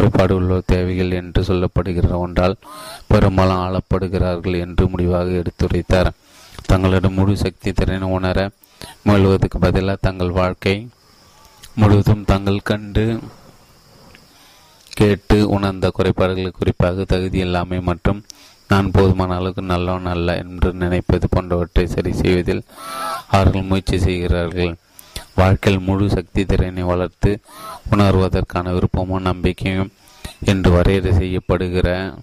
குறைபாடு உள்ள தேவைகள் என்று சொல்லப்படுகிற ஒன்றால் பெரும்பாலும் ஆளப்படுகிறார்கள் என்று முடிவாக எடுத்துரைத்தார். தங்களிடம் முழு சக்தி திறனை உணர முயல்வதற்கு பதிலாக தங்கள் வாழ்க்கை முழுவதும் தங்கள் கண்டு கேட்டு உணர்ந்த குறைபாடுகளை குறிப்பாக தகுதி இல்லாமை மற்றும் நான் போதுமான அளவுக்கு நல்லவன் அல்ல என்று நினைப்பது போன்றவற்றை சரி செய்வதில் அவர்கள் முயற்சி செய்கிறார்கள். வாழ்க்கையில் முழு சக்தி திறனை வளர்த்து உணர்வதற்கான விருப்பமும் நம்பிக்கையும் என்று வரையறை செய்யப்படுகிற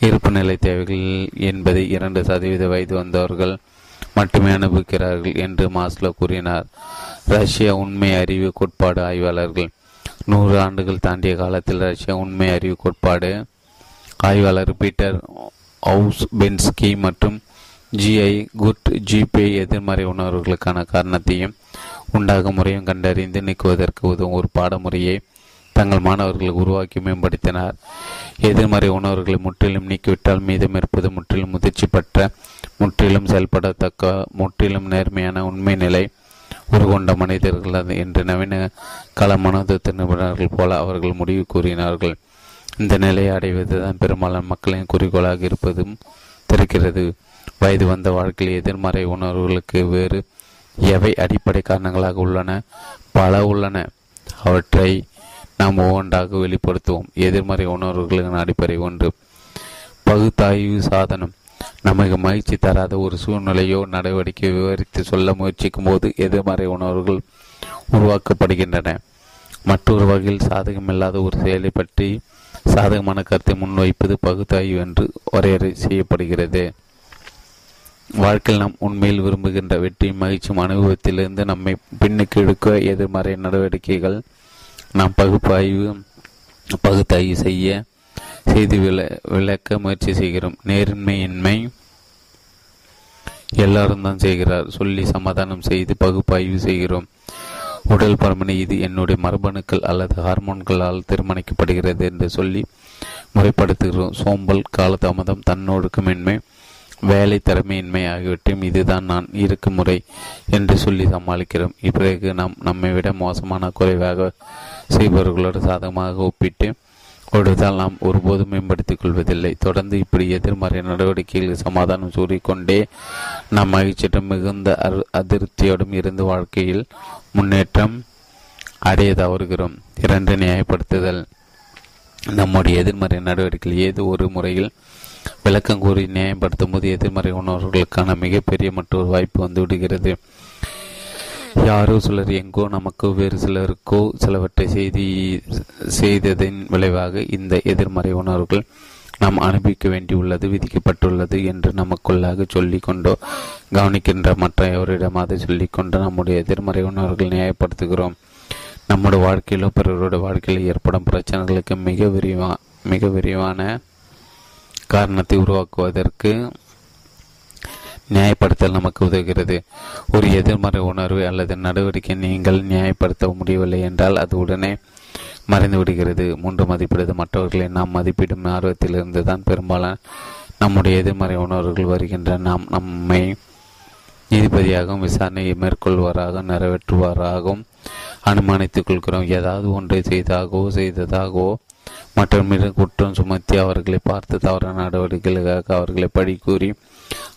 இருப்பு நிலை தேவைகள் என்பதை இரண்டு சதவீத வயது வந்தவர்கள் மட்டுமே அனுபவிக்கிறார்கள் என்று மாஸ்லோ கூறினார். ரஷ்ய உண்மை அறிவு கோட்பாடு ஆய்வாளர்கள் நூறு ஆண்டுகள் தாண்டிய காலத்தில் ரஷ்ய உண்மை அறிவு கோட்பாடு ஆய்வாளர் பீட்டர் ஹவுஸ் பென்ஸ்கி மற்றும் ஜிஐ குட் ஜிபே எதிர்மறை உணர்வுகளுக்கான காரணத்தையும் உண்டாகும் முறையும் கண்டறிந்து நீக்குவதற்கு உதவும் ஒரு பாடமுறையை தங்கள் மாணவர்கள் உருவாக்கி மேம்படுத்தினார். எதிர்மறை உணர்வுகளை முற்றிலும் நீக்கிவிட்டால் மீதம் இருப்பது முற்றிலும் முதிர்ச்சி பெற்ற முற்றிலும் செயல்படத்தக்க முற்றிலும் நேர்மையான உண்மை நிலை உருகொண்ட மனிதர்கள் என்று நவீன கல மனோதத்த நிபுணர்கள் போல அவர்கள் முடிவு கூறினார்கள். இந்த நிலையை அடைவதுதான் பெரும்பாலான மக்களின் குறிக்கோளாக இருப்பதும் தெரிகிறது. வயது வந்த வாழ்க்கையில் எதிர்மறை உணர்வுகளுக்கு வேறு எவை அடிப்படை காரணங்களாக உள்ளன? பல உள்ளன. அவற்றை நாம் ஒவ்வொன்றாக வெளிப்படுத்துவோம். எதிர்மறை உணர்வுகளின் அடிப்படை ஒன்று. பகுத்தாய்வு சாதனம். நமக்கு மகிழ்ச்சி தராத ஒரு சூழ்நிலையோ நடவடிக்கை விவரித்து சொல்ல முயற்சிக்கும் போது எதிர்மறை உணர்வுகள் உருவாக்கப்படுகின்றன. மற்றொரு வகையில் சாதகமில்லாத ஒரு செயலை பற்றி சாதகமான கருத்தை முன்வைப்பது பகுத்தாய்வு என்று வரையறை செய்யப்படுகிறது. வாழ்க்கையில் நாம் உண்மையில் விரும்புகின்ற வெற்றியும் மகிழ்ச்சியும் அனுபவத்திலிருந்து நம்மை பின்னுக்கு எடுக்க எதிர்மறை நடவடிக்கைகள் நாம் பகுப்பாய்வு பகுத்தாய்வு செய்ய செய்து விள விளக்க முயற்சி செய்கிறோம். நேர்மையின்மை எல்லாரும் தான் செய்கிறார். சொல்லி சமாதானம் செய்து பகுப்பாய்வு செய்கிறோம். உடல் பருமனை இது என்னுடைய மரபணுக்கள் அல்லது ஹார்மோன்களால் தீர்மானிக்கப்படுகிறது என்று சொல்லி முறைப்படுத்துகிறோம். சோம்பல் காலதாமதம் தன்னொடுக்கமின்மை வேலை திறமையின்மை ஆகியவற்றையும் இதுதான் நான் இருக்கும் முறை என்று சொல்லி சமாளிக்கிறோம். இப்பிறகு நாம் நம்மை விட மோசமான குறைவாக செய்பவர்களோடு சாதகமாக ஒப்பிட்டு கொடுத்தால் நாம் ஒருபோதும் மேம்படுத்திக் கொள்வதில்லை. தொடர்ந்து இப்படி எதிர்மறை நடவடிக்கைகளில் சமாதானம் சூறிக்கொண்டே நாம் மகிழ்ச்சியிடம் மிகுந்த அதிருப்தியோடும் இருந்து வாழ்க்கையில் முன்னேற்றம் அடைய தவறுகிறோம். இரண்டு நியாயப்படுத்துதல். நம்முடைய எதிர்மறை நடவடிக்கைகள் ஏதோ ஒரு முறையில் விளக்கம் கூறி நியாயப்படுத்தும் போது எதிர்மறை உணர்வுகளுக்கான மிகப்பெரிய மற்றொரு வாய்ப்பு வந்துவிடுகிறது யாரோ சிலர் எங்கோ நமக்கு வேறு சிலருக்கோ சிலவற்றை செய்தி செய்ததின் விளைவாக இந்த எதிர்மறை உணர்வுகள் நாம் அனுபவிக்க வேண்டியுள்ளது விதிக்கப்பட்டுள்ளது என்று நமக்குள்ளாக சொல்லி கொண்டோ கவனிக்கின்ற மற்ற எவரிடம் அதை சொல்லிக்கொண்டு நம்முடைய எதிர்மறை உணர்வுகள் நியாயப்படுத்துகிறோம். நம்முடைய வாழ்க்கையிலோ பிறருடைய வாழ்க்கையில் ஏற்படும் பிரச்சனைகளுக்கு மிக விரிவா மிக விரிவான காரணத்தை உருவாக்குவதற்கு நியாயப்படுத்தல் நமக்கு உதவுகிறது. ஒரு எதிர்மறை உணர்வு அல்லது நடவடிக்கை நீங்கள் நியாயப்படுத்த முடியவில்லை என்றால் அது உடனே மறைந்து விடுகிறது மூன்று மதிப்பிடுவது மற்றவர்களை நாம் மதிப்பிடும் ஆர்வத்திலிருந்து தான் பெரும்பாலான நம்முடைய எதிர்மறை உணர்வுகள் வருகின்ற நாம் நம்மை நீதிபதியாகவும் விசாரணையை மேற்கொள்வாராக நிறைவேற்றுவாராகவும் அனுமானித்துக் கொள்கிறோம். ஏதாவது ஒன்றை செய்தாகவோ செய்ததாகவோ மற்றும் குற்றம் சுமத்தி அவர்களை பார்த்து தவறான நடவடிக்கைகளுக்காக அவர்களை பழி கூறி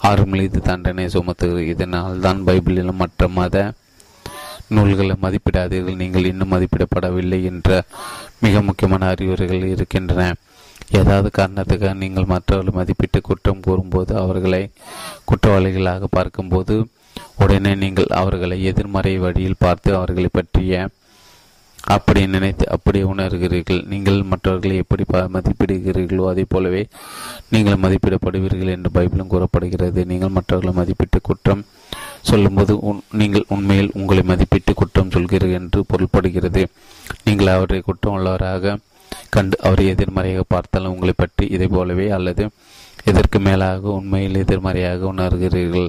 அவர் மீது தண்டனை சுமத்துகிறது இதனால் தான் பைபிளிலும் மற்ற மத நூல்களை மதிப்பிடாதீர்கள். நீங்கள் இன்னும் மதிப்பிடப்படவில்லை என்ற மிக முக்கியமான அறிவுரைகள் இருக்கின்றன. ஏதாவது காரணத்துக்காக நீங்கள் மற்றவர்களை மதிப்பிட்டு குற்றம் கூறும்போது அவர்களை குற்றவாளிகளாக பார்க்கும்போது உடனே நீங்கள் அவர்களை எதிர்மறை வழியில் பார்த்து அவர்களை பற்றிய அப்படி நினைத்து அப்படி உணர்கிறீர்கள். நீங்கள் மற்றவர்களை எப்படி மதிப்பிடுகிறீர்களோ அதே போலவே நீங்கள் மதிப்பிடப்படுவீர்கள் என்று பைபிளும் கூறப்படுகிறது. நீங்கள் மற்றவர்களை மதிப்பிட்டு குற்றம் சொல்லும்போது நீங்கள் உண்மையில் உங்களை மதிப்பிட்டு குற்றம் சொல்கிறீர்கள் என்று பொருள்படுகிறது. நீங்கள் அவரை குற்றம் உள்ளவராக கண்டு அவரை எதிர்மறையாக பார்த்தாலும் உங்களை பற்றி இதை போலவே அல்லது இதற்கு மேலாக உண்மையில் எதிர்மறையாக உணர்கிறீர்கள்?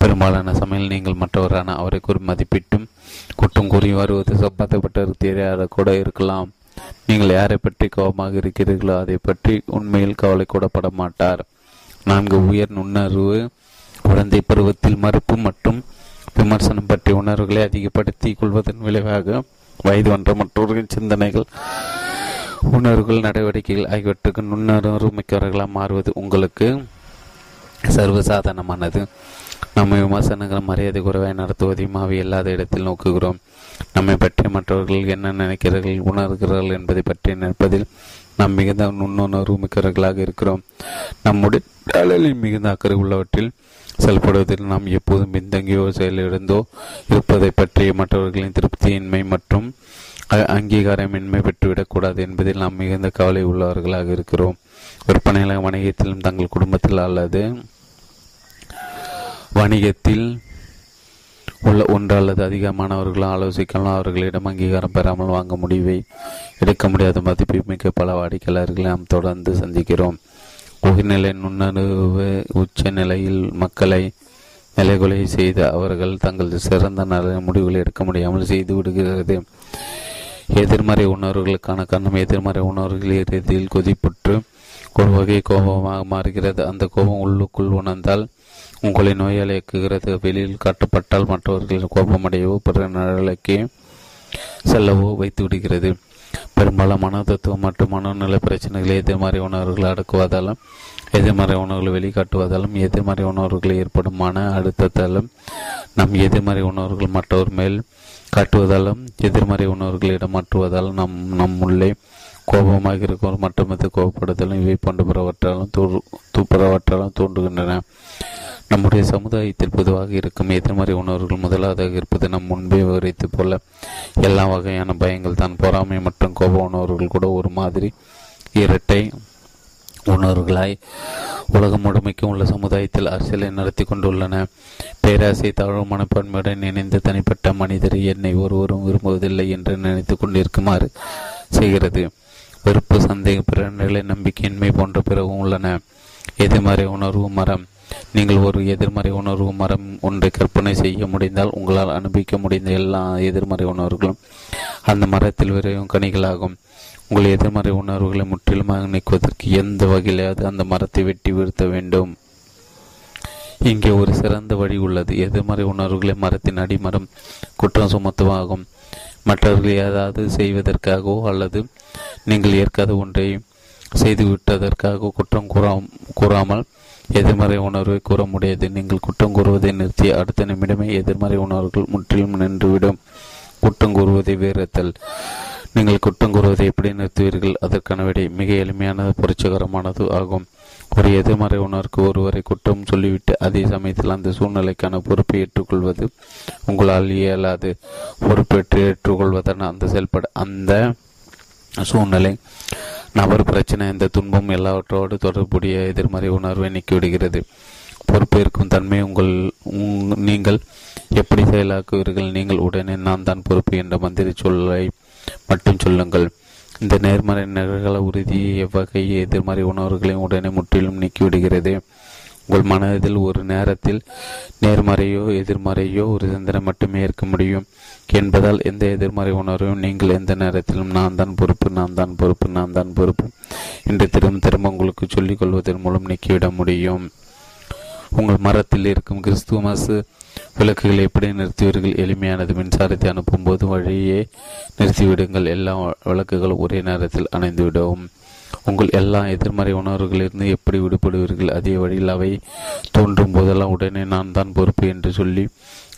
பெரும்பாலான சமையல் நீங்கள் மற்றவரான அவரை கூறி மதிப்பிட்டும் குற்றம் கூறி வருவது சம்பந்தப்பட்ட தெரியாத கூட இருக்கலாம். நீங்கள் யாரை பற்றி கோபமாக இருக்கிறீர்களோ அதை பற்றி உண்மையில் கவலை கூடப்பட மாட்டார். நான்கு உயர் நுண்ணறிவு குழந்தை பருவத்தில் மறுப்பு மற்றும் விமர்சனம் பற்றிய உணர்வுகளை அதிகப்படுத்தி கொள்வதன் விளைவாக வயது வந்த மற்றவர்களின் சிந்தனைகள் உணர்வுகள் நடவடிக்கைகள் ஆகியவற்றுக்கு நுண்ணுணர்வு மிக்கவர்களாக மாறுவது உங்களுக்கு சர்வசாதாரணமானது. நம்ம விமர்சனங்கள் மரியாதை குறைவாய் நடத்துவதையும் அவை இல்லாத இடத்தில் நோக்குகிறோம். நம்மை பற்றி மற்றவர்கள் என்ன நினைக்கிறார்கள் உணர்கிறார்கள் என்பதை பற்றி நினைப்பதில் நாம் மிகுந்த நுண்ணுணர்வு மிக்கவர்களாக இருக்கிறோம். நம்முடைய அழலில் மிகுந்த அக்கறை உள்ளவற்றில் செயல்படுவதில் நாம் எப்போதும் பின்தங்கியோ செயலிழந்தோ இருப்பதை பற்றிய மற்றவர்களின் திருப்தியின்மை மற்றும் அங்கீகாரமின்மை பெற்றுவிடக்கூடாது என்பதில் நாம் மிகுந்த கவலை உள்ளவர்களாக இருக்கிறோம். விற்பனையாளர் வணிகத்திலும் தங்கள் குடும்பத்தில் அல்லது வணிகத்தில் உள்ள ஒன்று அல்லது அதிகமானவர்களும் ஆலோசிக்கலாம். அவர்களிடம் அங்கீகாரம் பெறாமல் வாங்க முடிவை எடுக்க முடியாத மதிப்பு மிக்க பல வாடிக்கையாளர்களை நாம் தொடர்ந்து சந்திக்கிறோம். உயிர்நிலை நுண்ணறிவு உச்ச நிலையில் மக்களை நிலைகொலை செய்த அவர்கள் தங்கள் சிறந்த நல்ல முடிவுகளை எடுக்க முடியாமல் செய்து விடுகிறது எதிர்மறை உணர்வுகளுக்கான காரணம் எதிர்மறை உணர்வுகள் இறுதியில் கொதிப்புற்று ஒரு வகை கோபமாக மாறுகிறது. அந்த கோபம் உள்ளுக்குள் உணர்ந்தால் உங்களை நோயாளியாக்குகிறது. வெளியில் காட்டப்பட்டால் மற்றவர்களின் கோபமடையவோ பிற நிலைக்கு செல்லவோ வைத்து விடுகிறது. பெரும்பாலும் மன தத்துவம் மற்றும் மனநல பிரச்சனைகளை எதிர்மறை உணர்வுகளை அடக்குவதாலும் எதிர்மறை உணர்வுகளை வெளிக்காட்டுவதாலும் எதிர்மறை உணர்வுகள் ஏற்படும் மன அழுத்தத்தாலும் நம் எதிர்மறை உணர்வுகள் மற்றவர் மேல் காட்டுவதாலும் எதிர்மறை உணர்வுகளிடம் மாற்றுவதாலும் நம் நம் உள்ளே கோபமாக இருக்கும். மட்டுமது கோபப்படுதலும் இவை போன்ற பிறவற்றாலும் பிறவற்றாலும் தோன்றுகின்றன. நம்முடைய சமுதாயத்தில் பொதுவாக இருக்கும் எதிர்மறை உணர்வுகள் முதலாவதாக இருப்பது நம் முன்பே விவரித்து போல எல்லா வகையான பயங்கள் தான். பொறாமை மற்றும் கோப உணர்வுகள் கூட ஒரு மாதிரி. இரட்டை உணர்வுகளாய் உலகம் முழுமைக்கும் உள்ள சமுதாயத்தில் அரசியலை நடத்தி கொண்டுள்ளன. பேராசை தாழ்வு மனப்பான்மையுடன் இணைந்த தனிப்பட்ட மனிதர் என்னை ஒருவரும் விரும்புவதில்லை என்று நினைத்து கொண்டிருக்குமாறு செய்கிறது. வெறுப்பு சந்தேக பிறநிலை நம்பிக்கையின்மை போன்ற பிறகும் உள்ளன. எதிர்மறை உணர்வு மரம். நீங்கள் ஒரு எதிர்மறை உணர்வு மரம் ஒன்றை கற்பனை செய்ய முடிந்தால் உங்களால் அனுபவிக்க முடிந்த எல்லா எதிர்மறை உணர்வுகளும் அந்த மரத்தில் விரையும் கனிகளாகும். உங்கள் எதிர்மறை உணர்வுகளை முற்றிலுமாக நீக்குவதற்கு எந்த வகையிலாவது அந்த மரத்தை வெட்டி வீழ்த்த வேண்டும். இங்கே ஒரு சிறந்த வழி உள்ளது. எதிர்மறை உணர்வுகளை மரத்தின் அடிமரம் குற்றம் சுமத்துவாகும் மற்றவர்கள் ஏதாவது செய்வதற்காகவோ அல்லது நீங்கள் ஏற்காத ஒன்றை செய்துவிட்டதற்காக குற்றம் கூறா கூறாமல் எதிர்மறை உணர்வை கூற முடியாது நீங்கள் குற்றம் கூறுவதை நிறுத்தி அடுத்த நிமிடமே எதிர்மறை உணர்வுகள் முற்றிலும் நின்றுவிடும். குற்றம் கூறுவதை வேறுத்தல் நீங்கள் குற்றம் கூறுவதை எப்படி நிறுத்துவீர்கள்? அதற்கான விடை மிக எளிமையானது புரட்சிகரமானது ஆகும். ஒரு எதிர்மறை உணர்வுக்கு ஒருவரை குற்றம் சொல்லிவிட்டு அதே சமயத்தில் அந்த சூழ்நிலைக்கான பொறுப்பை ஏற்றுக்கொள்வது உங்களால் இயலாது. பொறுப்பேற்று ஏற்றுக்கொள்வதன் அந்த செயல்பட அந்த சூழ்நிலை நபர் பிரச்சனை இந்த துன்பம் எல்லாவற்றோடு தொடர்புடைய எதிர்மறை உணர்வை நீக்கிவிடுகிறது. பொறுப்பேற்கும் தன்மை உங்கள் நீங்கள் எப்படி செயலாக்குவீர்கள்? நீங்கள் உடனே நான் தான் பொறுப்பு என்ற மந்திரி சொல்லை மட்டும் சொல்லுங்கள். இந்த நேர்மறை நிகழ்கால உறுதி எவ்வகை எதிர்மறை உணர்வுகளையும் உடனே முற்றிலும் நீக்கிவிடுகிறது. உங்கள் மனதில் ஒரு நேரத்தில் நேர்மறையோ எதிர்மறையோ ஒரு சிந்தனை மட்டுமே ஏற்க முடியும். என்பதால் எந்த எதிர்மறை உணர்வையும் நீங்கள் எந்த நேரத்திலும் நான் தான் பொறுப்பு நான் தான் பொறுப்பு நான் தான் பொறுப்பு என்று திரும்ப திரும்ப உங்களுக்கு சொல்லிக் கொள்வதன் மூலம் நீக்கிவிட முடியும். உங்கள் மரத்தில் இருக்கும் கிறிஸ்துமஸ் விளக்குகளை எப்படி நிறுத்துவீர்கள்? எளிமையானது. மின்சாரத்தை அனுப்பும் போது வழியே நிறுத்திவிடுங்கள். எல்லா விளக்குகளும் ஒரே நேரத்தில் அணைந்துவிடவும் உங்கள் எல்லா எதிர்மறை உணர்வுகளிலிருந்து எப்படி விடுபடுவீர்கள்? அதே வழியில் அவை தோன்றும் போதெல்லாம் உடனே நான் தான் பொறுப்பு என்று சொல்லி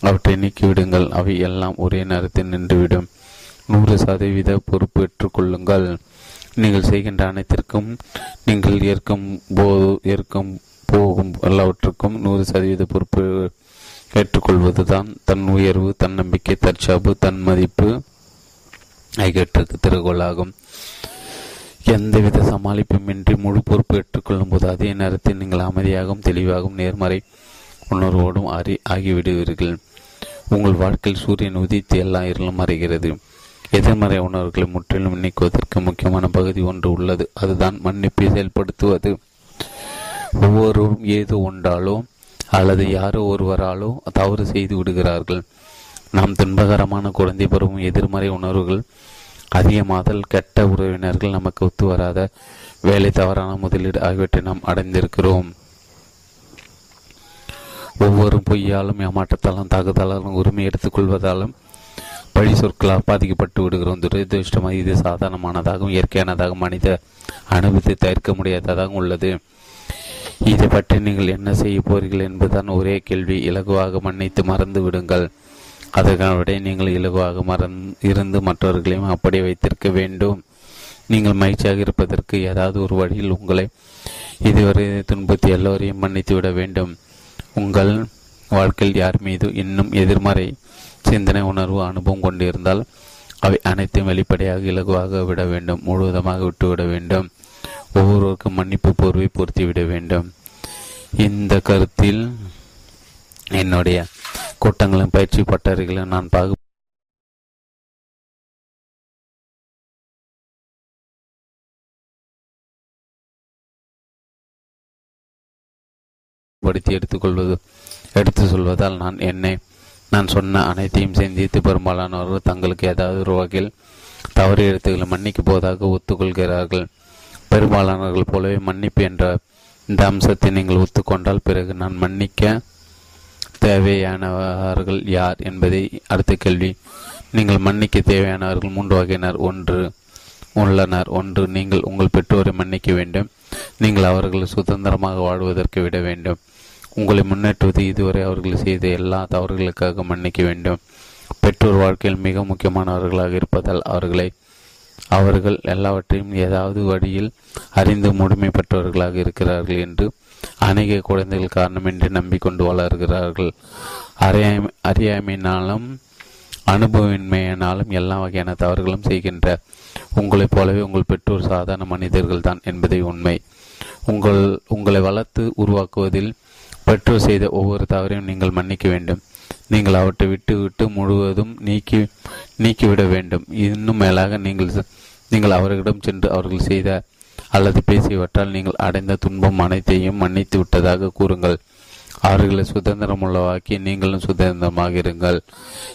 அவற்றை நீக்கிவிடுங்கள். அவை எல்லாம் ஒரே நேரத்தில் நின்றுவிடும். நூறு சதவீத பொறுப்பு ஏற்றுக்கொள்ளுங்கள் நீங்கள் செய்கின்ற அனைத்திற்கும் நீங்கள் ஏற்கும் போது ஏற்கும் போகும் எல்லாவற்றுக்கும் நூறு சதவீத பொறுப்பு ஏற்றுக்கொள்வதுதான் தன் உயர்வு தன்னம்பிக்கை தற்சாப்பு தன் மதிப்பு. ஆகியவற்றுக்கு திறகோளாகும் எந்தவித சமாளிப்புமின்றி முழு பொறுப்பு ஏற்றுக்கொள்ளும் போது அதே நேரத்தில் நீங்கள் அமைதியாகவும் தெளிவாகவும் நேர்மறை உணர்வோடும் அறி ஆகிவிடுவீர்கள். உங்கள் வாழ்க்கையில் சூரியன் உதித்து எல்லா இருளும் மறைகிறது எதிர்மறை உணர்வுகளை முற்றிலும் நீக்குவதற்கு முக்கியமான பகுதி ஒன்று உள்ளது. அதுதான் மன்னிப்பை செயல்படுத்துவது. ஒவ்வொருவரும் ஏதோ ஒன்றாலோ அல்லது யாரோ ஒருவராலோ தவறு செய்து விடுகிறார்கள். நாம் துன்பகரமான குழந்தை பருவம் எதிர்மறை உணர்வுகள் அதிகமாதல் கெட்ட உறவினர்கள் நமக்கு ஒத்து வராத வேலை தவறான முதலீடு ஆகியவற்றை நாம் அடைந்திருக்கிறோம். ஒவ்வொரு பொய்யாலும் ஏமாற்றத்தாலும் தாக்குதலாலும் உரிமை எடுத்துக்கொள்வதாலும் பழி சொற்களால் பாதிக்கப்பட்டு விடுகிறோம். துரதிருஷ்டமாக இது சாதாரணமானதாகவும் இயற்கையானதாகவும் மனித அனுபவத்தை தவிர்க்க முடியாததாகவும் உள்ளது. இதை பற்றி நீங்கள் என்ன செய்ய போறீர்கள் என்பதுதான் ஒரே கேள்வி. இலகுவாக மன்னித்து மறந்து விடுங்கள். அதற்கான விட நீங்கள் இலகுவாக மறந் இருந்து மற்றவர்களையும் அப்படி வைத்திருக்க வேண்டும். நீங்கள் மகிழ்ச்சியாக இருப்பதற்கு ஏதாவது ஒரு வழியில் உங்களை இதுவரை துன்பத்தி எல்லோரையும் மன்னித்து விட வேண்டும். உங்கள் வாழ்க்கையில் யார் மீது இன்னும் எதிர்மறை சிந்தனை உணர்வு அனுபவம் கொண்டிருந்தால் அவை அனைத்தையும் வெளிப்படையாக இலகுவாக விட வேண்டும். முழுவதுமாக விட்டுவிட வேண்டும். ஒவ்வொருவருக்கும் மன்னிப்பு போர்வை பொருத்திவிட வேண்டும். இந்த கருத்தில் என்னுடைய கூட்டங்களும் பயிற்சி பட்டறைகளும் நான் பாகு படுத்தி எடுத்துக்கொள்வது எடுத்து சொல்வதால் நான் என்னை நான் சொன்ன அனைத்தையும் சிந்தித்து பெரும்பாலானவர்கள் தங்களுக்கு ஏதாவது ஒரு வகையில் தவறு எழுத்துக்களை மன்னிக்கு போவதாக ஒத்துக்கொள்கிறார்கள். பெரும்பாலானவர்கள் போலவே மன்னிப்பு என்ற இந்த அம்சத்தை நீங்கள் ஒத்துக்கொண்டால் பிறகு நான் மன்னிக்க தேவையானவர்கள் யார் என்பதை அடுத்த கேள்வி. நீங்கள் மன்னிக்க தேவையானவர்கள் மூன்று வகையினர். ஒன்று உள்ளனர். ஒன்று நீங்கள் உங்கள் பெற்றோரை மன்னிக்க வேண்டும். நீங்கள் அவர்களை சுதந்திரமாக வாழ்வதற்கு விட வேண்டும். உங்களை முன்னேற்றுவது இதுவரை அவர்கள் செய்த எல்லா தவறுகளுக்காக மன்னிக்க வேண்டும். பெற்றோர் வாழ்க்கையில் மிக முக்கியமானவர்களாக இருப்பதால் அவர்களை அவர்கள் எல்லாவற்றையும் ஏதாவது வழியில் அறிந்து முழுமை பெற்றவர்களாக இருக்கிறார்கள் என்று அநேக குழந்தைகள் காரணமின்றி நம்பிக்கொண்டு வளர்கிறார்கள். அறியாமை அறியாமையினாலும் அனுபவமின்மையினாலும் எல்லா வகையான தவறுகளும் செய்கின்ற உங்களைப் போலவே உங்கள் பெற்றோர் சாதாரண மனிதர்கள் தான் என்பதை உண்மை. உங்கள் உங்களை வளர்த்து உருவாக்குவதில் பெற்றோர் செய்த ஒவ்வொரு தவறையும் நீங்கள் மன்னிக்க வேண்டும். நீங்கள் அவற்றை விட்டு விட்டு முழுவதும் நீக்கி நீக்கிவிட வேண்டும். இன்னும் மேலாக நீங்கள் நீங்கள் அவர்களிடம் சென்று அவர்கள் செய்த அல்லது பேசியவற்றால் நீங்கள் அடைந்த துன்பம் அனைத்தையும் மன்னித்து விட்டதாக கூறுங்கள். அவர்களை சுதந்திரமுள்ளவாக்கி நீங்களும் சுதந்திரமாக இருங்கள்.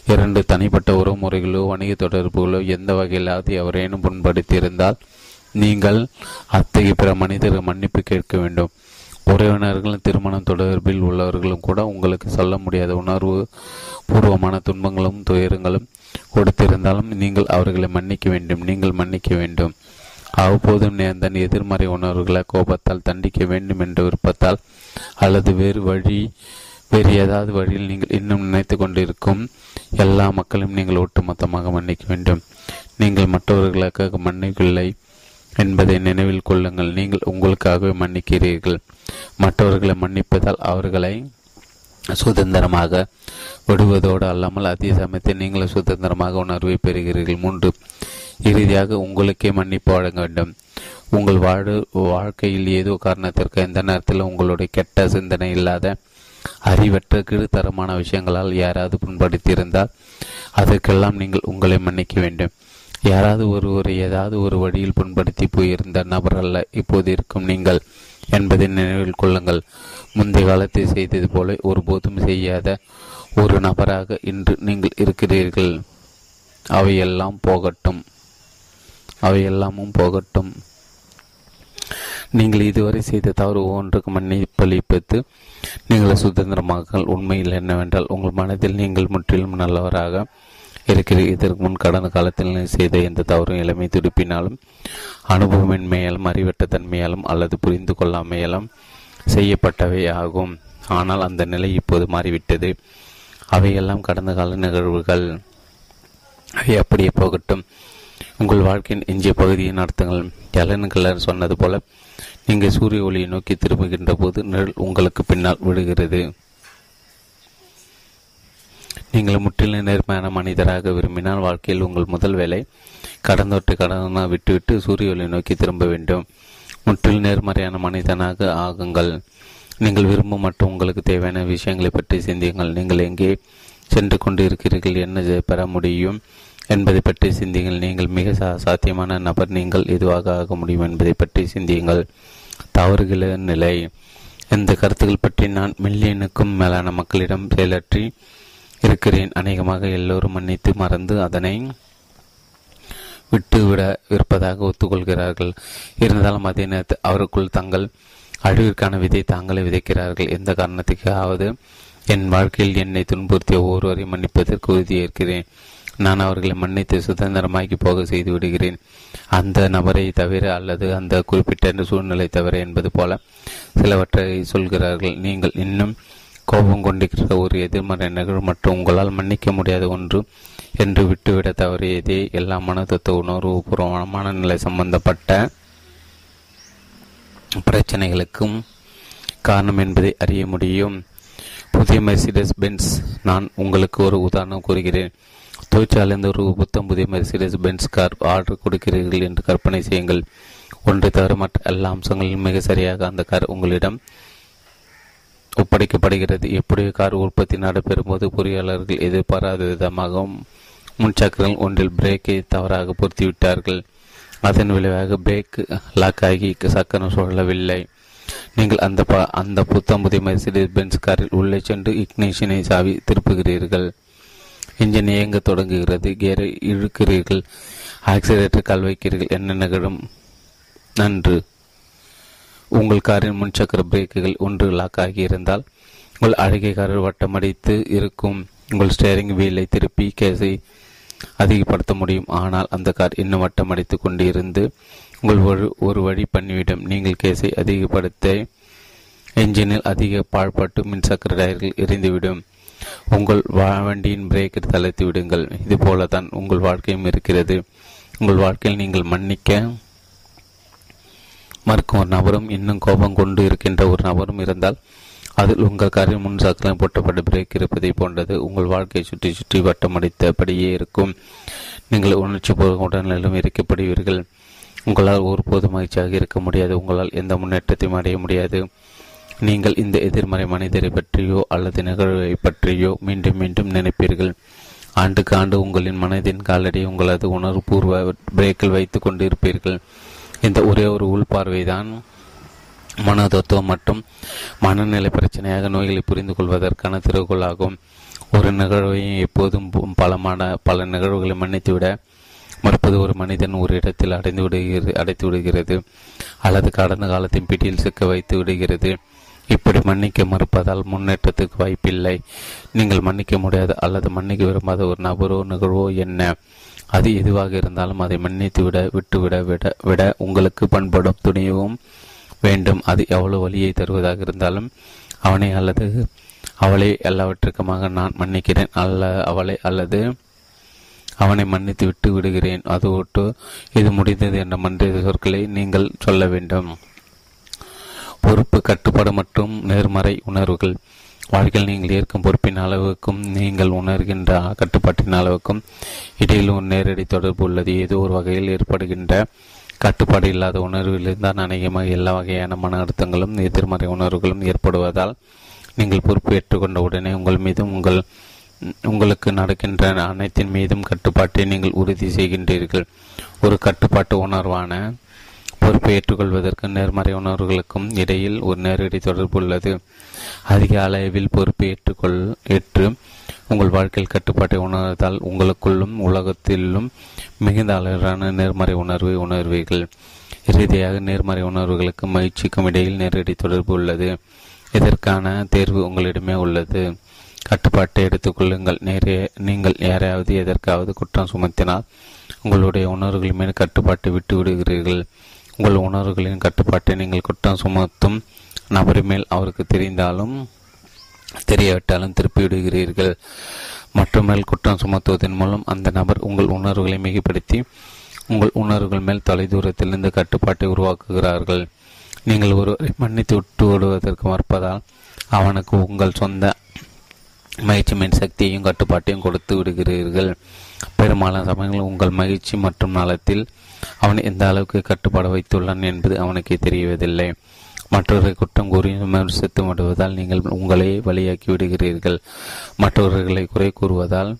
இரண்டு தனிப்பட்ட உறவுமுறைகளோ வணிக தொடர்புகளோ எந்த வகையிலாவது எவரேனும் புண்படுத்தியிருந்தால் நீங்கள் அத்தகைய பிற மனிதர்கள் மன்னிப்பு கேட்க வேண்டும். உறவினர்களும் திருமணம் தொடர்பில் உள்ளவர்களும் கூட உங்களுக்கு சொல்ல முடியாத உணர்வு பூர்வமான துன்பங்களும் துயரங்களும் கொடுத்திருந்தாலும் நீங்கள் அவர்களை மன்னிக்க வேண்டும் நீங்கள் மன்னிக்க வேண்டும். அவ்வப்போதும் நேர்ந்த எதிர்மறை உணர்வுகளை கோபத்தால் தண்டிக்க வேண்டும் என்ற விருப்பத்தால் அல்லது வேறு வழி வேறு ஏதாவது வழியில் நீங்கள் இன்னும் நினைத்து கொண்டிருக்கும் எல்லா மக்களையும் நீங்கள் ஒட்டுமொத்தமாக மன்னிக்க வேண்டும். நீங்கள் மற்றவர்களுக்காக மன்னிக்கவில்லை என்பதை நினைவில் கொள்ளுங்கள். நீங்கள் உங்களுக்காகவே மன்னிக்கிறீர்கள். மற்றவர்களை மன்னிப்பதால் அவர்களை சுதந்திரமாக விடுவதோடு அல்லாமல் அதே சமயத்தில் நீங்களும் சுதந்திரமாக உணர்வை பெறுகிறீர்கள். மூன்று இறுதியாக உங்களுக்கே மன்னிப்பு வழங்க வேண்டும். உங்கள் வாழ் வாழ்க்கையில் ஏதோ காரணத்திற்கு எந்த நேரத்தில் உங்களுடைய கெட்ட சிந்தனை இல்லாத அறிவற்ற கீழ்த்தரமான விஷயங்களால் யாராவது புண்படுத்தியிருந்தால் அதற்கெல்லாம் நீங்கள் உங்களை மன்னிக்க வேண்டும். யாராவது ஒருவரை ஏதாவது ஒரு வழியில் புண்படுத்தி போயிருந்த நபர் அல்ல இப்போது இருக்கும் நீங்கள். என்பதை நினைவில் கொள்ளுங்கள். முந்தைய காலத்தில் செய்தது போல ஒருபோதும் செய்யாத ஒரு நபராக இன்று நீங்கள் இருக்கிறீர்கள். அவையெல்லாம் போகட்டும். அவையெல்லாமும் போகட்டும். நீங்கள் இதுவரை செய்த தவறு ஒன்றுக்கு மன்னிப்பளிப்பது நீங்கள் சுதந்திரமாக உண்மையில் என்னவென்றால் உங்கள் மனதில் நீங்கள் முற்றிலும் நல்லவராக இருக்கிறீர்கள் இதற்கு முன் கடந்த காலத்தில் செய்த எந்த தவறும் இளமை துடிப்பினாலும் அனுபவமின்மையாலும் அறிவற்ற தன்மையாலும் அல்லது புரிந்து கொள்ளாமையாலும் செய்யப்பட்டவை ஆகும் ஆனால் அந்த நிலை இப்போது மாறிவிட்டது. அவையெல்லாம் கடந்த கால நிகழ்வுகள். அவை அப்படியே போகட்டும். உங்கள் வாழ்க்கையின் எஞ்சிய பகுதியை நடத்துங்கள் எலன் கலர் சொன்னது போல நீங்கள் சூரிய ஒளியை நோக்கி திரும்புகின்ற போது நிழல் உங்களுக்கு பின்னால் விடுகிறது நீங்கள் முற்றிலும் நேர்மையான மனிதராக விரும்பினால் வாழ்க்கையில் உங்கள் முதல் வேலை கடந்தொற்றை கடன விட்டுவிட்டு சூரிய ஒளி நோக்கி திரும்ப வேண்டும். முற்றிலும் நேர்மறையான மனிதனாக ஆகுங்கள். நீங்கள் விரும்பும் மற்றும் உங்களுக்கு தேவையான விஷயங்களை பற்றி சிந்தியுங்கள். நீங்கள் எங்கே சென்று கொண்டு இருக்கிறீர்கள் என்ன பெற முடியும் என்பதை பற்றி சிந்தியுங்கள். நீங்கள் மிக சாத்தியமான நபர் நீங்கள் எதுவாக ஆக முடியும் என்பதை பற்றி சிந்தியுங்கள். தவறுகள நிலை. இந்த கருத்துக்கள் பற்றி நான் மில்லியனுக்கும் மேலான மக்களிடம் செயலற்றி இருக்கிறேன். அநேகமாக எல்லோரும் மன்னித்து மறந்து அதனை விட்டுவிட இருப்பதாக ஒத்துக்கொள்கிறார்கள். இருந்தாலும் அதே நேரத்தில் அவருக்குள் தங்கள் அழிவிற்கான விதை தாங்களே விதைக்கிறார்கள். எந்த காரணத்துக்காவது என் வாழ்க்கையில் என்னை துன்புறுத்திய ஒருவரையும் மன்னிப்பதற்கு உறுதியேற்கிறேன். நான் அவர்களை மன்னித்து சுதந்திரமாக்கி போக செய்து விடுகிறேன். அந்த நபரை தவிர அல்லது அந்த குறிப்பிட்ட சூழ்நிலை தவிர என்பது போல சிலவற்றை சொல்கிறார்கள். நீங்கள் இன்னும் கோபம் கொண்டிருக்கிற ஒரு எதிர்மறை நிகழ்வு மற்றும் உங்களால் மன்னிக்க முடியாத ஒன்று என்று விட்டுவிட தவறியதே எல்லா மனதத்துவ உணர்வு பூர்வமான நிலை சம்பந்தப்பட்ட பிரச்சனைகளுக்கும் காரணம் என்பதை அறிய முடியும். புதிய மெர்சிடஸ் பென்ஸ் நான் உங்களுக்கு ஒரு உதாரணம் கூறுகிறேன். தொழிற்சாலையிலிருந்து ஒரு புத்தம் புதிய மெர்சிடஸ் பென்ஸ் கார் ஆர்டர் கொடுக்கிறீர்கள் என்று கற்பனை செய்யுங்கள். ஒன்றை தவிர மற்ற எல்லா அம்சங்களிலும் மிக சரியாக அந்த கார் உங்களிடம் ஒப்படைக்கப்படுகிறது. எப்படி கார் உற்பத்தி நடைபெறும் போது பொறியாளர்கள் எதிர்பாராத விதமாகவும் முன்சக்கரங்கள் ஒன்றில் பிரேக்கை தவறாக பொருத்திவிட்டார்கள். அதன் விளைவாக பிரேக் லாக் ஆகி சக்கரம் சுழலவில்லை. நீங்கள் அந்த அந்த புத்தம் புதிய மெர்சிடிஸ் பென்ஸ் காரில் உள்ளே சென்று இக்னேஷனை சாவி திருப்புகிறீர்கள். இன்ஜின் இயங்க தொடங்குகிறது. கேரை இழுக்கிறீர்கள். ஆக்சிலேட்டர் கால் வைக்கிறீர்கள். என்ன நிகழும்? நன்று. உங்கள் காரின் முன்சக்கர பிரேக்குகள் ஒன்று லாக் ஆகியிருந்தால் உங்கள் அழகிய காரில் வட்டமடித்து இருக்கும் உங்கள் ஸ்டேரிங் வீலை திருப்பி கேஸை அதிகப்படுத்த முடியும். ஆனால் அந்த கார் இன்னும் வட்டமடித்து கொண்டிருந்து உங்கள் ஒரு ஒரு வழி பண்ணிவிடும். நீங்கள் கேஸை அதிகப்படுத்த என்ஜினில் அதிக பாழ்பட்டு மின்சக்கர டயர்கள் எரிந்துவிடும். உங்கள் வண்டியின் பிரேக்கை தளர்த்து விடுங்கள். இது போலதான் உங்கள் வாழ்க்கையும் இருக்கிறது. உங்கள் வாழ்க்கையில் நீங்கள் மன்னிக்க மறுக்கும் ஒரு நபரும் இன்னும் கோபம் கொண்டு இருக்கின்ற ஒரு நபரும் இருந்தால் அதில் உங்கள் காரில் முன் சக்கரம் போட்டப்பட்ட பிரேக் இருப்பதை போன்றது. உங்கள் வாழ்க்கையை சுற்றி சுற்றி வட்டமடித்தபடியே இருக்கும். நீங்கள் உணர்ச்சி பூர்வ உடல்நிலும் இருக்கப்படுவீர்கள். உங்களால் ஒருபோது மகிழ்ச்சியாக இருக்க முடியாது. உங்களால் எந்த முன்னேற்றத்தையும் அடைய முடியாது. நீங்கள் இந்த எதிர்மறை மனிதரை பற்றியோ அல்லது நிகழ்வை பற்றியோ மீண்டும் மீண்டும் நினைப்பீர்கள். ஆண்டுக்கு ஆண்டு உங்களின் மனதின் காலடி உங்களது உணர்வுபூர்வ பிரேக்கில் வைத்துக் கொண்டு இருப்பீர்கள் இந்த ஒரே ஒரு உள்பார்வைதான் மன தத்துவம் மற்றும் மனநிலை பிரச்சனையாக நோய்களை புரிந்து கொள்வதற்கான திறவுகோளாகும் ஒரு நிகழ்வையும் எப்போதும் பலமான பல நிகழ்வுகளை மன்னித்துவிட மறுப்பது ஒரு மனிதன் ஒரு இடத்தில் அடைந்து விடுகிறது அடைத்து விடுகிறது அல்லது கடந்த காலத்தின் பிடியில் சிக்க வைத்து விடுகிறது. இப்படி மன்னிக்க மறுப்பதால் முன்னேற்றத்துக்கு வாய்ப்பில்லை. நீங்கள் மன்னிக்க முடியாத அல்லது மன்னிக்க விரும்பாத ஒரு நபரோ நிகழ்வோ என்ன? அது எதுவாக இருந்தாலும் அதை மன்னித்து விட விட்டுவிட விட விட உங்களுக்கு பண்படும் துணியவும் வேண்டும். அது எவ்வளவு வழியை தருவதாக இருந்தாலும் அவனை அல்லது அவளை எல்லாவற்றுக்குமாக நான் மன்னிக்கிறேன். அல்ல அவளை அல்லது அவனை மன்னித்து விட்டு விடுகிறேன். அது ஒட்டு இது முடிந்தது என்ற மன்றிய சொற்களை நீங்கள் சொல்ல வேண்டும். பொறுப்பு கட்டுப்பாடு மற்றும் நேர்மறை உணர்வுகள். வாழ்க்கையில் நீங்கள் ஏற்கும் பொறுப்பின் அளவுக்கும் நீங்கள் உணர்கின்ற கட்டுப்பாட்டின் அளவுக்கும் இடையில் ஒரு நேரடி தொடர்பு உள்ளது. ஏதோ ஒரு வகையில் ஏற்படுகின்ற கட்டுப்பாடு இல்லாத உணர்விலிருந்தான் அநேகமாக எல்லா வகையான மன அழுத்தங்களும் எதிர்மறை உணர்வுகளும் ஏற்படுவதால் நீங்கள் பொறுப்பு ஏற்றுக்கொண்ட உடனே உங்கள் மீதும் உங்கள் உங்களுக்கு நடக்கின்ற அனைத்தின் மீதும் கட்டுப்பாட்டை நீங்கள் உறுதி செய்கின்றீர்கள். ஒரு கட்டுப்பாட்டு உணர்வான பொறுப்பை ஏற்றுக்கொள்வதற்கு நேர்மறை உணர்வுகளுக்கும் இடையில் ஒரு நேரடி தொடர்பு உள்ளது. அதிக அளவில் பொறுப்பை ஏற்றுக்கொள் ஏற்று உங்கள் வாழ்க்கையில் கட்டுப்பாட்டை உணர்வதால் உங்களுக்குள்ளும் உலகத்திலும் மிகுந்த அளவிலான நேர்மறை உணர்வை உணர்வீர்கள். இறுதியாக நேர்மறை உணர்வுகளுக்கு மகிழ்ச்சிக்கும் இடையில் நேரடி தொடர்பு உள்ளது. இதற்கான தேர்வு உங்களிடமே உள்ளது. கட்டுப்பாட்டை எடுத்துக்கொள்ளுங்கள் நேரே நீங்கள் யாரையாவது எதற்காவது குற்றம் சுமத்தினால் உங்களுடைய உணர்வுகள் மீது கட்டுப்பாட்டை விட்டு விடுகிறீர்கள் உங்கள் உணர்வுகளின் கட்டுப்பாட்டை நீங்கள் குற்றம் சுமத்தும் நபர் மேல் அவருக்கு தெரிந்தாலும் தெரியவிட்டாலும் திருப்பி விடுகிறீர்கள். மற்றமேல் குற்றம் சுமத்துவதன் மூலம் அந்த நபர் உங்கள் உணர்வுகளை மிகப்படுத்தி உங்கள் உணர்வுகள் மேல் தொலைதூரத்திலிருந்து கட்டுப்பாட்டை உருவாக்குகிறார்கள். நீங்கள் ஒருவரை மன்னித்து விட்டு விடுவதற்கு மறுப்பதால் அவனுக்கு உங்கள் சொந்த மகிழ்ச்சி மின் சக்தியையும் கட்டுப்பாட்டையும் கொடுத்து விடுகிறீர்கள். பெரும்பாலான சமயங்கள் உங்கள் மகிழ்ச்சி மற்றும் நலத்தில் அவன் எந்த அளவுக்கு கட்டுப்பாடு வைத்துள்ளான் என்பது அவனுக்கு தெரியவதில்லை. மற்றவர்களை குற்றம் கூறி விமர்சித்து விடுவதால் நீங்கள் உங்களை வழியாக்கி விடுகிறீர்கள். மற்றவர்களை குறை கூறுவதால்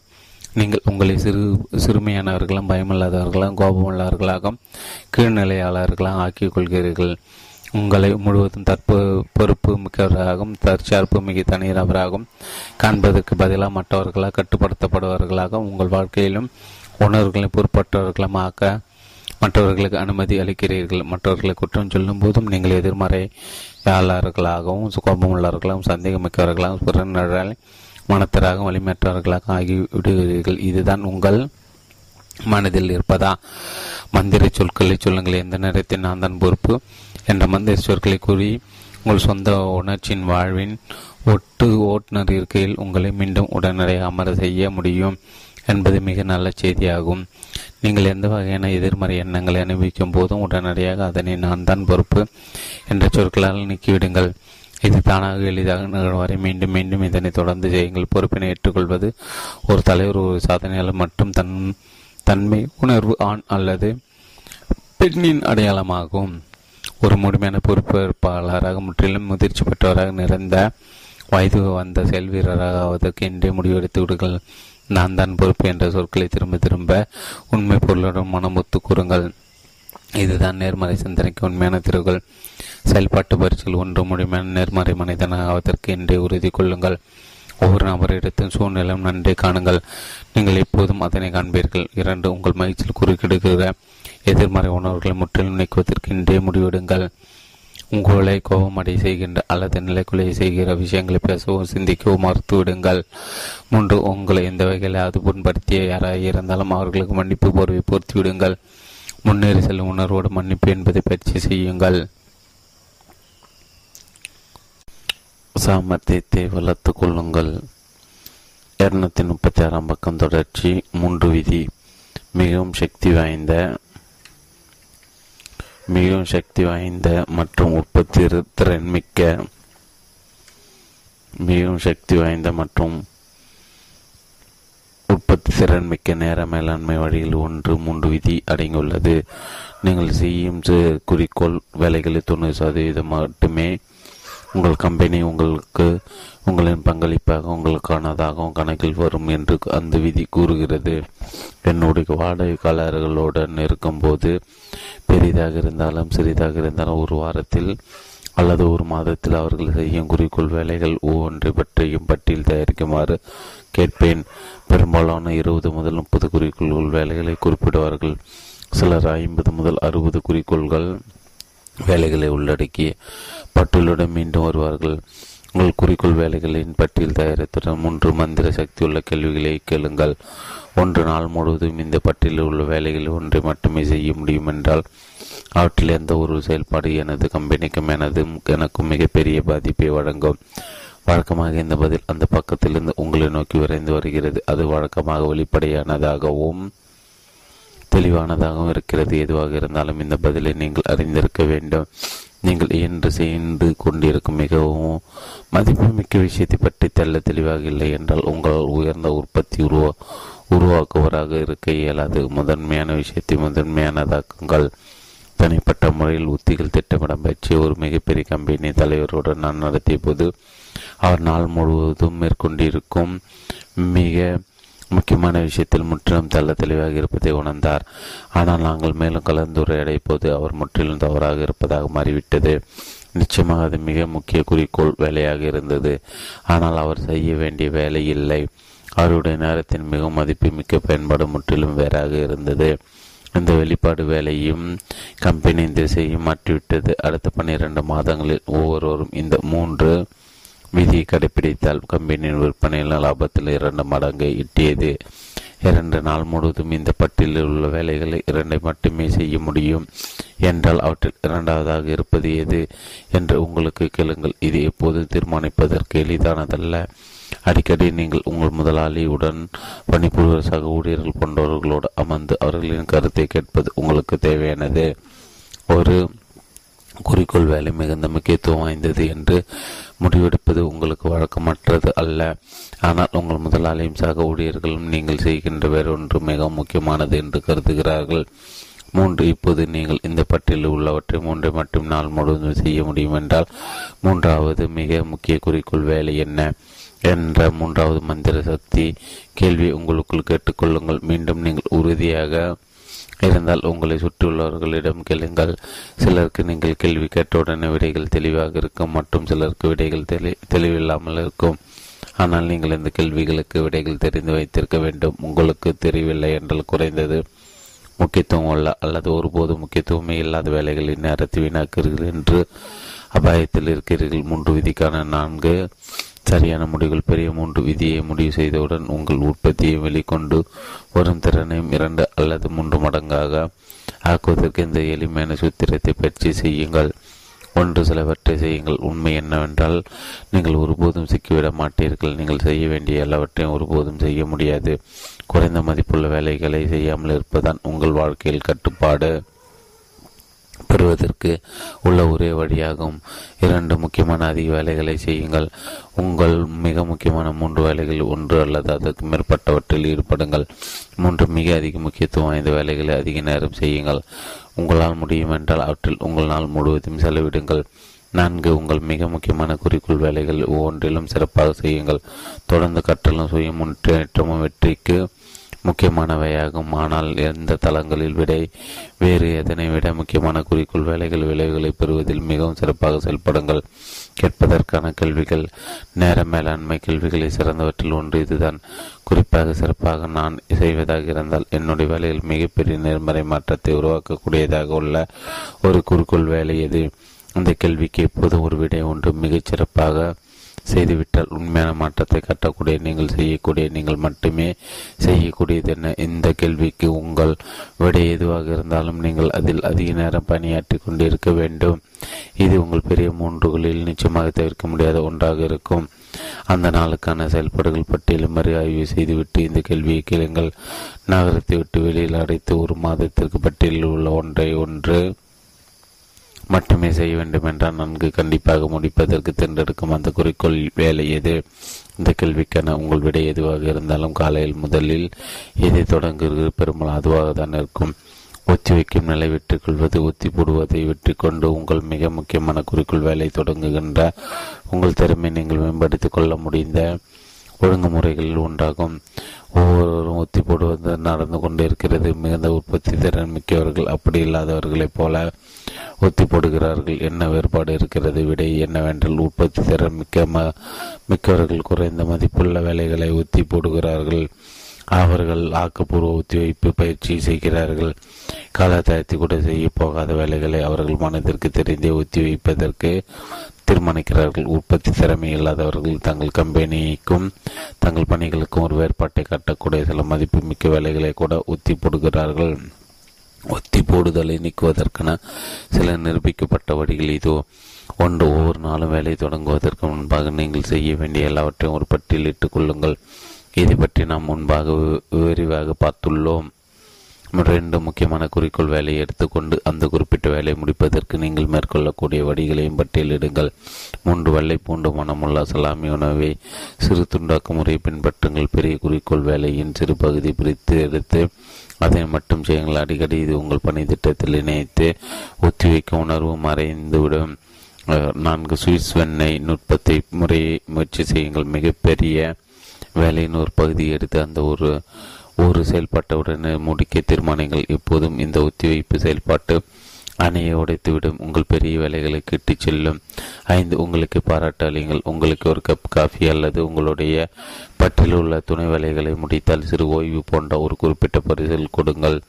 நீங்கள் உங்களை சிறு சிறுமையானவர்களும் பயமில்லாதவர்களும் கோபமுள்ளவர்களாகவும் கீழ்நிலையாளர்களாக ஆக்கிக் கொள்கிறீர்கள். உங்களை முழுவதும் தற்பு பொறுப்பு மிக்கவராகவும் தற்சார்பு மிக தனிநபராகவும் காண்பதற்கு பதிலாக மற்றவர்களால் கட்டுப்படுத்தப்படுவர்களாக உங்கள் வாழ்க்கையிலும் உணர்வுகளை பொறுப்பற்றவர்களும் ஆக்க மற்றவர்களுக்கு அனுமதி அளிக்கிறீர்கள். மற்றவர்களை குற்றம் சொல்லும் போதும் நீங்கள் எதிர்மறையாளர்களாகவும் கோபமுள்ளவர்களாகவும் சந்தேகமிக்கவர்களாகவும் புறநிழல் மனத்தராகவும் வலிமையற்றவர்களாக ஆகி விடுகிறீர்கள் இதுதான் உங்கள் மனதில் இருப்பதா? மந்திர சொற்களை சொல்லுங்கள். எந்த நேரத்தில் நான் தான் பொறுப்பு என்ற மந்திர சொற்களை கூறி உங்கள் சொந்த உணர்ச்சியின் வாழ்வின் ஒட்டு ஓட்டுநர் இருக்கையில் உங்களை மீண்டும் உடனடியாக அமர செய்ய முடியும். என்பது மிக நல்ல செய்தியாகும். நீங்கள் எந்த வகையான எதிர்மறை எண்ணங்களை அனுபவிக்கும் போதும் உடனடியாக அதனை நான் தான் பொறுப்பு என்ற சொற்களால் நீக்கிவிடுங்கள். இது தானாக எளிதாக நிகழ்வரை மீண்டும் மீண்டும் இதனை தொடர்ந்து செய்யுங்கள். பொறுப்பினை ஏற்றுக்கொள்வது ஒரு தலைவர் ஒரு சாதனையாளர் மற்றும் தன் தன்மை உணர்வு ஆண் அல்லது பெண்ணின் அடையாளமாகும். ஒரு முழுமையான பொறுப்பேற்பாளராக முற்றிலும் முதிர்ச்சி பெற்றவராக நிறைந்த வயது வந்த செயல் வீரராக ஆவதற்கு இன்றே முடிவெடுத்து விடுங்கள். நான் தான் பொறுப்பு என்ற சொற்களை திரும்ப திரும்ப உண்மை பொருளுடன் ஒத்து கூறுங்கள். இதுதான் நேர்மறை சிந்தனைக்கு உண்மையான திருவுகள். செயல்பாட்டு பரிசில் ஒன்று முழுமையான நேர்மறை மனிதனாக ஆவதற்கு என்றே உறுதி கொள்ளுங்கள். ஒவ்வொரு நபரிடத்தின் சூழ்நிலையும் நன்றி காணுங்கள். நீங்கள் எப்போதும் அதனை காண்பீர்கள். இரண்டு உங்கள் மகிழ்ச்சியில் குறுக்கிடுகிற எதிர்மறை உணர்வுகளை முற்றிலும் நீக்குவதற்கு இன்றே முடிவெடுங்கள். உங்களை கோபமடை செய்கின்ற அல்லது நிலைக்குலையை செய்கிற விஷயங்களை பேசவும் சிந்திக்கவும் மறுத்துவிடுங்கள் மூன்று உங்களை எந்த வகையில் அது புண்படுத்திய யாராக இருந்தாலும் அவர்களுக்கு மன்னிப்பு போர்வை பொறுத்து விடுங்கள். முன்னேறி செல்லும் உணர்வோடு மன்னிப்பு என்பதை பயிற்சி செய்யுங்கள். சாமர்த்தியத்தை வளர்த்து கொள்ளுங்கள். இருநூத்தி முப்பத்தி ஆறாம் பக்கம் தொடர்ச்சி மூன்று விதி. மிகவும் சக்தி வாய்ந்த மிகவும் சக்தி வாய்ந்த மற்றும் உற்பத்தி திறன் மிக்க மிகவும் சக்தி வாய்ந்த மற்றும் உற்பத்தி திறன் மிக்க நேர மேலாண்மை வழியில் ஒன்று மூன்று விதி அடங்கியுள்ளது. நீங்கள் செய்யும் குறிக்கோள் வேலைகளில் தொண்ணூறு சதவீதம் மட்டுமே உங்கள் கம்பெனி உங்களுக்கு உங்களின் பங்களிப்பாக உங்களுக்கானதாகவும் கணக்கில் வரும் என்று அந்த விதி கூறுகிறது. என்னுடைய வாடகைக்காரர்களுடன் இருக்கும்போது பெரிதாக இருந்தாலும் சிறிதாக இருந்தாலும் ஒரு வாரத்தில் அல்லது ஒரு மாதத்தில் அவர்கள் செய்யும் குறிக்கோள் வேலைகள் ஒவ்வொன்றை பற்றியும் பட்டியல் தயாரிக்குமாறு கேட்பேன். பெரும்பாலான இருபது முதல் முப்பது குறிக்கோள்கள் வேலைகளை குறிப்பிடுவார்கள். சிலர் ஐம்பது முதல் அறுபது குறிக்கோள்கள் வேலைகளை உள்ளடக்கிய பட்டியலுடன் மீண்டும் வருவார்கள். உங்கள் குறிக்கோள் வேலைகளின் பட்டியல் தயாரித்துடன் மூன்று மந்திர சக்தி உள்ள கேள்விகளை கேளுங்கள். ஒன்று நாள் முழுவதும் இந்த பட்டியலில் உள்ள வேலைகளில் ஒன்றை மட்டுமே செய்ய முடியும் என்றால் அவற்றில் எந்த ஒரு செயல்பாடு எனது கம்பெனிக்கும் எனது எனக்கும் மிகப்பெரிய பாதிப்பை வழங்கும். வழக்கமாக இந்த பதில் அந்த பக்கத்திலிருந்து உங்களை நோக்கி விரைந்து வருகிறது. அது வழக்கமாக வெளிப்படையானதாகவும் தெளிவானதாகவும் இருக்கிறது. எதுவாக இருந்தாலும் இந்த பதிலை நீங்கள் அறிந்திருக்க வேண்டும். நீங்கள் என்று செய்து கொண்டிருக்கும் மிகவும் மதிப்புமிக்க விஷயத்தை பற்றி தெல்ல தெளிவாக இல்லை என்றால் உங்கள் உயர்ந்த உற்பத்தி உருவா உருவாக்குவராக இருக்க இயலாது. முதன்மையான விஷயத்தை முதன்மையானதாக்குங்கள். தனிப்பட்ட முறையில் உத்திகள் திட்டமிடம் பற்றி ஒரு மிகப்பெரிய கம்பெனி தலைவருடன் நான் நடத்திய போது அவர் நாள் முழுவதும் மேற்கொண்டிருக்கும் மிக முக்கியமான விஷயத்தில் முற்றிலும் தள்ள தெளிவாக இருப்பதை உணர்ந்தார். ஆனால் நாங்கள் மேலும் கலந்துரையாடை போது அவர் முற்றிலும் தவறாக இருப்பதாக மாறிவிட்டது. நிச்சயமாக அது மிக முக்கிய குறிக்கோள் வேலையாக இருந்தது. ஆனால் அவர் செய்ய வேண்டிய வேலை இல்லை. அவருடைய நேரத்தின் மிக மதிப்பு மிக்க பயன்பாடு முற்றிலும் வேறாக இருந்தது. இந்த வெளிப்பாடு வேலையும் கம்பெனி திசையும் மாற்றிவிட்டது. அடுத்த பன்னிரண்டு மாதங்களில் ஒவ்வொருவரும் இந்த மூன்று விதியை கடைபிடித்தால் கம்பெனியின் விற்பனையில் லாபத்தில் இரண்டு மடங்கை ஈட்டியது இரண்டு நாள் முழுவதும் இந்த பட்டியலில் உள்ள வேலைகளை இரண்டை மட்டுமே செய்ய முடியும். என்றால் அவற்றில் இரண்டாவதாக இருப்பது எது என்று உங்களுக்கு கேளுங்கள். இது எப்போது தீர்மானிப்பதற்கு எளிதானதல்ல. அடிக்கடி நீங்கள் உங்கள் முதலாளியுடன் பணிபுரிவர் சக ஊழியர்கள் போன்றவர்களோடு அமர்ந்து அவர்களின் கருத்தை கேட்பது உங்களுக்கு தேவையானது. ஒரு குறிக்கோள் வேலை மிகுந்த முக்கியத்துவம் வாய்ந்தது என்று முடிவெடுப்பது உங்களுக்கு வழக்கமற்றது அல்ல. ஆனால் உங்கள் முதலாளியும் சக ஊழியர்களும் நீங்கள் செய்கின்ற வேறொன்று மிகவும் முக்கியமானது என்று கருதுகிறார்கள். மூன்று இப்போது நீங்கள் இந்த பட்டியலில் உள்ளவற்றை மூன்றை மட்டும் நாள் முழுவதும் செய்ய முடியும் என்றால் மூன்றாவது மிக முக்கிய குறிக்கோள் வேலை என்ன? என்ற மூன்றாவது மந்திர சக்தி கேள்வி உங்களுக்குள் கேட்டுக்கொள்ளுங்கள். மீண்டும் நீங்கள் உறுதியாக இருந்தால் உங்களை சுற்றியுள்ளவர்களிடம் கேளுங்கள். சிலருக்கு நீங்கள் கேள்வி கேட்டவுடனே விடைகள் தெளிவாக இருக்கும் மற்றும் சிலருக்கு விடைகள் தெளி தெளிவில்லாமல் இருக்கும். ஆனால் நீங்கள் இந்த கேள்விகளுக்கு விடைகள் தெரிந்து வைத்திருக்க வேண்டும். உங்களுக்கு தெரியவில்லை என்றால் குறைந்தது முக்கியத்துவம் உள்ள அல்லது ஒருபோது முக்கியத்துவமே இல்லாத வேலைகளின் நேரத்தை வீணாக்குகிறீர்கள் என்று அபாயத்தில் இருக்கிறீர்கள். மூன்று விதிக்கான நான்கு சரியான முடிவுகள் பெரிய மூன்று விதியை முடிவு செய்தவுடன் உங்கள் உற்பத்தியை வெளிக்கொண்டு வரும் திறனையும் இரண்டு அல்லது மூன்று மடங்காக ஆக்குவதற்கு இந்த எளிமையான சூத்திரத்தை பயிற்சி செய்யுங்கள். ஒன்று சிலவற்றை செய்யுங்கள். உண்மை என்னவென்றால் நீங்கள் ஒருபோதும் சிக்கிவிட மாட்டீர்கள். நீங்கள் செய்ய வேண்டிய எல்லாவற்றையும் ஒருபோதும் செய்ய முடியாது. குறைந்த மதிப்புள்ள வேலைகளை செய்யாமல் இருப்பதுதான் உங்கள் வாழ்க்கையில் கட்டுப்பாடு. பெறுவதற்கு உள்ள ஒரே வழியாகும். இரண்டு முக்கியமான அதிக வேலைகளை செய்யுங்கள். உங்கள் மிக முக்கியமான மூன்று வேலைகள் ஒன்று அல்லது அதற்கு மேற்பட்டவற்றில் ஈடுபடுங்கள். மூன்று மிக அதிக முக்கியத்துவம் வாய்ந்த வேலைகளை அதிக நேரம் செய்யுங்கள். உங்களால் முடியும் என்றால் அவற்றில் உங்கள் நாள் முழுவதும் செலவிடுங்கள். நான்கு உங்கள் மிக முக்கியமான குறிக்கோள் வேலைகள் ஒவ்வொன்றிலும் சிறப்பாக செய்யுங்கள். தொடர்ந்து கற்றலும் சுய முன்னேற்றமும் வெற்றிக்கு முக்கியமானவையாகும். ஆனால் எந்த தளங்களில் விட வேறு எதனை விட முக்கியமான குறிக்கோள் வேலைகள் விளைவுகளை பெறுவதில் மிகவும் சிறப்பாக செயல்படுங்கள். கேட்பதற்கான கேள்விகள் நேர மேலாண்மை கேள்விகளை சிறந்தவற்றில் ஒன்று இதுதான். குறிப்பாக சிறப்பாக நான் செய்வதாக இருந்தால் என்னுடைய வேலையில் மிகப்பெரிய நேர்மறை மாற்றத்தை உருவாக்கக்கூடியதாக உள்ள ஒரு குறிக்கோள் வேலை எது? அந்த கேள்விக்கு எப்போதும் ஒரு விடை ஒன்று மிகச் சிறப்பாக செய்துவிட்டால் உண்மையான மாற்றத்தை கட்டக்கூடிய நீங்கள் செய்யக்கூடிய நீங்கள் மட்டுமே செய்யக்கூடியது என்ன? இந்த கேள்விக்கு உங்கள் விடை எதுவாக இருந்தாலும் நீங்கள் அதில் அதிக நேரம் பணியாற்றி கொண்டிருக்க வேண்டும். இது உங்கள் பெரிய மூன்றுகளில் நிச்சயமாக தவிர்க்க முடியாத ஒன்றாக இருக்கும். அந்த நாளுக்கான செயல்பாடுகள் பட்டியலும் மறு ஆய்வு செய்துவிட்டு இந்த கேள்வியை கேளுங்கள். நகரத்தை விட்டு வெளியில் அடைத்து ஒரு மாதத்திற்கு பட்டியலில் உள்ள ஒன்றை ஒன்று மட்டுமே செய்ய வேண்டும் என்றால் நன்கு கண்டிப்பாக முடிப்பதற்கு தேர்ந்தெடுக்கும் அந்த குறிக்கோள் வேலை எது? இந்த கேள்விக்கான உங்கள் விடை எதுவாக இருந்தாலும் காலையில் முதலில் எதை தொடங்குகிறது பெரும்பாலும் அதுவாக தான் இருக்கும். ஒத்தி வைக்கும் நிலை வெற்றி கொள்வது ஒத்தி போடுவதை வெற்றி கொண்டு உங்கள் மிக முக்கியமான குறிக்கோள் வேலை தொடங்குகின்ற உங்கள் திறமை நீங்கள் மேம்படுத்திக் கொள்ள முடிந்த ஒழுங்குமுறைகளில் ஒன்றாகும். ஒவ்வொருவரும் ஒத்தி போடுவது நடந்து கொண்டிருக்கிறது. மிகுந்த உற்பத்தி திறன் மிக்கவர்கள் அப்படி இல்லாதவர்களைப் போல ஒத்தி போடுகிறார்கள். என்ன வேறுபாடு இருக்கிறது? விடை என்னவென்றால் உற்பத்தி திறன் மிக்க ம மிக்கவர்கள் குறைந்த மதிப்புள்ள வேலைகளை ஒத்தி போடுகிறார்கள். அவர்கள் ஆக்கப்பூர்வ ஒத்திவைப்பு பயிற்சி செய்கிறார்கள். காலத்தாயத்தை கூட செய்ய போகாத வேலைகளை அவர்கள் மனதிற்கு தெரிந்தே ஒத்தி வைப்பதற்கு தீர்மானிக்கிறார்கள். உற்பத்தி திறமை இல்லாதவர்கள் தங்கள் கம்பெனிக்கும் தங்கள் பணிகளுக்கும் ஒரு வேறுபாட்டை காட்டக்கூடிய சில மதிப்பு மிக்க வேலைகளை கூட ஒத்தி போடுகிறார்கள். ஒத்தி போடுதலை நீக்குவதற்கென சில நிரூபிக்கப்பட்ட வழிகள் இதோ. ஒன்று ஒவ்வொரு நாளும் வேலை தொடங்குவதற்கு முன்பாக நீங்கள் செய்ய வேண்டிய எல்லாவற்றையும் ஒரு பட்டியலிட்டுக் கொள்ளுங்கள். இதை பற்றி நாம் முன்பாக விரிவாக பார்த்துள்ளோம். ரெண்டு முக்கியமான குறிக்கோள் வேலையை எடுத்துக்கொண்டு அந்த குறிப்பிட்ட வேலையை முடிப்பதற்கு நீங்கள் மேற்கொள்ளக்கூடிய வடிகளையும் பட்டியலிடுங்கள். மூன்று வெள்ளை பூண்டு மனமுள்ள சலாமி உணவை சிறு துண்டாக்கும் முறையை பின்பற்றுங்கள். பெரிய குறிக்கோள் வேலையின் சிறு பகுதி பிரித்து எடுத்து அதை மட்டும் செய்யுங்கள். அடிக்கடி இது உங்கள் பணி திட்டத்தில் இணைத்து ஒத்திவைக்கும் உணர்வு மறைந்துவிடும். நான்கு சுவிஸ் வெண்ணெய் நுட்பத்தை முறையை முயற்சி செய்யுங்கள். மிகப்பெரிய வேலையின் ஒரு பகுதியை எடுத்து அந்த ஒரு ஒரு செயல்பாட்டவுடனே முடிக்க தீர்மானங்கள் எப்போதும் இந்த ஒத்திவைப்பு செயல்பாட்டு அணையை உடைத்துவிடும். உங்கள் பெரிய வேலைகளை கிட்டி செல்லும். ஐந்து உங்களுக்கு பாராட்டு உங்களுக்கு ஒரு கப் காஃபி அல்லது உங்களுடைய பட்டியலில் உள்ள துணை வேலைகளை முடித்தால் சிறு ஓய்வு போன்ற ஒரு குறிப்பிட்ட பரிசில் கொடுங்கள்.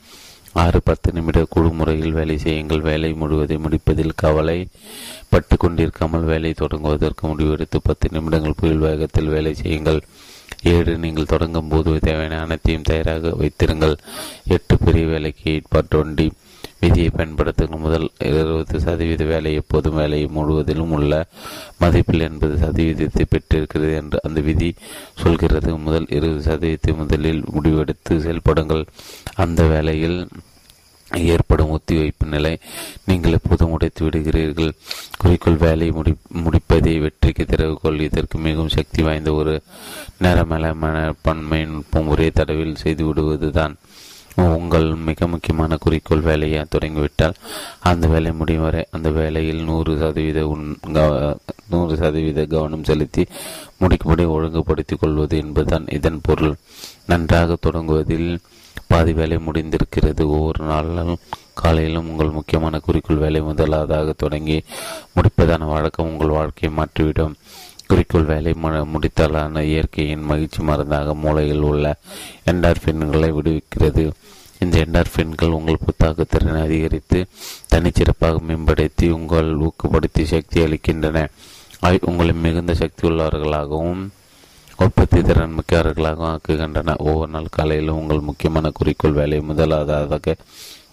ஆறு பத்து நிமிட குழு முறையில் வேலை செய்யுங்கள். வேலை முழுவதை முடிப்பதில் கவலை பட்டு கொண்டிருக்காமல் வேலை தொடங்குவதற்கு முடிவெடுத்து பத்து நிமிடங்கள் புயல் வேகத்தில் வேலை செய்யுங்கள். ஏழு நீங்கள் தொடங்கும் போது தேவையான அனைத்தையும் தயாராக வைத்திருங்கள். எட்டு பெரிய வேலைக்கு ஏற்பாட்டொண்டி விதியை பயன்படுத்துங்கள். முதல் இருபது சதவீத வேலை எப்போதும் வேலையை முழுவதிலும் உள்ள மதிப்பில் எண்பது சதவீதத்தை பெற்றிருக்கிறது என்று அந்த விதி சொல்கிறது. முதல் இருபது சதவீதத்தை முதலில் முடிவெடுத்து செயல்படுங்கள். அந்த வேலையில் ஏற்படும் ஒத்திவைப்பு நிலை. நீங்கள் எப்போதும் உடைத்து விடுகிறீர்கள். குறிக்கோள் வேலையை முடி முடிப்பதை வெற்றிக்கு திறவுகோள் இதற்கு மிகவும் சக்தி வாய்ந்த ஒரு நேரமேலான பன்மை நுட்பம் ஒரே தடவில் செய்து விடுவதுதான். உங்கள் மிக முக்கியமான குறிக்கோள் வேலையை தொடங்கிவிட்டால் அந்த வேலை முடியும் வரை அந்த வேலையில் நூறு சதவீத உன் நூறு சதவீத கவனம் செலுத்தி முடிக்கும்படி ஒழுங்குபடுத்திக் கொள்வது என்பதுதான் இதன் பொருள். நன்றாக தொடங்குவதில் பாதி வேலை முடிந்திருக்கிறது. ஒவ்வொரு நாளும் காலையிலும் உங்கள் முக்கியமான குறிக்கோள் வேலை முதலாவதாக தொடங்கி முடிப்பதான வழக்கம் உங்கள் வாழ்க்கையை மாற்றிவிடும். குறிக்கோள் வேலை முடித்தாலான இயற்கையின் மகிழ்ச்சி மருந்தாக மூளையில் உள்ள என்டார்பின்களை விடுவிக்கிறது. இந்த என்டார்பின்கள் உங்கள் புத்தாக்க திறனை அதிகரித்து தனிச்சிறப்பாக மேம்படுத்தி உங்கள் ஊக்கப்படுத்தி சக்தி அளிக்கின்றன. அவை உங்களை மிகுந்த சக்தி உள்ளவர்களாகவும் உற்பத்தி திறன் மிக்கவர்களாக ஆக்குகின்றன. ஒவ்வொரு நாள் காலையிலும் உங்கள் முக்கியமான குறிக்கோள் வேலையை முதலாவதாக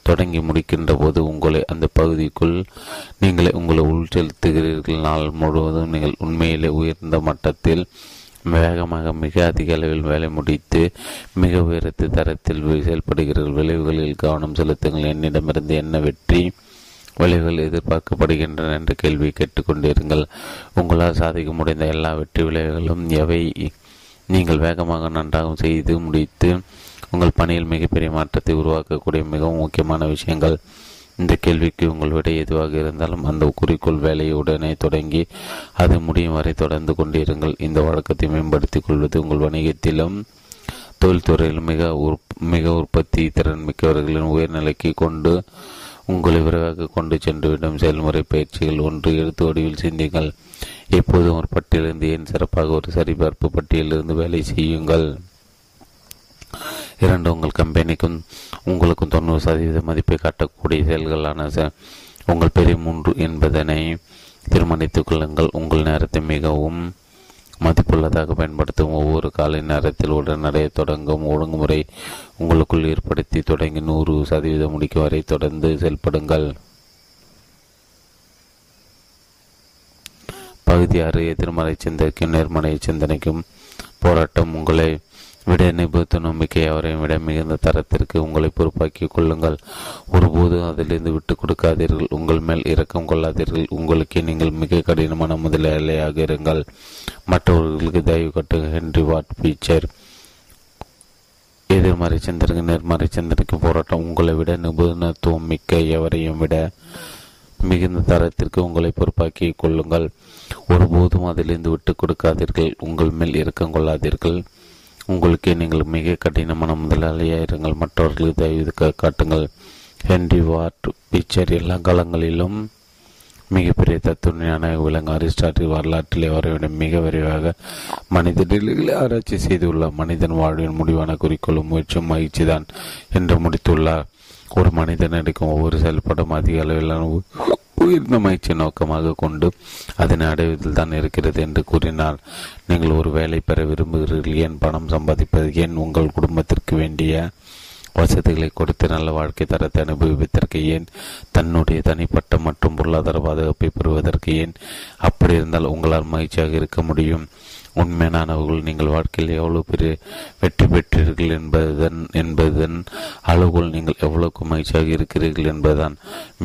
தொடங்கி முடிக்கின்ற போது உங்களை அந்த பகுதிக்குள் நீங்களே உங்களை உள்செலுத்துகிறீர்கள். நாள் முழுவதும் நீங்கள் உண்மையிலே உயர்ந்த மட்டத்தில் வேகமாக மிக அதிக அளவில் வேலை முடித்து மிக உயரத்து தரத்தில் செயல்படுகிறீர்கள். விளைவுகளில் கவனம் செலுத்துங்கள். என்னிடமிருந்து என்ன வெற்றி விளைவுகள் எதிர்பார்க்கப்படுகின்றன என்ற கேள்வியை கேட்டுக்கொண்டிருங்கள். உங்களால் சாதிக்க முடிந்த எல்லா வெற்றி விளைவுகளும் எவை? நீங்கள் வேகமாக நன்றாக செய்து முடித்து உங்கள் பணியில் மிகப்பெரிய மாற்றத்தை உருவாக்கக்கூடிய மிகவும் முக்கியமான விஷயங்கள். இந்த கேள்விக்கு உங்கள் விடை எதுவாக இருந்தாலும் அந்த குறிக்கோள் வேலையை உடனே தொடங்கி அது முடியும் வரை தொடர்ந்து கொண்டிருங்கள். இந்த வழக்கத்தை மேம்படுத்திக் கொள்வது உங்கள் வணிகத்திலும் தொழில்துறையிலும் மிக உற் மிக உற்பத்தி திறன் மிக்கவர்களின் உயர்நிலைக்கு கொண்டு உங்களை விரைவாக கொண்டு சென்றுவிடும் செயல்முறை பயிற்சிகள் ஒன்று. எழுத்து வடிவில் சிந்திங்கள் எப்போதும் ஒரு பட்டியலிருந்து ஏன் சிறப்பாக ஒரு சரிபார்ப்பு பட்டியலிருந்து வேலை செய்யுங்கள். இரண்டு உங்கள் கம்பெனிக்கும் உங்களுக்கும் தொண்ணூறு சதவீத மதிப்பை காட்டக்கூடிய செயல்களான உங்கள் பெரிய மூன்று என்பதனை தீர்மானித்துக் கொள்ளுங்கள். உங்கள் நேரத்தை மிகவும் மதிப்புள்ளதாக பயன்படுத்தும் ஒவ்வொரு காலை நேரத்தில் உடனடியாக தொடங்கும் ஒழுங்குமுறை உங்களுக்குள் ஏற்படுத்தி தொடங்கி நூறு சதவீதம் முடிக்கும் வரை தொடர்ந்து செயல்படுங்கள். பகுதி ஆறு எதிர்மறை சிந்தனைக்கும் நேர்மறை சிந்தனைக்கும் போராட்டம் உங்களை விட நிபுத்த நம்பிக்கை அவரையும் விட மிகுந்த தரத்திற்கு உங்களை பொறுப்பாக்கிக் கொள்ளுங்கள். ஒருபோதும் அதிலிருந்து விட்டுக் கொடுக்காதீர்கள். உங்கள் மேல் இரக்கம் கொள்ளாதீர்கள். உங்களுக்கு நீங்கள் மிக கடினமான முதலாளியாக இருங்கள். மற்றவர்களுக்கு தயவு கட்டு ஹென்ரி வாட் பீச்சர். எதிர்மறை சிந்தனைக்கு நேர்மறை சிந்தனைக்கு போராட்டம் உங்களை விட நிபுணத்துவம் மிக்க எவரையும் விட மிகுந்த தரத்திற்கு உங்களை பொறுப்பாக்கிக் கொள்ளுங்கள். ஒருபோதும் அதிலிருந்து விட்டுக் கொடுக்காதீர்கள். உங்கள் மேல் இறக்கம் கொள்ளாதீர்கள். உங்களுக்கே நீங்கள் மிக கடினமான முதலாளியாக இருங்கள். மற்றவர்களுக்கு தயவு காட்டுங்கள். ஹென்ரி வாட் பிக்சர் எல்லா காலங்களிலும் மிகப்பெரிய தத்துவஞான விலங்கு அரிஸ்டாட்டில் வரலாற்றில் அவரை மிக விரைவாக மனித நிலைகளை ஆராய்ச்சி செய்துள்ள மனிதன் வாழ்வின் முடிவான குறிக்கோளும் முயற்சியும் மகிழ்ச்சிதான் என்று முடித்துள்ளார். ஒரு மனிதன் எடுக்கும் ஒவ்வொரு செயல்பாடும் அதிக அளவிலான உயிர்ந்த மகிழ்ச்சி நோக்கமாக கொண்டு அதனை அடைவதில் தான் இருக்கிறது என்று கூறினார் நீங்கள் ஒரு வேலை பெற விரும்புகிறீர்கள் ஏன் பணம் சம்பாதிப்பது ஏன் உங்கள் குடும்பத்திற்கு வேண்டிய வசதிகளை கொடுத்து நல்ல வாழ்க்கை தரத்தை அனுபவிப்பதற்கு ஏன் தன்னுடைய தனிப்பட்ட மற்றும் பொருளாதார பாதுகாப்பை பெறுவதற்கு ஏன் அப்படி இருந்தால் உங்களால் மகிழ்ச்சியாக இருக்க முடியும்? உண்மையானவர்கள் நீங்கள் வாழ்க்கையில் எவ்வளவு பெரிய வெற்றி பெற்றீர்கள் என்பதன் என்பதன் அளவுகள் நீங்கள் எவ்வளவுக்கு மகிழ்ச்சியாக இருக்கிறீர்கள் என்பதுதான்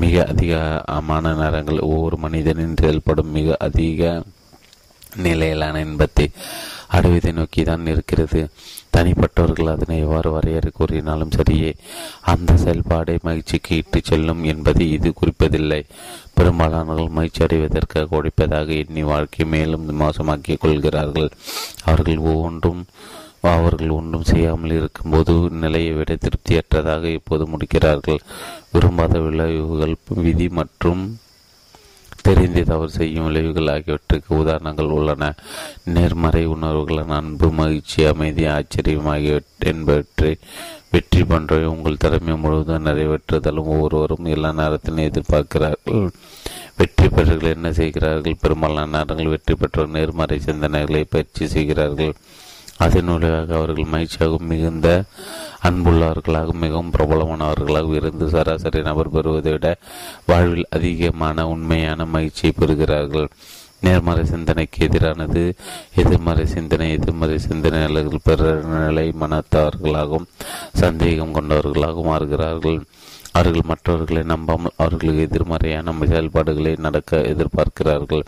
மிக அதிகமான நேரங்கள். ஒவ்வொரு மனிதனின் செயல்படும் மிக அதிக நிலையிலான இன்பத்தை அடைவதை நோக்கி தான் இருக்கிறது. தனிப்பட்டவர்கள் அதனை எவ்வாறு வரையறை கூறினாலும் சரியே. அந்த செயல்பாடை மகிழ்ச்சிக்கு இட்டு செல்லும் என்பதை இது குறிப்பதில்லை. பெரும்பாலானவர்கள் மகிழ்ச்சி அடைவதற்காக உடைப்பதாக எண்ணி வாழ்க்கை மேலும் மோசமாக்கிக் கொள்கிறார்கள். அவர்கள் ஒவ்வொன்றும் அவர்கள் ஒன்றும் செய்யாமல் இருக்கும்போது நிலையை விட திருப்தியற்றதாக இப்போது முடிக்கிறார்கள். விரும்பாத விளைவுகள் விதி மற்றும் தெரிந்து தவறு செய்யும் விளைவுகள் ஆகியவற்றுக்கு உதாரணங்கள் உள்ளன. நேர்மறை உணர்வுகள் அன்பு மகிழ்ச்சி அமைதி ஆச்சரியம் ஆகியவற்றை என்பவற்றை வெற்றி போன்றவை உங்கள் திறமை முழுவதும் நிறைவேற்றுதலும் ஒவ்வொருவரும் எல்லா நேரத்திலும் எதிர்பார்க்கிறார்கள். வெற்றி பெற்றவர்கள் என்ன செய்கிறார்கள்? பெரும்பாலான நேரங்கள் வெற்றி பெற்றவர் நேர்மறை சிந்தனைகளை பயிற்சி செய்கிறார்கள். அதன் அவர்கள் மகிழ்ச்சியாகவும் மிகுந்த அன்புள்ளவர்களாக மிகவும் பிரபலமானவர்களாக இருந்து சராசரி நபர் பெறுவதை விட வாழ்வில் அதிகமான உண்மையான மகிழ்ச்சியை பெறுகிறார்கள். நேர்மறை சிந்தனைக்கு எதிரானது எதிர்மறை சிந்தனை எதிர்மறை சிந்தனையாளர்கள் பிறநிலை மனத்தவர்களாகவும் சந்தேகம் கொண்டவர்களாகவும் மாறுகிறார்கள். அவர்கள் மற்றவர்களை நம்பாமல் அவர்களுக்கு எதிர்மறையான செயல்பாடுகளை நடக்க எதிர்பார்க்கிறார்கள்.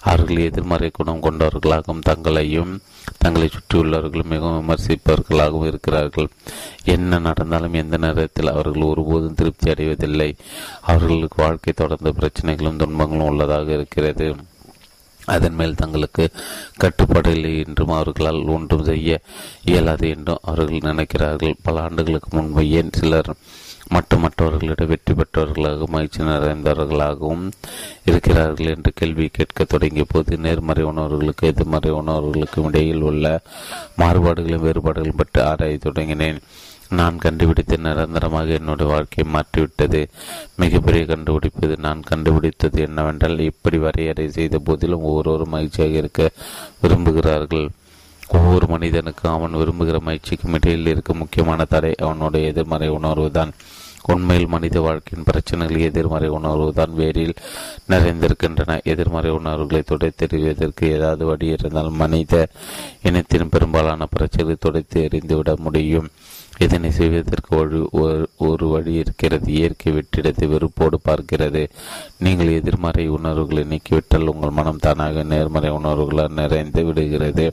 அவர்கள் எதிர்மறை குணம் கொண்டவர்களாகவும் தங்களையும் தங்களை சுற்றியுள்ளவர்கள் மிகவும் விமர்சிப்பவர்களாகவும் இருக்கிறார்கள். என்ன நடந்தாலும் எந்த நேரத்தில் அவர்கள் ஒருபோதும் திருப்தி அடைவதில்லை. அவர்களுக்கு வாழ்க்கை தொடர்ந்த பிரச்சனைகளும் துன்பங்களும் உள்ளதாக இருக்கிறது. அதன் மேல் தங்களுக்கு கட்டுப்பாடு இல்லை என்றும் அவர்களால் ஒன்றும் செய்ய இயலாது என்றும் அவர்கள் நினைக்கிறார்கள். பல ஆண்டுகளுக்கு முன்பு ஏன் சிலர் மற்ற மற்றவர்களிடம் வெற்றி பெற்றவர்களாக மகிழ்ச்சி நிறைந்தவர்களாகவும் இருக்கிறார்கள் என்று கேள்வி கேட்க தொடங்கிய போது நேர்மறை உணர்வுகளுக்கு எதிர்மறை உணர்வுகளுக்கும் இடையில் உள்ள மாறுபாடுகளும் வேறுபாடுகளும் பற்றி ஆராய தொடங்கினேன். நான் கண்டுபிடித்து நிரந்தரமாக என்னுடைய வாழ்க்கையை மாற்றிவிட்டது. மிகப்பெரிய கண்டுபிடிப்பது நான் கண்டுபிடித்தது என்னவென்றால் இப்படி வரையறை செய்த போதிலும் ஒவ்வொருவரும் மகிழ்ச்சியாக இருக்க விரும்புகிறார்கள். ஒவ்வொரு மனிதனுக்கும் அவன் விரும்புகிற மகிழ்ச்சிக்கும் இடையில் இருக்கும் முக்கியமான தடை அவனுடைய எதிர்மறை உணர்வுதான். உண்மையில் மனித வாழ்க்கையின் பிரச்சனைகள் எதிர்மறை உணர்வு தான் வேரில் நிறைந்திருக்கின்றன. எதிர்மறை உணர்வுகளை தொடை தெரிவதற்கு ஏதாவது வழி இருந்தால் மனித இனத்தின் பெரும்பாலான பிரச்சனைகளை துடைத்து எறிந்துவிட முடியும். இதனை செய்வதற்கு ஒரு ஒரு வழி இருக்கிறது. இயற்கை வெற்றிடத்தை வெறுப்போடு பார்க்கிறது. நீங்கள் எதிர்மறை உணர்வுகளை நீக்கிவிட்டால் உங்கள் மனம் தானாக நேர்மறை உணர்வுகளால் நிறைந்து விடுகிறது.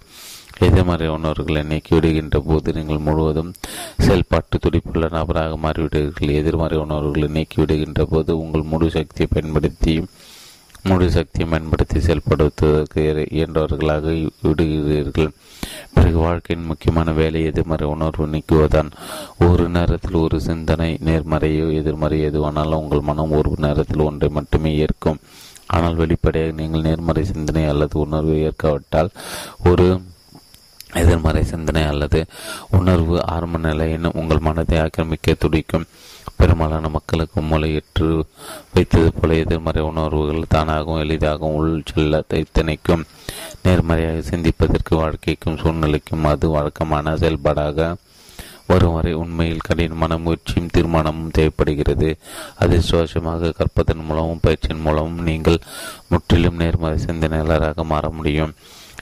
எதிர்மறை உணர்வுகளை நீக்கிவிடுகின்ற போது நீங்கள் முழுவதும் செயல்பாட்டு துடிப்புள்ள நபராக மாறிவிடுவீர்கள் எதிர்மறை உணர்வுகளை நீக்கிவிடுகின்ற போது உங்கள் முழு சக்தியை பயன்படுத்தி முழு சக்தியை பயன்படுத்தி செயல்படுத்துவதற்கு இயன்றவர்களாக விடுகிறீர்கள். பிறகு வாழ்க்கையின் முக்கியமான வேலை எதிர்மறை உணர்வு நீக்குவதான் ஒரு நேரத்தில் ஒரு சிந்தனை நேர்மறையோ எதிர்மறை எதுவானாலும் உங்கள் மனம் ஒரு நேரத்தில் ஒன்றை மட்டுமே ஏற்கும். ஆனால் வெளிப்படையாக நீங்கள் நேர்மறை சிந்தனை அல்லது உணர்வு ஏற்காவிட்டால் ஒரு எதிர்மறை சிந்தனை அல்லது உணர்வு ஆரம்ப நிலையின் உங்கள் மனதை ஆக்கிரமிக்க துடிக்கும். பெரும்பாலான மக்களுக்கு மூளையிற்று வைத்தது போல எதிர்மறை உணர்வுகள் தானாகவும் எளிதாகவும் உள் செல்ல தைத்தனைக்கும் நேர்மறையாக சிந்திப்பதற்கு வாழ்க்கைக்கும் சூழ்நிலைக்கும் அது வழக்கமான செயல்பாடாக வரும் வரை உண்மையில் கடினமான முயற்சியும் தீர்மானமும் தேவைப்படுகிறது. அதிர்ஷ்டவசமாக கற்பதன் மூலமும் பயிற்சியின் மூலமும் நீங்கள் முற்றிலும் நேர்மறை சிந்தனையாளராக மாற முடியும்.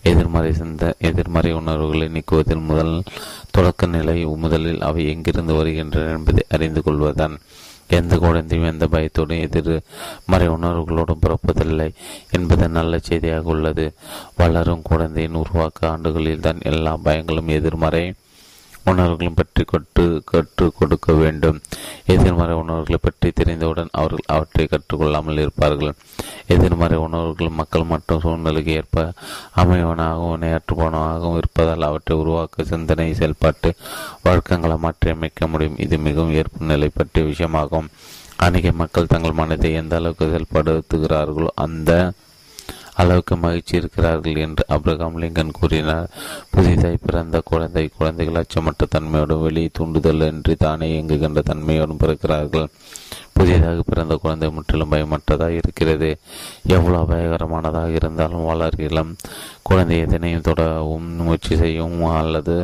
எதிர்மறை சிந்த எதிர்மறை உணர்வுகளை நீக்குவதில் முதல் தொடக்க நிலை முதலில் அவை எங்கிருந்து வருகின்றன என்பதை அறிந்து கொள்வதுதான். எந்த குழந்தையும் எந்த பயத்தோடும் எதிர்மறை உணர்வுகளோடும் பிறப்பதில்லை என்பது நல்ல செய்தியாக உள்ளது. வளரும் குழந்தையின் உருவாக்க ஆண்டுகளில் தான் எல்லா பயங்களும் எதிர்மறை உணர்வுகளும் பற்றி கற்று கற்றுக் கொடுக்க வேண்டும். எதிர்மறை உணர்வுகளை பற்றி தெரிந்தவுடன் அவர்கள் அவற்றை கற்றுக்கொள்ளாமல் இருப்பார்கள். எதிர்மறை உணர்வுகள் மக்கள் மற்றும் சூழ்நிலைக்கு ஏற்ப அமைவனாகவும் வினையாற்றுபவனாகவும் இருப்பதால் அவற்றை உருவாக்க சிந்தனை செயல்பாட்டு வழக்கங்களை மாற்றியமைக்க முடியும். இது மிகவும் ஏற்பு நிலை பற்றிய விஷயமாகும். அநேக மக்கள் தங்கள் மனதை எந்த அளவுக்கு செயல்படுத்துகிறார்களோ அந்த அளவுக்கு மகிழ்ச்சி இருக்கிறார்கள் என்று அப்ரகாம் லிங்கன் கூறினார். புதிதாய் பிறந்த குழந்தை குழந்தைகள் அச்சமற்ற தன்மையோடும் வெளியே தூண்டுதல் என்று தானே இயங்குகின்ற தன்மையோடும் பிறக்கிறார்கள். புதிதாக பிறந்த குழந்தை முற்றிலும் பயமற்றதாக இருக்கிறது. எவ்வளவு அபாயகரமானதாக இருந்தாலும் வளர்கிலம் குழந்தை எதனையும் தொடவும் முயற்சி செய்யும் அல்லது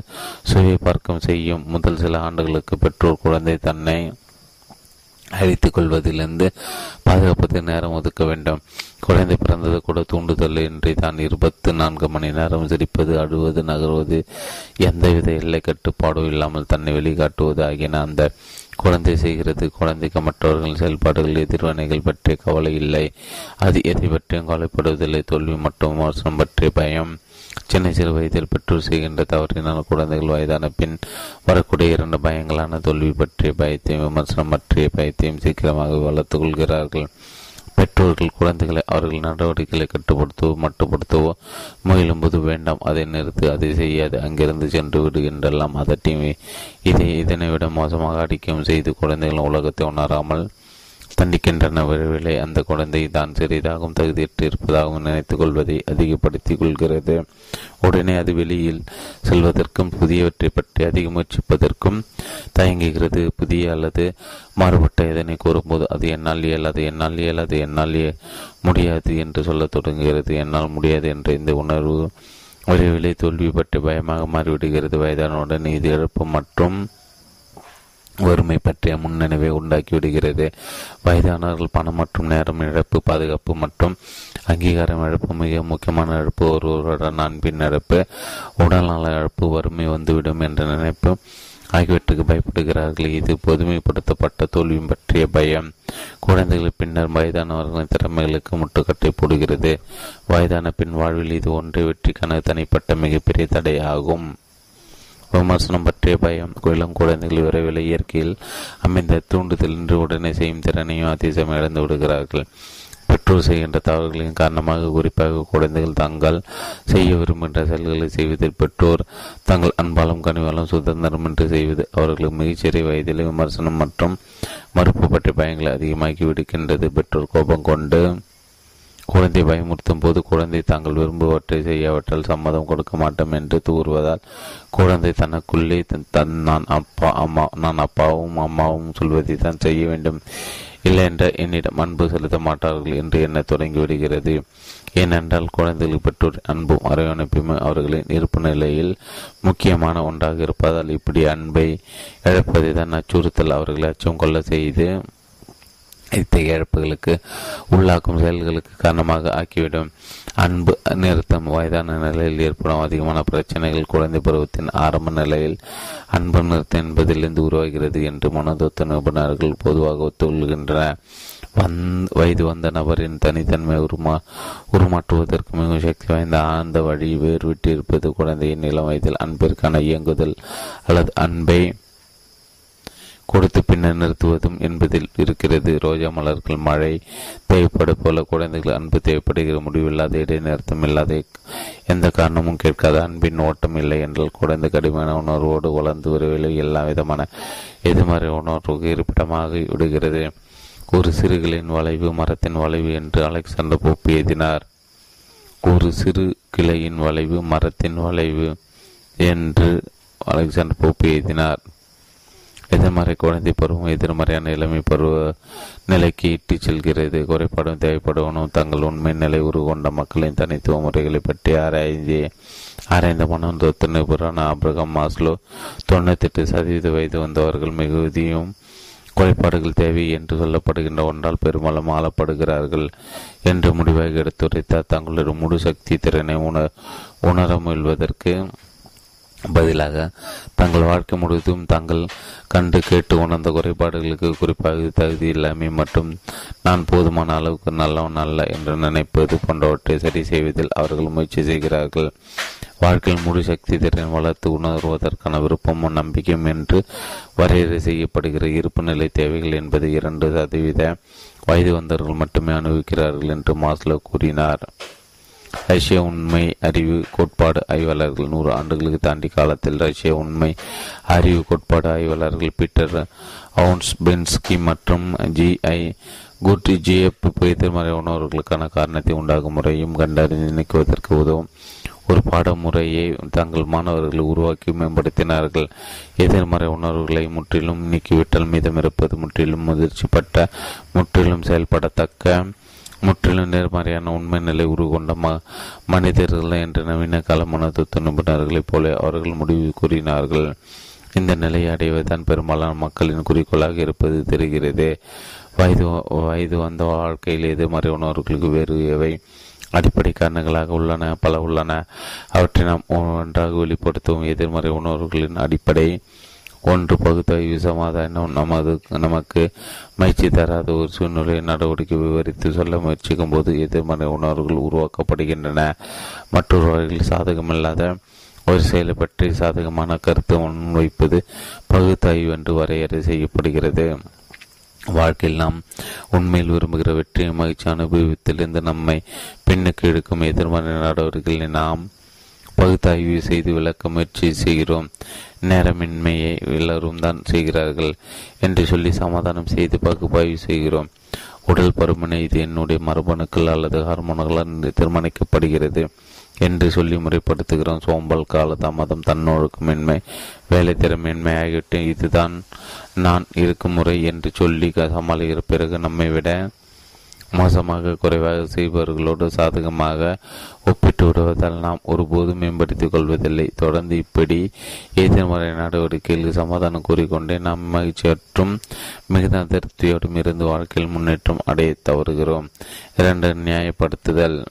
சுவை பார்க்கும் செய்யும். முதல் சில ஆண்டுகளுக்கு பெற்றோர் குழந்தை தன்னை அழித்துக் கொள்வதிலிருந்து பாதுகாப்பதற்கு நேரம் ஒதுக்க வேண்டும். குழந்தை பிறந்தது கூட தூண்டுதல் இன்றி தான் இருபத்து நான்கு மணி நேரம் சிரிப்பது அழுவது நகர்வது எந்தவித எல்லை கட்டுப்பாடோ இல்லாமல் தன்னை வெளிக்காட்டுவது ஆகியன அந்த குழந்தை செய்கிறது. குழந்தைக்கு மற்றவர்கள் செயல்பாடுகள் எதிர்வனைகள் பற்றிய கவலை இல்லை. அது எதை பற்றியும் கவலைப்படுவதில்லை. தோல்வி மற்றும் விமர்சனம் பற்றிய பயம். சின்ன சிறு வயதில் பெற்றோர் செய்கின்ற தவறினால் குழந்தைகள் வயதான பின் வரக்கூடிய இரண்டு பயங்களான தோல்வி பற்றிய பயத்தையும் விமர்சனம் பற்றிய பயத்தையும் சீக்கிரமாக வளர்த்து கொள்கிறார்கள். பெற்றோர்கள் குழந்தைகளை அவர்கள் நடவடிக்கைகளை கட்டுப்படுத்தவோ மட்டுப்படுத்தவோ முயலும்போது வேண்டாம் அதை நிறுத்து அதை செய்யாது. அங்கிருந்து சென்று விடுகின்றெல்லாம் அதட்டியும் இதை இதனை விட மோசமாக அடிக்கவும் செய்து குழந்தைகள் உலகத்தை உணராமல் தண்டிக்கின்றன. அந்த குழந்தை தான் சிறிதாகவும் தகுதியற்று இருப்பதாகவும் நினைத்துக் கொள்வதை அதிகப்படுத்திக் கொள்கிறது. உடனே அது வெளியில் செல்வதற்கும் புதியவற்றை பற்றி அதிக முயற்சிப்பதற்கும் தயங்குகிறது. புதிய அல்லது மாறுபட்ட இதனை கூறும்போது அது என்னால் இயலாது என்னால் இயலாது என்னால் முடியாது என்று சொல்லத் தொடங்குகிறது. என்னால் முடியாது என்ற இந்த உணர்வு விரைவிலே தோல்வி பற்றி பயமாக மாறிவிடுகிறது. வயதானவுடன் இது இழப்பு மற்றும் வறுமை பற்றிய முன்னினைவை உண்டாக்கிவிடுகிறது வயதானவர்கள் பணம் மற்றும் நேரம் இழப்பு பாதுகாப்பு மற்றும் அங்கீகாரம் இழப்பு மிக முக்கியமான இழப்பு ஒருவருடன் அன்பின் இழப்பு உடல்நல இழப்பு வறுமை வந்துவிடும் என்ற நினைப்பு ஆகியவற்றுக்கு பயப்படுகிறார்கள். இது பொதுமைப்படுத்தப்பட்ட தோல்வி பற்றிய பயம். குழந்தைகள் பின்னர் வயதானவர்களின் திறமைகளுக்கு முட்டுக்கட்டை போடுகிறது. வயதான பின் வாழ்வில் இது ஒன்றை வெற்றிக்கான தனிப்பட்ட மிகப்பெரிய தடையாகும். விமர்சனம் பற்றிய பயம். இளம் குழந்தைகள் விரைவில் இயற்கையில் அமைந்த தூண்டுதல் என்று உடனே செய்யும் திறனையும் அதிசயம் இழந்து விடுகிறார்கள். பெற்றோர் செய்கின்ற தவறுகளின் காரணமாக குறிப்பாக குழந்தைகள் தாங்கள் செய்ய விரும்புகின்ற செயல்களை செய்வதில் பெற்றோர் தங்கள் அன்பாலும் கனிவாலும் சுதந்திரம் என்று செய்வது அவர்களுக்கு மிகச்சிறிய வயதில் விமர்சனம் மற்றும் மறுப்பு பற்றிய பயங்களை அதிகமாக்கி விடுக்கின்றது. பெற்றோர் கோபம் கொண்டு குழந்தை பயமுறுத்தும் போது குழந்தை தாங்கள் விரும்புவற்றை செய்யவற்றால் சம்மதம் கொடுக்க மாட்டோம் என்று தூறுவதால் குழந்தை தனக்குள்ளே தன் நான் அப்பா அம்மா நான் அப்பாவும் அம்மாவும் சொல்வதை தான் செய்ய வேண்டும். இல்லை என்ற என்னிடம் அன்பு செலுத்த மாட்டார்கள் என்று எண்ண தொடங்கிவிடுகிறது ஏனென்றால் குழந்தைகள் பெற்றோர் அன்பும் அரவணைப்பும் அவர்களின் இருப்பு நிலையில் முக்கியமான ஒன்றாக இருப்பதால் இப்படி அன்பை இழப்பதை தான் அச்சுறுத்தல் அவர்களை அச்சம் கொள்ள செய்து இத்தகைய இழப்புகளுக்கு உள்ளாக்கும் செயல்களுக்கு காரணமாக ஆக்கிவிடும். அன்பு நிறுத்தம் வயதான நிலையில் ஏற்படும் அதிகமான பிரச்சனைகள் குழந்தை பருவத்தின் ஆரம்ப நிலையில் அன்பு நிறுத்தம் என்பதிலிருந்து உருவாகிறது என்று மனதொத்த நிபுணர்கள் பொதுவாக ஒத்துக்கொள்கின்றனர் வந் வயது வந்த நபரின் தனித்தன்மை உருமா உருமாற்றுவதற்கு மிகவும் சக்தி வாய்ந்த ஆழ்ந்த வழி வேறுவிட்டு இருப்பது குழந்தையின் நிலம் வயதில் அன்பிற்கான இயங்குதல் அல்லது அன்பை கொடுத்து பின்னர் நிறுத்துவதும் என்பதில் இருக்கிறது. ரோஜா மலர்கள் மழை தேவைப்படு போல குழந்தைகள் அன்பு தேவைப்படுகிற முடிவில்லாத இடைநிறுத்தம் இல்லாத எந்த காரணமும் கேட்காத அன்பின் ஓட்டம் இல்லை என்றால் குழந்தை கடுமையான உணர்வோடு வளர்ந்து வரவில்லை எல்லா விதமான எதிர்மறை உணர்வுக்கு இருப்பிடமாக விடுகிறது. ஒரு சிறுகளின் வளைவு மரத்தின் வளைவு என்று அலெக்சாண்டர் போப் எழுதினார். ஒரு சிறு கிளையின் வளைவு மரத்தின் வளைவு என்று அலெக்சாண்டர் போப் எழுதினார். எதிர்மறை குழந்தை பருவம் எதிர்மறையான இளமை பருவ நிலைக்கு இட்டுச் செல்கிறது. குறைபாடும் தேவைப்படுவனும் தங்கள் உண்மை நிலை உருகொண்ட மக்களின் தனித்துவ முறைகளை பற்றி ஆராய்ந்து ஆராய்ந்த மனம் தொத்து நிபுணரான அப்ரகம் மாஸ்லோ தொண்ணூத்தெட்டு சதவீத வயது வந்தவர்கள் மிகுதியும் குறைபாடுகள் தேவை என்று சொல்லப்படுகின்ற ஒன்றால் பெரும்பாலும் ஆளப்படுகிறார்கள் என்று முடிவாக எடுத்துரைத்தார். தங்களது முழு சக்தி திறனை உண உணர முயல்வதற்கு பதிலாக தங்கள் வாழ்க்கை முழுவதும் தாங்கள் கண்டு கேட்டு உணர்ந்த குறைபாடுகளுக்கு குறிப்பாக தகுதி இல்லாமை மற்றும் நான் போதுமான அளவுக்கு நல்லவன் அல்ல என்று நினைப்பது போன்றவற்றை சரி செய்வதில் அவர்கள் முயற்சி செய்கிறார்கள். வாழ்க்கையில் முழு சக்தி திறன் வளர்த்து உணர்வதற்கான விருப்பமும் நம்பிக்கையும் என்று வரையறை செய்யப்படுகிற இருப்பு நிலை தேவைகள் என்பது இரண்டு சதவீத வயது வந்தவர்கள் மட்டுமே அனுபவிக்கிறார்கள் என்று மாஸ்லோ கூறினார். ரஷ்ய உண்மை அறிவு கோட்பாடு ஆய்வாளர்கள் நூறு ஆண்டுகளுக்கு தாண்டி காலத்தில் ரஷ்ய உண்மை அறிவு கோட்பாடு ஆய்வாளர்கள் பீட்டர் அவுன்ஸ் பென்ஸ்கி மற்றும் ஜிஐ ஐ. குட் ஜிஎப் எதிர்மறை உணர்வுகளுக்கான காரணத்தை உண்டாகும் முறையும் கண்டறிந்து நீக்குவதற்கு உதவும். ஒரு பாடமுறையை தங்கள் மாணவர்கள் உருவாக்கி மேம்படுத்தினார்கள். எதிர்மறை உணர்வுகளை முற்றிலும் நீக்கிவிட்டால் மீதம் இருப்பது முற்றிலும் முதிர்ச்சிப்பட்ட முற்றிலும் செயல்படத்தக்க முற்றிலும் நேர்மறையான உண்மை நிலை உருகொண்ட ம மனிதர்கள் என்ற நவீன கால மனதத்துவ நிபுணர்களைப் போல அவர்கள் முடிவு கூறினார்கள். இந்த நிலையை அடைவதுதான் பெரும்பாலான மக்களின் குறிக்கோளாக இருப்பது தெரிகிறது. வயது வயது வந்த வாழ்க்கையில் எதிர்மறை உணர்வுகளுக்கு வேறு எவை அடிப்படை காரணங்களாக உள்ளன பல உள்ளன. அவற்றை நாம் ஒன்றாக வெளிப்படுத்தும் எதிர்மறை உணர்வுகளின் அடிப்படை ஒன்று பகுத்தாய்வு சமாதானம் நமது நமக்கு மகிழ்ச்சி தராத ஒரு சூழ்நிலை நடவடிக்கை விவரித்து சொல்ல முயற்சிக்கும் போது எதிர்மறை உணர்வுகள் உருவாக்கப்படுகின்றன. மற்றொரு வகையில் சாதகமில்லாத ஒரு செயலை பற்றி சாதகமான கருத்து முன்வைப்பது பகுத்தாய்வு என்று வரையறை செய்யப்படுகிறது. வாழ்க்கையில் நாம் உண்மையில் விரும்புகிற வெற்றியை மகிழ்ச்சி அனுபவித்திலிருந்து நம்மை பின்னுக்கு எடுக்கும் எதிர்மறை நடவடிக்கைகளை நாம் பகுத்தாய்வு செய்து விளக்க முயற்சி செய்கிறோம். நேரமின்மையை எல்லாரும் தான் செய்கிறார்கள் என்று சொல்லி சமாதானம் செய்து பகுப்பாய்வு செய்கிறோம். உடல் பருமனை இது என்னுடைய மரபணுக்கள் அல்லது ஹார்மோன்களால் தீர்மானிக்கப்படுகிறது என்று சொல்லி முறைப்படுத்துகிறோம். சோம்பல் கால தாமதம் தன்னொழுக்கமின்மை வேலை திறமின்மை ஆகியவற்றை இதுதான் நான் இருக்கும் முறை என்று சொல்லி சமாளிக்கிற பிறகு நம்மை விட மோசமாக குறைவாக செய்பவர்களோடு சாதகமாக ஒப்பிட்டு விடுவதால் நாம் ஒருபோதும் மேம்படுத்திக் கொள்வதில்லை. தொடர்ந்து இப்படி எதிர்மறை நடவடிக்கையில் சமாதானம் கூறிக்கொண்டே நாம் மகிழ்ச்சியற்றும் மிகுந்த திருப்தியோடும் இருந்து வாழ்க்கையில் முன்னேற்றம் அடைய தவறுகிறோம். இரண்டு நியாயப்படுத்துதல்.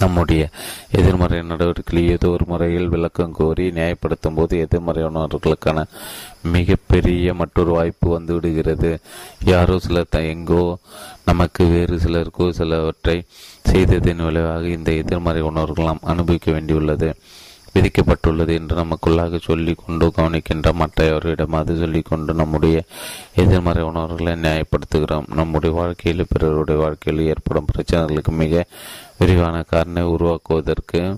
நம்முடைய எதிர்மறை நடவடிக்கைகளை ஏதோ ஒரு முறையில் விளக்கம் கோரி நியாயப்படுத்தும் போது எதிர்மறையானவர்களுக்கான மிகப்பெரிய மற்றொரு வாய்ப்பு வந்து விடுகிறது. யாரோ சிலர் எங்கோ நமக்கு வேறு சிலருக்கோ சிலவற்றை செய்ததின் விளைவாக இந்த எதிர்மறை உணர்வுகள் நாம் அனுபவிக்க வேண்டியுள்ளது. விதிக்கப்பட்டுள்ளது என்று நமக்குள்ளாக சொல்லி கொண்டு கவனிக்கின்ற மற்றவரிடம் அது சொல்லிக்கொண்டு நம்முடைய எதிர்மறை உணர்வுகளை நியாயப்படுத்துகிறோம். நம்முடைய வாழ்க்கையில் பிறருடைய வாழ்க்கையில் ஏற்படும் பிரச்சனைகளுக்கு மிக விரிவான காரணை உருவாக்குவதற்கு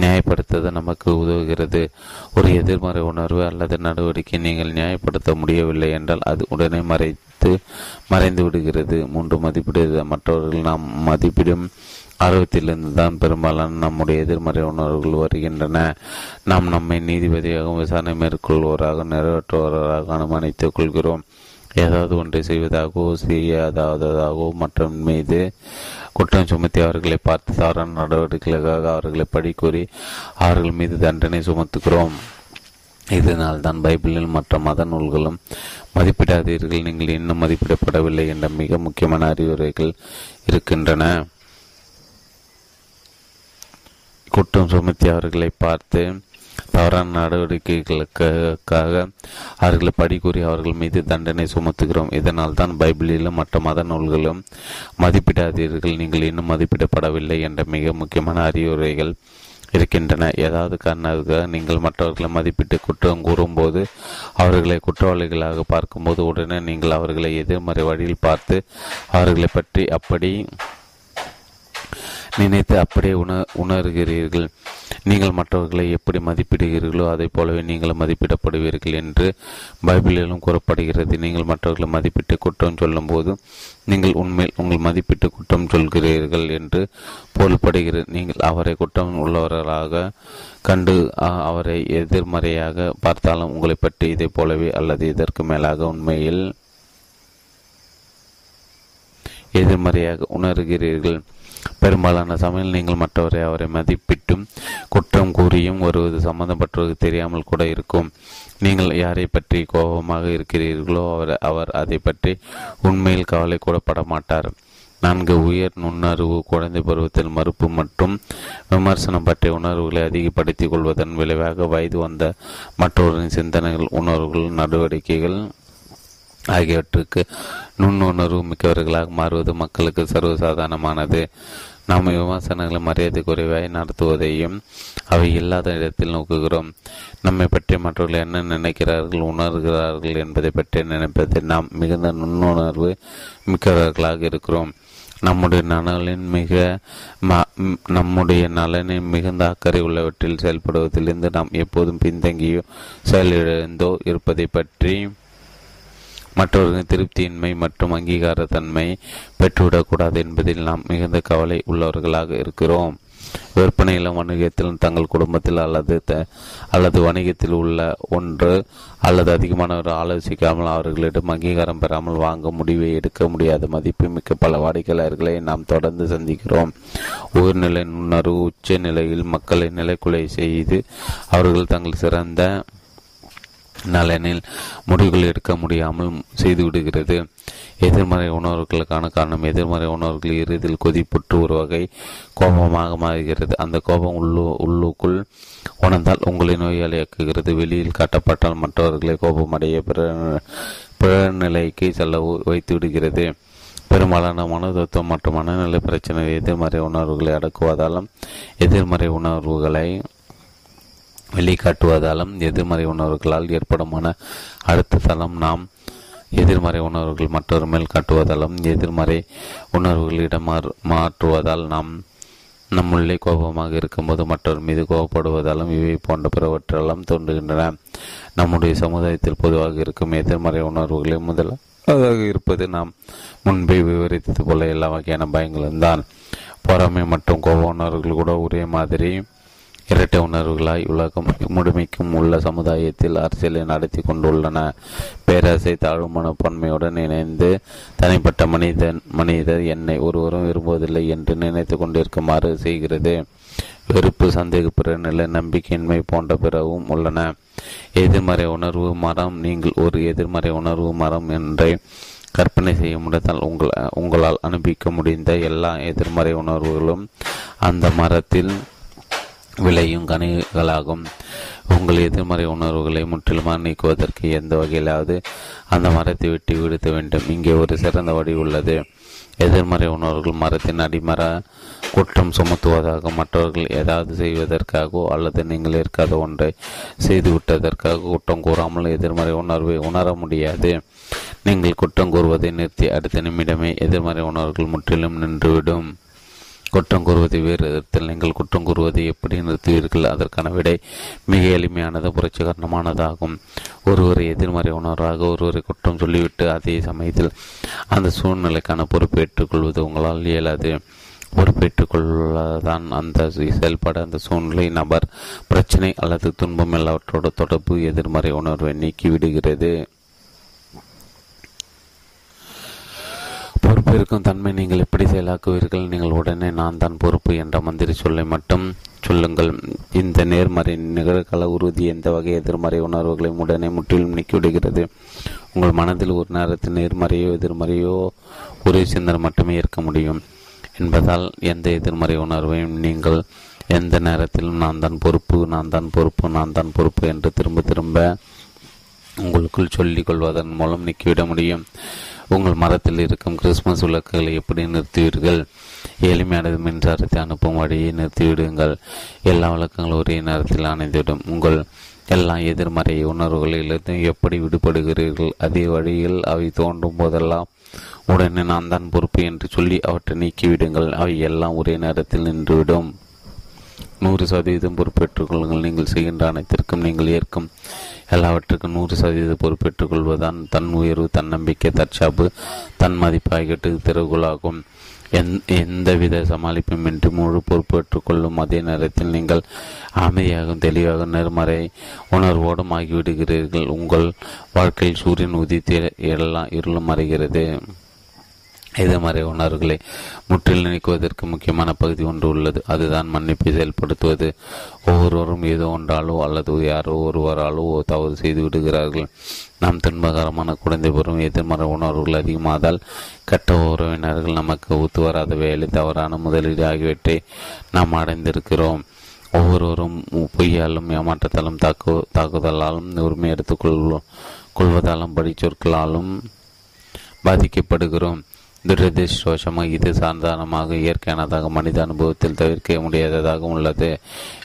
நியாயப்படுத்த நமக்கு உதவுகிறது. ஒரு எதிர்மறை உணர்வு அல்லது நடவடிக்கை நீங்கள் நியாயப்படுத்த முடியவில்லை என்றால் அது உடனே மறைத்து மறைந்து விடுகிறது. மூன்று மதிப்பிடுவது மற்றவர்கள் நாம் மதிப்பிடும் ஆர்வத்திலிருந்து தான் பெரும்பாலான நம்முடைய எதிர்மறை உணர்வுகள் வருகின்றன. நாம் நம்மை நீதிபதியாகவும் விசாரணை மேற்கொள்வோராக நிறைவேற்றுவோராக அனுமானித்துக் கொள்கிறோம். ஏதாவது ஒன்றை செய்வதாகவோ செய்யாததாகவோ மற்றும் மீது குற்றம் சுமத்தி அவர்களை பார்த்து தவறான நடவடிக்கைகளுக்காக அவர்களை படிக்கூறி அவர்கள் மீது தண்டனை சுமத்துகிறோம். இதனால் தான் பைபிளில் மற்ற மத நூல்களும் மதிப்பிடாதீர்கள். நீங்கள் இன்னும் மதிப்பிடப்படவில்லை என்ற மிக முக்கியமான அறிவுரைகள் இருக்கின்றன. குற்றம் சுமத்தி அவர்களை பார்த்து தவறான நடவடிக்கைகளுக்காக அவர்களை படிக்கூறி அவர்கள் மீது தண்டனை சுமத்துகிறோம். இதனால் தான் பைபிளிலும் மற்ற மத நூல்களும் மதிப்பிடாதீர்கள். நீங்கள் இன்னும் மதிப்பிடப்படவில்லை என்ற மிக முக்கியமான அறிவுரைகள் இருக்கின்றன. ஏதாவது காரணத்துக்காக நீங்கள் மற்றவர்களை மதிப்பிட்டு குற்றம் கூறும்போது அவர்களை குற்றவாளிகளாக பார்க்கும்போது உடனே நீங்கள் அவர்களை எதிர்மறை வழியில் பார்த்து அவர்களை பற்றி அப்படி நினைத்து அப்படியே உண உணர்கிறீர்கள். நீங்கள் மற்றவர்களை எப்படி மதிப்பிடுகிறீர்களோ அதை போலவே நீங்கள் மதிப்பிடப்படுவீர்கள் என்று பைபிளிலும் கூறப்படுகிறது. நீங்கள் மற்றவர்களை மதிப்பிட்டு குற்றம் சொல்லும் போது நீங்கள் உண்மையில் உங்கள் மதிப்பிட்டு குற்றம் சொல்கிறீர்கள் என்று பொருள்படுகிறது நீங்கள் அவரை குற்றம் உள்ளவர்களாக கண்டு அவரை எதிர்மறையாக பார்த்தாலும் உங்களை பற்றி இதை போலவே அல்லது இதற்கு மேலாக உண்மையில் எதிர்மறையாக உணர்கிறீர்கள். பெரும்பாலான சமயம் நீங்கள் மற்றவரை அவரை மதிப்பிட்டும் குற்றம் கூறியும் வருவது சம்பந்தப்பட்டவருக்கு தெரியாமல் கூட இருக்கும். நீங்கள் யாரை பற்றி கோபமாக இருக்கிறீர்களோ அவர் அவர் அதை பற்றி உண்மையில் கவலை கூட மாட்டார். நான்கு உயர் நுண்ணறிவு குழந்தை பருவத்தில் மறுப்பு மற்றும் விமர்சனம் பற்றிய உணர்வுகளை அதிகப்படுத்திக் கொள்வதன் விளைவாக வயது வந்த மற்றவரின் சிந்தனைகள் உணர்வுகள் நடவடிக்கைகள் ஆகியவற்றுக்கு நுண்ணுணர்வு மிக்கவர்களாக மாறுவது மக்களுக்கு சர்வசாதாரணமானது. நாம் விமர்சனங்களை மரியாதை குறைவாய் நடத்துவதையும் அவை இல்லாத இடத்தில் நோக்குகிறோம். நம்மை பற்றி மற்றவர்கள் என்ன நினைக்கிறார்கள் உணர்கிறார்கள் என்பதை பற்றி நினைப்பதை நாம் மிகுந்த நுண்ணுணர்வு மிக்கவர்களாக இருக்கிறோம். நம்முடைய நலனின் மிக நம்முடைய நலனின் மிகுந்த அக்கறை உள்ளவற்றில் செயல்படுவதிலிருந்து நாம் எப்போதும் பின்தங்கியோ செயலிழந்தோ இருப்பதை பற்றி மற்றவர்களின் திருப்தியின்மை மற்றும் அங்கீகாரத்தன்மை பெற்றுவிடக்கூடாது என்பதில் நாம் மிகுந்த கவலை உள்ளவர்களாக இருக்கிறோம். விற்பனையிலும் வணிகத்திலும் தங்கள் குடும்பத்தில் அல்லது அல்லது வணிகத்தில் உள்ள ஒன்று அல்லது அதிகமானவர் ஆலோசிக்காமல் அவர்களிடம் அங்கீகாரம் பெறாமல் வாங்க முடிவை எடுக்க முடியாத மதிப்பு மிக்க பல வாடிக்கையாளர்களை நாம் தொடர்ந்து சந்திக்கிறோம். உயர்நிலை நுண்ணறிவு உச்ச நிலையில் மக்களை நிலைக்குலை செய்து அவர்கள் தங்கள் சிறந்த நலனில் முடிவுகள் எடுக்க முடியாமல் செய்துவிடுகிறது. எதிர்மறை உணர்வுகளுக்கான காரணம் எதிர்மறை உணர்வுகள் இறுதியில் கொதிப்புற்று ஒரு வகை கோபமாக மாறுகிறது. அந்த கோபம் உள்ளு உள்ளுக்குள் உணர்ந்தால் உங்களை நோயாளியாக்குகிறது. வெளியில் காட்டப்பட்டால் மற்றவர்களை கோபமடைய பிற பிறநிலைக்கு செல்ல வைத்து விடுகிறது பெரும்பாலான மனதத்துவம் மற்றும் மனநிலை பிரச்சனை எதிர்மறை உணர்வுகளை அடக்குவதாலும் எதிர்மறை உணர்வுகளை வெளிக்காட்டுவதாலும் எதிர்மறை உணர்வுகளால் ஏற்படுமான அடுத்த தளம் நாம் எதிர்மறை உணர்வுகள் மற்றொரு மேல் காட்டுவதாலும் எதிர்மறை உணர்வுகள் இடம் மாற்றுவதால் நாம் நம்முள்ளே கோபமாக இருக்கும்போது மற்றவர் மீது கோபப்படுவதாலும் இவை போன்ற பிறவற்றெல்லாம் தோன்றுகின்றன. நம்முடைய சமுதாயத்தில் பொதுவாக இருக்கும் எதிர்மறை உணர்வுகளை அதாக இருப்பது நாம் முன்பே விவரித்தது போல எல்லா வகையான பயங்களும் தான் பொறாமை மற்றும் கோப உணர்வுகள் கூட ஒரே மாதிரி இரட்டை உணர்வுகளாய் உலகம் முழுமைக்கும் உள்ள சமுதாயத்தில் அரசியலை நடத்தி கொண்டுள்ளன. பேரரசை தாழ்வு மனப்பான்மையுடன் இணைந்து தனிப்பட்ட மனிதன் மனிதர் என்னை ஒருவரும் விரும்புவதில்லை என்று நினைத்து கொண்டிருக்குமாறு செய்கிறது. வெறுப்பு சந்தேக நிலை நம்பிக்கையின்மை போன்ற பிறவும் உள்ளன. எதிர்மறை உணர்வு மரம் நீங்கள் ஒரு எதிர்மறை உணர்வு மரம் என்றே கற்பனை செய்ய முடிந்தால் உங்கள் உங்களால் அனுப்பிக்க முடிந்த எல்லா எதிர்மறை உணர்வுகளும் அந்த மரத்தில் விளையும் கனிகளாகும். உங்கள் எதிர்மறை உணர்வுகளை முற்றிலுமாக நீக்குவதற்கு எந்த வகையிலாவது அந்த மரத்தை வெட்டி விடுத்த வேண்டும். இங்கே ஒரு சிறந்த வழி உள்ளது. எதிர்மறை உணர்வுகள் மரத்தின் அடிமர குற்றம் சுமத்துவதாக மற்றவர்கள் ஏதாவது செய்வதற்காகவோ அல்லது நீங்கள் இருக்காத ஒன்றை செய்துவிட்டதற்காக குற்றம் கூறாமல் எதிர்மறை உணர்வை உணர முடியாது. நீங்கள் குற்றம் கூறுவதை நிறுத்தி அடுத்த நிமிடமே எதிர்மறை உணர்வுகள் முற்றிலும் நின்றுவிடும். குற்றம் கூறுவதை வேறு விதத்தில் நீங்கள் குற்றம் கூறுவதை எப்படி நிறுத்துவீர்கள்? அதற்கான விடை மிக எளிமையானது புரட்சிகரணமானதாகும். ஒருவரை எதிர்மறை உணர்வாக ஒருவரை குற்றம் சொல்லிவிட்டு அதே சமயத்தில் அந்த சூழ்நிலைக்கான பொறுப்பை ஏற்றுக்கொள்வது உங்களால் இயலாது. பொறுப்பேற்றுக்கொள்ளதான் அந்த செயல்பாடு அந்த சூழ்நிலை. நபர் பிரச்சனை அல்லது துன்பம் எல்லாவற்றோட தொடர்பு எதிர்மறை உணர்வை நீக்கிவிடுகிறது. பொறுப்பேற்கும் தன்மை நீங்கள் எப்படி செயலாக்குவீர்கள்? நீங்கள் உடனே நான் தான் பொறுப்பு என்ற மந்திரி சொல்லை மட்டும் சொல்லுங்கள். இந்த நேர்மறை நிகழ்கால உறுதி எந்த வகை எதிர்மறை உணர்வுகளையும் உடனே முற்றிலும் நீக்கிவிடுகிறது. உங்கள் மனதில் ஒரு நேரத்தில் நேர்மறையோ எதிர்மறையோ ஒரு சிந்தனை மட்டுமே இருக்க முடியும். என்பதால் எந்த எதிர்மறை உணர்வையும் நீங்கள் எந்த நேரத்திலும் நான் தான் பொறுப்பு நான் தான் பொறுப்பு நான் தான் பொறுப்பு என்று திரும்ப திரும்ப உங்களுக்குள் சொல்லிக் கொள்வதன் மூலம் நீக்கிவிட முடியும். உங்கள் மரத்தில் இருக்கும் கிறிஸ்துமஸ் விளக்குகளை எப்படி நிறுத்துவீர்கள் எளிமையானது மின்சாரத்தை அனுப்பும் வழியை நிறுத்திவிடுங்கள். எல்லா விளக்கங்களும் ஒரே நேரத்தில் அணைந்துவிடும். உங்கள் எல்லா எதிர்மறை உணர்வுகளிலிருந்து எப்படி விடுபடுகிறீர்கள்? அதே வழியில் அவை தோன்றும் போதெல்லாம் உடனே நான் தான் பொறுப்பு என்று சொல்லி அவற்றை நீக்கிவிடுங்கள். அவை எல்லாம் ஒரே நேரத்தில் நின்றுவிடும். நூறு சதவீதம் பொறுப்பேற்றுக்கொள்ளுங்கள் நீங்கள் செய்கின்ற அனைத்திற்கும் நீங்கள் ஏற்கும். எல்லாவற்றுக்கும் நூறு சதவீதம் பொறுப்பேற்றுக் கொள்வதுதான் தன் உயர்வு தன்னம்பிக்கை தற்சாப்பு தன் மதிப்பு ஆகியவற்றுக்கு திறவுகளாகும் எந்தவித சமாளிப்புமின்றி முழு பொறுப்பேற்றுக் கொள்ளும் அதே நேரத்தில் நீங்கள் அமைதியாகவும் தெளிவாக நேர்மறை உணர்வோடும் ஆகிவிடுகிறீர்கள். உங்கள் வாழ்க்கையில் சூரியன் உதித்து எல்லாம் இருளும் மறைகிறது. எதிர்மறை உணர்வுகளை முற்றிலும் நீக்குவதற்கு முக்கியமான பகுதி ஒன்று உள்ளது. அதுதான் மன்னிப்பை செயல்படுத்துவது. ஒவ்வொருவரும் ஏதோ ஒன்றாலோ அல்லது யாரோ ஒருவராலோ தவறு செய்து விடுகிறார்கள். நாம் துன்பகரமான குழந்தை பெறும் எதிர்மறை உணர்வுகள் அதிகமாதால் கெட்ட உறவினர்கள் நமக்கு ஒத்து வராத வேலை தவறான முதலீடு ஆகியவற்றை நாம் அடைந்திருக்கிறோம். ஒவ்வொருவரும் பொய்யாலும் ஏமாற்றத்தாலும் தாக்கு தாக்குதலாலும் உரிமை எடுத்துக்கொள் கொள்வதாலும் படிச்சொற்களாலும் பாதிக்கப்படுகிறோம். துரதிருஷ்டவசமாக இது சாதாரணமாக இயற்கையானதாக மனித அனுபவத்தில் தவிர்க்க முடியாததாக உள்ளது.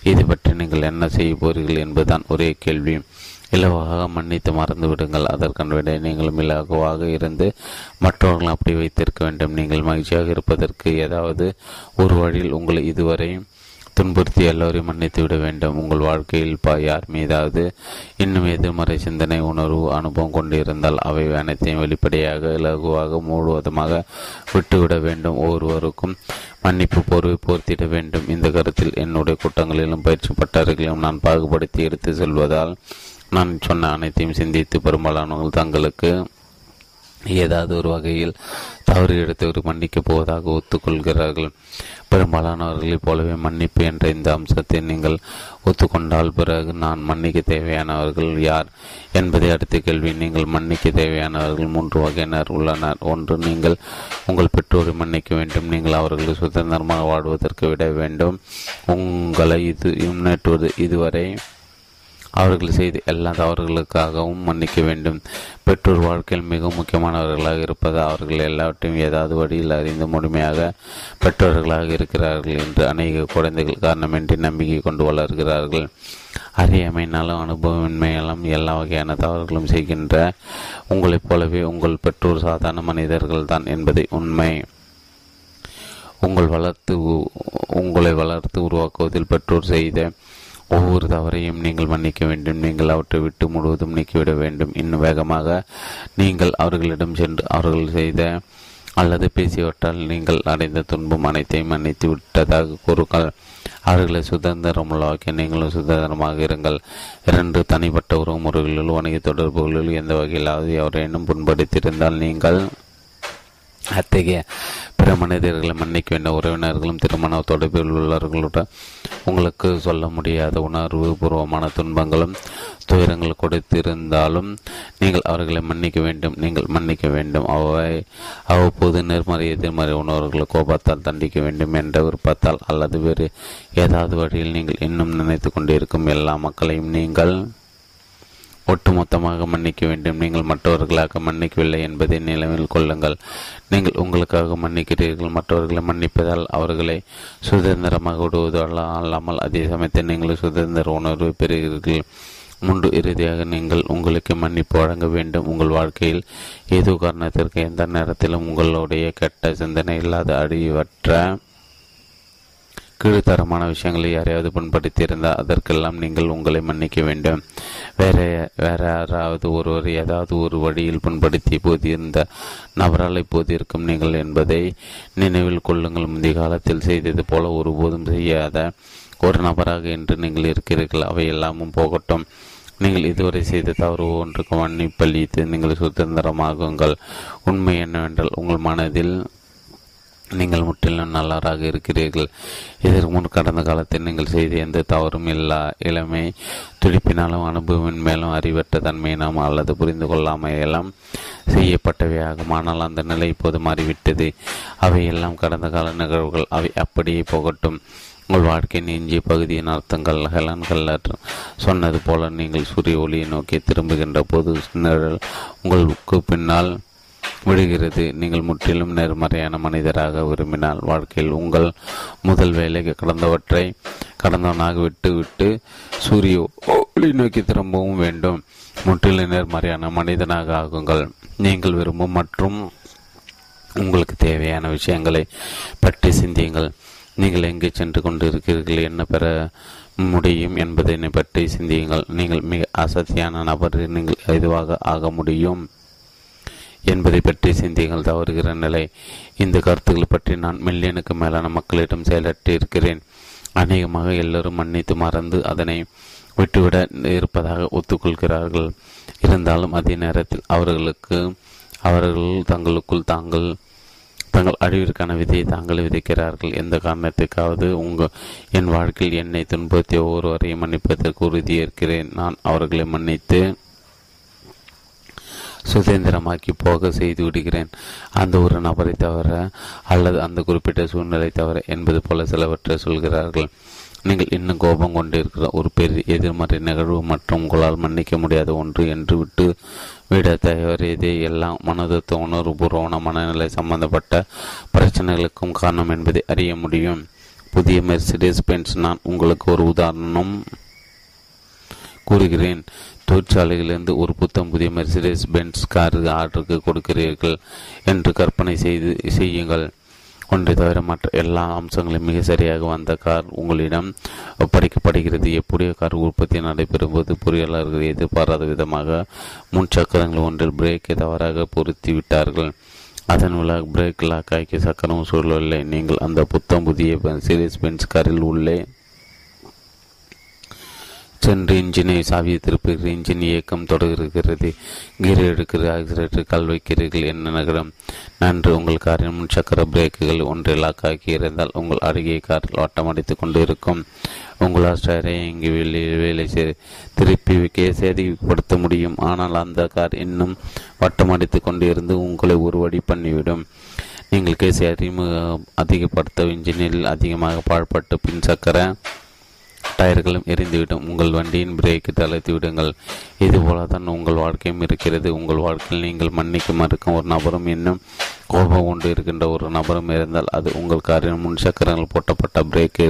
இது பற்றி நீங்கள் என்ன செய்ய போகிறீர்கள் என்பதுதான் ஒரே கேள்வி. இலவாக மன்னித்து மறந்து விடுங்கள். அதற்கான விட நீங்களும் இலகுவாக இருந்து மற்றவர்கள் அப்படி வைத்திருக்க வேண்டும். நீங்கள் மகிழ்ச்சியாக இருப்பதற்கு ஏதாவது ஒரு வழியில் உங்களை இதுவரை துன்புறுத்தி எல்லோரையும் மன்னித்து விட வேண்டும். உங்கள் வாழ்க்கையில் யார் மீதாவது இன்னும் எதிர்மறை சிந்தனை உணர்வு அனுபவம் கொண்டிருந்தால் அவை அனைத்தையும் வெளிப்படையாக இலகுவாக முழுவதுமாக விட்டுவிட வேண்டும். ஒவ்வொருவருக்கும் மன்னிப்பு போர்வை போர்த்திட வேண்டும். இந்த கருத்தில் என்னுடைய கூட்டங்களிலும் பயிற்சி பட்டறைகளையும் நான் பாகுபடுத்தி எடுத்து செல்வதால் நான் சொன்ன அனைத்தையும் சிந்தித்து பெரும்பாலானவர்கள் தங்களுக்கு ஏதாவது ஒரு வகையில் தவறு எடுத்தவர் மன்னிக்கப் போவதாக ஒத்துக்கொள்கிறார்கள். பெரும்பாலானவர்களைப் போலவே மன்னிப்பு என்ற இந்த அம்சத்தை நீங்கள் ஒத்துக்கொண்டால் பிறகு நான் மன்னிக்க தேவையானவர்கள் யார் என்பதை அடுத்த கேள்வி. நீங்கள் மன்னிக்க தேவையானவர்கள் மூன்று வகையினர் உள்ளனர். ஒன்று நீங்கள் உங்கள் பெற்றோரை மன்னிக்க வேண்டும். நீங்கள் அவர்களை சுதந்திரமாக வாழ்வதற்கு விட வேண்டும். உங்களை இது முன்னேற்றுவது இதுவரை அவர்கள் செய்த எல்லா தவறுகளுக்காகவும் மன்னிக்க வேண்டும். பெற்றோர் வாழ்க்கையில் மிக முக்கியமானவர்களாக இருப்பது அவர்கள் எல்லாவற்றையும் ஏதாவது வழியில் அறிந்து முழுமையாக பெற்றோர்களாக இருக்கிறார்கள் என்று அநேக குழந்தைகள் காரணமின்றி நம்பிக்கை கொண்டு வளர்கிறார்கள். அறியாமையினாலும் அனுபவமின்மையாலும் எல்லா வகையான தவறுகளும் செய்கின்ற உங்களைப் போலவே உங்கள் பெற்றோர் சாதாரண மனிதர்கள் தான் என்பதை உண்மை. உங்கள் வளர்த்து உங்களை வளர்த்து உருவாக்குவதில் பெற்றோர் செய்த ஒவ்வொரு தவறையும் நீங்கள் மன்னிக்க வேண்டும். நீங்கள் அவற்றை விட்டு முழுவதும் நீக்கிவிட வேண்டும். இன்னும் வேகமாக நீங்கள் அவர்களிடம் சென்று அவர்கள் செய்த அல்லது பேசியவற்றால் நீங்கள் அடைந்த துன்பம் அனைத்தையும் மன்னித்து விட்டதாக கூறுங்கள். அவர்களை சுதந்திரமுள்ளவாக்கி நீங்களும் சுதந்திரமாக இருங்கள். இரண்டு தனிப்பட்ட உறவுமுறைகளில் வணிக தொடர்புகளில் எந்த வகையிலாவது எவரேனும் புண்படுத்தியிருந்தால் நீங்கள் அத்தகைய பிற மனிதர்களை மன்னிக்க வேண்டிய உறவினர்களும் திருமண தொடர்பில் உள்ளவர்களுடன் உங்களுக்கு சொல்ல முடியாத உணர்வு பூர்வமான துன்பங்களும் துயரங்கள் கொடுத்திருந்தாலும் நீங்கள் அவர்களை மன்னிக்க வேண்டும் நீங்கள் மன்னிக்க வேண்டும். அவை அவ்வப்போது நேர்மறை எதிர்மறை உணர்வுகளை கோபத்தால் தண்டிக்க வேண்டும் என்ற விருப்பத்தால் அல்லது வேறு ஏதாவது வழியில் நீங்கள் இன்னும் நினைத்து கொண்டிருக்கும் எல்லா மக்களையும் நீங்கள் ஒட்டுமொத்தமாக மன்னிக்க வேண்டும். நீங்கள் மற்றவர்களாக மன்னிக்கவில்லை என்பதை நிலைவில் கொள்ளுங்கள். நீங்கள் உங்களுக்காக மன்னிக்கிறீர்கள். மற்றவர்களை மன்னிப்பதால் அவர்களை சுதந்திரமாக விடுவது அல்லாமல் அதே சமயத்தில் நீங்கள் சுதந்திர உணர்வு பெறுகிறீர்கள். முன்பு இறுதியாக நீங்கள் உங்களுக்கு மன்னிப்பு வழங்க வேண்டும். உங்கள் வாழ்க்கையில் ஏதோ காரணத்திற்கு எந்த நேரத்திலும் உங்களுடைய கெட்ட சிந்தனை இல்லாத அழிவற்ற கீழ்த்தரமான விஷயங்களை யாரையாவது புண்படுத்தியிருந்தால் அதற்கெல்லாம் நீங்கள் உங்களை மன்னிக்க வேண்டும். வேற வேற யாராவது ஒருவர் ஏதாவது ஒரு வழியில் புண்படுத்தி போதியிருந்த இருந்த நபரால் இப்போது இருக்கும் நீங்கள் என்பதை நினைவில் கொள்ளுங்கள். முந்தைய காலத்தில் செய்தது போல ஒருபோதும் செய்யாத ஒரு நபராக என்று நீங்கள் இருக்கிறீர்கள். அவை எல்லாமும் போகட்டும். நீங்கள் இதுவரை செய்த தவறு ஒன்றுக்கு மன்னிப்பளித்து நீங்கள் சுதந்திரமாகுங்கள். உண்மை என்னவென்றால் உங்கள் மனதில் நீங்கள் முற்றிலும் நல்லவராக இருக்கிறீர்கள். இதற்கு முன் கடந்த காலத்தில் நீங்கள் செய்த எந்த தவறும் இல்லா. இளமை துடிப்பினாலும் அனுபவமின் மேலும் அறிவற்ற தன்மையினாலும் அல்லது புரிந்து கொள்ளாமையெல்லாம் செய்யப்பட்டவையாகும். ஆனால் அந்த நிலை இப்போது மாறிவிட்டது. அவையெல்லாம் கடந்த கால நிகழ்வுகள். அவை அப்படியே போகட்டும். உங்கள் வாழ்க்கையின் எஞ்சிய பகுதியின் அர்த்தங்கள் ஹெலன் கல்லர் சொன்னது போல நீங்கள் சூரிய ஒளியை நோக்கி திரும்புகின்ற போது நிழல் உங்களுக்கு பின்னால் விடுகிறது. நீங்கள் முற்றிலும் நேர்மறையான மனிதராக விரும்பினால் வாழ்க்கையில் உங்கள் முதல் வேலை கடந்தவற்றை கடந்தவனாக விட்டு விட்டு சூரிய ஒளி நோக்கி திரும்பவும் வேண்டும். முற்றிலும் நேர்மறையான மனிதனாக ஆகுங்கள். நீங்கள் விரும்பும் மற்றும் உங்களுக்கு தேவையான விஷயங்களை பற்றி சிந்தியுங்கள். நீங்கள் எங்கே சென்று கொண்டு இருக்கிறீர்கள் என்ன பெற முடியும் என்பதை பற்றி சிந்தியுங்கள். நீங்கள் மிக அசத்தியான நபர் நீங்கள் எதுவாக ஆக முடியும்? என்பதை பற்றி சிந்தியங்கள் தவறுகிற நிலை. இந்த கருத்துக்கள் பற்றி நான் மில்லியனுக்கு மேலான மக்களிடம் செயலற்றிருக்கிறேன் அநேகமாக எல்லோரும் மன்னித்து மறந்து அதனை விட்டுவிட இருப்பதாக ஒத்துக்கொள்கிறார்கள். இருந்தாலும் அதே நேரத்தில் அவர்களுக்கு அவர்கள் தங்களுக்குள் தாங்கள் தங்கள் அழிவிற்கான விதையை தாங்கள் விதைக்கிறார்கள். எந்த காரணத்துக்காவது உங்கள் என் வாழ்க்கையில் என்னை துன்புறுத்திய ஒவ்வொருவரையும் மன்னிப்பதற்கு உறுதியேற்கிறேன். நான் அவர்களை மன்னித்து சுதந்திரமாக்கி போக செய்து விடுகிறேன். அந்த ஒரு நபரை தவிர அல்லது அந்த குறிப்பிட்ட சூழ்நிலை தவிர என்பது போல சிலவற்றை சொல்கிறார்கள். நீங்கள் இன்னும் கோபம் கொண்டிருக்கிற ஒரு பெரிய எதிர்மறை நிகழ்வு மற்றும் உங்களால் மன்னிக்க முடியாத ஒன்று என்று விட்டு விட தயாரியதே எல்லாம் மனதத்த உணர்வுபூர்வமான மனநிலை சம்பந்தப்பட்ட பிரச்சனைகளுக்கும் காரணம் என்பதை அறிய முடியும். புதிய மெர்சிடஸ் பென்ஸ் நான் உங்களுக்கு ஒரு உதாரணம் கூறுகிறேன். தொழிற்சாலையிலிருந்து ஒரு புத்தம் புதிய மெர்சிடஸ் பென்ஸ் கார் ஆர்டருக்கு கொடுக்கிறீர்கள் என்று கற்பனை செய்து செய்யுங்கள். ஒன்றை தவிர மற்ற எல்லா அம்சங்களும் மிக சரியாக வந்த கார் உங்களிடம் ஒப்படைக்கப்படுகிறது எப்படியோ கார் உற்பத்தி நடைபெறும் போது பொறியாளர்கள் எதிர்பாராத விதமாக முன் சக்கரங்கள் ஒன்றில் பிரேக்கை தவறாக பொருத்தி விட்டார்கள். அதன் விழா பிரேக் லாக் ஆக்கி சக்கரம் சூழவில்லை நீங்கள் அந்த புத்தம் புதிய சீரியஸ் பென்ஸ் காரில் உள்ளே சென்று இன்ஜினை சாவியை திருப்புகிற இன்ஜின் இயக்கம் தொடர்கிறது. கீர் எடுக்கிற ஆக்சிலேட்டர் கால் வைக்கிறீர்கள் என்ன நகரம்? நன்று உங்கள் காரின் முன் சக்கர பிரேக்குகள் ஒன்றை லாக் இருந்தால் உங்கள் அருகே காரில் வட்டம் அடித்துக் கொண்டு இருக்கும் உங்களால் ஸ்டயரை இங்கு வேலை வேலை திருப்பி சேதிப்படுத்த முடியும். ஆனால் அந்த கார் இன்னும் வட்டம் அடித்துக் கொண்டு இருந்து உங்களை ஒரு வழி பண்ணிவிடும். நீங்கள் கேசி அறிமுக அதிகப்படுத்த இன்ஜினியரில் அதிகமாக பாழ்பட்டு பின் சக்கர டயர்களும் எரிந்துவிடும். உங்கள் வண்டியின் பிரேக்கு தளர்த்தி விடுங்கள். இதுபோல தான் உங்கள் வாழ்க்கையும் இருக்கிறது. உங்கள் வாழ்க்கையில் நீங்கள் மன்னிக்க மறுக்கும் ஒரு நபரும் இன்னும் கோபம் கொண்டு இருக்கின்ற ஒரு நபரும் இருந்தால் அது உங்கள் காரின் முன் சக்கரங்கள் போட்டப்பட்ட பிரேக்கு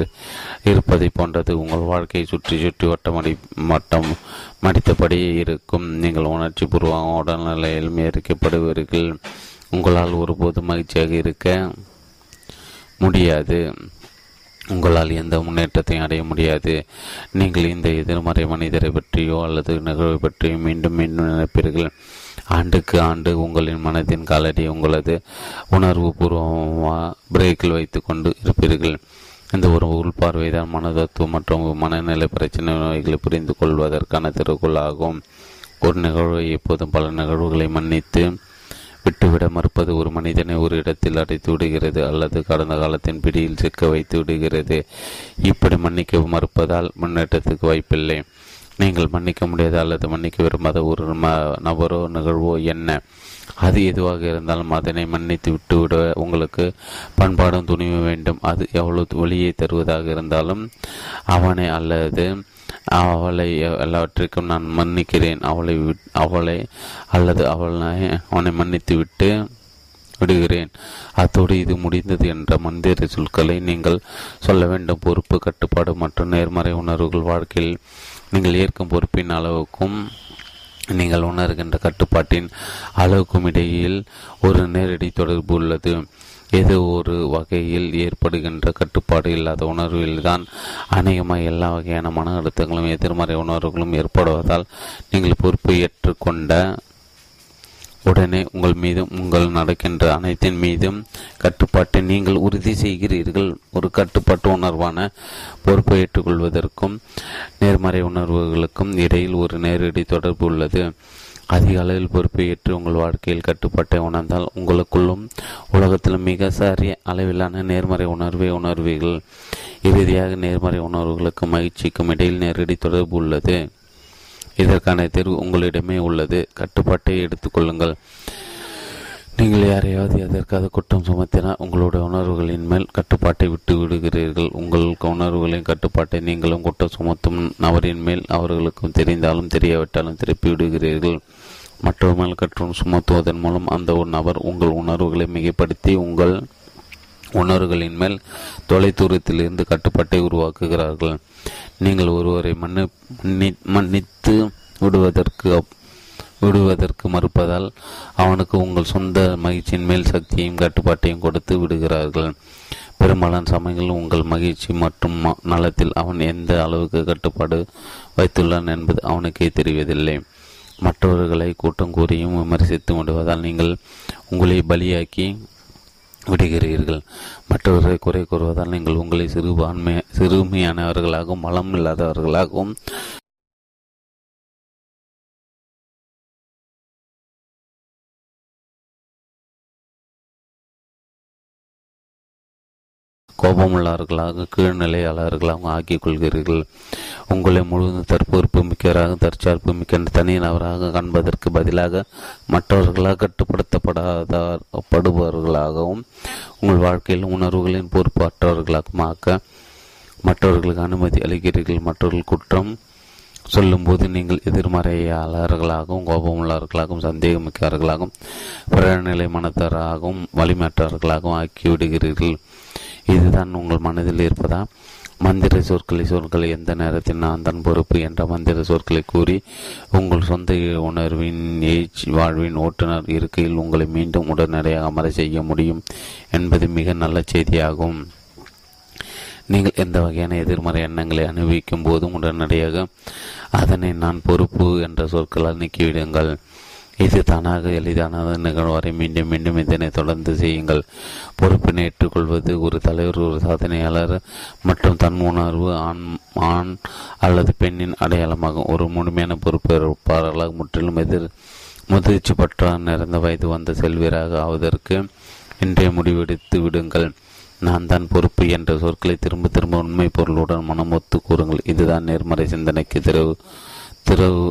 இருப்பதை போன்றது. உங்கள் வாழ்க்கையை சுற்றி சுற்றி வட்டமடி மட்டம் மடித்தபடியே இருக்கும். நீங்கள் உணர்ச்சி பூர்வமாக உடல்நிலையில் எரிக்கப்படுவீர்கள் உங்களால் ஒருபோது மகிழ்ச்சியாக இருக்க முடியாது. உங்களால் எந்த முன்னேற்றத்தையும் அடைய முடியாது. நீங்கள் இந்த எதிர்மறை மனிதரை பற்றியோ அல்லது நிகழ்வை பற்றியோ மீண்டும் மீண்டும் நினைப்பீர்கள். ஆண்டுக்கு ஆண்டு உங்களின் மனதின் காலடி உங்களது உணர்வு பூர்வமாக பிரேக்கில் வைத்து கொண்டு இருப்பீர்கள். இந்த ஒரு உள்பார்வைதான் மனதத்துவம் மற்றும் மனநிலை பிரச்சனை நோய்களை புரிந்து கொள்வதற்கான திருக்குள்ளாகும் ஒரு நிகழ்வை எப்போதும் பல நிகழ்வுகளை மன்னித்து விட்டுவிட மறுப்பது ஒரு மனிதனை ஒரு இடத்தில் அடைத்து விடுகிறது அல்லது கடந்த காலத்தின் பிடியில் சிக்க வைத்து விடுகிறது. இப்படி மன்னிக்க மறுப்பதால் முன்னேற்றத்துக்கு வாய்ப்பில்லை. நீங்கள் மன்னிக்க முடியாத அல்லது மன்னிக்க விரும்பாத ஒரு நபரோ நிகழ்வோ என்ன? அது எதுவாக இருந்தாலும் அதனை மன்னித்து விட்டுவிட உங்களுக்கு பண்பாடும் துணிவு வேண்டும். அது எவ்வளவு வழியை தருவதாக இருந்தாலும் அவனை அல்லது அவளை எல்லாவற்றிற்கும் நான் மன்னிக்கிறேன். அவளை அவளை அல்லது அவளை அவனை மன்னித்து விட்டு விடுகிறேன். அத்தோடு இது முடிந்தது என்ற மந்திர சொற்களை நீங்கள் சொல்ல வேண்டும். பொறுப்பு கட்டுப்பாடு மற்றும் நேர்மறை உணர்வுகள் வாழ்க்கையில் நீங்கள் ஏற்கும் பொறுப்பின் அளவுக்கும் நீங்கள் உணர்கின்ற கட்டுப்பாட்டின் அளவுக்கும் இடையில் ஒரு நேரடி தொடர்பு உள்ளது. ஏதோ ஒரு வகையில் ஏற்படுகின்ற கட்டுப்பாடு இல்லாத உணர்வில்தான் அநேகமாக எல்லா வகையான மன அழுத்தங்களும் எதிர்மறை உணர்வுகளும் ஏற்படுவதால் நீங்கள் பொறுப்பை ஏற்றுக்கொண்ட உடனே உங்கள் மீதும் உங்கள் நடக்கின்ற அனைத்தின் மீதும் கட்டுப்பாட்டை நீங்கள் உறுதி செய்கிறீர்கள். ஒரு கட்டுப்பாட்டு உணர்வான பொறுப்பை ஏற்றுக்கொள்வதற்கும் நேர்மறை உணர்வுகளுக்கும் இடையில் ஒரு நேரடி தொடர்பு உள்ளது. அதிக அளவில் பொறுப்பை ஏற்று உங்கள் வாழ்க்கையில் கட்டுப்பாட்டை உணர்ந்தால் உங்களுக்குள்ளும் உலகத்திலும் மிக சரிய அளவிலான நேர்மறை உணர்வை உணர்வீர்கள். இறுதியாக நேர்மறை உணர்வுகளுக்கும் மகிழ்ச்சிக்கும் இடையில் நேரடி தொடர்பு உள்ளது. இதற்கான தேர்வு உங்களிடமே உள்ளது. கட்டுப்பாட்டை எடுத்துக்கொள்ளுங்கள் நீங்கள் யாரையாவது எதற்காக குற்றம் சுமத்தினால் உங்களுடைய உணர்வுகளின் மேல் கட்டுப்பாட்டை விட்டு விடுகிறீர்கள். உங்கள் உணர்வுகளின் கட்டுப்பாட்டை நீங்களும் குற்றம் சுமத்தும் நபரின் மேல் அவர்களுக்கும் தெரிந்தாலும் தெரியாவிட்டாலும் திருப்பி விடுகிறீர்கள். மற்றவர் மேல் கற்றும் சுமத்துவதன் மூலம் அந்த ஒரு நபர் உங்கள் உணர்வுகளை மிகைப்படுத்தி உங்கள் உணர்வுகளின் மேல் தொலைதூரத்திலிருந்து கட்டுப்பாட்டை உருவாக்குகிறார்கள். நீங்கள் ஒருவரை மன்னி மன்னி மன்னித்து விடுவதற்கு விடுவதற்கு மறுப்பதால் அவனுக்கு உங்கள் சொந்த மகிழ்ச்சியின் மேல் சக்தியையும் கட்டுப்பாட்டையும் கொடுத்து விடுகிறார்கள். பெரும்பாலான சமயங்களில் உங்கள் மகிழ்ச்சி மற்றும் நலத்தில் அவன் எந்த அளவுக்கு கட்டுப்பாடு வைத்துள்ளான் என்பது அவனுக்கே தெரிவதில்லை. மற்றவர்களை கூட்டம் கூறியும் விமர்சித்து விடுவதால் நீங்கள் உங்களை பலியாக்கி விடுகிறீர்கள். மற்றவர்களை குறை கூறுவதால் நீங்கள் உங்களை சிறுபான்மை சிறுமையானவர்களாகவும் பலம் இல்லாதவர்களாகவும் கோபமுள்ளவர்களாக கீழ்நிலையாளர்களாகவும் ஆக்கிக் கொள்கிறீர்கள் உங்களை முழுவதும் தற்பொறுப்பு மிக்கவராக தற்சார்பு மிக்க தனி நபராக காண்பதற்கு பதிலாக மற்றவர்களாக கட்டுப்படுத்தப்படாதப்படுபவர்களாகவும் உங்கள் வாழ்க்கையில் உணர்வுகளின் பொறுப்பாற்றவர்களாகவும் ஆக்க மற்றவர்களுக்கு அனுமதி அளிக்கிறீர்கள். மற்றவர்கள் குற்றம் சொல்லும்போது நீங்கள் எதிர்மறையாளர்களாகவும் கோபமுள்ளவர்களாகவும் சந்தேகமிக்கவர்களாகவும் பிறநிலை மனத்தராகவும் வலிமற்றவர்களாகவும் ஆக்கிவிடுகிறீர்கள். இதுதான் உங்கள் மனதில் இருப்பதா? மந்திர சொற்களை சொற்களை எந்த நேரத்தில் நான் தான் பொறுப்பு என்ற மந்திர சொற்களை கூறி உங்கள் சொந்த உணர்வின் ஏஜ் வாழ்வின் ஓட்டுநர் இருக்கையில் உங்களை மீண்டும் உடனடியாக அமர செய்ய முடியும் என்பது மிக நல்ல செய்தியாகும். நீங்கள் எந்த வகையான எதிர்மறை எண்ணங்களை அனுபவிக்கும் போதும் உடனடியாக அதனை நான் பொறுப்பு என்ற சொற்களால் நீக்கிவிடுங்கள். இது தானாக எளிதானது. நிகழ்வரை மீண்டும் மீண்டும் இதனை தொடர்ந்து செய்யுங்கள். பொறுப்பினை ஏற்றுக்கொள்வது ஒரு தலைவர் ஒரு சாதனையாளர் மற்றும் தன் உணர்வு ஆண் ஆண் அல்லது பெண்ணின் அடையாளமாகும். ஒரு முழுமையான பொறுப்பேற்பாளர்களாக முற்றிலும் எதிர் முதிர்ச்சி பற்ற நிறைந்த வயது வந்த செல்வீராக ஆவதற்கு இன்றைய முடிவெடுத்து விடுங்கள். நான் தான் பொறுப்பு என்ற சொற்களை திரும்ப திரும்ப உண்மை பொருளுடன் மனமொத்து கூறுங்கள். இதுதான் நேர்மறை சிந்தனைக்கு திறவு திறவு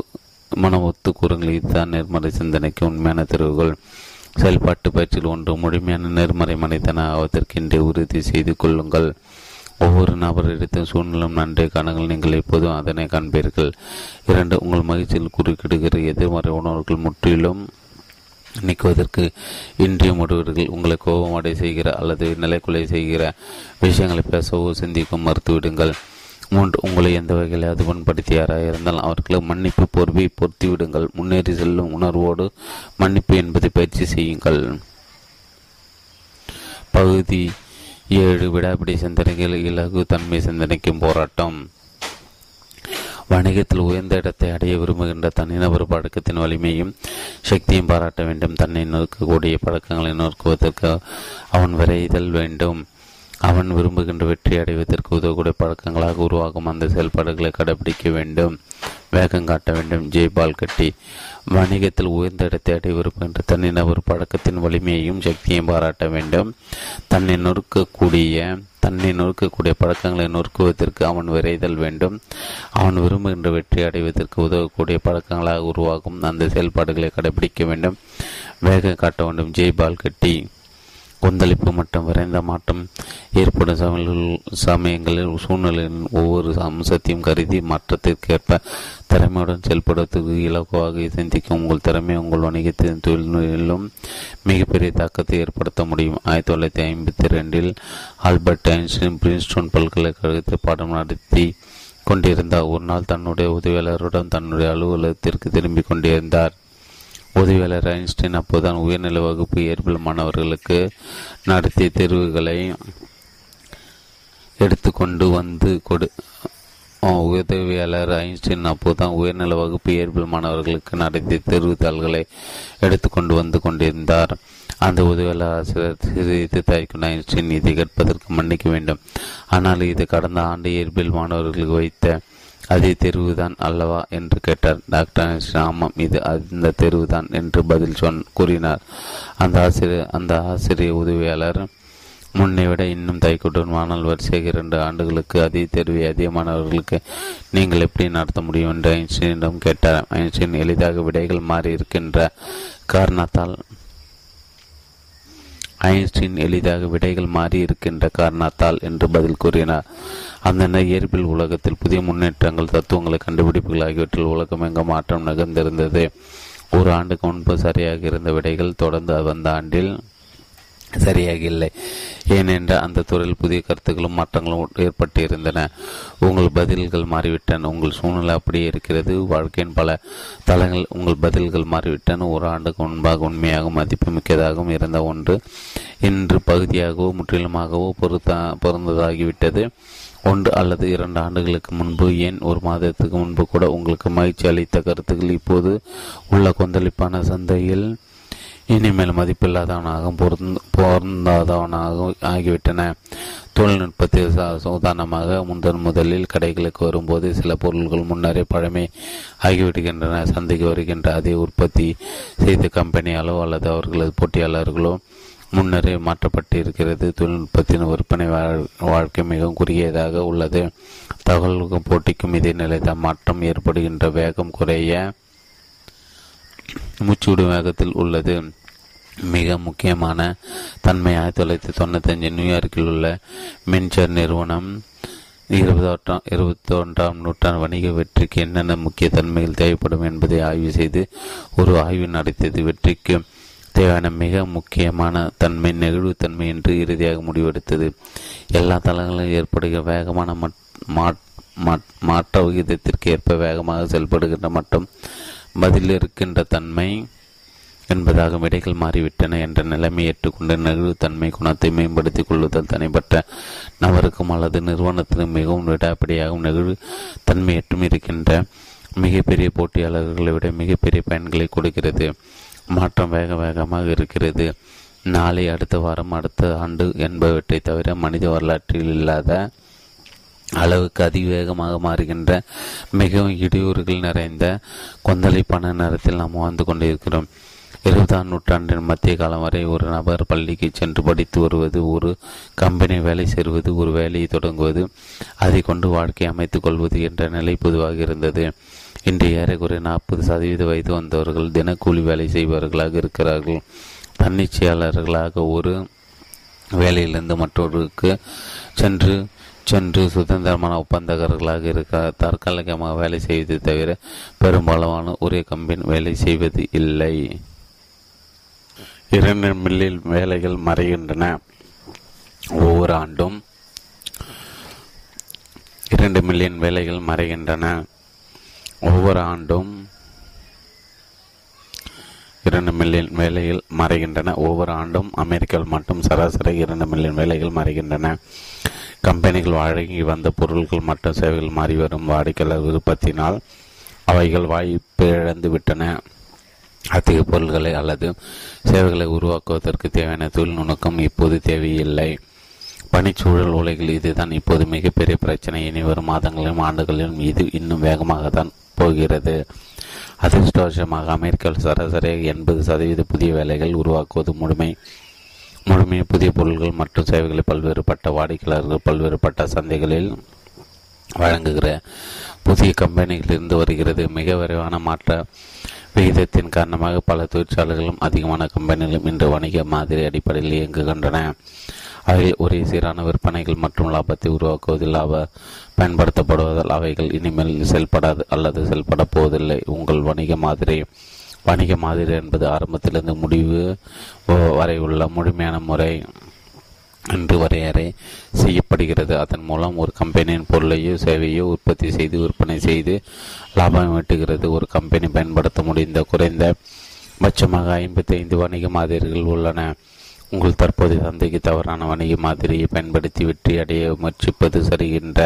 மன ஒத்து கூறுங்கள் இதுதான் நேர்மறை சிந்தனைக்கு உண்மையான தெருவுகள். செயல்பாட்டு பயிற்சியில் ஒன்று முழுமையான நேர்மறை மனிதன ஆவதற்கின்றே உறுதி செய்து கொள்ளுங்கள். ஒவ்வொரு நபரிடத்தும் சூழ்நிலும் நன்றே காணுங்கள் நீங்கள் எப்போதும் அதனை காண்பீர்கள். இரண்டு உங்கள் மகிழ்ச்சியில் குறுக்கிடுகிற எதிர்மறை உணர்வுகள் முற்றிலும் நீக்குவதற்கு இன்றைய முடிவீர்கள் உங்களை கோபமடை செய்கிற அல்லது நிலைக்குலை செய்கிற விஷயங்களை பேசவோ சிந்திக்கும் மறுத்துவிடுங்கள். மூன்று உங்களை எந்த வகையில் அது புண்படுத்தியாராக இருந்தால் அவர்களுக்கு மன்னிப்பு பொறுப்பை பொருத்தி விடுங்கள் முன்னேறி செல்லும் உணர்வோடு மன்னிப்பு என்பதை பயிற்சி செய்யுங்கள். பகுதி ஏழு விடாபிடி சிந்தனைகள் இலகு தன்மை சிந்தனைக்கும் போராட்டம். வணிகத்தில் உயர்ந்த இடத்தை அடைய விரும்புகின்ற தனிநபர் பழக்கத்தின் வலிமையும் சக்தியும் பாராட்ட வேண்டும். தன்னை நோக்கக்கூடிய பழக்கங்களை நோக்குவதற்கு அவன் விரைதல் வேண்டும். அவன் விரும்புகின்ற வெற்றி அடைவதற்கு உதவக்கூடிய பழக்கங்களாக உருவாகும். அந்த செயல்பாடுகளை கடைபிடிக்க வேண்டும். வேகம் காட்ட வேண்டும். ஜெய்பால் கட்டி. வணிகத்தில் உயர்ந்த இடத்தை அடைய விரும்புகின்ற தனிநபர் பழக்கத்தின் வலிமையையும் சக்தியையும் பாராட்ட வேண்டும். தன்னை நொறுக்கக்கூடிய தன்னை நொறுக்கக்கூடிய பழக்கங்களை நொறுக்குவதற்கு அவன் விரைதல் வேண்டும். அவன் விரும்புகின்ற வெற்றி அடைவதற்கு உதவக்கூடிய பழக்கங்களாக உருவாகும். அந்த செயல்பாடுகளை கடைபிடிக்க வேண்டும். வேகம் காட்ட வேண்டும். ஜெய்பால் கட்டி. கொந்தளிப்பு மற்றும் விரைந்த மாற்றம் ஏற்படும் சமயங்களில் சூழ்நிலையின் ஒவ்வொரு அம்சத்தையும் கருதி மாற்றத்திற்கேற்ப திறமையுடன் செயல்படுவதற்கு இலகுவாக சிந்திக்கும் உங்கள் திறமை உங்கள் வணிகத்தின் தொழில்நுட்பிலும் மிகப்பெரிய தாக்கத்தை ஏற்படுத்த முடியும். ஆயிரத்தி தொள்ளாயிரத்தி ஐம்பத்தி ரெண்டில் ஆல்பர்ட் ஐன்ஸ்டைன் பிரின்ஸ்டோன் பல்கலைக்கழகத்தில் பாடம் நடத்தி கொண்டிருந்தார். ஒரு நாள் தன்னுடைய உதவியாளருடன் தன்னுடைய அலுவலகத்திற்கு திரும்பிக் கொண்டிருந்தார். உதவியாளர் ஐன்ஸ்டைன் அப்போதுதான் உயர்நிலை வகுப்பு இயற்பியல் மாணவர்களுக்கு நடத்திய தேர்வுகளை எடுத்துக்கொண்டு வந்து கொடு உதவியாளர் ஐன்ஸ்டைன் அப்போதுதான் உயர்நிலை வகுப்பு இயற்பியல் மாணவர்களுக்கு நடத்திய தேர்வுத்தாள்களை எடுத்துக்கொண்டு வந்து கொண்டிருந்தார். அந்த உதவியாளர் ஆசிரியர் சிறிது தயக்கும் ஐன்ஸ்டைன் இதை கேட்பதற்கு மன்னிக்க வேண்டும். ஆனால் இது கடந்த ஆண்டு இயற்பியல் மாணவர்களுக்கு வைத்த அதே தேர்வுதான் அல்லவா என்று கேட்டார். டாக்டர் ஆமாம் இது அந்த தேர்வுதான் என்று பதில் சொன் கூறினார். அந்த ஆசிரியர் அந்த ஆசிரியர் உதவியாளர் முன்னை விட இன்னும் தைக்குடன் ஆனால் வரிசையாக இரண்டு ஆண்டுகளுக்கு அதே தேர்வை அதே மாணவர்களுக்கு நீங்கள் எப்படி நடத்த முடியும் என்று ஐன்ஸ்டீனிடம் கேட்டார். ஐன்ஸ்டீன் எளிதாக விடைகள் மாறியிருக்கின்ற காரணத்தால் ஐன்ஸ்டீன் எளிதாக விடைகள் மாறி இருக்கின்ற காரணத்தால் என்று பதில் கூறினார். அந்த இயற்பியல் உலகத்தில் புதிய முன்னேற்றங்கள் தத்துவங்களை கண்டுபிடிப்புகள் ஆகியவற்றில் உலகம் மாற்றம் நிகழ்ந்திருந்தது ஒரு ஆண்டுக்கு முன்பு சரியாக இருந்த விடைகள் தொடர்ந்து வந்த ஆண்டில் சரியாக இல்லை ஏனென்றால் அந்த துறையில் புதிய கருத்துக்களும் மாற்றங்களும் ஏற்பட்டிருந்தன. உங்கள் பதில்கள் மாறிவிட்டன. உங்கள் சூழ்நிலை அப்படியே இருக்கிறது. வாழ்க்கையின் பல தளங்கள் உங்கள் பதில்கள் மாறிவிட்டன. ஒரு ஆண்டுக்கு முன்பாக உண்மையாக மதிப்புமிக்கதாகவும் இருந்த ஒன்று இன்று பகுதியாகவோ முற்றிலுமாகவோ பொருத்த பொருந்ததாகிவிட்டது. ஒன்று அல்லது இரண்டு ஆண்டுகளுக்கு முன்பு ஏன் ஒரு மாதத்துக்கு முன்பு கூட உங்களுக்கு மகிழ்ச்சி அளித்த கருத்துக்கள் இப்போது உள்ள கொந்தளிப்பான சந்தையில் இனிமேல் மதிப்பில்லாதவனாகவும் பொருந்த பொருந்தாதவனாகவும் ஆகிவிட்டன. தொழில்நுட்பத்தில் உதாரணமாக முதன் முதலில் கடைகளுக்கு வரும்போது சில பொருட்கள் முன்னரே பழமை ஆகிவிடுகின்றன. சந்தைக்கு வருகின்ற அதே உற்பத்தி செய்த கம்பெனியாலோ அல்லது அவர்களது போட்டியாளர்களோ முன்னரே மாற்றப்பட்டு இருக்கிறது தொழில்நுட்பத்தின் விற்பனை வாழ்க்கை மிகவும் குறுகியதாக உள்ளது. தகவல்களுக்கும் போட்டிக்கும் இதே நிலைதான். மாற்றம் ஏற்படுகின்ற வேகம் குறைய மூச்சுவிடும் வேகத்தில் உள்ளது. மிக முக்கியமான தன்மை ஆயிரத்தி தொள்ளாயிரத்தி தொண்ணூத்தஞ்சு நியூயார்க்கில் உள்ள மின்சர் நிறுவனம் இருபதாம் இருபத்தி ஒன்றாம் நூற்றாண்டு வணிக வெற்றிக்கு என்னென்ன முக்கிய தன்மைகள் தேவைப்படும் என்பதை ஆய்வு செய்து ஒரு ஆய்வு நடத்தியது. வெற்றிக்கு தேவையான மிக முக்கியமான தன்மை நெகிழ்வுத்தன்மை என்று இறுதியாக முடிவெடுத்தது. எல்லா தளங்களிலும் ஏற்படுகிற வேகமான மாற்ற விகிதத்திற்கு ஏற்ப வேகமாக செயல்படுகின்ற மற்றும் பதில் இருக்கின்ற தன்மை என்பதாக விடைகள் மாறிவிட்டன என்ற நிலைமை ஏற்றுக்கொண்டு நெகிழ்வுத்தன்மை குணத்தை மேம்படுத்திக் கொள்ளுதல் தனிப்பட்ட நபருக்கும் அல்லது நிறுவனத்திலும் மிகவும் விடாப்படியாகவும் நெகிழ்வுத்தன்மையற்றும் இருக்கின்ற மிகப்பெரிய போட்டியாளர்களை விட மிகப்பெரிய பயன்களை கொடுக்கிறது. மாற்றம் வேக வேகமாக இருக்கிறது. நாளை அடுத்த வாரம் அடுத்த ஆண்டு என்பவற்றை தவிர மனித வரலாற்றில் இல்லாத அளவுக்கு அதிவேகமாக மாறுகின்ற மிகவும் இடையூறுகள் நிறைந்த கொந்தளிப்பான நேரத்தில் நாம் வாழ்ந்து கொண்டிருக்கிறோம். இருபதாம் நூற்றாண்டின் மத்திய காலம் வரை ஒரு நபர் பள்ளிக்கு சென்று படித்து வருவது ஒரு கம்பெனி வேலை சேருவது ஒரு வேலையை தொடங்குவது அதை கொண்டு வாழ்க்கை அமைத்துக் கொள்வது என்ற நிலை பொதுவாக இருந்தது. இன்று ஏறக்குறைய நாற்பது சதவீத வயது வந்தவர்கள் தினக்கூலி வேலை செய்பவர்களாக இருக்கிறார்கள். தன்னிச்சையாளர்களாக ஒரு வேலையிலிருந்து மற்றொருக்கு சென்று சென்று சுதந்திரமான ஒப்பந்தக்காரர்களாக இருக்க தற்காலிகமாக வேலை செய்வதை தவிர பெரும்பாலான ஒரே கம்பெனி வேலை செய்வது இல்லை. இரண்டு மில்லியன் வேலைகள் மறைகின்றன. ஒவ்வொரு ஆண்டும் இரண்டு மில்லியன் வேலைகள் மறைகின்றன. ஒவ்வொரு ஆண்டும் இரண்டு மில்லியன் வேலைகள் மறைகின்றன. ஒவ்வொரு ஆண்டும் அமெரிக்காவில் மட்டும் சராசரி இரண்டு மில்லியன் வேலைகள் மறைகின்றன. கம்பெனிகள் வழங்கி வந்த பொருட்கள் மற்றும் சேவைகள் மாறி வரும். வாடிக்கையாளர் விருப்பத்தினால் அவைகள் வாய்ப்பு இழந்து விட்டன அதிக பொருள்களை அல்லது சேவைகளை உருவாக்குவதற்கு தேவையான தொழில்நுட்பம் இப்போது தேவையில்லை. பனிச்சூழல் உலகில் இதுதான் இப்போது மிகப்பெரிய பிரச்சனை. இனி வரும் மாதங்களிலும் ஆண்டுகளிலும் இது இன்னும் வேகமாக தான் போகிறது. அதிர்ஷ்டவசமாக அமெரிக்காவில் சராசரியாக எண்பது சதவீத புதிய வேலைகள் உருவாக்குவது முழுமை முழுமையை புதிய பொருட்கள் மற்றும் சேவைகளை பல்வேறுபட்ட வாடிக்கையாளர்கள் பல்வேறுபட்ட சந்தைகளில் வழங்குகிற புதிய கம்பெனிகளிலிருந்து வருகிறது. மிக விரைவான மாற்ற விகிதத்தின் காரணமாக பல தொழிற்சாலைகளும் அதிகமான கம்பெனிகளும் இன்று வணிக மாதிரி அடிப்படையில் இயங்குகின்றன. அவைகள் ஒரே சீரான விற்பனைகள் மற்றும் லாபத்தை உருவாக்குவதில் அவ பயன்படுத்தப்படுவதால் அவைகள் இனிமேல் செயல்படாது அல்லது செயல்பட போவதில்லை. உங்கள் வணிக மாதிரி வணிக மாதிரி என்பது ஆரம்பத்திலிருந்து முடிவு வரை உள்ள முழுமையான முறை. என்று வரையறை செய்யப்படுகிறது. அதன் மூலம் ஒரு கம்பெனியின் பொருளையோ சேவையோ உற்பத்தி செய்து விற்பனை செய்து லாபம் வெட்டுகிறது ஒரு கம்பெனி பயன்படுத்த முடிந்த குறைந்த பட்சமாக ஐம்பத்தி ஐந்து வணிக மாதிரிகள் உள்ளன. உங்கள் தற்போதைய சந்தைக்கு தவறான வணிக மாதிரியை பயன்படுத்தி வெற்றி அடைய முயற்சிப்பது சரிகின்ற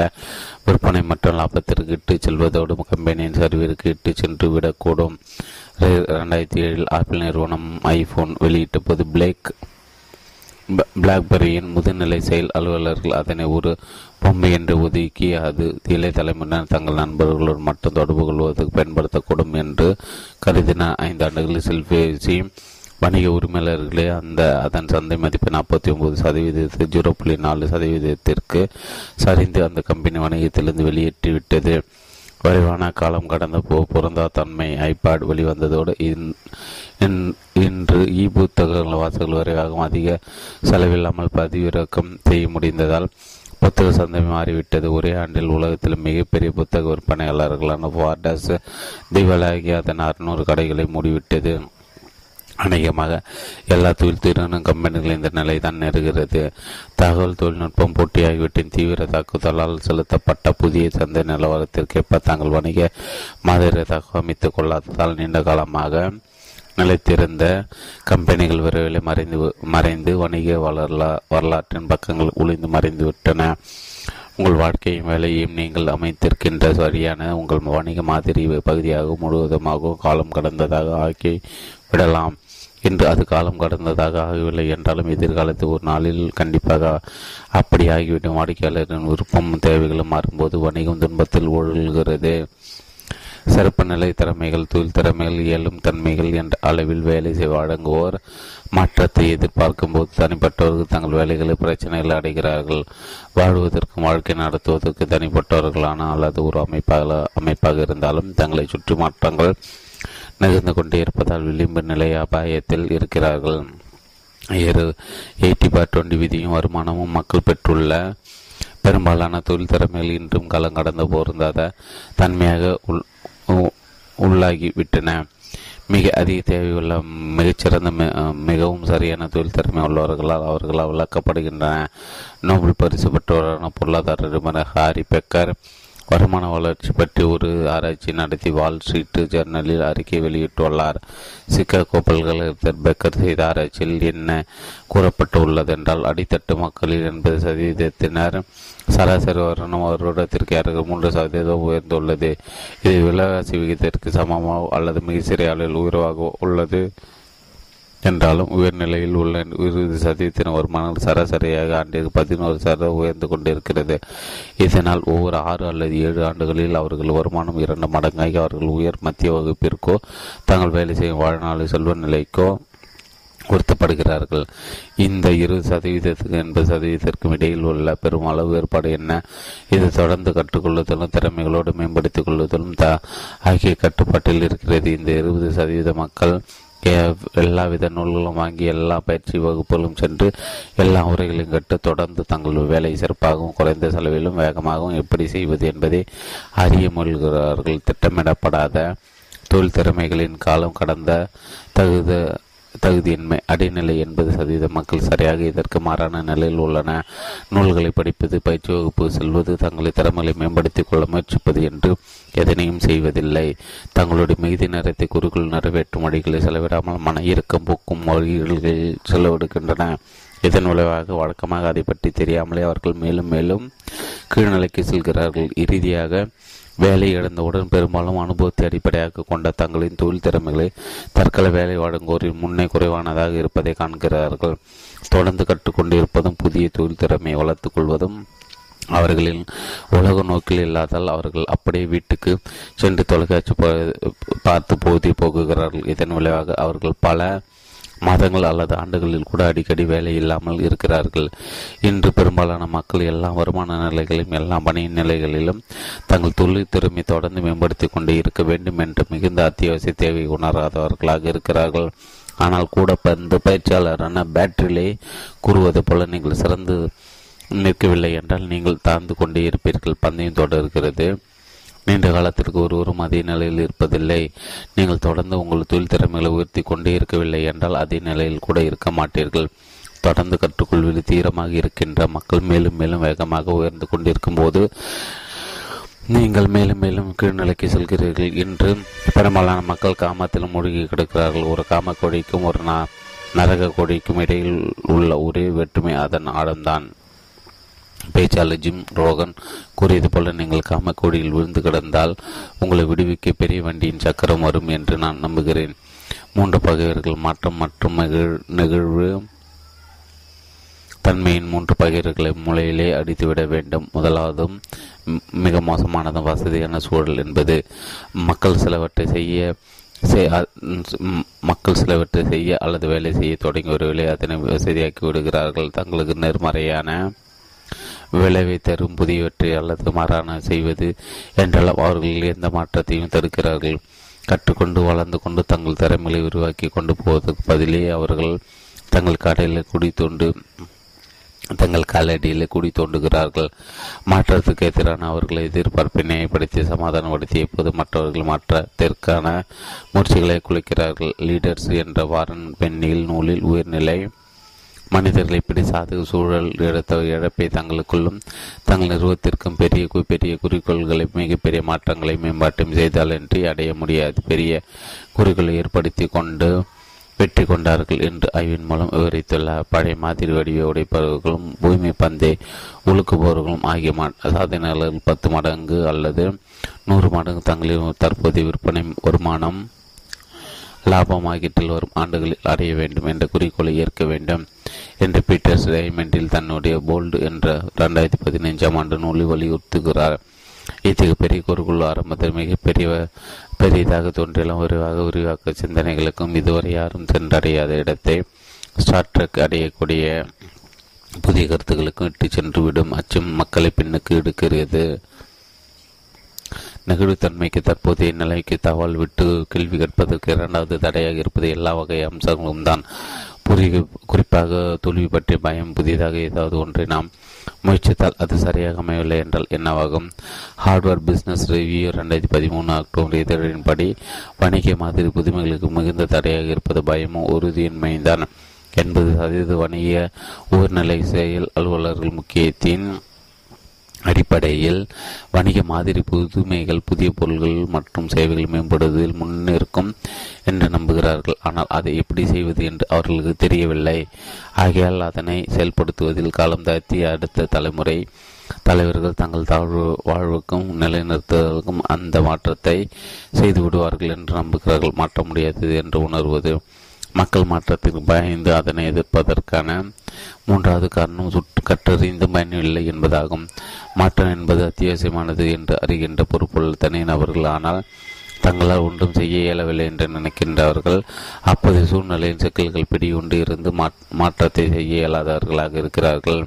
விற்பனை மற்றும் லாபத்திற்கு இட்டு செல்வதோடு கம்பெனியின் சரிவிற்கு இட்டு சென்று விடக்கூடும். ரெண்டாயிரத்தி ஏழில் ஆப்பிள் நிறுவனம் ஐபோன் வெளியிட்ட போது பிளேக் பிளாக்பெரியின் முதுநிலை செயல் அலுவலர்கள் அதனை ஒரு பொம்மை என்று ஒதுக்கி அது இளைய தலைமுறையினர் தங்கள் நண்பர்களோடு மட்டும் தொடர்பு கொள்வதற்கு பயன்படுத்தக்கூடும் என்று கருதினார் ஐந்து ஆண்டுகளில் செல்பேசி வணிக உரிமையாளர்களே அந்த அதன் சந்தை மதிப்பு நாற்பத்தி ஒன்பது சதவீதத்திற்கு ஜீரோ புள்ளி நாலு சதவீதத்திற்கு சரிந்து அந்த கம்பெனி வணிகத்திலிருந்து வெளியேற்றிவிட்டது வரைவான காலம் கடந்த போ பொருந்தா தன்மை ஐபாட் வெளிவந்ததோடு இன்று இ புத்தகங்கள் வாசகங்கள் விரைவாகவும் அதிக செலவில்லாமல் பதிவிறக்கம் செய்ய முடிந்ததால் புத்தக சந்தை மாறிவிட்டது. ஒரே ஆண்டில் உலகத்தில் மிகப்பெரிய புத்தக விற்பனையாளர்களான வார்டஸ் திவலாகி அதன் அறுநூறு கடைகளை மூடிவிட்டது. அநேகமாக எல்லா தொழில் திறனும் கம்பெனிகள் இந்த நிலை தான் நெருகிறது தகவல் தொழில்நுட்பம் போட்டி ஆகியவற்றின் தீவிர தாக்குதலால் செலுத்தப்பட்ட புதிய சந்தை நிலவரத்திற்கேற்ப தாங்கள் வணிக மாதிரியதாக அமைத்துக் கொள்ளாததால் நீண்ட காலமாக நிலைத்திருந்த கம்பெனிகள் விரைவில் மறைந்து மறைந்து வணிக வரலா வரலாற்றின் பக்கங்கள் ஒளிந்து மறைந்து விட்டன உங்கள் வாழ்க்கையும் வேலையும் நீங்கள் அமைத்திருக்கின்ற சரியான உங்கள் வணிக மாதிரி பகுதியாக முழுவதுமாகவும் காலம் கடந்ததாக ஆக்கி விடலாம் இன்று அது காலம் கடந்ததாக ஆகவில்லை என்றாலும் எதிர்காலத்தில் ஒரு நாளில் கண்டிப்பாக அப்படி ஆகிவிடும். வாடிக்கையாளரின் விருப்பம் தேவைகளும் மாறும்போது வணிகம் துன்பத்தில் ஊழல்கிறது சிறப்பு நிலை திறமைகள் தொழில் திறமைகள் இயலும் தன்மைகள் என்ற அளவில் வேலை செய்ய வழங்குவோர் மாற்றத்தை எதிர்பார்க்கும் போது தனிப்பட்டவர்கள் தங்கள் வேலைகளை பிரச்சனைகள் அடைகிறார்கள். வாழ்வதற்கும் வாழ்க்கை நடத்துவதற்கு தனிப்பட்டவர்களான அல்லது ஒரு அமைப்பாக அமைப்பாக இருந்தாலும் தங்களை சுற்றி மாற்றங்கள் நிகழ்ந்து கொண்டே இருப்பதால் விளிம்பு நிலை அபாயத்தில் இருக்கிறார்கள். எயிட்டி பார் டுவெண்டி விதியும் வருமானமும் மக்கள் பெற்றுள்ள பெரும்பாலான தொழில் திறமைகள் இன்றும் காலம் கடந்து பொருந்தாத தன்மையாக உள் உள்ளாகி விட்டன மிக அதிக தேவையுள்ள மிகச்சிறந்த மிகவும் சரியான தொழில் திறமை உள்ளவர்களால் அவர்களால் விளக்கப்படுகின்றன நோபல் பரிசு பெற்றவரான பொருளாதார நிபுணர் ஹாரி பெக்கர் வருமான வளர்ச்சி பற்றி ஒரு ஆராய்ச்சி நடத்தி வால் ஸ்ட்ரீட் ஜெர்னலில் அறிக்கை வெளியிட்டுள்ளார். சிக்காகோ பல்கலைக்கழகத்தில் பெக்கர் செய்த ஆராய்ச்சியில் என்ன கூறப்பட்டு உள்ளதென்றால் அடித்தட்டு மக்களில் எண்பது சதவீதத்தினர் சராசரி வருமானம் வருடத்திற்கு யாருக்கு மூன்று சதவீதம் உயர்ந்துள்ளது. இது விலவாசி விகிதத்திற்கு சமமாக அல்லது மிக சிறிய அளவில் உயர்வாக உள்ளது? என்றாலும் உயர்நிலையில் உள்ள இருபது சதவீதத்தின் வருமானம் சராசரியாக ஆண்டிற்கு பதினோரு சதவீதம் உயர்ந்து கொண்டிருக்கிறது. இதனால் ஒவ்வொரு ஆறு அல்லது ஏழு ஆண்டுகளில் அவர்கள் வருமானம் இரண்டு மடங்காகி அவர்கள் உயர் மத்திய வகுப்பிற்கோ தங்கள் வேலை செய்யும் வாழ்நாள் செல்வ நிலைக்கோ உறுத்தப்படுகிறார்கள் இந்த இருபது சதவீதத்துக்கு எண்பது சதவீதத்திற்கும் இடையில் உள்ள பெருமளவு வேறுபாடு என்ன? இது தொடர்ந்து கற்றுக்கொள்ளுதலும் திறமைகளோடு மேம்படுத்திக் கொள்ளுதலும் த ஆகிய கட்டுப்பாட்டில் இருக்கிறது. இந்த இருபது சதவீத மக்கள் எல்லா வித நூல்களும் வாங்கி எல்லா பயிற்சி வகுப்புகளும் சென்று எல்லா உரைகளையும் கட்டு தொடர்ந்து தங்கள் வேலை சிறப்பாகவும் குறைந்த செலவிலும் வேகமாகவும் எப்படி செய்வது என்பதை அறிய முயல்கிறார்கள். திட்டமிடப்படாத தொழில் திறமைகளின் காலம் கடந்த தகுத தகுதியின்மை அடிநிலை எண்பது சதவீத மக்கள் சரியாக இதற்கு மாறான நிலையில் உள்ளன. நூல்களை படிப்பது பயிற்சி வகுப்பு செல்வது தங்களை திறமைகளை மேம்படுத்திக் கொள்ள முயற்சிப்பது என்று எதனையும் செய்வதில்லை. தங்களுடைய மிகுதி நேரத்தை குறுக்குள் நிறைவேற்றும் வழிகளை செலவிடாமல் மன இறுக்கம் போக்கும் வழிகளில் செலவிடுகின்றன. இதன் விளைவாக வழக்கமாக அதை பற்றி தெரியாமலே அவர்கள் மேலும் மேலும் கீழ்நிலைக்கு செல்கிறார்கள். இறுதியாக வேலை இழந்தவுடன் பெரும்பாலும் அனுபவத்தை அடிப்படையாக கொண்ட தங்களின் தொழில் திறமைகளை தற்கால வேலை வழங்குவோரின் முன்னே குறைவானதாக இருப்பதை காண்கிறார்கள். தொடர்ந்து கற்றுக்கொண்டிருப்பதும் புதிய தொழில் திறமையை வளர்த்துக் கொள்வதும் அவர்களின் உலக நோக்கில் இல்லாதால் அவர்கள் அப்படியே வீட்டுக்கு சென்று தொலைக்காட்சி பார்த்து போதி போகுகிறார்கள். இதன் விளைவாக அவர்கள் பல மாதங்கள் அல்லது ஆண்டுகளில் கூட அடிக்கடி வேலை இல்லாமல் இருக்கிறார்கள். இன்று பெரும்பாலான மக்கள் எல்லா வருமான நிலைகளையும் எல்லா பணி நிலைகளிலும் தங்கள் தொழில் திறமை தொடர்ந்து மேம்படுத்தி கொண்டே இருக்க வேண்டும் என்று மிகுந்த அத்தியாவசிய தேவை உணராதவர்களாக இருக்கிறார்கள். ஆனால் கூட பந்து பயிற்சியாளரான பேட்டரியிலே கூறுவது போல நீங்கள் சிறந்து நிற்கவில்லை என்றால் நீங்கள் தாழ்ந்து கொண்டே இருப்பீர்கள். பந்தயம் தொடர்கிறது நீண்ட காலத்திற்கு ஒருவரும் அதே நிலையில் இருப்பதில்லை. நீங்கள் தொடர்ந்து உங்கள் தொழில் திறமைகளை உயர்த்தி கொண்டே இருக்கவில்லை என்றால் அதே நிலையில் கூட இருக்க மாட்டீர்கள். தொடர்ந்து கற்றுக்கொள்வதில் தீரமாக இருக்கின்ற மக்கள் மேலும் மேலும் வேகமாக உயர்ந்து கொண்டிருக்கும் போது நீங்கள் மேலும் மேலும் கீழ்நிலைக்கு செல்கிறீர்கள். இன்று பெரும்பாலான மக்கள் காமத்தில் மூழ்கி கிடக்கிறார்கள். ஒரு காம கொடிக்கும் ஒரு நரக கொடிக்கும் இடையில் உள்ள ஒரே வேற்றுமை அதன் ஆழம்தான். பேச்சாளர் ஜிம் ரோகன் கூறியது போல நீங்கள் காமக்கோடியில் விழுந்து கிடந்தால் உங்களை விடுவிக்க பெரிய வண்டியின் சக்கரம் வரும் என்று நான் நம்புகிறேன். மூன்று பகைவர்கள் மாற்றம் மற்றும் நிகழ்வு தன்மையின் மூன்று பகிர்களை மூளையிலே அடித்துவிட வேண்டும். முதலாவதும் மிக மோசமானதும் வசதியான சூழல் என்பது. மக்கள் சிலவற்றை செய்ய மக்கள் சிலவற்றை செய்ய அல்லது வேலை செய்ய தொடங்கி வருவதை அதனை வசதியாக்கி விடுகிறார்கள். தங்களுக்கு நேர்மறையான விளைவை தரும் புதியவற்றை அல்லது மாறான செய்வது என்றால் அவர்கள் எந்த மாற்றத்தையும் தடுக்கிறார்கள். கற்றுக்கொண்டு வளர்ந்து கொண்டு தங்கள் திறமைகளை உருவாக்கி கொண்டு போவதற்கு பதிலே அவர்கள் தங்கள் கடையில் குடி தோண்டு தங்கள் காலடியில் குடி தோண்டுகிறார்கள் மாற்றத்துக்கு எதிரான அவர்களை எதிர்பார்ப்பை நியாயப்படுத்தி சமாதானப்படுத்தி எப்போது மற்றவர்கள் மாற்றத்திற்கான முயற்சிகளை குளிக்கிறார்கள் லீடர்ஸ் என்ற வாரன் பெண்ணில் நூலில் உயர்நிலை மனிதர்களை இப்படி சாதக சூழல் இழத்த இழப்பை தங்களுக்குள்ளும் தங்கள் நிறுவத்திற்கும் பெரிய பெரிய குறிக்கோள்களை மிகப்பெரிய மாற்றங்களை மேம்பாட்டும் செய்தாலின்றி அடைய முடியாது. பெரிய குறிக்கோளை ஏற்படுத்தி கொண்டு வெற்றி கொண்டார்கள் என்று ஆய்வின் மூலம் விவரித்துள்ள பழைய மாதிரி வடிவ உடைப்பவர்களும் பூமி பந்தை உழுக்குபவர்களும் ஆகிய சாதனையாளர்கள் பத்து மடங்கு அல்லது நூறு மடங்கு தங்களின் தற்போதைய விற்பனை வருமானம் லாபம் ஆகியத்தில் வரும் ஆண்டுகளில் அடைய வேண்டும் என்ற குறிக்கோளை ஏற்க வேண்டும் என்று பீட்டர்ஸ் டைமண்டில் தன்னுடைய போல்டு என்ற இரண்டாயிரத்தி பதினைஞ்சாம் ஆண்டு நூலில் வலியுறுத்துகிறார். இத்தகைய பெரிய குறுகுள் ஆரம்பத்தில் மிகப்பெரிய பெரியதாக தோன்றியெல்லாம் விரிவாக விரிவாக்க சிந்தனைகளுக்கும் இதுவரை யாரும் சென்றடையாத இடத்தை ஸ்டார்ட்ரக் அடையக்கூடிய புதிய கருத்துக்களுக்கும் இட்டு சென்றுவிடும் அச்சம் மக்களை பின்னுக்கு எடுக்கிறது. நெகிழ்வுத்தன்மைக்கு தற்போதைய நிலைக்கு தகவல் விட்டு கேள்வி கேட்பதற்கு இரண்டாவது தடையாக இருப்பது எல்லா வகை அம்சங்களும் தான். புதிய குறிப்பாக தோல்வி பற்றிய பயம் புதிதாக ஏதாவது ஒன்றை நாம் முயற்சித்தால் அது சரியாக அமையவில்லை என்றால் என்னவாகும்? ஹார்ட்வேர் பிசினஸ் ரிவ்யூ ரெண்டாயிரத்தி பதிமூணு அக்டோபர் இதழின்படி வணிக மாதிரி புதுமைகளுக்கு மிகுந்த தடையாக இருப்பது பயமும் உறுதியின்மைதான் என்பது சதவீத வணிக உயர்நிலை செயல் அலுவலர்கள் முக்கியத்தின் அடிப்படையில் வணிக மாதிரி புதுமைகள் புதிய பொருள்கள் மற்றும் சேவைகள் மேம்படுவதில் முன்னிற்கும் என்று நம்புகிறார்கள். ஆனால் அதை எப்படி செய்வது என்று அவர்களுக்கு தெரியவில்லை. ஆகையால் அதனை செயல்படுத்துவதில் காலம் தாழ்த்தி அடுத்த தலைமுறை தலைவர்கள் தங்கள் தாழ்வு வாழ்வுக்கும் நிலைநிறுத்துவதற்கும் அந்த மாற்றத்தை செய்து விடுவார்கள் என்று நம்புகிறார்கள். மாற்ற முடியாதது என்று உணர்வது. மக்கள் மாற்றத்திற்கு பயந்து அதனை எதிர்ப்பதற்கான மூன்றாவது காரணம் சுற்று கற்றறிந்து பயனில்லை என்பதாகும். மாற்றம் என்பது அத்தியாவசியமானது என்று அறிகின்ற பொறுப்புள்ள தனி நபர்கள். ஆனால் தங்களால் ஒன்றும் செய்ய இயலவில்லை என்று நினைக்கின்றவர்கள். அப்போது சூழ்நிலையின் சிக்கல்கள் பிடியுண்டு இருந்து மாற்றத்தை செய்ய இயலாதவர்களாக இருக்கிறார்கள்.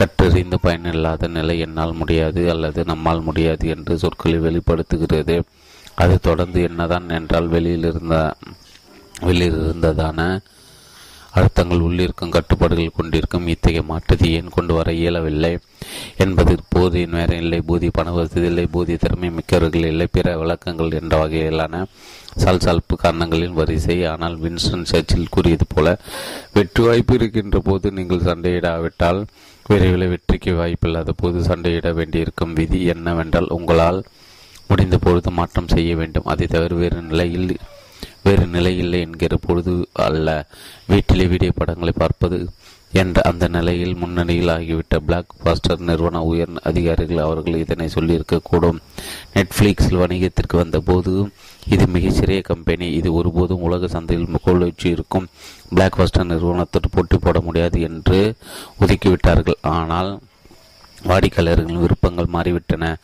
கற்றறிந்து பயனில்லாத நிலை என்னால் முடியாது அல்லது நம்மால் முடியாது என்று சொற்களை வெளிப்படுத்துகிறது. அது தொடர்ந்து என்னதான் என்றால் வெளியில் இருந்த வெளியில் இருந்ததான அழுத்தங்கள் உள்ளிருக்கும் கட்டுப்பாடுகள் கொண்டிருக்கும் இத்தகைய மாற்றத்தை ஏன் கொண்டு வர இயலவில்லை? என்பது போதிய நேரம் இல்லை போதி பண வசதி இல்லை போதிய திறமை மிக்கவர்கள் இல்லை பிற விளக்கங்கள் என்ற வகையிலான சல்சல்ப்பு காரணங்களின் வரிசை. ஆனால் வின்ஸ்டன் சர்ச்சில் கூறியது போல வெற்றி வாய்ப்பு இருக்கின்ற போது நீங்கள் சண்டையிடாவிட்டால் விரைவில் வெற்றிக்கு வாய்ப்பில்லாத போது சண்டையிட வேண்டியிருக்கும் விதி என்னவென்றால் உங்களால் முடிந்த பொழுது மாற்றம் செய்ய வேண்டும். அதை தவிர வேறு நிலையில் வேறு நிலை இல்லை என்கிற பொழுது அல்ல. வீட்டிலே வீடியோ படங்களை பார்ப்பது என்ற அந்த நிலையில் முன்னணியில் ஆகிவிட்ட பிளாக் பாஸ்டர் நிறுவன உயர் அதிகாரிகள் அவர்கள் இதனை சொல்லியிருக்கக்கூடும். நெட்ஃப்ளிக்ஸில் வணிகத்திற்கு வந்தபோது இது மிகச்சிறிய கம்பெனி இது ஒருபோதும் உலக சந்தையில் கோல்வச்சு இருக்கும். பிளாக் பாஸ்டர் நிறுவனத்தோடு போட்டி போட முடியாது என்று ஒதுக்கிவிட்டார்கள். ஆனால் வாடிக்கையாளர்களின் விருப்பங்கள் மாறிவிட்டன.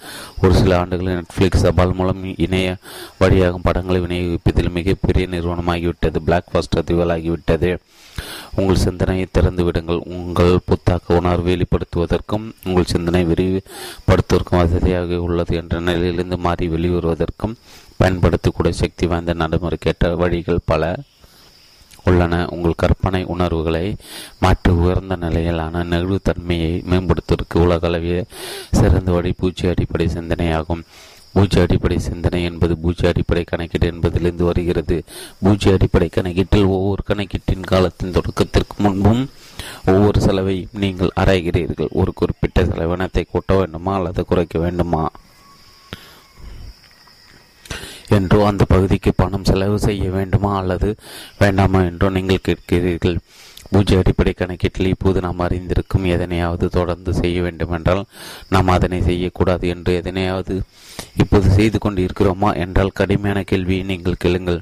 ஒரு சில ஆண்டுகளில் நெட்ஃப்ளிக்ஸ் தபால் மூலம் இணைய வழியாகும் படங்களை விநியோகிப்பதில் மிகப்பெரிய நிறுவனமாகிவிட்டது. Black pastor திவலாகிவிட்டது. உங்கள் சிந்தனையை திறந்து விடுங்கள். உங்கள் புத்தாக்க உணர்வு வெளிப்படுத்துவதற்கும் உங்கள் சிந்தனை விரிவுபடுத்துவதற்கும் வசதியாக உள்ளது என்ற நிலையிலிருந்து மாறி வெளிவருவதற்கும் பயன்படுத்தக்கூடிய சக்தி வாய்ந்த நடைமுறை கேட்ட வழிகள் பல. உள்ளன. உங்கள் கற்பனை உணர்வுகளை மாற்றி உயர்ந்த நிலையிலான நெகிழ்வுத்தன்மையை மேம்படுத்துவதற்கு உலகளவிய சிறந்த வழி பூச்சி அடிப்படை சிந்தனையாகும். பூச்சி அடிப்படை சிந்தனை என்பது பூச்சி அடிப்படை கணக்கீடு என்பதிலிருந்து வருகிறது. பூச்சி அடிப்படை கணக்கீட்டில் ஒவ்வொரு கணக்கீட்டின் காலத்தின் தொடக்கத்திற்கு முன்பும் ஒவ்வொரு செலவையும் நீங்கள் ஆராய்கிறீர்கள் ஒரு குறிப்பிட்ட செலவினத்தை கூட்ட வேண்டுமா அல்லது குறைக்க வேண்டுமா? என்றோ அந்த பகுதிக்கு பணம் செலவு செய்ய வேண்டுமா அல்லது வேண்டாமா என்றோ நீங்கள் கேட்கிறீர்கள். பூஜை அடிப்படை கணக்கீட்டில் இப்போது நாம் அறிந்திருக்கும் எதனையாவது தொடர்ந்து செய்ய வேண்டுமென்றால் நாம் அதனை செய்யக்கூடாது என்று எதனையாவது இப்போது செய்து கொண்டு இருக்கிறோமா என்றால் கடுமையான கேள்வியை நீங்கள் கேளுங்கள்.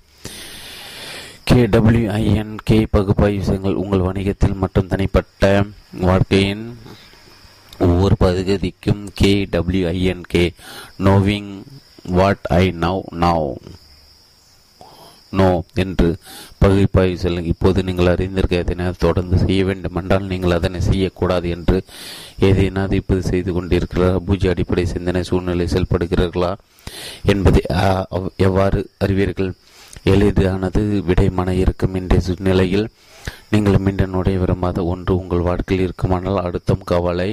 கே டபிள்யூஐஎன் கே பகுப்பாய்வு செய்யுங்கள் உங்கள் வணிகத்தில் மற்றும் தனிப்பட்ட வாழ்க்கையின் ஒவ்வொரு பகுதிக்கும் K W I N K. Knowing what I now now know என்று பகுப்பாய்வு செல்லும் இப்போது நீங்கள் அறிந்திருக்க எதனால் தொடர்ந்து செய்ய வேண்டுமென்றால் நீங்கள் அதனை செய்யக்கூடாது என்று ஏதேனாவது இப்போது செய்து கொண்டிருக்கிறார். பூஜை அடிப்படை சிந்தனை சூழ்நிலை செயல்படுகிறார்களா என்பதை எவ்வாறு அறிவீர்கள்? எளிதானது விடைமான இருக்கும் என்ற சூழ்நிலையில் நீங்கள் மீண்டும் நுடைய விரும்பாத ஒன்று உங்கள் வாழ்க்கையில் இருக்குமானால் அடுத்தம் கவலை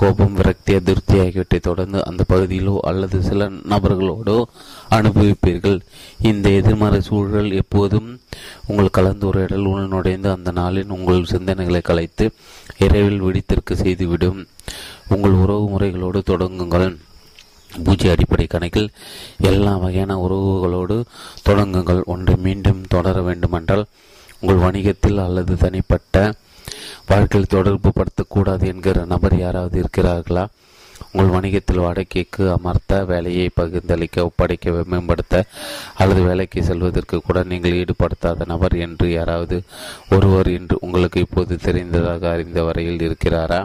கோபம் விரக்தி அதிருப்தி ஆகியவற்றை தொடர்ந்து அந்த பகுதியிலோ அல்லது சில நபர்களோடோ அனுபவிப்பீர்கள். இந்த எதிர்மறை சூழல் எப்போதும் உங்கள் கலந்துரையாடல் உள் நுழைந்து அந்த நாளில் உங்கள் சிந்தனைகளை கலைத்து இரவில் விடித்திருக்க செய்துவிடும். உங்கள் உறவு முறைகளோடு தொடங்குங்கள். பூஜை அடிப்படை கணக்கில் எல்லா வகையான உறவுகளோடு தொடங்குங்கள். ஒன்று மீண்டும் தொடர வேண்டுமென்றால் உங்கள் வணிகத்தில் அல்லது தனிப்பட்ட வாழ்க்கையில் தொடர்பு படுத்தக்கூடாது என்கிற நபர் யாராவது இருக்கிறார்களா? உங்கள் வணிகத்தில் வாடகைக்கு அமர்த்த வேலையை பகிர்ந்தளிக்க ஒப்படைக்க மேம்படுத்த அல்லது வேலைக்கு செல்வதற்கு கூட நீங்கள் ஈடுபடுத்தாத நபர் என்று யாராவது ஒருவர் என்று உங்களுக்கு இப்போது தெரிந்ததாக அறிந்த வரையில் இருக்கிறாரா?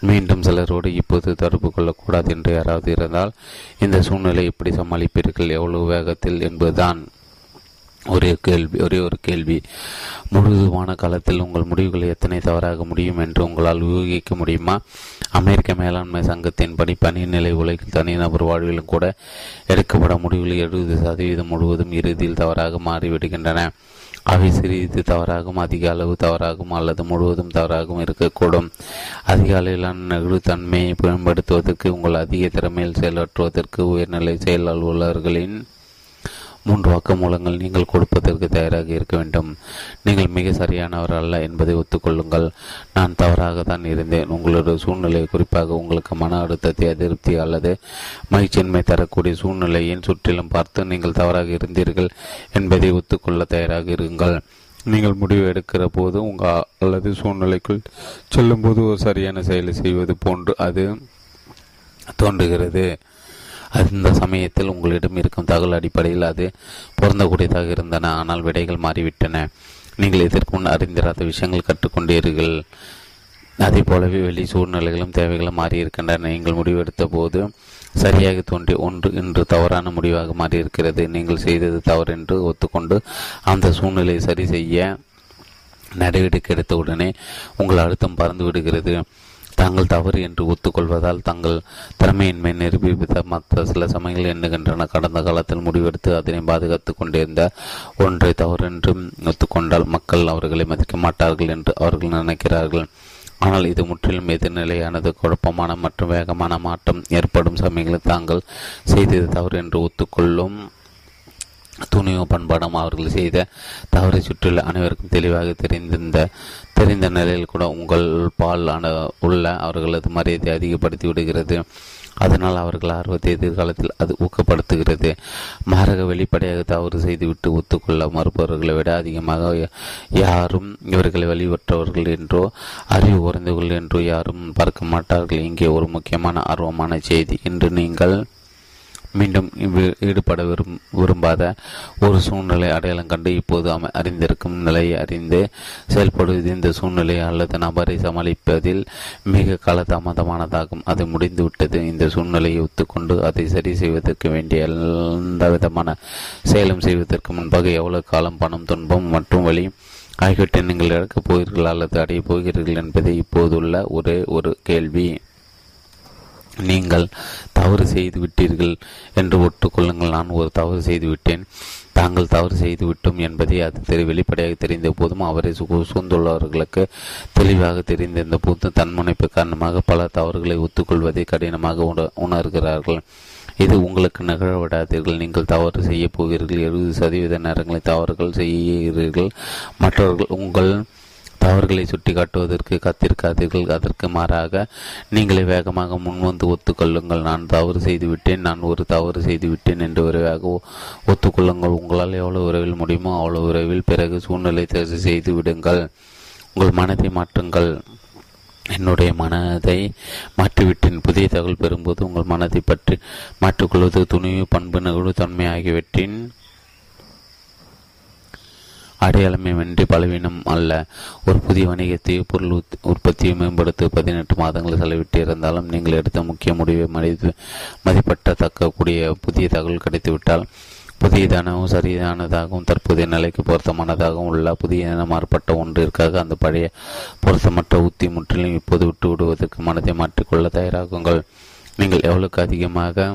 மீண்டும் சிலரோடு இப்போது தொடர்பு கொள்ளக்கூடாது என்று யாராவது இருந்தால் இந்த சூழ்நிலை எப்படி சமாளிப்பீர்கள் எவ்வளவு வேகத்தில் என்பதுதான். ஒரே கேள்வி ஒரே ஒரு கேள்வி. முழுதுமான காலத்தில் உங்கள் முடிவுகளை எத்தனை தவறாக முடியும் என்று உங்களால் ஊகிக்க முடியுமா? அமெரிக்க மேலாண்மை சங்கத்தின் படி பணிநிலை உலகில் தனிநபர் வாழ்விலும் கூட எடுக்கப்பட முடிவுகள் எழுபது சதவீதம் முழுவதும் இறுதியில் தவறாக மாறிவிடுகின்றன. அவை சிறிது தவறாகவும் அதிக அளவு தவறாகவும் அல்லது முழுவதும் தவறாகவும் இருக்கக்கூடும். அதிக அளவிலான நெகிழ்வுத்தன்மையை பயன்படுத்துவதற்கு உங்கள் அதிக திறமையில் செயலாற்றுவதற்கு உயர்நிலை செயல் அலுவலர்களின் மூன்று வாக்குமூலங்கள் நீங்கள் கொடுப்பதற்கு தயாராக இருக்க வேண்டும். நீங்கள் மிக சரியானவர் அல்ல என்பதை ஒத்துக்கொள்ளுங்கள். நான் தவறாக தான் இருந்தேன். உங்களுடைய சூழ்நிலை குறிப்பாக உங்களுக்கு மன அழுத்தத்தை அதிருப்தி அல்லது மகிழ்ச்சியின்மை தரக்கூடிய சூழ்நிலையின் சுற்றிலும் பார்த்து நீங்கள் தவறாக இருந்தீர்கள் என்பதை ஒத்துக்கொள்ள தயாராக இருங்கள். நீங்கள் முடிவு எடுக்கிற போது உங்கள் அல்லது சூழ்நிலைக்குள் செல்லும்போது ஒரு சரியான செயலை செய்வது போன்று அது தோன்றுகிறது. அந்த சமயத்தில் உங்களிடம் இருக்கும் தகவல் அடிப்படையில் அது பொருந்தக்கூடியதாக இருந்தன. ஆனால் விடைகள் மாறிவிட்டன. நீங்கள் இதற்கு முன் அறிந்திராத விஷயங்கள் கற்றுக்கொண்டீர்கள். அதே போலவே வெளி சூழ்நிலைகளும் தேவைகளும் மாறியிருக்கின்றன. நீங்கள் முடிவெடுத்த போது சரியாக தோன்றிய ஒன்று இன்று தவறான முடிவாக மாறியிருக்கிறது. நீங்கள் செய்தது தவறு என்று ஒத்துக்கொண்டு அந்த சூழ்நிலையை சரி செய்ய நடவடிக்கை எடுத்த உடனே உங்கள் அழுத்தம் பறந்து விடுகிறது தாங்கள் தவறு என்று ஒத்துக்கொள்வதால் தங்கள் திறமையின்மை நிரூபித்த மற்ற சில சமயங்கள் எண்ணுகின்றன. கடந்த காலத்தில் முடிவெடுத்து அதனை பாதுகாத்து கொண்டிருந்த ஒன்றை தவறு என்று ஒத்துக்கொண்டால் மக்கள் அவர்களை மதிக்க மாட்டார்கள் என்று அவர்கள் நினைக்கிறார்கள். ஆனால் இது முற்றிலும் எதிர்நிலையானது. குழப்பமான மற்றும் வேகமான மாற்றம் ஏற்படும் சமயங்களில் தாங்கள் செய்தது தவறு என்று ஒத்துக்கொள்ளும் துணிவு பண்பாடும் அவர்கள் செய்த தவறை சுற்றியுள்ள அனைவருக்கும் தெளிவாக தெரிந்திருந்த தெரிந்த நிலையில் கூட உங்கள் பால் உள்ள அவர்களது மரியாதை அதிகப்படுத்தி விடுகிறது. அதனால் அவர்கள் ஆர்வத்தை எதிர்காலத்தில் அது ஊக்கப்படுத்துகிறது. மாரக வெளிப்படையாக தவறு செய்துவிட்டு ஒத்துக்கொள்ள மறுப்பவர்களை விட அதிகமாக யாரும் இவர்களை வழிபற்றவர்கள் என்றோ அறிவு குறைந்தவர்கள் என்றோ யாரும் பார்க்க மாட்டார்கள். இங்கே ஒரு முக்கியமான ஆர்வமான செய்தி. என்று நீங்கள் மீண்டும் ஈடுபட விரும் விரும்பாத ஒரு சூழ்நிலை அடையாளம் கண்டு இப்போது அமை அறிந்திருக்கும் நிலையை அறிந்து செயல்படுவது இந்த சூழ்நிலை அல்லது நபரை சமாளிப்பதில் மிக காலதாமதமானதாகும். அது முடிந்துவிட்டது. இந்த சூழ்நிலையை ஒத்துக்கொண்டு அதை சரி செய்வதற்கு வேண்டிய எந்த விதமான செயலும் செய்வதற்கு முன்பாக எவ்வளவு காலம் பணம் துன்பம் மற்றும் வழி ஆகியவற்றை நீங்கள் இழக்கப் போகிறீர்கள் அல்லது அடையப் போகிறீர்கள் என்பதை இப்போதுள்ள ஒரே ஒரு கேள்வி. நீங்கள் தவறு செய்து விட்டீர்கள் என்று ஒட்டுக்கொள்ளுங்கள். நான் ஒரு தவறு செய்து விட்டேன். தாங்கள் தவறு செய்து விட்டோம் என்பதை அது தெரி வெளிப்படையாக தெரிந்த போதும் அவரை சூழ்ந்துள்ளவர்களுக்கு தெளிவாக தெரிந்திருந்த போது தன்முனைப்பு காரணமாக பல தவறுகளை ஒத்துக்கொள்வதை கடினமாக உணர்கிறார்கள். இது உங்களுக்கு நிகழவிடாதீர்கள் நீங்கள் தவறு செய்ய போகிறீர்கள். எழுபது சதவீத நேரங்களை தவறுகள் செய்கிறீர்கள். மற்றவர்கள் உங்கள் தவறுகளை சுட்டிக்காட்டுவதற்கு காத்திருக்காதீர்கள். அதற்கு மாறாக நீங்களே வேகமாக முன்வந்து ஒத்துக்கொள்ளுங்கள். நான் தவறு செய்துவிட்டேன். நான் ஒரு தவறு செய்துவிட்டேன் என்று விரைவாக ஒத்துக்கொள்ளுங்கள். உங்களால் எவ்வளவு விரைவில் முடியுமோ அவ்வளவு விரைவில் பிறகு சூழ்நிலை செய்து விடுங்கள். உங்கள் மனதை மாற்றுங்கள். என்னுடைய மனதை மாற்றிவிட்டேன். புதிய தகவல் பெறும்போது உங்கள் மனதை பற்றி மாற்றிக்கொள்வது துணிவு பண்பு நெகிழ்வு தன்மை ஆகியவற்றின் அடையாளமே வென்றி பலவீனம் அல்ல. ஒரு புதிய வணிகத்தை பொருள் உற்பத்தியை மேம்படுத்த பதினெட்டு மாதங்கள் செலவிட்டு இருந்தாலும் நீங்கள் எடுத்த முக்கிய முடிவை மதிப்பு மதிப்பற்றத்தக்கக்கூடிய புதிய தகவல் கிடைத்துவிட்டால் புதியதானவும் சரியானதாகவும் தற்போதைய நிலைக்கு பொருத்தமானதாகவும் உள்ள புதிய மாறுபட்ட ஒன்றிற்காக அந்த பழைய பொருத்தமற்ற உத்தி முற்றிலும் இப்போது விட்டு விடுவதற்கு மனதை மாற்றிக்கொள்ள தயாராகுங்கள். நீங்கள் எவ்வளவுக்கு அதிகமாக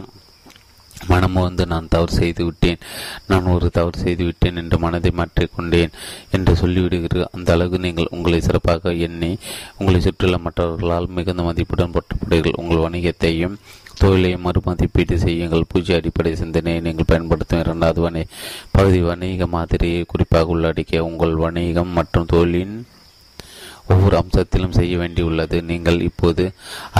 மனமுவந்து நான் தவறு செய்து விட்டேன். நான் ஒரு தவறு செய்து விட்டேன் என்று மனதை மாற்றிக்கொண்டேன் என்று சொல்லிவிடுகிறீர்கள் அந்த அளவு நீங்கள் உங்களை சிறப்பாக எண்ணி உங்களை சுற்றியுள்ள மற்றவர்களால் மிகுந்த மதிப்புடன் போற்றப்படுகிறீர்கள் உங்கள் வணிகத்தையும் தொழிலையும் மறுமதிப்பீடு செய்யுங்கள். பூஜ்ய அடிப்படை சிந்தனையை நீங்கள் பயன்படுத்தும் இரண்டாவது வணி பகுதி வணிக மாதிரியை குறிப்பாக உள்ளடக்கிய உங்கள் வணிகம் மற்றும் தொழிலின் ஒவ்வொரு அம்சத்திலும் செய்ய வேண்டியுள்ளது. நீங்கள் இப்போது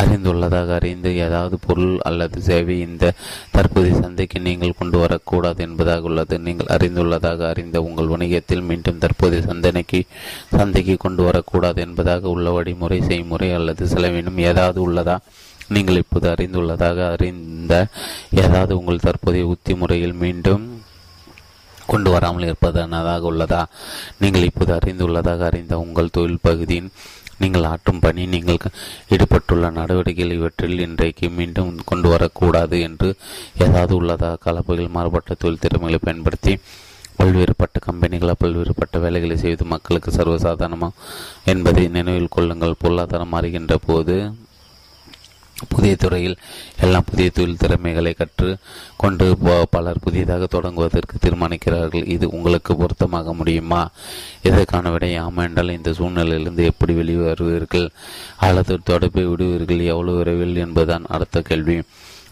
அறிந்துள்ளதாக அறிந்து ஏதாவது பொருள் அல்லது சேவை இந்த தற்போதைய சந்தைக்கு நீங்கள் கொண்டு வரக்கூடாது என்பதாக உள்ளது. நீங்கள் அறிந்துள்ளதாக அறிந்த உங்கள் வணிகத்தில் மீண்டும் தற்போதைய சந்தனைக்கு சந்தைக்கு கொண்டு வரக்கூடாது என்பதாக உள்ள வழிமுறை செய்முறை அல்லது செலவினும் ஏதாவது உள்ளதா? நீங்கள் இப்போது அறிந்துள்ளதாக அறிந்த ஏதாவது உங்கள் தற்போதைய உத்தி முறையில் மீண்டும் கொண்டு வராமல் இருப்பதனதாக உள்ளதா? நீங்கள் இப்போது அறிந்துள்ளதாக அறிந்த உங்கள் தொழில் பகுதியின் நீங்கள் ஆற்றும் பணி நீங்கள் ஈடுபட்டுள்ள நடவடிக்கைகள் இவற்றில் இன்றைக்கு மீண்டும் கொண்டு வரக்கூடாது என்று ஏதாவது உள்ளதாக கலப்புகள் மாறுபட்ட தொழில் திறமைகளை பயன்படுத்தி பல்வேறுபட்ட கம்பெனிகளால் பல்வேறுபட்ட வேலைகளை செய்வது மக்களுக்கு சர்வசாதாரணமா என்பதை நினைவில் கொள்ளுங்கள். பொருளாதாரம் மாறுகின்ற போது புதிய துறையில் எல்லாம் புதிய தொழில் திறமைகளை கற்று கொண்டு பலர் புதியதாக தொடங்குவதற்கு தீர்மானிக்கிறார்கள். இது உங்களுக்கு பொருத்தமாக முடியுமா? இதற்கான விடை? ஆமா என்றால் இந்த சூழ்நிலையிலிருந்து எப்படி வெளிவருவீர்கள்? அல்லது தொடர்பை விடுவீர்கள்? எவ்வளவு விரைவில் என்பதுதான் அடுத்த கேள்வி.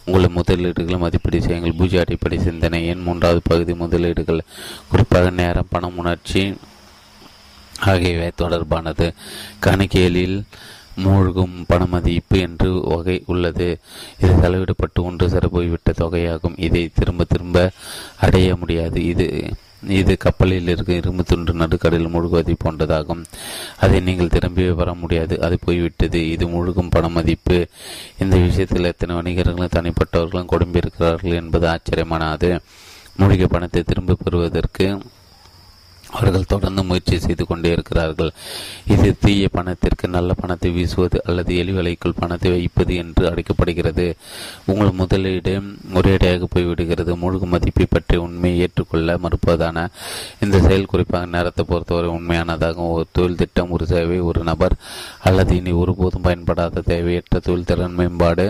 உங்கள் முதலீடுகளை மதிப்பீடு செய்யுங்கள். பூஜை அடிப்படை சிந்தனை. எண் மூன்றாவது பகுதி முதலீடுகள். குறிப்பாக நேரம் பணம் உணர்ச்சி ஆகியவை தொடர்பானது. கணக்கியலில் மூழ்கும் பண மதிப்பு என்று வகை உள்ளது. இது செலவிடப்பட்டு ஒன்று சேர போய்விட்ட தொகையாகும். இதை திரும்ப திரும்ப அடைய முடியாது. இது இது கப்பலில் இருக்க இரும்பு துண்டு நடுக்கடலில் மூழ்குவதை போன்றதாகும். அதை நீங்கள் திரும்பி வர முடியாது. அது போய்விட்டது. இது முழுகும் பண மதிப்பு இந்த விஷயத்தில் எத்தனை வணிகர்களும் தனிப்பட்டவர்களும் கொடும்பிருக்கிறார்கள் என்பது ஆச்சரியமானது. மூழ்கிய பணத்தை திரும்ப பெறுவதற்கு அவர்கள் தொடர்ந்து முயற்சி செய்து கொண்டே இருக்கிறார்கள். இது தீய பணத்திற்கு நல்ல பணத்தை வீசுவது அல்லது எலிவலைக்குள் பணத்தை வைப்பது என்று அழைக்கப்படுகிறது. உங்கள் முதலீடு ஒரேடியாக போய்விடுகிறது. முழு மதிப்பை பற்றி உண்மையை ஏற்றுக்கொள்ள மறுப்பதான இந்த செயல் குறிப்பாக நேரத்தை பொறுத்தவரை உண்மையானதாகும் ஒரு தொழில் திட்டம் ஒரு சேவை ஒரு நபர் அல்லது இனி ஒருபோதும் பயன்படாத தேவையற்ற தொழில் திறன் மேம்பாடு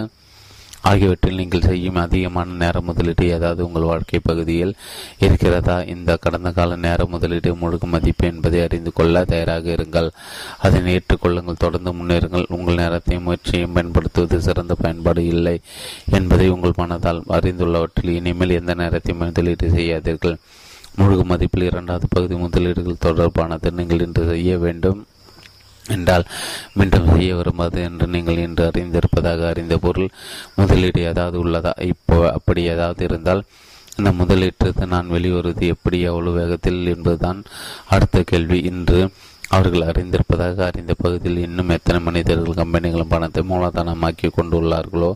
ஆகியவற்றில் நீங்கள் செய்யும் அதிகமான நேர முதலீடு ஏதாவது உங்கள் வாழ்க்கை பகுதியில் இருக்கிறதா? இந்த கடந்த கால நேர முதலீடு முழுக்க மதிப்பு என்பதை அறிந்து கொள்ள தயாராக இருங்கள். அதனை ஏற்றுக்கொள்ளுங்கள். தொடர்ந்து முன்னேறுங்கள். உங்கள் நேரத்தையும் முயற்சியையும் பயன்படுத்துவது சிறந்த பயன்பாடு இல்லை என்பதை உங்கள் மனதால் அறிந்துள்ளவற்றில் இனிமேல் எந்த நேரத்தையும் முதலீடு செய்யாதீர்கள். முழுக்க மதிப்பில் இரண்டாவது பகுதி முதலீடுகள் தொடர்பானது நீங்கள் இன்று செய்ய வேண்டும். என்றால் மீண்டும் செய்ய வருமாது என்று நீங்கள் இன்று அறிந்திருப்பதாக அறிந்த பொருள் முதலீடு ஏதாவது உள்ளதா? இப்போ அப்படி ஏதாவது இருந்தால் இந்த முதலீட்டுக்கு நான் வெளிவருவது எப்படி எவ்வளவு வேகத்தில் என்பதுதான் அடுத்த கேள்வி. இன்று அவர்கள் அறிந்திருப்பதாக அறிந்த பகுதியில் இன்னும் எத்தனை மனிதர்கள் கம்பெனிகளும் பணத்தை மூலதனமாக்கி கொண்டுள்ளார்களோ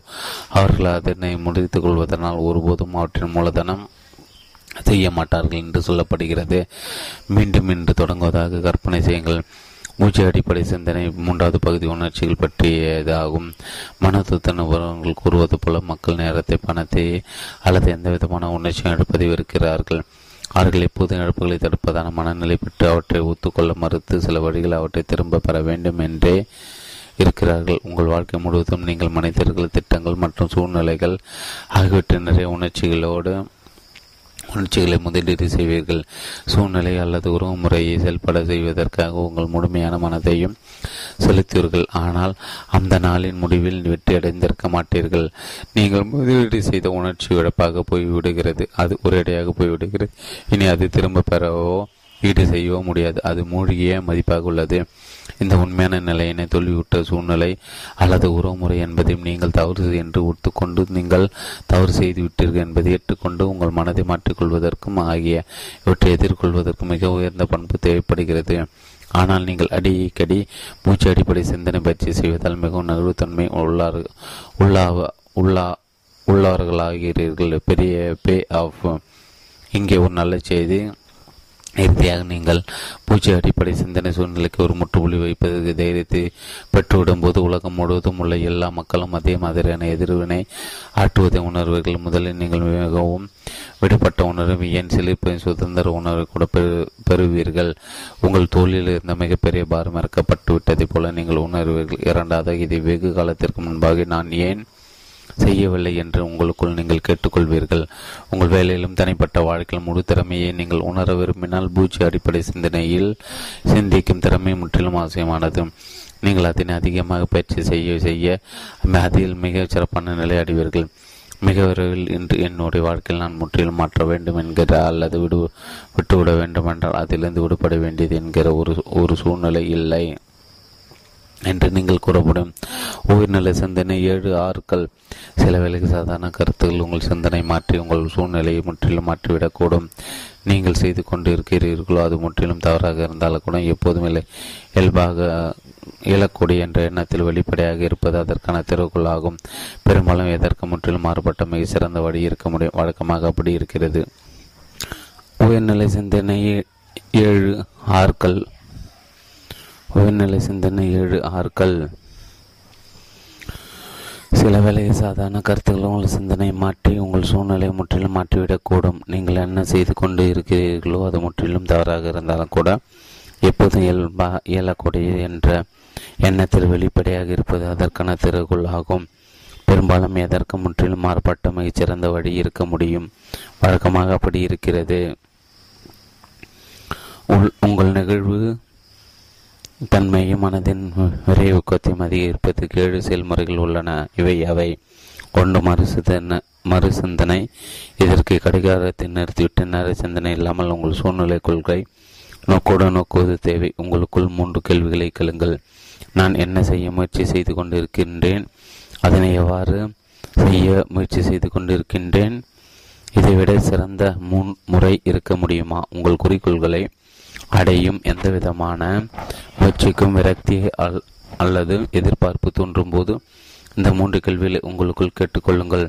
அவர்கள் அதனை முடித்துக் கொள்வதனால் ஒருபோதும் அவற்றின் மூலதனம் செய்ய மாட்டார்கள் என்று சொல்லப்படுகிறது. மீண்டும் இன்று தொடங்குவதாக கற்பனை செய்யுங்கள். மூச்சு அடிப்படை சிந்தனை மூன்றாவது பகுதி உணர்ச்சிகள் பற்றியதாகும் மனத்துத்தனவர்கள் கூறுவது போல மக்கள் நேரத்தை பணத்தை அல்லது எந்த விதமான உணர்ச்சியும் எடுப்பதை இருக்கிறார்கள். அவர்கள் எப்போது இழப்புகளை தடுப்பதான மனநிலை பெற்று அவற்றை ஒத்துக்கொள்ள மறுத்து சில வழிகள் அவற்றை திரும்ப பெற வேண்டும் என்றே இருக்கிறார்கள். உங்கள் வாழ்க்கை முழுவதும் நீங்கள் மனிதர்கள் திட்டங்கள் மற்றும் சூழ்நிலைகள் ஆகியவற்றின் நிறைய உணர்ச்சிகளோடு உணர்ச்சிகளை முதலீடு செய்வீர்கள். சூழ்நிலை அல்லது உறவு முறையை செயல்பட செய்வதற்காக உங்கள் முழுமையான மனதையும் செலுத்துவீர்கள். ஆனால் அந்த நாளின் முடிவில் வெற்றி அடைந்திருக்க மாட்டீர்கள். நீங்கள் முதலீடு செய்த உணர்ச்சி இழப்பாக போய்விடுகிறது. அது ஒரேடியாக போய்விடுகிறது. இனி அது திரும்ப பெறவோ ஈடு செய்யவோ முடியாது. அது மூழ்கிய மதிப்பாக உள்ளது. இந்த உண்மையான நிலையினை தோல்வியுற்ற சூழ்நிலை அல்லது உறவுமுறை என்பதையும் நீங்கள் தவறு என்று ஒத்துக்கொண்டு நீங்கள் தவறு செய்து விட்டீர்கள் என்பதை ஏற்றுக்கொண்டு உங்கள் மனதை மாற்றிக்கொள்வதற்கும் ஆகிய இவற்றை எதிர்கொள்வதற்கும் மிக உயர்ந்த பண்பு தேவைப்படுகிறது. ஆனால் நீங்கள் அடிக்கடி மூச்சு அடிப்படை சிந்தனை பயிற்சி செய்வதால் மிகவும் நகர்வுத்தன்மை உள்ளார் உள்ளாவ உள்ளா உள்ளவர்களாகிறீர்கள் பெரிய பே ஆஃப் இங்கே ஒரு நல்ல செய்தி. இறுதியாக நீங்கள் பூச்சி அடிப்படை சிந்தனை சூழ்நிலைக்கு ஒரு முற்றுப்புள்ளி வைப்பதற்கு தைரியத்தை பெற்றுவிடும் போது உலகம் முழுவதும் உள்ள எல்லா மக்களும் அதே மாதிரியான எதிர்வினை ஆற்றுவதை உணர்வீர்கள். முதலில் நீங்கள் மிகவும் விடுபட்ட உணர்வு ஏன் சிலிர்ப்பின் சுதந்திர உணர்வை கூட பெறுவீர்கள். உங்கள் தோளில் இருந்த மிகப்பெரிய பாரம் இறக்கப்பட்டு விட்டதை போல நீங்கள் உணர்வீர்கள். இரண்டாவது இதை வெகு காலத்திற்கு முன்பாக நான் ஏன் செய்யவில்லை என்று உங்களுக்குள் நீங்கள் கேட்டுக்கொள்வீர்கள். உங்கள் வேலையிலும் தனிப்பட்ட வாழ்க்கையில் முழு திறமையை நீங்கள் உணர விரும்பினால் பூச்சி அடிப்படை சிந்தனையில் சிந்திக்கும் திறமை முற்றிலும் அவசியமானது. நீங்கள் அதனை அதிகமாக பயிற்சி செய்ய செய்ய அதில் மிக சிறப்பான நிலை அடைவீர்கள். மிக விரைவில் இன்று என்னுடைய வாழ்க்கையில் நான் முற்றிலும் மாற்ற வேண்டும் என்கிற அல்லது விடு விட்டுவிட வேண்டும் என்றால் அதிலிருந்து விடுபட வேண்டியது என்கிற ஒரு ஒரு சூழ்நிலை இல்லை. என்று நீங்கள் கூறப்படும். உயிர்நிலை சிந்தனை ஏழு ஆறுக்கள். சில வேலைக்கு சாதாரண கருத்துக்கள் உங்கள் சிந்தனை மாற்றி உங்கள் சூழ்நிலையை முற்றிலும் மாற்றிவிடக்கூடும். நீங்கள் செய்து கொண்டு இருக்கிறீர்களோ அது முற்றிலும் தவறாக இருந்தாலும் கூட எப்போதும் இல்லை. இயல்பாக இயலக்கூடிய என்ற எண்ணத்தில் வெளிப்படையாக இருப்பது அதற்கான திறவுகளாகும் பெரும்பாலும் எதற்கு முற்றிலும் மாறுபட்ட மிக சிறந்த வழி இருக்க முடியும் வழக்கமாக அப்படி இருக்கிறது. உயர்நிலை சிந்தனை ஏழு ஆறுக்கள். உயர்நிலை சிந்தனை ஏழு ஆறுக்கள் சில வேளையில் சாதாரண கருத்துக்கள் உங்கள் சிந்தனை மாற்றி உங்கள் சூழ்நிலையை முற்றிலும் மாற்றிவிடக்கூடும். நீங்கள் என்ன செய்து கொண்டு இருக்கிறீர்களோ அது முற்றிலும் தவறாக இருந்தாலும் கூட எப்போதும் இயல்பா இயலக்கூடிய என்ற எண்ணத்தில் வெளிப்படையாக இருப்பது அதற்கான திறகுள் ஆகும். பெரும்பாலும் எதற்கு முற்றிலும் மாறுபட்ட மிகச்சிறந்த வழி இருக்க முடியும்? வழக்கமாக அப்படி இருக்கிறது. உங்கள் நிகழ்வு தன்மையும் மனதின் விரைவுக்கத்தையும் அதிகரிப்பதற்கு ஏழு செயல்முறைகள் உள்ளன. இவை அவை கொண்டு மறுசிந்தனை மறுசிந்தனை இதற்கு கடிகாரத்தை நிறுத்திவிட்டு நேர சிந்தனை இல்லாமல் உங்கள் சூழ்நிலை கொள்கை நோக்கோடு நோக்குவது தேவை. உங்களுக்குள் மூன்று கேள்விகளை கேளுங்கள். நான் என்ன செய்ய முயற்சி செய்து கொண்டிருக்கின்றேன்? அதனை எவ்வாறு செய்ய முயற்சி செய்து கொண்டிருக்கின்றேன்? இதைவிட சிறந்த முன் முறை இருக்க முடியுமா? உங்கள் குறிக்கோள்களை அடையும் எந்த விதமான முயற்சிக்கும் விரக்தி அல் அல்லது எதிர்பார்ப்பு தோன்றும் போது இந்த மூன்று கேள்விகளை உங்களுக்குள் கேட்டுக்கொள்ளுங்கள்.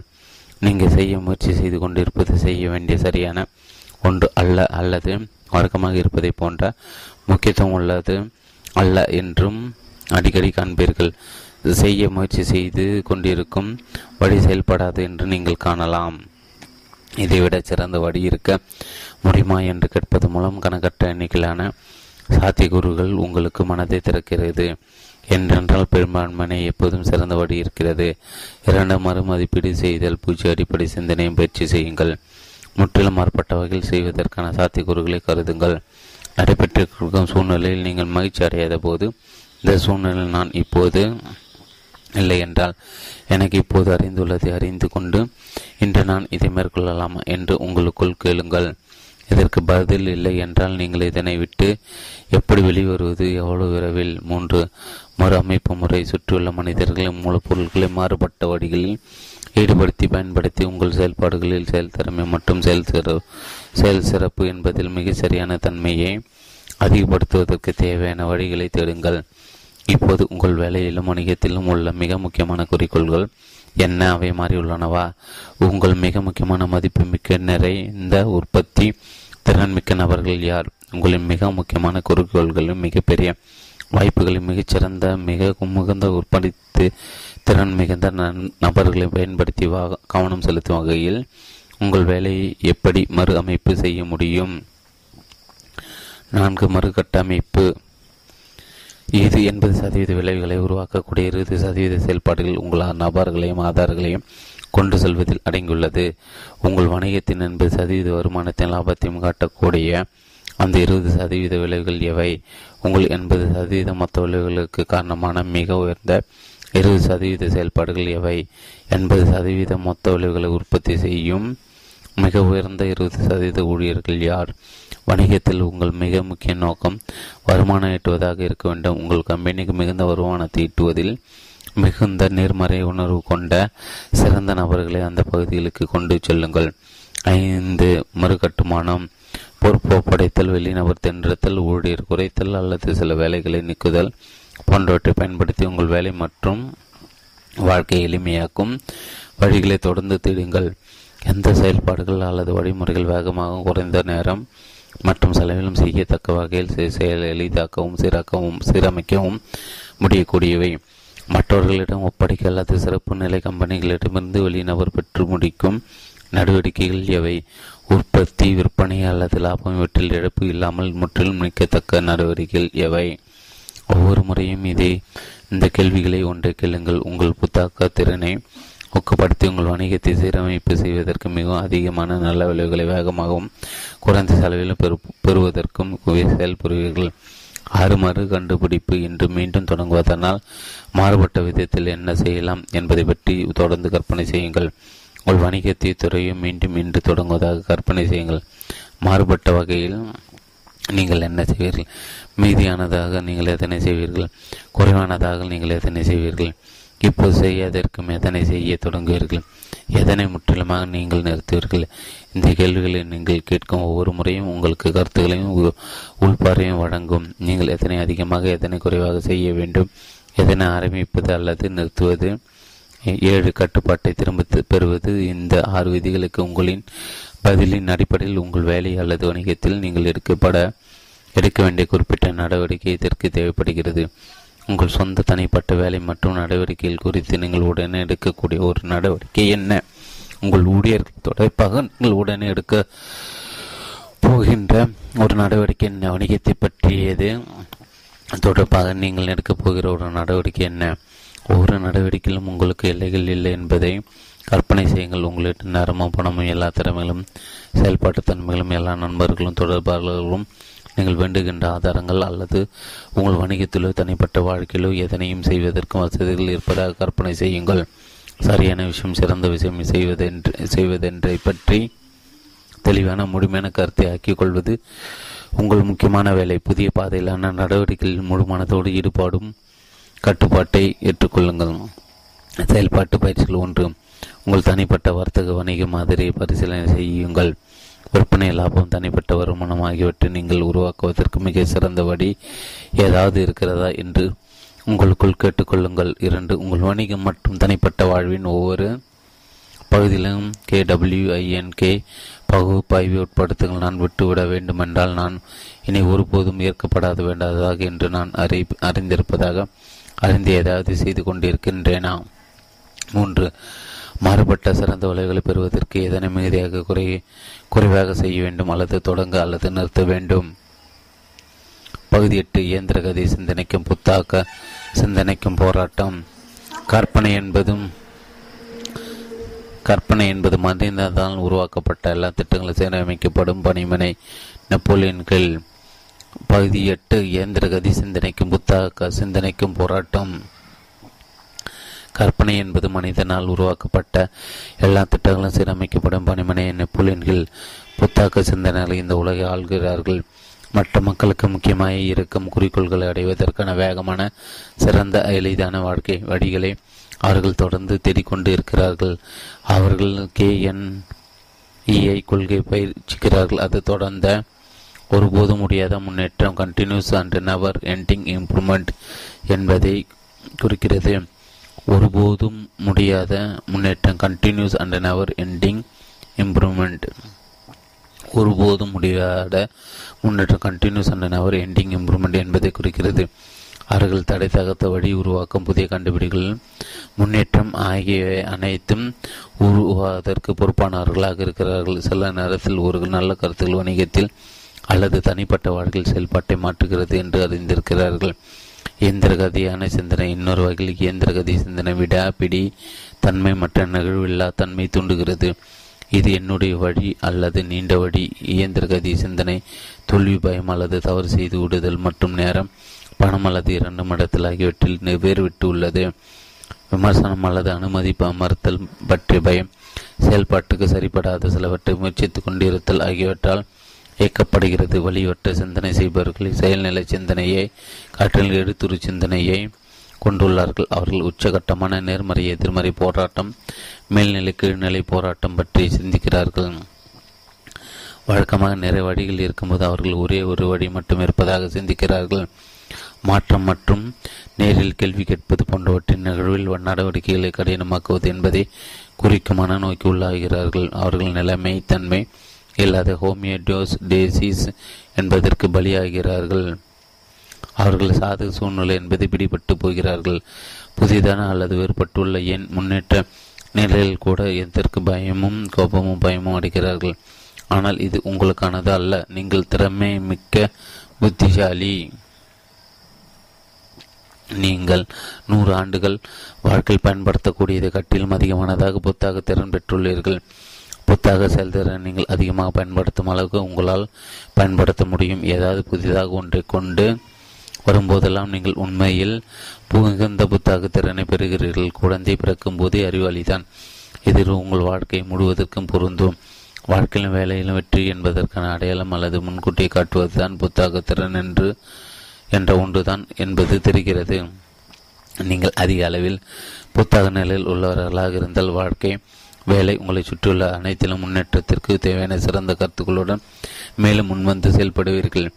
நீங்கள் செய்ய முயற்சி செய்து கொண்டிருப்பது செய்ய வேண்டிய சரியான ஒன்று அல்ல அல்லது வழக்கமாக இருப்பதை போன்ற முக்கியத்துவம் உள்ளது அல்ல என்றும் அடிக்கடி காண்பீர்கள். செய்ய முயற்சி செய்து கொண்டிருக்கும் வழி செயல்படாது என்று நீங்கள் காணலாம். இதைவிட சிறந்த வழி இருக்க முடியுமா என்று கேட்பது மூலம் கணக்கற்ற எண்ணிக்கையிலான சாத்தியக்கூறுகள் உங்களுக்கு மனதை திறக்கிறது. என்றென்றால் பெரும்பான்மையை எப்போதும் சிறந்த வழி இருக்கிறது. இரண்டு மறுமதிப்பீடு செய்தல் பூஜ்ஜிய அடிப்படை சிந்தனையும் பயிற்சி செய்யுங்கள். முற்றிலும் மாறுபட்ட வகையில் செய்வதற்கான சாத்தியக்கூறுகளை கருதுங்கள். நடைபெற்றிருக்கும் சூழ்நிலையில் நீங்கள் மகிழ்ச்சி அடையாத போது இந்த சூழ்நிலையில் நான் இப்போது இல்லை என்றால் எனக்கு இப்போது அறிந்துள்ளதை அறிந்து கொண்டு இன்று நான் இதை மேற்கொள்ளலாமா என்று உங்களுக்குள் கேளுங்கள். இதற்கு பதில் இல்லை என்றால் நீங்கள் இதனை விட்டு எப்படி வெளிவருவது? எவ்வளவு விரைவில்? மூன்று. மறு அமைப்பு முறை சுற்றியுள்ள மனிதர்களின் மூலப்பொருட்களை மாறுபட்ட வழிகளில் ஈடுபடுத்தி பயன்படுத்தி உங்கள் செயல்பாடுகளில் செயல்திறமை மற்றும் செயல் சிற செயல் சிறப்பு என்பதில் மிக சரியான தன்மையை அதிகப்படுத்துவதற்கு தேவையான வழிகளை தேடுங்கள். இப்போது உங்கள் வேலையிலும் வணிகத்திலும் உள்ள மிக முக்கியமான குறிக்கோள்கள் என்ன அவை மாறியுள்ளனவா உங்கள் மிக முக்கியமான மதிப்பு மிக்க நிறைந்த உற்பத்தி திறன்மிக்க நபர்கள் யார்? உங்களின் மிக முக்கியமான குறிக்கோள்களும் மிகப்பெரிய வாய்ப்புகளில் மிகச்சிறந்த மிக முகந்த உற்பத்தி திறன் மிகுந்த நபர்களை பயன்படுத்தி கவனம் செலுத்தும் வகையில் உங்கள் வேலையை எப்படி மறு அமைப்பு செய்ய முடியும்? நான்கு மறுகட்டமைப்பு இது எண்பது சதவீத விளைவுகளை உருவாக்கக்கூடிய இருபது சதவீத செயல்பாடுகள் உங்கள் நபர்களையும் ஆதாரங்களையும் கொண்டு செல்வதில் அடங்கியுள்ளது. உங்கள் வணிகத்தின் எண்பது சதவீத வருமானத்தின் லாபத்தையும் காட்டக்கூடிய அந்த இருபது சதவீத விளைவுகள் எவை? உங்கள் எண்பது சதவீத மொத்த விளைவுகளுக்கு காரணமான மிக உயர்ந்த இருபது சதவீத செயல்பாடுகள் எவை? எண்பது சதவீத மொத்த விளைவுகளை உற்பத்தி செய்யும் மிக உயர்ந்த இருபது சதவீத ஊழியர்கள் யார்? வணிகத்தில் உங்கள் மிக முக்கிய நோக்கம் வருமானம் ஈட்டுவதாக இருக்க வேண்டும். உங்கள் கம்பெனிக்கு மிகுந்த வருமானத்தை ஈட்டுவதில் மிகுந்த நேர்மறை உணர்வு கொண்ட சிறந்த நபர்களை அந்த பகுதிகளுக்கு கொண்டு செல்லுங்கள். ஐந்து மறுகட்டுமானம். பொறுப்பு ஒப்படைத்தல் வெளிநபர் தென்றத்தல் ஊழியர் குறைத்தல் அல்லது சில வேலைகளை நீக்குதல் போன்றவற்றை பயன்படுத்தி உங்கள் வேலை மற்றும் வாழ்க்கையை எளிமையாக்கும் வழிகளை தொடர்ந்து தேடுங்கள். எந்த செயல்பாடுகள் அல்லது வழிமுறைகள் வேகமாக குறைந்த நேரம் மற்றும் செலவிலும் செய்யத்தக்க வகையில் செயலை எளிதாக்கவும் சீராக்கவும் சீரமைக்கவும் முடியக்கூடியவை. மற்றவர்களிடம் ஒப்படைக்க அல்லது சிறப்பு நிலை கம்பெனிகளிடமிருந்து வெளிநபர் பெற்று முடிக்கும் நடவடிக்கைகள் எவை? உற்பத்தி விற்பனை அல்லது லாபம் இவற்றில் இழப்பு இல்லாமல் முற்றிலும் நிற்கத்தக்க நடவடிக்கைகள் எவை? ஒவ்வொரு முறையும் இதே இந்த கேள்விகளை ஒன்றை கேளுங்கள். உங்கள் புத்தாக்க திறனை ஊக்கப்படுத்தி உங்கள் வணிகத்தை சீரமைப்பு செய்வதற்கு மிகவும் அதிகமான நல்ல விளைவுகளை வேகமாகவும் குறைந்த செலவிலும் பெறு பெறுவதற்கும் செயல்புரிவீர்கள் ஆறு மறு கண்டுபிடிப்பு என்று மீண்டும் தொடங்குவதனால் மாறுபட்ட விதத்தில் என்ன செய்யலாம் என்பதை பற்றி தொடர்ந்து கற்பனை செய்யுங்கள். உங்கள் வணிகத்தை துறையும் மீண்டும் இன்று தொடங்குவதாக கற்பனை செய்யுங்கள். மாறுபட்ட வகையில் நீங்கள் என்ன செய்வீர்கள்? மீதியானதாக நீங்கள் எதனை செய்வீர்கள்? குறைவானதாக நீங்கள் எதனை செய்வீர்கள்? இப்போது செய்யாதற்கும் எதனை செய்ய தொடங்குவீர்கள்? எதனை முற்றிலுமாக நீங்கள் நிறுத்துவீர்கள்? இந்த கேள்விகளை நீங்கள் கேட்கும் ஒவ்வொரு முறையும் உங்களுக்கு கருத்துக்களையும் உள்பார்வையும் வழங்கும். நீங்கள் எதனை அதிகமாக எதனை குறைவாக செய்ய வேண்டும்? எதனை ஆரம்பிப்பது அல்லது நிறுத்துவது? ஏழு கட்டுப்பாட்டை திரும்ப பெறுவது. இந்த ஆறு விதிகளுக்கு உங்களின் பதிலின் அடிப்படையில் உங்கள் வேலை அல்லது வணிகத்தில் நீங்கள் எடுக்கப்பட எடுக்க வேண்டிய குறிப்பிட்ட நடவடிக்கை இதற்கு தேவைப்படுகிறது. உங்கள் சொந்த தனிப்பட்ட வேலை மற்றும் நடவடிக்கைகள் குறித்து நீங்கள் உடனே எடுக்கக்கூடிய ஒரு நடவடிக்கை என்ன? உங்கள் ஊழியர்கள் தொடர்பாக நீங்கள் உடனே எடுக்க போகின்ற ஒரு நடவடிக்கை என்ன? வணிகத்தை பற்றியது. தொடர்பாக நீங்கள் எடுக்கப் போகிற ஒரு நடவடிக்கை என்ன? ஒவ்வொரு நடவடிக்கையிலும் உங்களுக்கு எல்லைகள் இல்லை என்பதை கற்பனை செய்யுங்கள். உங்களிடம் நேரமும் பணமும் எல்லா திறமைகளும் செயல்பாட்டு தன்மைகளும் எல்லா நண்பர்களும் தொடர்பாளர்களும் நீங்கள் வேண்டுகின்ற ஆதாரங்கள் அல்லது உங்கள் வணிகத்திலோ தனிப்பட்ட வாழ்க்கையிலோ எதனையும் செய்வதற்கும் வசதிகள் இருப்பதாக கற்பனை செய்யுங்கள். சரியான விஷயம் சிறந்த விஷயம் செய்வதென்று செய்வதென்றை பற்றி தெளிவான முழுமையான கருத்தை ஆக்கிக் கொள்வது உங்கள் முக்கியமான வேலை. புதிய பாதையிலான நடவடிக்கைகளில் முழுமனத்தோடு ஈடுபாடும் கட்டுப்பாட்டை ஏற்றுக்கொள்ளுங்கள். செயல்பாட்டு பயிற்சிகள் ஒன்று. உங்கள் தனிப்பட்ட வர்த்தக வணிக மாதிரியை பரிசீலனை செய்யுங்கள். விற்பனை லாபம் தனிப்பட்ட வருமானம் ஆகியவற்றை நீங்கள் உருவாக்குவதற்கு மிக சிறந்த வழி ஏதாவது இருக்கிறதா என்று உங்களுக்குள் கேட்டுக்கொள்ளுங்கள். இரண்டு உங்கள் வணிகம் மற்றும் தனிப்பட்ட வாழ்வின் ஒவ்வொரு பகுதியிலும் கே டபிள்யூஐஎன்கே பகுப்பாய்வை உட்படுத்துங்கள். நான் விட்டுவிட வேண்டுமென்றால் நான் இனி ஒருபோதும் ஏற்கப்படாத வேண்டாததாக என்று நான் அறி அறிந்திருப்பதாக அறிந்து ஏதாவது செய்து கொண்டிருக்கின்றேனா? மூன்று மாறுபட்ட சிறந்த விளைவுகளை பெறுவதற்கு எதனை மிகுதியாக குறை குறைவாக செய்ய வேண்டும் அல்லது தொடங்க அல்லது நிறுத்த வேண்டும்? பகுதி எட்டு இயந்திர கதை சிந்தனைக்கும் புத்தாக்க சிந்தனைக்கும் போராட்டம். கற்பனை என்பதும் கற்பனை என்பது மனிதனால் உருவாக்கப்பட்ட எல்லா திட்டங்களும் சீரமைக்கப்படும் பணிமனை நெப்போலியன் கீழ். பகுதி எட்டு இயந்திர கதி சிந்தனைக்கும் புத்தாக்க சிந்தனைக்கும் போராட்டம். கற்பனை என்பது மனிதனால் உருவாக்கப்பட்ட எல்லா திட்டங்களும் சீரமைக்கப்படும் பணிமனை நெப்போலியன்கள் புத்தாக்க சிந்தனைகளை இந்த உலகை ஆள்கிறார்கள். மற்ற மக்களுக்கு முக்கியமாக இருக்கும் குறிக்கோள்களை அடைவதற்கான வேகமான சிறந்த எளிதான வாழ்க்கை வழிகளை அவர்கள் தொடர்ந்து தேடிக்கொண்டு இருக்கிறார்கள் அவர்கள் கே என் இஐ கொள்கை பயிற்சிக்கிறார்கள். அது தொடர்ந்த ஒருபோதும் முடியாத முன்னேற்றம் continuous and never ending improvement என்பதை குறிக்கிறது. ஒருபோதும் முடியாத முன்னேற்றம் continuous and never ending improvement ஒருபோதும் முடியாத முன்னேற்றம் continuous and never ending improvement என்பதை குறிக்கிறது. அவர்கள் தடை தகத்த வழி உருவாக்கும் புதிய கண்டுபிடிகள் முன்னேற்றம் ஆகியவை அனைத்தும் உருவாவதற்கு பொறுப்பானவர்களாக இருக்கிறார்கள். சில நேரத்தில் ஒரு நல்ல கருத்துக்கள் வணிகத்தில் அல்லது தனிப்பட்ட வாழ்க்கையில் செயல்பாட்டை மாற்றுகிறது என்று அறிந்திருக்கிறார்கள். இயந்திரகதியான சிந்தனை இன்னொரு வகையில் இயந்திரகதி சிந்தனை விட பிடி தன்மை மற்ற நிகழ்வில்லா தன்மை தூண்டுகிறது. இது என்னுடைய வழி அல்லது நீண்ட வழி. இயந்திரகதி சிந்தனை தோல்வி பயம் அல்லது தவறு செய்து விடுதல் மற்றும் நேரம் பணம் அல்லது இரண்டு மடத்தில் ஆகியவற்றில் வேறுவிட்டு உள்ளது. விமர்சனம் அல்லது அனுமதி மறுத்தல் பற்றிய பயம் செயல்பாட்டுக்கு சரிபடாத சிலவற்றை முயற்சித்துக் கொண்டிருத்தல் ஆகியவற்றால் இயக்கப்படுகிறது வழிவட்ட சிந்தனை செய்பவர்கள் செயல்நிலை சிந்தனையை காற்றில் எடுத்துரு சிந்தனையை கொண்டுள்ளார்கள். அவர்கள் உச்சகட்டமான நேர்மறை எதிர்மறை போராட்டம் மேல்நிலை கீழ்நிலை போராட்டம் பற்றி சிந்திக்கிறார்கள். வழக்கமாக நிறைய வழிகள் இருக்கும்போது அவர்கள் ஒரே ஒரு வழி மட்டும் இருப்பதாக சிந்திக்கிறார்கள். மாற்றம் மற்றும் நேரில் கேள்வி கேட்பது போன்றவற்றின் நிகழ்வில் நடவடிக்கைகளை கடினமாக்குவது என்பதை குறிக்கும் மனநோய்க்கு உள்ளாகிறார்கள். அவர்கள் நிலைமை தன்மை இல்லாத ஹோமியோடோஸ் டேசிஸ் என்பதற்கு பலியாகிறார்கள். அவர்கள் சாதக சூழ்நிலை என்பதை பிடிபட்டு போகிறார்கள். புதிதான அல்லது வேறுபட்டுள்ள என் முன்னேற்ற நிலையில் கூட எதற்கு பயமும் கோபமும் பயமும் அடைகிறார்கள். ஆனால் இது உங்களுக்கானது அல்ல. நீங்கள் திறமை மிக்க புத்திசாலி. நீங்கள் நூறு ஆண்டுகள் வாழ்க்கையில் பயன்படுத்தக்கூடியதை கட்டிலும் அதிகமானதாக புத்தாக திறன் பெற்றுள்ளீர்கள். புத்தக செயல்திறனை நீங்கள் அதிகமாக பயன்படுத்தும் அளவுக்கு உங்களால் பயன்படுத்த முடியும். ஏதாவது புதிதாக ஒன்றை கொண்டு வரும்போதெல்லாம் நீங்கள் உண்மையில் புகுந்த புத்தாக திறனை பெறுகிறீர்கள். குழந்தை பிறக்கும் போதே அறிவாளிதான் இது உங்கள் வாழ்க்கை முழுவதற்கும் பொருந்தும். வாழ்க்கையிலும் வேலையிலும் வெற்றி என்பதற்கான அடையாளம் அல்லது முன்கூட்டியை காட்டுவதுதான் புத்தாக திறன் என்று என்ற ஒன்றுதான் என்பது தெரிகிறது. நீங்கள் அதிக அளவில் புத்தக நிலையில் உள்ளவர்களாக இருந்தால் வாழ்க்கை வேலை உங்களை சுற்றியுள்ள அனைத்திலும் முன்னேற்றத்திற்கு தேவையான சிறந்த கருத்துக்களுடன் மேலும் முன்வந்து செயல்படுவீர்கள்.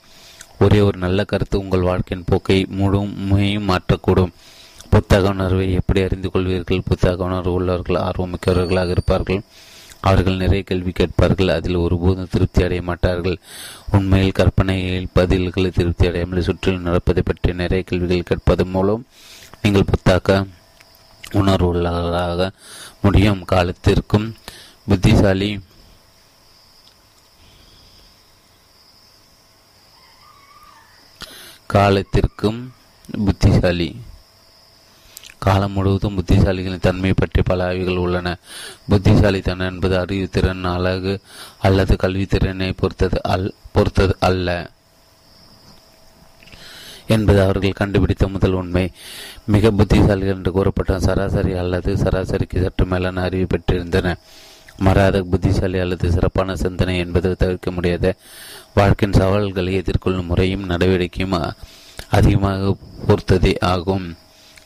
ஒரே ஒரு நல்ல கருத்து உங்கள் வாழ்க்கையின் போக்கை முழுமையும் மாற்றக்கூடும். புத்தக உணர்வை எப்படி அறிந்து கொள்வீர்கள்? புத்தக உணர்வு உள்ளவர்கள் ஆர்வமிக்கவர்களாக இருப்பார்கள். அவர்கள் நிறைய கேள்வி கேட்பார்கள். அதில் ஒருபோதும் திருப்தி அடைய மாட்டார்கள். உண்மையில் கற்பனையில் பதில்களை திருப்தி அடையாமல் சுற்றில் நடப்பதை பற்றி நிறைய கேள்விகள் கேட்பதன் மூலம் நீங்கள் புத்தாக்க உணர்வுள்ளதாக முடியும் காலத்திற்கும் புத்திசாலி காலத்திற்கும் புத்திசாலி. காலம் முழுவதும் புத்திசாலிகளின் தன்மை பற்றி பல ஆய்வுகள் உள்ளன. புத்திசாலித்தனம் என்பது அறிவுத்திறன் அழகு அல்லது கல்வித்திறனை பொறுத்தது அல் பொறுத்தது அல்ல. என்பது அவர்கள் கண்டுபிடித்த முதல் உண்மை. மிக புத்திசாலிகள் என்று கூறப்பட்ட சராசரி அல்லது சராசரிக்கு சற்று மேலான அறிவு பெற்றிருந்தன. மறாத புத்திசாலி அல்லது சிறப்பான சிந்தனை என்பது தவிர்க்க முடியாத வாழ்க்கையின் சவால்களை எதிர்கொள்ளும் முறையும் நடவடிக்கையும் அதிகமாக பொறுத்ததே ஆகும்.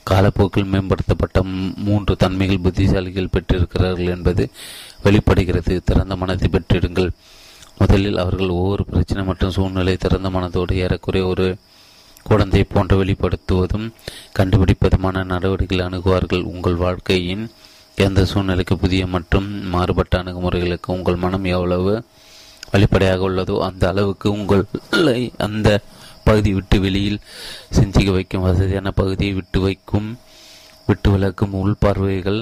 காலப்போக்கில் மேம்படுத்தப்பட்ட மூன்று தன்மைகள் புத்திசாலிகள் பெற்றிருக்கிறார்கள் என்பது வெளிப்படுகிறது. திறந்த மனத்தை பெற்றிடுங்கள். முதலில் அவர்கள் ஒவ்வொரு பிரச்சனை மற்றும் சூழ்நிலை திறந்த மனதோடு ஏறக்குறைய ஒரு குழந்தை போன்ற வெளிப்படுத்துவதும் கண்டுபிடிப்பதுமான நடவடிக்கைகள் அணுகுவார்கள். உங்கள் வாழ்க்கையின் எந்த சூழ்நிலைக்கு புதிய மற்றும் மாறுபட்ட அணுகுமுறைகளுக்கு உங்கள் மனம் எவ்வளவு வெளிப்படையாக உள்ளதோ அந்த அளவுக்கு உங்களை அந்த பகுதி விட்டு வெளியில் சிந்திக்க வைக்கும். வசதியான பகுதியை விட்டு வைக்கும் விட்டு விளக்கும் உள்பார்வைகள்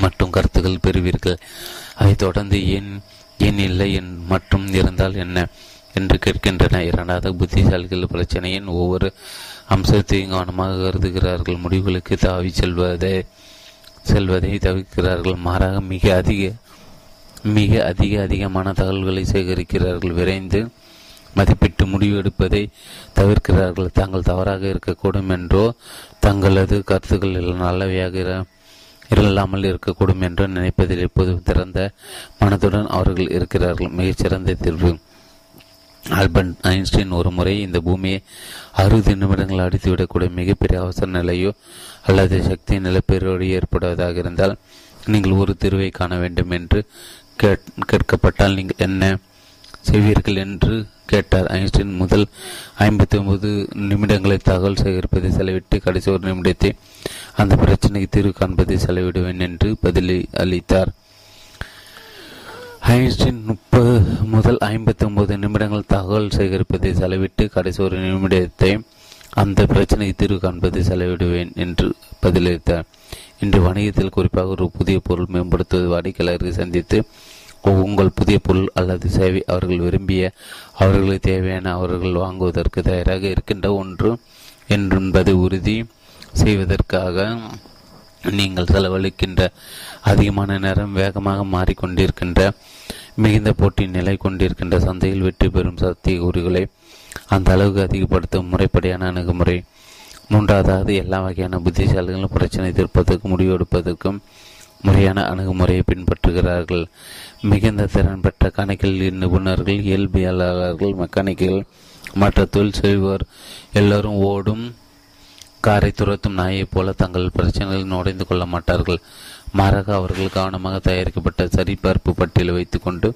மற்றும் கருத்துக்கள் பெறுவீர்கள். அதை தொடர்ந்து ஏன் ஏன் இல்லை என் மற்றும் இருந்தால் என்ன? என்று கேட்கின்றன. இரண்டாவது புத்திசாலிகள் பிரச்சனையின் ஒவ்வொரு அம்சத்தையும் கவனமாக கருதுகிறார்கள். முடிவுகளுக்கு தாவி செல்வதை செல்வதை தவிர்க்கிறார்கள். மாறாக மிக அதிக மிக அதிக அதிகமான தகவல்களை சேகரிக்கிறார்கள். விரைந்து மதிப்பிட்டு முடிவு எடுப்பதை தவிர்க்கிறார்கள். தாங்கள் தவறாக இருக்கக்கூடும் என்றோ தங்களது கருத்துக்கள் நல்லவையாக இல்லாமல் இருக்கக்கூடும் என்றோ நினைப்பதில் எப்போதும் திறந்த மனதுடன் அவர்கள் இருக்கிறார்கள். மிகச்சிறந்த தீர்வு. ஆல்பர்ட் ஐன்ஸ்டீன் ஒரு முறை இந்த பூமியை அறுபது நிமிடங்கள் அடித்துவிடக்கூடிய மிகப்பெரிய அவசர நிலையோ அல்லது சக்தி நிலப்பெருவழி ஏற்படுவதாக இருந்தால் நீங்கள் ஒரு தீர்வை காண வேண்டும் என்று கேட்கப்பட்டால் நீங்கள் என்ன செய்வீர்கள் என்று கேட்டார் ஐன்ஸ்டீன். முதல் ஐம்பத்தி ஒன்பது நிமிடங்களை தகவல் சேகரிப்பதை செலவிட்டு கடைசி ஒரு நிமிடத்தை அந்த பிரச்சனைக்கு தீர்வு காண்பதை செலவிடுவேன் என்று பதிலி அளித்தார். ஐன்ஸ்டீன் முப்பது முதல் ஐம்பத்தி ஒன்பது நிமிடங்கள் தகவல் சேகரிப்பதை செலவிட்டு கடைசி ஒரு நிமிடத்தை அந்த பிரச்சனைக்கு தீர்வு காண்பதை செலவிடுவேன் என்று பதிலளித்தார். இன்று வணிகத்தில் குறிப்பாக ஒரு புதிய பொருள் மேம்படுத்துவது வாடிக்கையாளரை சந்தித்து உங்கள் புதிய பொருள் அல்லது சேவை அவர்கள் விரும்பிய அவர்களுக்கு தேவையான அவர்கள் வாங்குவதற்கு தயாராக இருக்கின்ற ஒன்று என்பதை உறுதி செய்வதற்காக நீங்கள் செலவழிக்கின்ற அதிகமான நேரம் வேகமாக மாறிக்கொண்டிருக்கின்ற மிகுந்த போட்டி நிலை கொண்டிருக்கின்ற சந்தையில் வெற்றி பெறும் சக்தி கூறுகளை அந்த அளவுக்கு அதிகப்படுத்தும் முறைப்படியான அணுகுமுறை. மூன்றாவதாவது எல்லா வகையான புத்திசாலிகளும் பிரச்சனை தீர்ப்பதற்கும் முடிவெடுப்பதற்கும் முறையான அணுகுமுறையை பின்பற்றுகிறார்கள். மிகுந்த திறன் பெற்ற கணக்கில் நிபுணர்கள் இயல்பியலாளர்கள் மெக்கானிக்கல் மற்ற தொழில் செய்வோர் எல்லோரும் ஓடும் காரை துரத்தும் நாயைப் போல தங்கள் பிரச்சனைகளில் நுழைந்து கொள்ள மாட்டார்கள். மாறாக அவர்கள் கவனமாக தயாரிக்கப்பட்ட சரிபார்ப்பு பட்டியலை வைத்துக்கொண்டு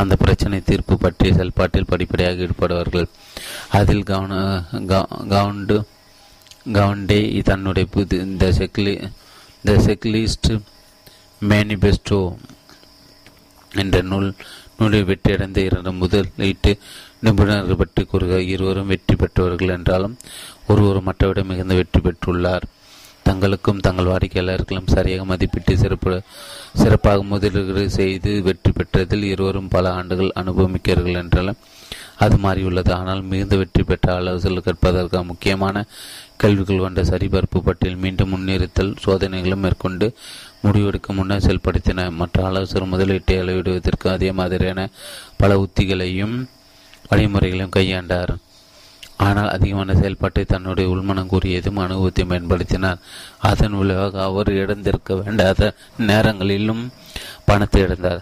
அந்த பிரச்சனை தீர்ப்பு பற்றிய செயல்பாட்டில் படிப்படியாக ஈடுபடுவார்கள். அதில் கவன கவுண்டு கவுண்டே தன்னுடைய புது த செக்லி த செக்லிஸ்ட் மேனிபெஸ்டோ என்ற நூல் நூலில் வெற்றியடைந்த இரண்டு முதலீட்டு நிபுணர்கள் பற்றி கூறுக. இருவரும் வெற்றி பெற்றவர்கள் என்றாலும் ஒருவர் மற்றவிட மிகுந்த வெற்றி பெற்றுள்ளார். தங்களுக்கும் தங்கள் வாடிக்கையாளர்களும் சரியாக மதிப்பிட்டு சிறப்பு சிறப்பாக முதலீடு செய்து வெற்றி பெற்றதில் இருவரும் பல ஆண்டுகள் அனுபவமிக்கிறார்கள் என்றாலும் அது மாறியுள்ளது. ஆனால் மிகுந்த வெற்றி பெற்ற ஆலோசனை கற்பதற்கு முக்கியமான கல்விகள் கொண்ட சரிபார்ப்பு பட்டியல் மீண்டும் முன்னிறுத்தல் சோதனைகளும் மேற்கொண்டு முடிவெடுக்க முன்னர் செயல்படுத்தின மற்ற ஆலோசகர் முதலீட்டை அளவிடுவதற்கு அதே மாதிரியான பல உத்திகளையும் வழிமுறைகளையும் கையாண்டார். ஆனால் அதிகமான செயல்பாட்டை தன்னுடைய உள்மனம் கூறியதும் அனுபவத்தையும் பயன்படுத்தினார். அதன் விளைவாக அவர் இழந்திருக்க வேண்டாத நேரங்களிலும் பணத்தை இழந்தார்.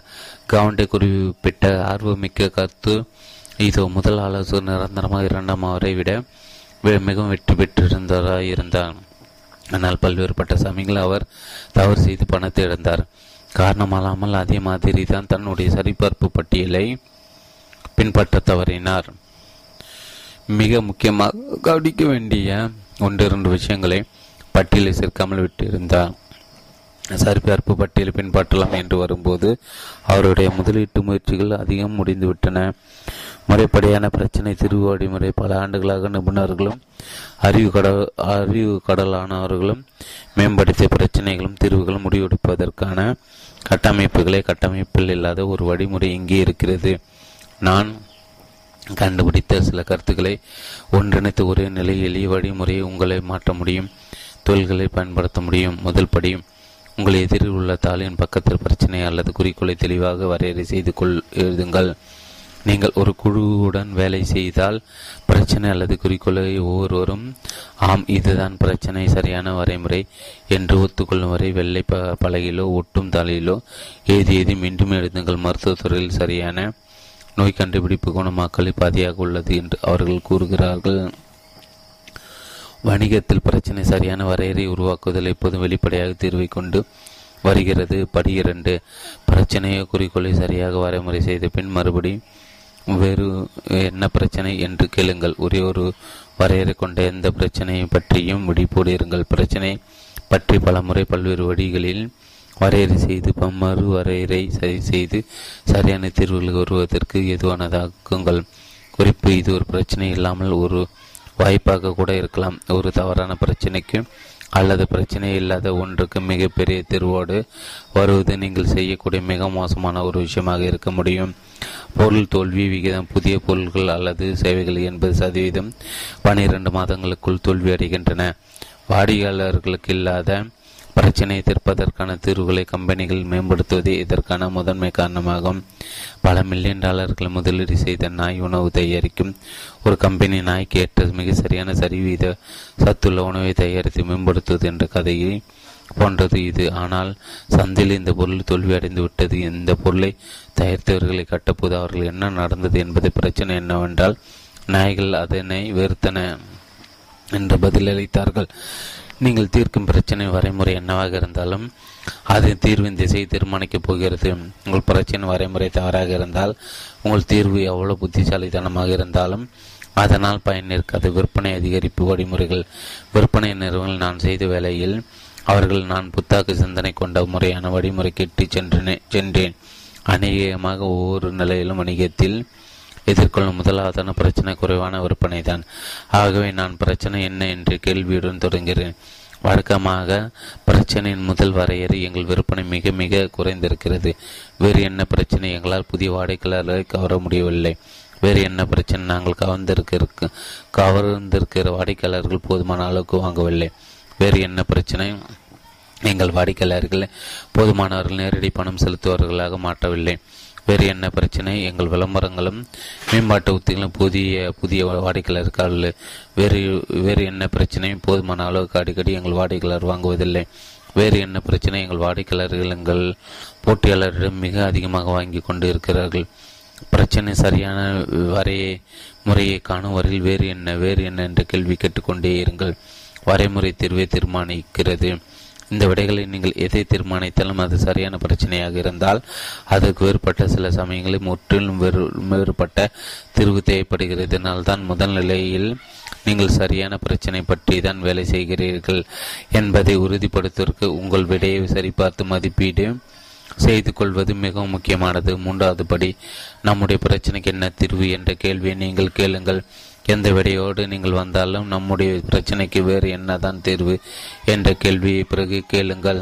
கவுண்டை குறிப்பிட்ட ஆர்வமிக்க கருத்து இதோ முதல் ஆலோசகர் நிரந்தரமாக இரண்டாம் அவரை விட மிகவும் வெற்றி பெற்றிருந்தவராக இருந்தார் ஆனால் பல்வேறுபட்ட சமயங்களில் அவர் தவறு செய்து பணத்தை இழந்தார். காரணமல்லாமல் அதே மாதிரி தான் தன்னுடைய சரிபார்ப்பு பட்டியலை பின்பற்ற தவறினார். மிக முக்கியமாக கவனிக்க வேண்டிய ஒன்றிரண்டு விஷயங்களை பட்டியலை சேர்க்காமல் விட்டிருந்தார் சரிபார்ப்பு பட்டியலை பின்பற்றலாம் என்று வரும்போது அவருடைய முதலீட்டு முயற்சிகள் அதிகம் முடிந்துவிட்டன முறைப்படியான பிரச்சனை தீர்வு வழிமுறை பல ஆண்டுகளாக நிபுணர்களும் அறிவு கடல் அறிவு கடலானவர்களும் மேம்படுத்திய பிரச்சனைகளும் தீர்வுகளும் முடிவெடுப்பதற்கான கட்டமைப்புகளை கட்டமைப்பில் இல்லாத ஒரு வழிமுறை இங்கே இருக்கிறது. நான் கண்டுபிடித்த சில கருத்துக்களை ஒன்றிணைத்து ஒரே நிலை எளிய வழிமுறையை உங்களை மாற்ற முடியும் தொழில்களை பயன்படுத்த முடியும். முதல் படியும் உங்கள் எதிரில் உள்ள தாளின் பக்கத்தில் பிரச்சனை அல்லது குறிக்கோளை தெளிவாக வரையறை செய்து கொள் எழுதுங்கள். நீங்கள் ஒரு குழுவுடன் வேலை செய்தால் பிரச்சனை அல்லது குறிக்கோளை ஒவ்வொருவரும் ஆம் இதுதான் பிரச்சனை சரியான வரைமுறை என்று ஒத்துக்கொள்ளும் வரை வெள்ளை ப பலகையிலோ ஒட்டும் தலையிலோ ஏதி ஏதி மீண்டும் எழுதுங்கள். மருத்துவத்துறையில் சரியான நோய் கண்டுபிடிப்பு குணமாக்கலை பாதியாக உள்ளது என்று அவர்கள் கூறுகிறார்கள். வணிகத்தில் பிரச்சனை சரியான வரையறை உருவாக்குதல் எப்போதும் வெளிப்படையாக தீர்வை கொண்டு வருகிறது. படி இரண்டு பிரச்சனையோ குறிக்கோளை சரியாக வரைமுறை செய்த பின் மறுபடி வேறு என்ன பிரச்சனை என்று கேளுங்கள். ஒரே ஒரு வரையறை கொண்ட எந்த பிரச்சனையை பற்றியும் விழிப்போடு இருங்கள். பிரச்சனை பற்றி பல முறை பல்வேறு வழிகளில் வரையறை செய்து மறு வரையறை சரி செய்து சரியான தீர்வுகளுக்கு வருவதற்கு எதுவானதாக்குங்கள் குறிப்பு இது ஒரு பிரச்சனை இல்லாமல் ஒரு வாய்ப்பாக கூட இருக்கலாம். ஒரு தவறான பிரச்சனைக்கு அல்லது பிரச்சனை இல்லாத ஒன்றுக்கு மிகப்பெரிய தீர்வோடு வருவது நீங்கள் செய்யக்கூடிய மிக மோசமான ஒரு விஷயமாக இருக்க முடியும். பொருள் தோல்வி விகிதம் புதிய பொருள்கள் அல்லது சேவைகள் எண்பது சதவீதம் பனிரெண்டு மாதங்களுக்குள் தோல்வி அடைகின்றன. வாடிக்கையாளர்களுக்கு இல்லாத பிரச்சனையை தீர்ப்பதற்கான தீர்வுகளை கம்பெனிகள் மேம்படுத்துவதே இதற்கான முதன்மை காரணமாகும். பல மில்லியன் டாலர்கள் முதலீடு செய்த நாய் உணவு தயாரிக்கும் ஒரு கம்பெனி நாய்க்கு ஏற்ற மிக சரியான சரிவீத சத்துள்ள உணவை தயாரித்து மேம்படுத்துவது என்ற கதையை போன்றது இது. ஆனால் சந்தையில் இந்த பொருள் தோல்வியடைந்து விட்டது. இந்த பொருளை தயாரித்தவர்களை கட்டப்போது அவர்கள் என்ன நடந்தது என்பது பிரச்சனை என்னவென்றால் நாய்கள் அதனை வெறுத்தன என்று பதிலளித்தார்கள் நீங்கள் தீர்க்கும் பிரச்சனை வரைமுறை என்னவாக இருந்தாலும் அது தீர்வின் திசையை தீர்மானிக்கப் போகிறது. உங்கள் பிரச்சனை வரைமுறை தவறாக இருந்தால் உங்கள் தீர்வு எவ்வளவு புத்திசாலித்தனமாக இருந்தாலும் அதனால் பயன் இருக்காது விற்பனை அதிகரிப்பு வழிமுறைகள். விற்பனை நிறுவனங்கள் நான் செய்த வேலையில் அவர்கள் நான் புத்தாக்கு சிந்தனை கொண்ட முறையான வழிமுறைக்கு இட்டு சென்றேன் சென்றேன். அநேகமாக ஒவ்வொரு நிலையிலும் வணிகத்தில் எதிர்கொள்ளும் முதலாவதான பிரச்சனை குறைவான விற்பனை தான் ஆகவே நான் பிரச்சனை என்ன என்று கேள்வியுடன் தொடங்குகிறேன். வழக்கமாக பிரச்சனையின் முதல் வரையறை எங்கள் விற்பனை மிக மிக குறைந்திருக்கிறது. வேறு என்ன பிரச்சனை எங்களால் புதிய வாடிக்கையாளர்களை கவர முடியவில்லை. வேறு என்ன பிரச்சனை நாங்கள் கவர்ந்திருக்க கவர்ந்திருக்கிற வாடிக்கையாளர்கள் போதுமான அளவுக்கு வாங்கவில்லை. வேறு என்ன பிரச்சனை எங்கள் வாடிக்கையாளர்களை போதுமானவர்கள் நேரடி பணம் செலுத்துவர்களாக மாற்றவில்லை. வேறு என்ன பிரச்சனை? எங்கள் விளம்பரங்களும் மேம்பாட்டு உத்திகளும் புதிய புதிய வாடிக்கையாளர்கள் வேறு வேறு என்ன பிரச்சனை? போதுமான அளவுக்கு அடிக்கடி எங்கள் வாடிக்கையாளர் வாங்குவதில்லை. வேறு என்ன பிரச்சனை? எங்கள் வாடிக்கையாளர்கள் எங்கள் போட்டியாளரிடம் மிக அதிகமாக வாங்கி கொண்டு இருக்கிறார்கள் பிரச்சனை சரியான வரையை முறையை காணும் வரையில் வேறு என்ன வேறு என்ன என்ற கேள்வி கேட்டுக்கொண்டே இருங்கள். வரைமுறை தீர்வை தீர்மானிக்கிறது. இந்த விடைகளை நீங்கள் எதை தீர்மானித்தாலும் அது சரியான பிரச்சனையாக இருந்தால் அதற்கு வேறுபட்ட சில சமயங்களில் முற்றிலும் வேறு வேறுபட்ட தீர்வு தேவைப்படுகிறது. இதனால்தான் முதல் நிலையில் நீங்கள் சரியான பிரச்சனை பற்றி தான் வேலை செய்கிறீர்கள் என்பதை உறுதிப்படுத்துவதற்கு உங்கள் விடையை சரிபார்த்து மதிப்பீடு செய்து கொள்வது மிகவும் முக்கியமானது. மூன்றாவது படி நம்முடைய பிரச்சனைக்கு என்ன தீர்வு என்ற கேள்வியை நீங்கள் கேளுங்கள். எந்த விடையோடு நீங்கள் வந்தாலும் நம்முடைய பிரச்சனைக்கு வேறு என்னதான் தீர்வு என்ற கேள்வியை பிறகு கேளுங்கள்.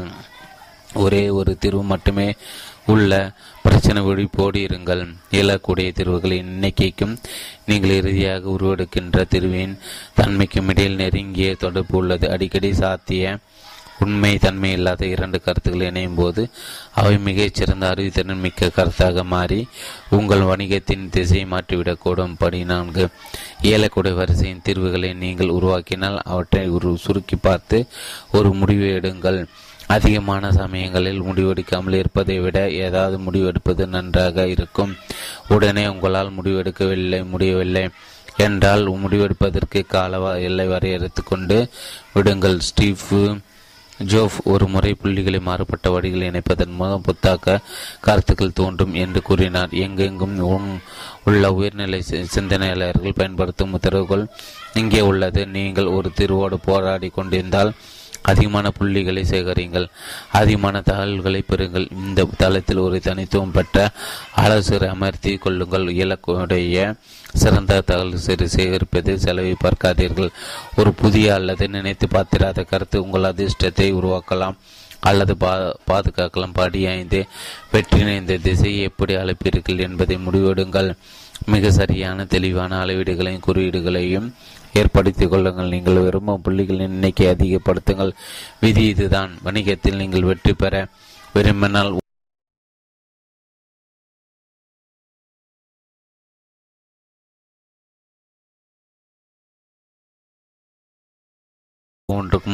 ஒரே ஒரு தீர்வு மட்டுமே உள்ள பிரச்சனை விழிப்போடு இருங்கள். இயலக்கூடிய தீர்வுகளின் எண்ணிக்கைக்கும் நீங்கள் இறுதியாக உருவெடுக்கின்ற தீர்வின் தன்மைக்கும் இடையில் நெருங்கிய தொடர்பு உள்ளது. அடிக்கடி சாத்திய உண்மை தன்மை இல்லாத இரண்டு கருத்துக்கள் இணையும் போது அவை மிகச்சிறந்த அறிவுத்திறன் மிக்க கருத்தாக மாறி உங்கள் வணிகத்தின் திசையை மாற்றிவிடக்கூடும். படி நான்கு. ஏலக்கூடிய வரிசையின் தீர்வுகளை நீங்கள் உருவாக்கினால் அவற்றை ஒரு சுருக்கி பார்த்து ஒரு முடிவு எடுங்கள். அதிகமான சமயங்களில் முடிவெடுக்காமல் இருப்பதை விட ஏதாவது முடிவெடுப்பது நன்றாக இருக்கும். உடனே உங்களால் முடிவெடுக்கவில்லை முடியவில்லை என்றால் முடிவெடுப்பதற்கு கால எல்லை வரையறுத்து கொண்டு விடுங்கள். ஸ்டீஃபு ஜோஃப் ஒரு முறை புள்ளிகளை மாறுபட்ட வழிகளை இணைப்பதன் மூலம் புத்தாக்க கருத்துக்கள் தோன்றும் என்று கூறினார். எங்கெங்கும் உள்ள உயர்நிலை சிந்தனையாளர்கள் பயன்படுத்தும் உத்தரவுகள் இங்கே உள்ளது. நீங்கள் ஒரு தீர்வோடு போராடி கொண்டிருந்தால் அதிகமான புள்ளிகளை சேகரிங்கள். அதிகமான தகவல்களை பெறுங்கள். இந்த தளத்தில் ஒரு தனித்துவம் பெற்ற ஆலோசகரை அமர்த்தி கொள்ளுங்கள். இலக்குடைய சிறந்த தகவல் சிறு சேகரிப்பதில் செலவை பார்க்காதீர்கள். ஒரு புதிய அல்லது நினைத்து பார்த்திராத கருத்து உங்கள் அதிர்ஷ்டத்தை உருவாக்கலாம். அல்லது பா பாதுகாக்கலாம். படி ஐந்து வெற்றின இந்த திசையை எப்படி அழைப்பீர்கள் என்பதை முடிவெடுங்கள். மிக சரியான தெளிவான அளவீடுகளையும் குறியீடுகளையும் ஏற்படுத்திக் கொள்ளுங்கள். நீங்கள் விரும்பும் புள்ளிகளின் எண்ணிக்கை அதிகப்படுத்துங்கள். விதி இதுதான். வணிகத்தில் நீங்கள் வெற்றி பெற விரும்பினால்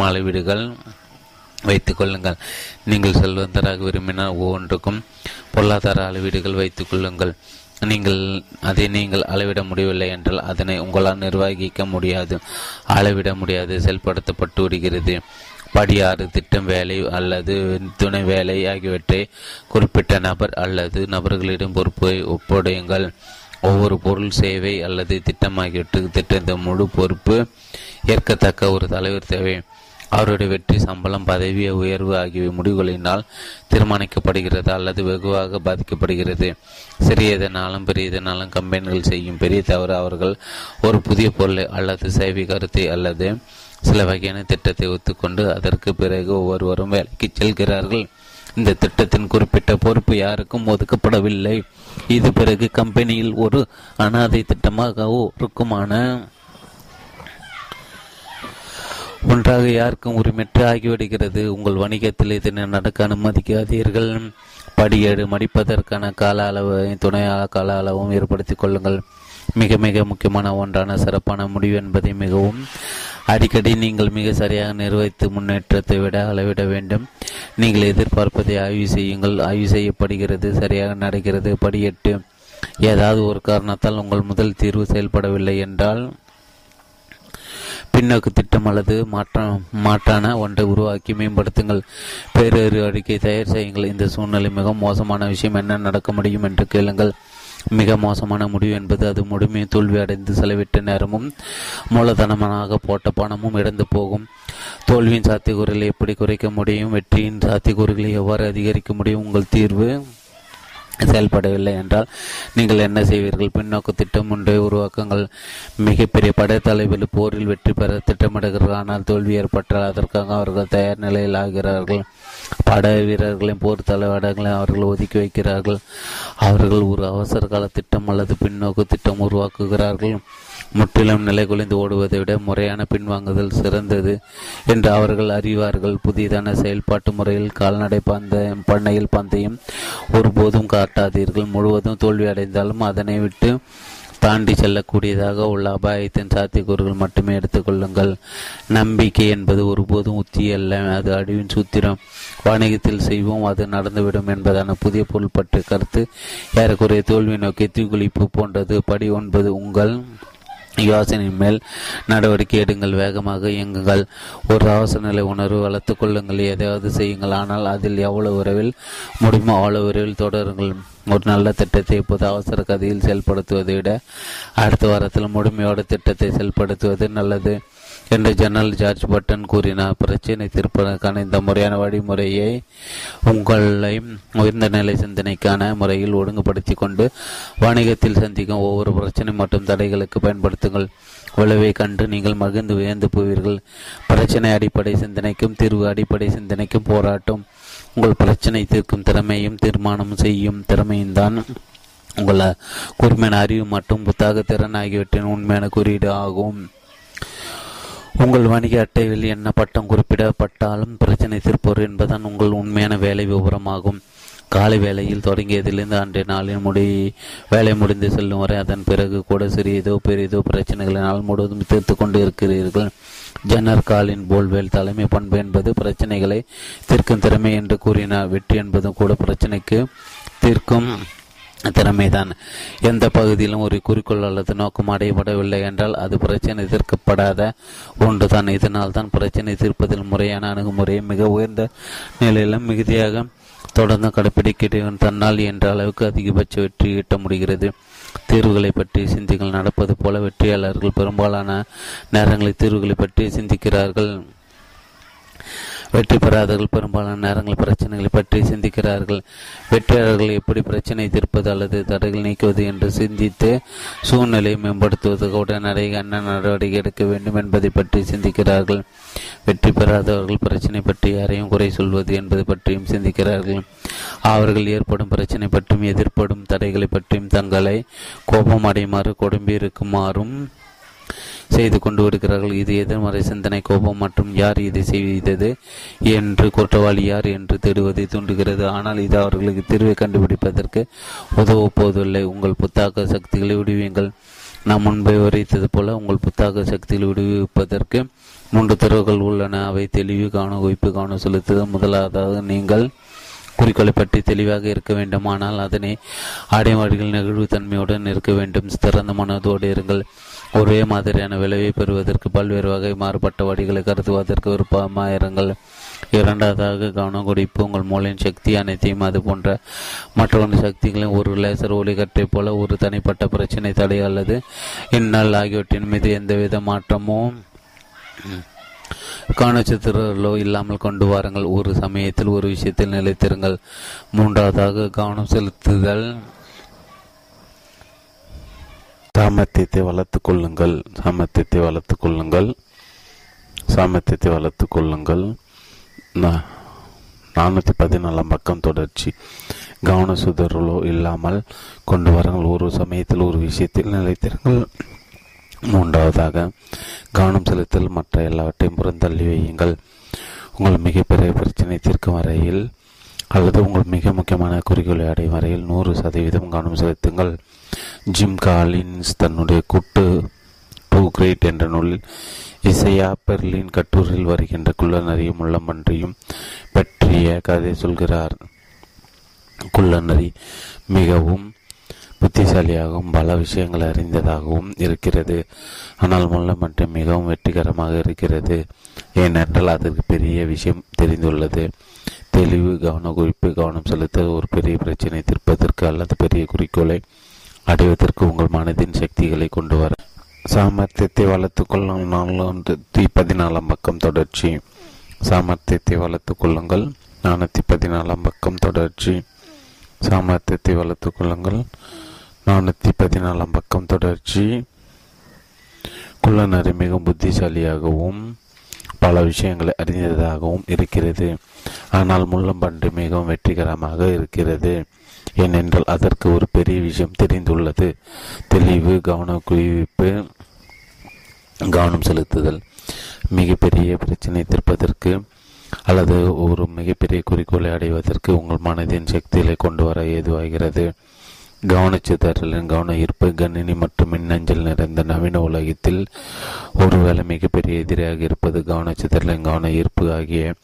அளவீடுகள் வைத்துக் கொள்ளுங்கள். நீங்கள் செல்வந்தராக விரும்பினால் ஒவ்வொன்றுக்கும் பொருளாதார அளவீடுகள் வைத்துக் கொள்ளுங்கள். நீங்கள் அதை நீங்கள் அளவிட முடியவில்லை என்றால் அதனை உங்களால் நிர்வகிக்க முடியாது. அளவிட முடியாது செயல்படுத்தப்பட்டு வருகிறது படியாறு திட்டம் வேலை அல்லது துணை வேலை ஆகியவற்றை குறிப்பிட்ட நபர் அல்லது நபர்களிடம் பொறுப்பை ஒப்படையுங்கள். ஒவ்வொரு பொருள் சேவை அல்லது திட்டம் ஆகியவற்றுக்கு திட்டத்த முழு பொறுப்பு ஏற்கத்தக்க ஒரு தலைவர் தேவை. அவருடைய வெற்றி சம்பளம் பதவி உயர்வு ஆகியவை முடிவுகளினால் தீர்மானிக்கப்படுகிறது அல்லது வெகுவாக பாதிக்கப்படுகிறது? சிறியதனாலும் பெரியதனாலும் கம்பெனிகள் செய்யும் பெரிய தவறு அவர்கள் ஒரு புதிய பொருளை அல்லது சேவை கருத்தை அல்லது சில வகையான திட்டத்தை ஒத்துக்கொண்டு அதற்கு பிறகு ஒவ்வொருவரும் வேலைக்கு செல்கிறார்கள். இந்த திட்டத்தின் குறிப்பிட்ட பொறுப்பு யாருக்கும் ஒதுக்கப்படவில்லை. இது பிறகு கம்பெனியில் ஒரு அனாதை திட்டமாகவோ இருக்குமான ஒன்றாக யாருக்கும் உரிமற்று ஆகிவிடுகிறது. உங்கள் வணிகத்தில் இதனை நடக்க அனுமதிக்காதீர்கள். படியேடு மடிப்பதற்கான கால அளவு துணையாள கால அளவும் ஏற்படுத்திக் கொள்ளுங்கள். மிக மிக முக்கியமான ஒன்றான சிறப்பான முடிவு என்பதை மிகவும் அடிக்கடி நீங்கள் மிக சரியாக நிர்வகித்து முன்னேற்றத்தை விட அளவிட வேண்டும். நீங்கள் எதிர்பார்ப்பதை ஆய்வு செய்யுங்கள். ஆய்வு செய்யப்படுகிறது சரியாக நடக்கிறது. படியெட்டு ஏதாவது ஒரு காரணத்தால் உங்கள் முதல் தீர்வு செயல்படவில்லை என்றால் பின்னோக்கு திட்டம் அல்லது மாற்ற மாற்றான ஒன்றை உருவாக்கி மேம்படுத்துங்கள். பேரறிவு அறிக்கை தயார் செய்யுங்கள். இந்த சூழ்நிலை மிக மோசமான விஷயம். என்ன நடக்க முடியும் என்று கேளுங்கள். மிக மோசமான முடிவு என்பது அது முழுமையை தோல்வி அடைந்து செலவிட்ட நேரமும் மூலதனமாக போட்ட பணமும் இழந்து போகும். தோல்வியின் சாத்தியக்கூறுகளை எப்படி குறைக்க முடியும்? வெற்றியின் சாத்தியக்கூறுகளை எவ்வாறு அதிகரிக்க முடியும்? உங்கள் தீர்வு? செயல்படவில்லை என்றால் நீங்கள் என்ன செய்வீர்கள்? பின்னோக்கு திட்டம் ஒன்றை உருவாக்குங்கள். மிகப்பெரிய படைத்தலைவில் போரில் வெற்றி பெற திட்டமிடுகிறார்கள். ஆனால் தோல்வி ஏற்பட்டால் அதற்காக அவர்கள் தயார் நிலையில் ஆகிறார்கள். பட வீரர்களின் போர் தலைவடங்களை அவர்கள் ஒதுக்கி வைக்கிறார்கள். அவர்கள் ஒரு அவசர கால திட்டம் அல்லது பின்னோக்கு திட்டம் உருவாக்குகிறார்கள். முற்றிலும் நிலை குலைந்து ஓடுவதை விட முறையான பின்வாங்குதல் சிறந்தது என்று அவர்கள் அறிவார்கள். புதிதான செயல்பாட்டு முறையில் கால்நடை பந்தயம் பண்ணையில் பந்தயம் ஒருபோதும் காட்டாதீர்கள். முழுவதும் தோல்வி அடைந்தாலும் அதனை விட்டு தாண்டி செல்லக்கூடியதாக உள்ள அபாயத்தின் சாத்தியக்கூறுகள் மட்டுமே எடுத்துக்கொள்ளுங்கள் நம்பிக்கை என்பது ஒருபோதும் உத்தி அல்ல. அது அழிவின் சூத்திரம். வாணிகத்தில் செய்வோம் அது நடந்துவிடும் என்பதான புதிய பொருள் பற்றிய கருத்து. ஏறக்குறைய தோல்வி நோக்கி தீக்குளிப்பு போன்றது. படி ஒன்பது உங்கள் யோசனையின் மேல் நடவடிக்கை எடுங்கள். வேகமாக இயங்குங்கள். ஒரு அவசர நிலை உணர்வு வளர்த்துக் கொள்ளுங்கள். எதையாவது செய்யுங்கள். ஆனால் அதில் எவ்வளவு விரைவில் முடியுமோ அவ்வளவு விரைவில் தொடருங்கள். ஒரு நல்ல திட்டத்தை இப்போது அவசர கதையில் செயல்படுத்துவதை விட அடுத்த வாரத்தில் முழுமையோட திட்டத்தை செயல்படுத்துவது நல்லது. என்று ஜெனரல் ஜார்ஜ் பட்டன் கூறினார். பிரச்சினை தீர்ப்பதற்கான இந்த முறையான வழிமுறையை உங்களை உயர்ந்த நிலை சிந்தனைக்கான முறையில் ஒழுங்குபடுத்தி கொண்டு வணிகத்தில் சந்திக்கும் ஒவ்வொரு பிரச்சனை மற்றும் தடைகளுக்கு பயன்படுத்துங்கள். விளைவை கண்டு நீங்கள் மகிழ்ந்து வியந்து போவீர்கள். பிரச்சனை அடிப்படை சிந்தனைக்கும் தீர்வு அடிப்படை சிந்தனைக்கும் போராட்டம். உங்கள் பிரச்சனை தீர்க்கும் திறமையும் தீர்மானம் செய்யும் திறமையும் தான் உங்கள் கூர்மையான அறிவு மற்றும் புத்தக திறன் ஆகியவற்றின் உண்மையான குறியீடு ஆகும். உங்கள் வணிக அட்டையில் என்ன பட்டம் குறிப்பிடப்பட்டாலும் பிரச்சனை தீர்ப்போர் என்பதுதான் உங்கள் உண்மையான வேலை விவரமாகும். காலை வேலையில் தொடங்கியதிலிருந்து அன்றைய நாளின் முடி வேலை முடிந்து செல்லும் வரை அதன் பிறகு கூட சிறியதோ பெரியதோ பிரச்சனைகளை நாள் முழுவதும் தீர்த்து கொண்டு இருக்கிறீர்கள். ஜென்னர் காலின் போல்வேல் தலைமை பண்பு என்பது பிரச்சனைகளை தீர்க்கும் திறமை என்று கூறினார் வெற்றி என்பதும் கூட பிரச்சனைக்கு தீர்க்கும். திறமைதான். எந்த பகுதியிலும் ஒரு குறிக்கோள் அல்லது நோக்கம் அடையப்படவில்லை என்றால் அது பிரச்சனை தீர்க்கப்படாத ஒன்றுதான். இதனால் தான் பிரச்சனை தீர்ப்பதில் முறையான அணுகுமுறையை மிக உயர்ந்த நிலையிலும் மிகுதியாக தொடர்ந்து கடைபிடிக்கிறேன் தன்னால் என்ற அளவுக்கு அதிகபட்ச வெற்றி ஈட்ட முடிகிறது. தீர்வுகளை பற்றி சிந்திகள் நடப்பது போல வெற்றியாளர்கள் பெரும்பாலான நேரங்களில் தீர்வுகளை பற்றி சிந்திக்கிறார்கள். வெற்றி பெறாதவர்கள் பெரும்பாலான நேரங்கள் பிரச்சனைகளை பற்றி சிந்திக்கிறார்கள். வெற்றியாளர்கள் எப்படி பிரச்சனை தீர்ப்பது அல்லது தடைகள் நீக்குவது என்று சிந்தித்து சூழ்நிலையை மேம்படுத்துவதற்கு உடனடியாக என்ன நடவடிக்கை எடுக்க வேண்டும் என்பதை பற்றி சிந்திக்கிறார்கள். வெற்றி பெறாதவர்கள் பிரச்சனை பற்றி யாரையும் குறை சொல்வது என்பது பற்றியும் சிந்திக்கிறார்கள். அவர்கள் ஏற்படும் பிரச்சனை பற்றியும் எதிர்ப்படும் தடைகளை பற்றியும் தங்களை கோபம் அடையுமாறு கொடும்பியிருக்குமாறும் இருக்குமாறும் செய்து கொண்டு வருகிறார்கள். இது எதிர்மறை சிந்தனை கோபம் மற்றும் யார் இதை செய்தது என்று குற்றவாளி யார் என்று தேடுவதை தூண்டுகிறது. ஆனால் இது அவர்களுக்கு தீர்வை கண்டுபிடிப்பதற்கு உதவப் போவதில்லை. உங்கள் புத்தாக்க சக்திகளை விடுவீங்கள். நாம் முன்பே விவரித்தது போல உங்கள் புத்தாக்க சக்திகளை விடுவிப்பதற்கு மூன்று திறவுகள் உள்ளன. அவை தெளிவு காண வைப்பு காணும் செலுத்துதல். முதலாவதாக நீங்கள் குறிக்கோளை பற்றி தெளிவாக இருக்க வேண்டும் ஆனால் அதனை நெகிழ்வு நெகிழ்வுத்தன்மையுடன் இருக்க வேண்டும். திறந்த மனதோடு இருங்கள். ஒரே மாதிரியான விளைவை பெறுவதற்கு பல்வேறு வகை மாறுபட்ட வடிகளை கருதுவதற்கு விருப்பமாயிருங்கள் இரண்டாவதாக கவனம் குடிப்பு உங்கள் மூளையின் சக்தி அனைத்தையும் அது போன்ற மற்றொன்று சக்திகளையும் ஒரு லேசர் ஒளிகற்றை போல ஒரு தனிப்பட்ட பிரச்சனை தடை அல்லது இந்நாள் ஆகியவற்றின் மீது எந்தவித மாற்றமும் கவனச்சித்திரங்களோ இல்லாமல் கொண்டு வாருங்கள். ஒரு சமயத்தில் ஒரு விஷயத்தில் நிலைத்திருங்கள். மூன்றாவதாக கவனம் செலுத்துதல். சாமர்த்தியத்தை வளர்த்துக் கொள்ளுங்கள். சாமர்த்தியத்தை வளர்த்துக் கொள்ளுங்கள். சாமர்த்தியத்தை வளர்த்துக் கொள்ளுங்கள். நானூற்றி பதினாலாம் பக்கம் தொடர்ச்சி. கவன சுதறலோ இல்லாமல் கொண்டு வாருங்கள். ஒரு சமயத்தில் ஒரு விஷயத்தில் நிலைத்திருங்கள். மூன்றாவதாக கவனம் செலுத்தல் மற்ற எல்லாவற்றையும் புறந்தள்ளி வையுங்கள். உங்கள் மிகப்பெரிய பிரச்சனை தீர்க்கும் வரையில் அல்லது உங்கள் மிக முக்கியமான குறிக்கோளை அடையும் வரையில் நூறு சதவீதம் கவனம் செலுத்துங்கள். ஜிம் காலின்ஸ் தன்னுடைய குட்டு டூ கிரேட் என்ற நூலில் இசையா பெர்லின் கட்டுரையில் வருகின்ற குள்ளநரியும் உள்ளமன்றியும் பற்றிய கதை சொல்கிறார். குள்ளநரி மிகவும் புத்திசாலியாகவும் பல விஷயங்களை அறிந்ததாகவும் இருக்கிறது. ஆனால் முள்ளமன்றி மிகவும் வெற்றிகரமாக இருக்கிறது. ஏனென்றால் அதற்கு பெரிய விஷயம் தெரிந்துள்ளது. தெளிவு கவன குறிப்பு கவனம் செலுத்த ஒரு பெரிய பிரச்சனை. தீர்ப்பதற்கு அல்லது பெரிய குறிக்கோளை அடைவதற்கு உங்கள் மனதின் சக்திகளை கொண்டு வர. சாமர்த்தியத்தை வளர்த்துக் கொள்ளுங்கள். பதினாலாம் பக்கம் தொடர்ச்சி. சாமர்த்தியத்தை வளர்த்துக் கொள்ளுங்கள். நானூற்றி பதினாலாம் பக்கம் தொடர்ச்சி. சாமர்த்தியத்தை வளர்த்துக் கொள்ளுங்கள். நானூற்றி பதினாலாம் பக்கம் தொடர்ச்சி. குள்ளநரி மிகவும் புத்திசாலியாகவும் பல விஷயங்களை அறிந்ததாகவும் இருக்கிறது. ஆனால் முள்ளம்பன்று மிகவும் வெற்றிகரமாக இருக்கிறது. ஏனென்றால் அதற்கு ஒரு பெரிய விஷயம் தெரிந்துள்ளது. தெளிவு கவன குவிப்பு கவனம் செலுத்துதல். மிகப்பெரிய பிரச்சனை தீர்ப்பதற்கு அல்லது ஒரு மிகப்பெரிய குறிக்கோளை அடைவதற்கு உங்கள் மனதின் சக்திகளை கொண்டு வர ஏதுவாகிறது. கவனச்சிதறலின் கவன ஈர்ப்பு கணினி மற்றும் மின்னஞ்சல் நிறைந்த நவீன உலகத்தில் ஒருவேளை மிகப்பெரிய எதிரியாக இருப்பது கவனச்சிதறலின் கவன ஈர்ப்பு ஆகிய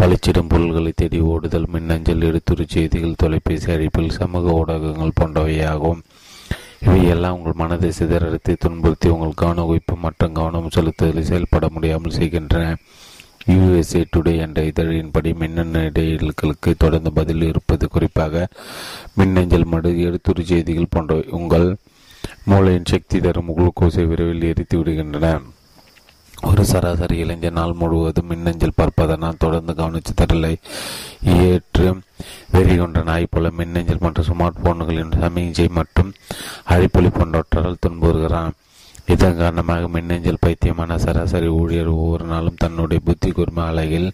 பளிச்சிடும் பொருள்களை தேடி ஓடுதல் மின்னஞ்சல் எழுத்துரு செய்திகள் தொலைபேசி அழைப்பில் சமூக ஊடகங்கள் போன்றவையாகும். இவையெல்லாம் உங்கள் மனதை சிதறடித்து துன்புறுத்தி உங்கள் கவன குவிப்பு மற்றும் கவனம் செலுத்துதலில் செயல்பட முடியாமல் செய்கின்றன. யுஎஸ்ஏ டுடே என்ற இதழின்படி மின்னணு இடையீடுகளுக்கு தொடர்ந்து பதில் இருப்பது குறிப்பாக மின்னஞ்சல் மடு எழுத்துரு செய்திகள் போன்றவை உங்கள் மூளையின் சக்தி தரும் குளுக்கோஸை விரைவில் எரித்து விடுகின்றன. ஒரு சராசரி இளைஞர் நாள் முழுவதும் மின்னஞ்சல் பார்ப்பதனால் தொடர்ந்து கவனிச்சு தரலை ஏற்று வெறி கொண்ட நாய் போல மின்னஞ்சல் மற்றும் ஸ்மார்ட் போன்களின் சமிஞ்சை மற்றும் அழைப்பொலி போன்றவற்றால் துன்புறுகிறான். இதன் காரணமாக மின்னஞ்சல் பைத்தியமான சராசரி ஊழியர் ஒவ்வொரு நாளும் தன்னுடைய புத்தி கூர்ம அலையில்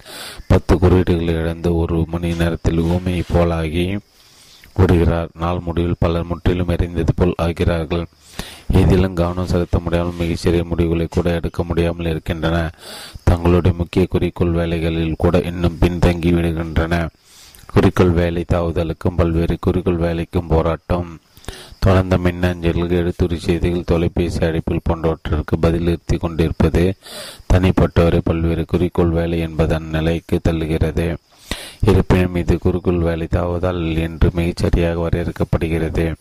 பத்து குறியீடுகளை இழந்து ஒரு மணி நேரத்தில் ஊமையை போலாகி விடுகிறார். நாள் முடிவில் பலர் முற்றிலும் எறிந்தது போல் ஆகிறார்கள். எதிலும் கவனம் செலுத்த முடியாமல் மிகச்சிறிய முடிவுகளை கூட எடுக்க முடியாமல் இருக்கின்றன. தங்களுடைய முக்கிய குறிக்கோள் வேலைகளில் கூட இன்னும் பின்தங்கி விடுகின்றன. குறிக்கோள் வேலை தாவுதலுக்கும் பல்வேறு குறிக்கோள் வேலைக்கும் போராட்டம் தொடர்ந்த மின்னஞ்சல்கள் எழுத்துரை செய்திகள் தொலைபேசி அழைப்பில் போன்றவற்றிற்கு பதிலிறுத்தி கொண்டிருப்பது தனிப்பட்டவரை பல்வேறு குறிக்கோள் வேலை என்பதன் நிலைக்கு தள்ளுகிறது. இருப்பினும் இது குறிக்கோள் வேலை தாவுதல் என்று மிகச்சரியாக வரையறுக்கப்படுகிறது.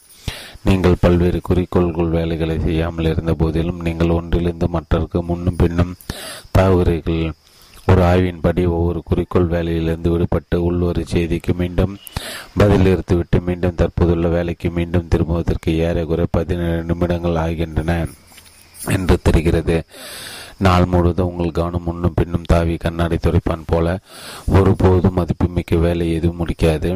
நீங்கள் பல்வேறு குறிக்கோள்கள் வேலைகளை செய்யாமல் இருந்த போதிலும் நீங்கள் ஒன்றிலிருந்து மற்றற்கு முன்னும் பின்னும் தாவுகிறீர்கள். ஒரு ஆய்வின்படி ஒவ்வொரு குறிக்கோள் வேலையிலிருந்து விடுபட்டு உள்ளொரு செய்திக்கு மீண்டும் பதில் எடுத்துவிட்டு மீண்டும் தற்போதுள்ள வேலைக்கு மீண்டும் திரும்புவதற்கு ஏறக்குறை பதினேழு நிமிடங்கள் ஆகின்றன என்று தெரிகிறது. நாள் முழுவதும் உங்கள் கவனம் முன்னும் பின்னும் தாவி கண்ணாடி துடைப்பான் போல ஒருபோதும் மதிப்புமிக்க வேலை எதுவும் முடிக்காது.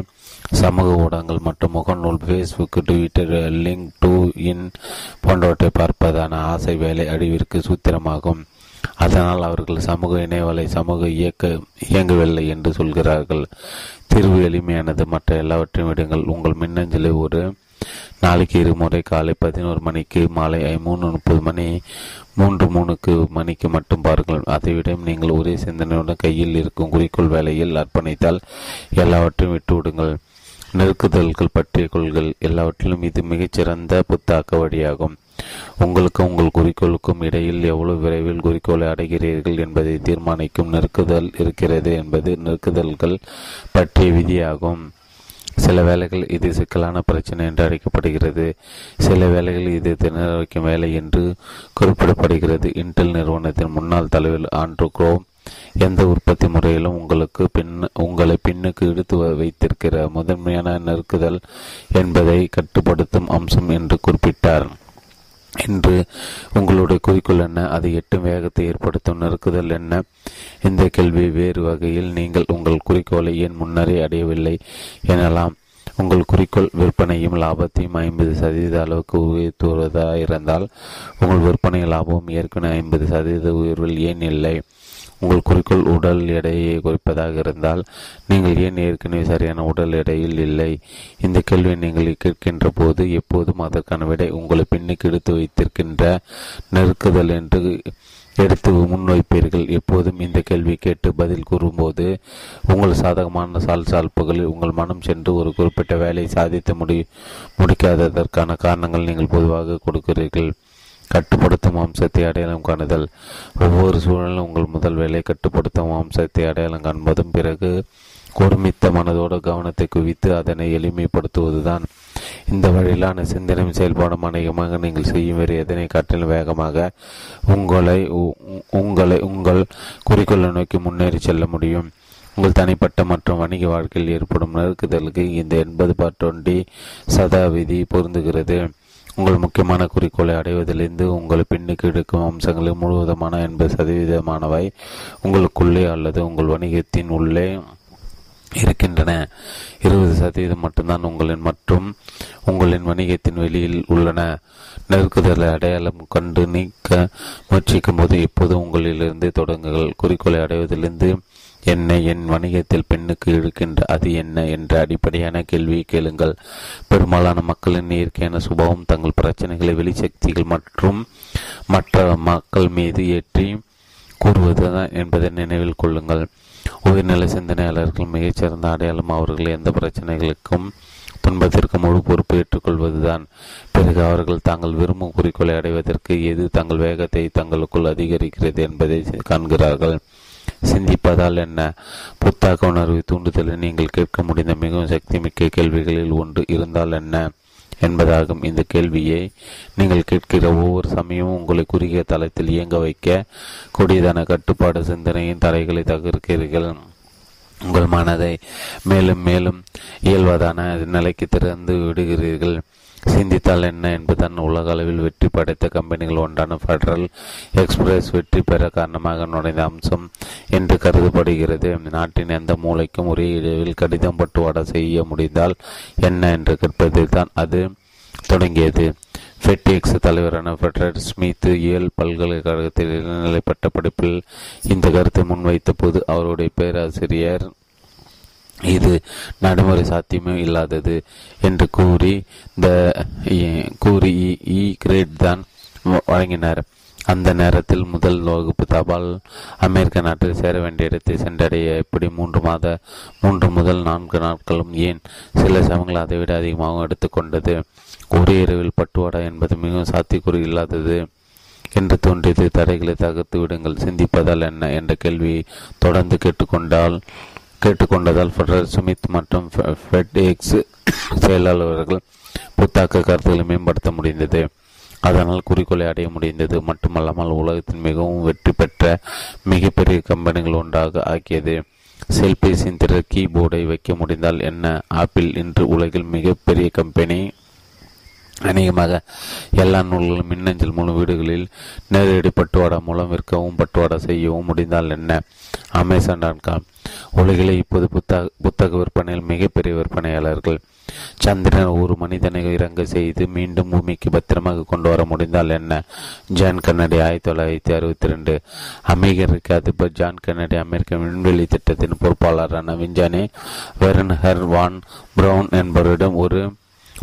சமூக ஊடகங்கள் மற்றும் முகநூல் Facebook Twitter LinkedIn போன்றவற்றை பார்ப்பதான ஆசை வேலை அழிவிற்கு சூத்திரமாகும். அதனால் அவர்கள் சமூக இணையவலை சமூக இயக்க இயங்கவில்லை என்று சொல்கிறார்கள். தீர்வு எளிமையானது. மற்ற எல்லாவற்றையும் விடுங்கள். உங்கள் மின்னஞ்சலை ஒரு நாளைக்கு இருமுறை காலை பதினோரு மணிக்கு மாலை மூணு முப்பது மணி மூன்று மூணுக்கு மணிக்கு மட்டும் பாருங்கள். அதைவிட நீங்கள் ஒரே சிந்தனையுடன் கையில் இருக்கும் குறிக்கோள் வேலையில் அர்ப்பணித்தால் எல்லாவற்றையும் விட்டு விடுங்கள் நெருக்குதல்கள் பற்றிய கொள்கள் எல்லாவற்றிலும் இது மிகச்சிறந்த புத்தாக்க வழியாகும். உங்களுக்கு உங்கள் குறிக்கோளுக்கும் இடையில் எவ்வளவு விரைவில் குறிக்கோளை அடைகிறீர்கள் என்பதை தீர்மானிக்கும் நெருக்குதல் இருக்கிறது என்பது நெருக்குதல்கள் பற்றிய விதியாகும். சில வேலைகள் இது சிக்கலான பிரச்சனை என்று அழைக்கப்படுகிறது. சில வேலைகள் இது திணற வேலை என்று குறிப்பிடப்படுகிறது. இன்டெல் நிறுவனத்தின் முன்னாள் தலைவர் ஆண்ட்ரூ குரோம் எந்த உற்பத்தி முறையிலும் உங்களுக்கு பின் உங்களை பின்னுக்கு இழுத்து வைத்திருக்கிற முதன்மையான நெருக்குதல் என்பதை கட்டுப்படுத்தும் அம்சம் என்று குறிப்பிட்டார். என்று உங்களுடைய குறிக்கோள் என்ன? அது எட்டும் வேகத்தை ஏற்படுத்தும் நெருக்குதல் என்ன? இந்த கேள்வி வேறு வகையில் நீங்கள் உங்கள் குறிக்கோளை ஏன் முன்னரே அடையவில்லை எனலாம். உங்கள் குறிக்கோள் விற்பனையும் லாபத்தையும் ஐம்பது சதவீத அளவுக்கு உயர்த்துவதாக இருந்தால் உங்கள் விற்பனை லாபமும் ஏற்கனவே ஐம்பது சதவீத உயர்வில் ஏன் இல்லை? உங்கள் குறிக்கோள் உடல் எடையை குறைப்பதாக இருந்தால் நீங்கள் ஏன் ஏற்கனவே சரியான உடல் எடையில் இல்லை? இந்த கேள்வியை நீங்கள் கேட்கின்ற போது எப்போதும் அதற்கான விடை உங்களை பின்னுக்கு எடுத்து வைத்திருக்கின்ற நெருக்குதல் என்று எடுத்து முன்வைப்பீர்கள். எப்போதும் இந்த கேள்வி கேட்டு பதில் கூறும்போது உங்கள் சாதகமான சால் சால்புகளில் உங்கள் மனம் சென்று ஒரு குறிப்பிட்ட வேலையை சாதித்து முடி முடிக்காததற்கான காரணங்கள் நீங்கள் பொதுவாக கொடுக்கிறீர்கள். கட்டுப்படுத்தும் அம்சத்தை அடையாளம் காணுதல். ஒவ்வொரு சூழலும் உங்கள் முதல் வேலை கட்டுப்படுத்தும் அம்சத்தை அடையாளம் காண்பதும் பிறகு ஒருமித்த மனதோடு கவனத்தை குவித்து அதனை எளிமைப்படுத்துவதுதான். இந்த வழியிலான சிந்தனையும் செயல்பாடும் அநேகமாக நீங்கள் செய்யும் வேறு எதனை காட்டிலும் வேகமாக உங்களை உங்களை உங்கள் குறிக்கோளை நோக்கி முன்னேறி செல்ல முடியும். உங்கள் தனிப்பட்ட மற்றும் வணிக வாழ்க்கையில் ஏற்படும் நெருக்குதலுக்கு இந்த எண்பது பட்டொண்டி சதாவிதி பொருந்துகிறது. உங்கள் முக்கியமான குறிக்கோளை அடைவதிலிருந்து உங்களை பின்னுக்கு எடுக்கும் அம்சங்களில் முழுவதுமான எண்பது சதவீதமானவை உங்களுக்குள்ளே அல்லது உங்கள் வணிகத்தின் உள்ளே இருக்கின்றன. இருபது சதவீதம் மட்டும்தான் உங்களின் மற்றும் உங்களின் வணிகத்தின் வெளியில் உள்ளன. நெருக்குதலை அடையாளம் கண்டு நீக்க முயற்சிக்கும் போது எப்போது உங்களிலிருந்து தொடங்குங்கள். குறிக்கோளை அடைவதிலிருந்து என்னை என் வணிகத்தில் பெண்ணுக்கு இழுக்கின்ற அது என்ன என்ற அடிப்படையான கேள்வியை கேளுங்கள். பெரும்பாலான மக்களின் இயற்கையான சுபாவம் தங்கள் பிரச்சனைகளை வெளிசக்திகள் மற்றும் மற்ற மக்கள் மீது ஏற்றி கூறுவதுதான் என்பதை நினைவில் கொள்ளுங்கள். உயர்நிலை சிந்தனையாளர்கள் மிகச்சிறந்த அடையாளம் அவர்கள் எந்த பிரச்சனைகளுக்கும் துன்பத்திற்கு முழு பொறுப்பு ஏற்றுக்கொள்வதுதான். பிறகு அவர்கள் தாங்கள் விரும்பும் குறிக்கோளை அடைவதற்கு எது தங்கள் வேகத்தை தங்களுக்குள் அதிகரிக்கிறது என்பதை காண்கிறார்கள். சிந்திப்பதால் என்ன? புத்தாக்க உணர்வை தூண்டுதலை நீங்கள் கேட்க முடிந்த மிகவும் சக்தி மிக்க கேள்விகளில் ஒன்று இருந்தால் என்ன? என்பதாகும் இந்த கேள்வியை நீங்கள் கேட்கிற ஒவ்வொரு சமயமும் உங்களை குறுகிய தளத்தில் இயங்க வைக்க கொடியதான கட்டுப்பாடு சிந்தனையின் தரைகளை தகர்க்கிறீர்கள். உங்கள் மனதை மேலும் மேலும் இயல்வதான நிலைக்கு திறந்து விடுகிறீர்கள். சிந்தித்தால் என்ன என்பதுதான் உலக அளவில் வெற்றி படைத்த கம்பெனிகள் ஒன்றான ஃபெடரல் எக்ஸ்பிரஸ் வெற்றி பெற காரணமாக நுழைந்த அம்சம் என்று கருதப்படுகிறது. நாட்டின் எந்த மூளைக்கும் ஒரே இடையில் கடிதம் பட்டுவாட செய்ய முடிந்தால் என்ன என்று கேட்பதில் தான் அது தொடங்கியது. ஃபெட்டிஎக்ஸ் தலைவரான ஃபெட்ரட் ஸ்மித் இயல் பல்கலைக்கழகத்தில் இளநிலை பட்ட படிப்பில் இந்த கருத்தை முன்வைத்த போது அவருடைய பேராசிரியர் இது நடைமுறை சாத்தியமே இல்லாதது என்று கூறி த கூறி இ கிரேட் தான் வழங்கினார். அந்த நேரத்தில் முதல் வகுப்பு தபால் அமெரிக்க நாட்டில் சேர வேண்டிய இடத்தை சென்றடைய எப்படி மூன்று மாத மூன்று முதல் நான்கு நாட்களும் ஏன் சில சமயங்கள் அதைவிட அதிகமாக எடுத்துக்கொண்டது ஒரே இரவில் பட்டுவாடா என்பது மிகவும் சாத்தியக்கூறு இல்லாதது என்று தோன்றியது. தடைகளை தகர்த்து விடுங்கள். சிந்திப்பதால் என்ன? என்ற கேள்வியை தொடர்ந்து கேட்டுக்கொண்டால் கேட்டுக்கொண்டதால் ஃபெடரல் சுமித் மற்றும் ஃபெட்எக்ஸ் செயலாளர்கள் புத்தாக்க கருத்துக்களை மேம்படுத்த முடிந்தது. அதனால் குறிக்கோளை அடைய முடிந்தது. மட்டுமல்லாமல் உலகத்தின் மிகவும் வெற்றி பெற்ற மிகப்பெரிய கம்பெனிகள் ஒன்றாக ஆக்கியது. செல்பேசியின் திற கீபோர்டை வைக்க முடிந்தால் என்ன? ஆப்பிள் இன்று உலகில் மிகப்பெரிய கம்பெனி அநேகமாக எல்லா நூல்களும் மின்னஞ்சல் மூலம் வீடுகளில் நேரடி பட்டுவாடா மூலம் விற்கவும் பட்டுவாடா செய்யவும் முடிந்தால் என்ன? அமேசான் டாட் காம் உலகிலே இப்போது புத்தக புத்தக விற்பனையில் மிகப்பெரிய விற்பனையாளர்கள். சந்திரன் ஒரு மனிதனை இறங்க செய்து மீண்டும் பூமிக்கு பத்திரமாக கொண்டு வர முடிந்தால் என்ன? ஜான் கன்னடி ஆயிரத்தி தொள்ளாயிரத்தி அறுபத்தி ரெண்டு அமெரிக்க அதிபர் ஜான் கன்னடி அமெரிக்க விண்வெளி திட்டத்தின் பொறுப்பாளரான விஞ்ஞானி வெரன் ஹர் வான் பிரவுன் என்பவரிடம் ஒரு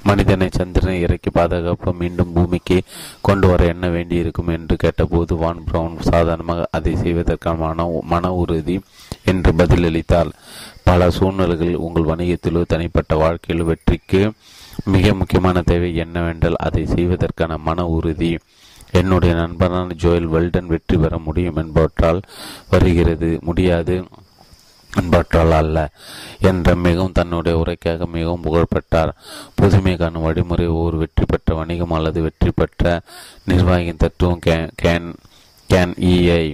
மனிதனை சந்திரனை இறக்கி பாதுகாப்பு மீண்டும் பூமிக்கு கொண்டு வர என்ன வேண்டியிருக்கும் என்று கேட்டபோது வான் பிரவுன் சாதாரணமாக அதை செய்வதற்கான மன மன உறுதி என்று பதிலளித்தார் பல சூழ்நிலைகளில் உங்கள் வணிகத்திலோ தனிப்பட்ட வாழ்க்கையிலோ வெற்றிக்கு மிக முக்கியமான தேவை என்னவென்றால் அதை செய்வதற்கான மன உறுதி. என்னுடைய நண்பரான ஜோயல் வெல்டன் வெற்றி பெற முடியும் என்பவற்றால் வருகிறது. முடியாது. பின்பற்றால் அல்ல. என்ற மிகவும் தன்னுடைய உரைக்காக மிகவும் புகழ்பெற்றார். புதுமைக்கான வழிமுறை ஒரு வெற்றி பெற்ற வணிகம் அல்லது வெற்றி பெற்ற நிர்வாகியின் தத்துவம் கேன் கேன் இஐ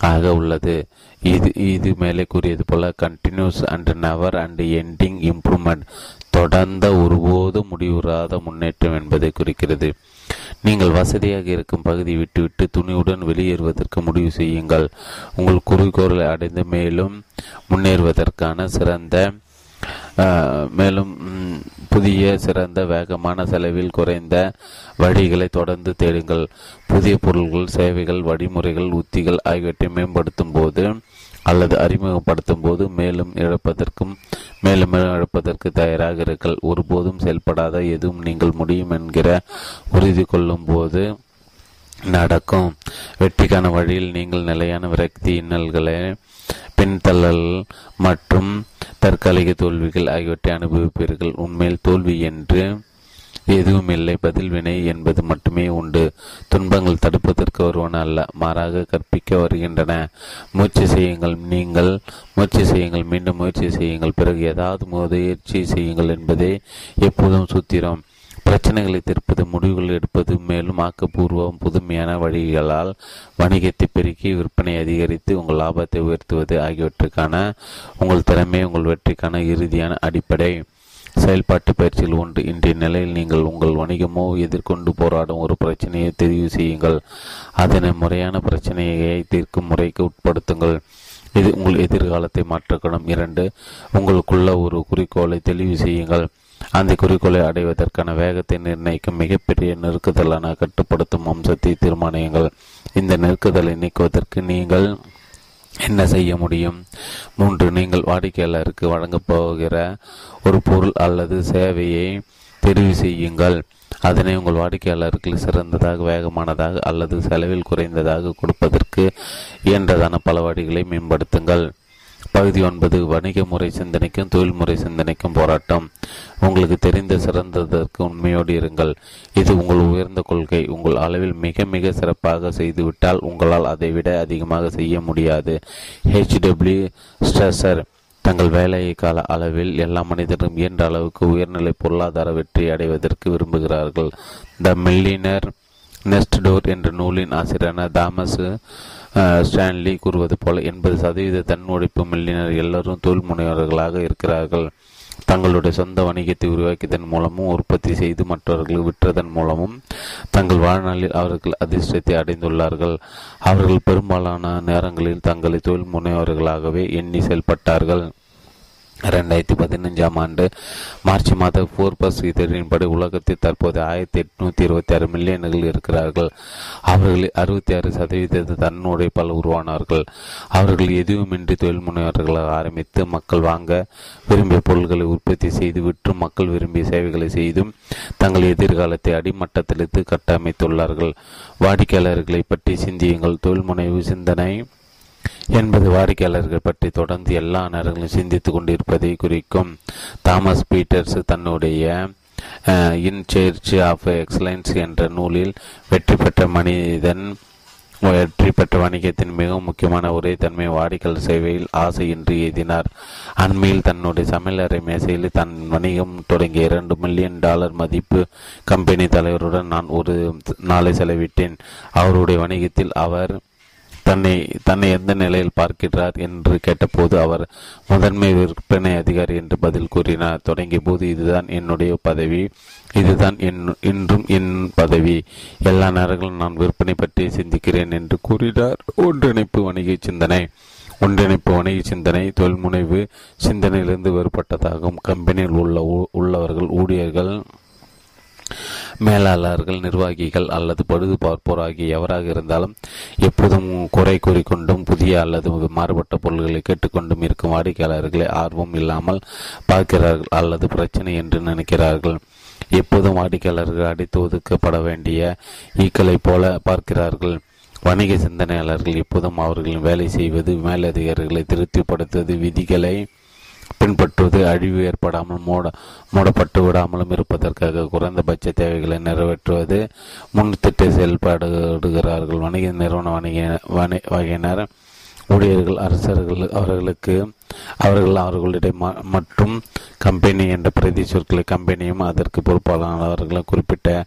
ஆக உள்ளது. இது இது மேலே கூறியது போல continuous and never and ending improvement தொடர்ந்த ஒருபோதும் முடிவுறாத முன்னேற்றம் என்பதை குறிக்கிறது. நீங்கள் வசதியாக இருக்கும் பகுதியை விட்டுவிட்டு துணியுடன் வெளியேறுவதற்கு முடிவு செய்யுங்கள். உங்கள் குறிக்கோளை அடைந்து மேலும் முன்னேறுவதற்கான சிறந்த மேலும் புதிய சிறந்த வேகமான செலவில் குறைந்த வழிகளை தொடர்ந்து தேடுங்கள். புதிய பொருள்கள் சேவைகள் வழிமுறைகள் உத்திகள் ஆகியவற்றை மேம்படுத்தும் போது அல்லது அறிமுகப்படுத்தும் போது மேலும் இழப்பதற்கும் மேலும் இழப்பதற்கு தயாராக இருங்கள். ஒருபோதும் செயல்படாத எதுவும் நீங்கள் முடியும் என்கிற உறுதி கொள்ளும் போது நடக்கும். வெற்றிக்கான வழியில் நீங்கள் நிலையான விரக்தி இன்னல்களை பின்தள்ளல் மற்றும் தற்காலிக தோல்விகள் ஆகியவற்றை அனுபவிப்பீர்கள். உண்மையில் தோல்வி என்று எதுவும் இல்லை. பதில் வினை என்பது மட்டுமே உண்டு. துன்பங்கள் தடுப்பதற்கு வருவன அல்ல. மாறாக கற்பிக்க வருகின்றன. முயற்சி செய்யுங்கள். நீங்கள் முயற்சி செய்யுங்கள். மீண்டும் முயற்சி செய்யுங்கள். பிறகு ஏதாவது முயற்சி செய்யுங்கள் என்பதே எப்போதும் சூத்திரம். பிரச்சனைகளை தீர்ப்பது முடிவுகள் எடுப்பது மேலும் ஆக்கப்பூர்வம் புதுமையான வழிகளால் வணிகத்தை பெருக்கி விற்பனை அதிகரித்து உங்கள் லாபத்தை உயர்த்துவது ஆகியவற்றுக்கான உங்கள் திறமை உங்கள் வெற்றிக்கான இறுதியான அடிப்படை. செயல்பாட்டு பயிற்சியில் ஒன்று. இன்றைய நிலையில் நீங்கள் உங்கள் வணிகமோ எதிர்கொண்டு போராடும் ஒரு பிரச்சனையை தெரிவு செய்யுங்கள். அதனை முறையான பிரச்சனையை தீர்க்கும் முறைக்கு உட்படுத்துங்கள். இது உங்கள் எதிர்காலத்தை மாற்றக்கூடும் இரண்டு உங்களுக்குள்ள ஒரு குறிக்கோளை தெளிவு செய்யுங்கள். அந்த குறிக்கோளை அடைவதற்கான வேகத்தை நிர்ணயிக்கும் மிகப்பெரிய நெருக்குதலான கட்டுப்படுத்தும் அம்சத்தை தீர்மானியுங்கள். இந்த நெருக்குதலை நீக்குவதற்கு நீங்கள் என்ன செய்ய முடியும்? மூன்று நீங்கள் வாடிக்கையாளருக்கு வழங்கப் போகிற ஒரு பொருள் அல்லது சேவையை தெரிவு செய்யுங்கள். அதனை உங்கள் வாடிக்கையாளருக்கு சிறந்ததாக வேகமானதாக அல்லது செலவில் குறைந்ததாக கொடுப்பதற்கு இயன்றதான பல வழிகளை மேம்படுத்துங்கள். பகுதி ஒன்பது வணிக முறை சிந்தனைக்கும் தொழில்முறை சிந்தனைக்கும் போராட்டம். உங்களுக்கு தெரிந்த சிறந்ததற்கு உண்மையோடு இருங்கள். இது உங்கள் உயர்ந்த கொள்கை. உங்கள் அளவில் மிக மிக சிறப்பாக செய்துவிட்டால் உங்களால் அதை விட அதிகமாக செய்ய முடியாது. ஹெச்டபிள்யூ ஸ்ட்ரெசர் தங்கள் வேலை கால அளவில் எல்லா மனிதரும் இயன்ற அளவுக்கு உயர்நிலை பொருளாதார வெற்றி அடைவதற்கு விரும்புகிறார்கள். த மில்லினர் நெஸ்ட் டோர் என்ற நூலின் ஆசிரியரான தாமஸ் ஸ்டான்லி கூறுவது போல எண்பது சதவீத தன்னுழைப்பு மில்லினர் எல்லோரும் தொழில் முனைவர்களாக இருக்கிறார்கள். தங்களுடைய சொந்த வணிகத்தை உருவாக்கியதன் மூலமும் உற்பத்தி செய்து மற்றவர்களுக்கு விற்றதன் மூலமும் தங்கள் வாழ்நாளில் அவர்கள் அதிர்ஷ்டத்தை அடைந்துள்ளார்கள். அவர்கள் பெரும்பாலான நேரங்களில் தங்களை தொழில் முனைவர்களாகவே எண்ணி செயல்பட்டார்கள். ரெண்டாயிரத்தி பதினஞ்சாம் ஆண்டு மார்ச் மாத போர்பஸ் இதழின்படி உலகத்தில் தற்போது ஆயிரத்தி எட்நூத்தி இருபத்தி ஆறு மில்லியன்கள் இருக்கிறார்கள். அவர்களில் அறுபத்தி ஆறு சதவீத பல உருவானார்கள். அவர்கள் எதுவுமின்றி தொழில் முனைவர்களாக ஆரம்பித்து மக்கள் வாங்க விரும்பிய பொருட்களை உற்பத்தி செய்து விற்று மக்கள் விரும்பிய சேவைகளை செய்தும் தங்கள் எதிர்காலத்தை அடிமட்டத்திலிருந்து கட்டமைத்துள்ளார்கள். வாடிக்கையாளர்களை பற்றி சிந்தியுங்கள். தொழில் முனைவு சிந்தனை என்பது வாடிக்கையாளர்கள் பற்றி தொடர்ந்து எல்லா நேரங்களும் சிந்தித்துக் கொண்டிருப்பதை குறிக்கும் தாமஸ் பீட்டர்ஸ் தன்னுடைய இன் சேர்ச் ஆஃப் எக்ஸலன்ஸ் என்ற நூலில் வெற்றி பெற்ற மனிதன் வெற்றி பெற்ற வணிகத்தின் மிகவும் முக்கியமான ஒரே தன்மை வாடிக்கையாளர் சேவையில் ஆசையின்றி எழுதினார் அண்மையில் தன்னுடைய சமையலறை மேசையில் தன் வணிகம் தொடங்கிய இரண்டு மில்லியன் டாலர் மதிப்பு கம்பெனி தலைவருடன் நான் ஒரு நாளை செலவிட்டேன். அவருடைய வணிகத்தில் அவர் தன்னை தன்னை எந்த நிலையில் பார்க்கிறார் என்று கேட்டபோது அவர் முதன்மை விற்பனை அதிகாரி என்று பதில் கூறினார். தொடங்கிய போது இதுதான் என்னுடைய பதவி. இதுதான் என் இன்றும் என் பதவி. எல்லா நேரங்களும் நான் விற்பனை பற்றி சிந்திக்கிறேன் என்று கூறினார். ஒன்றிணைப்பு வணிக சிந்தனை. ஒன்றிணைப்பு வணிக சிந்தனை தொழில்முனைவு சிந்தனையிலிருந்து வேறுபட்டதாகும். கம்பெனியில் உள்ள உள்ளவர்கள் ஊழியர்கள் மேலாளர்கள் நிர்வாகிகள் அல்லது பழுது பார்ப்போர் ஆகிய எவராக இருந்தாலும் எப்போதும் குறை கூறிக்கொண்டும் புதிய அல்லது மாறுபட்ட பொருள்களை கேட்டுக்கொண்டும் இருக்கும் வாடிக்கையாளர்களை ஆர்வம் இல்லாமல் பார்க்கிறார்கள் அல்லது பிரச்சனை என்று நினைக்கிறார்கள். எப்போதும் வாடிக்கையாளர்கள் அடித்து ஒதுக்கப்பட வேண்டிய ஈக்களைப் போல பார்க்கிறார்கள். வணிக சிந்தனையாளர்கள் எப்போதும் அவர்களின் வேலை செய்வது மேலதிகாரிகளை திருப்திப்படுத்துவது விதிகளை பின்பற்றுவது அழிவு ஏற்படாமல் மூட மூடப்பட்டு விடாமலும் இருப்பதற்காக குறைந்தபட்ச தேவைகளை நிறைவேற்றுவது. முன்திட்ட செயல்பாடுகிறார்கள் வணிக நிறுவன வணிக வகையினர் ஊழியர்கள் அரசர்கள் அவர்களுக்கு அவர்கள் அவர்களுடைய மற்றும் கம்பெனி என்ற பிரதி சொற்களை கம்பெனியும் அதற்கு பொறுப்பாளர்களும் குறிப்பிட்ட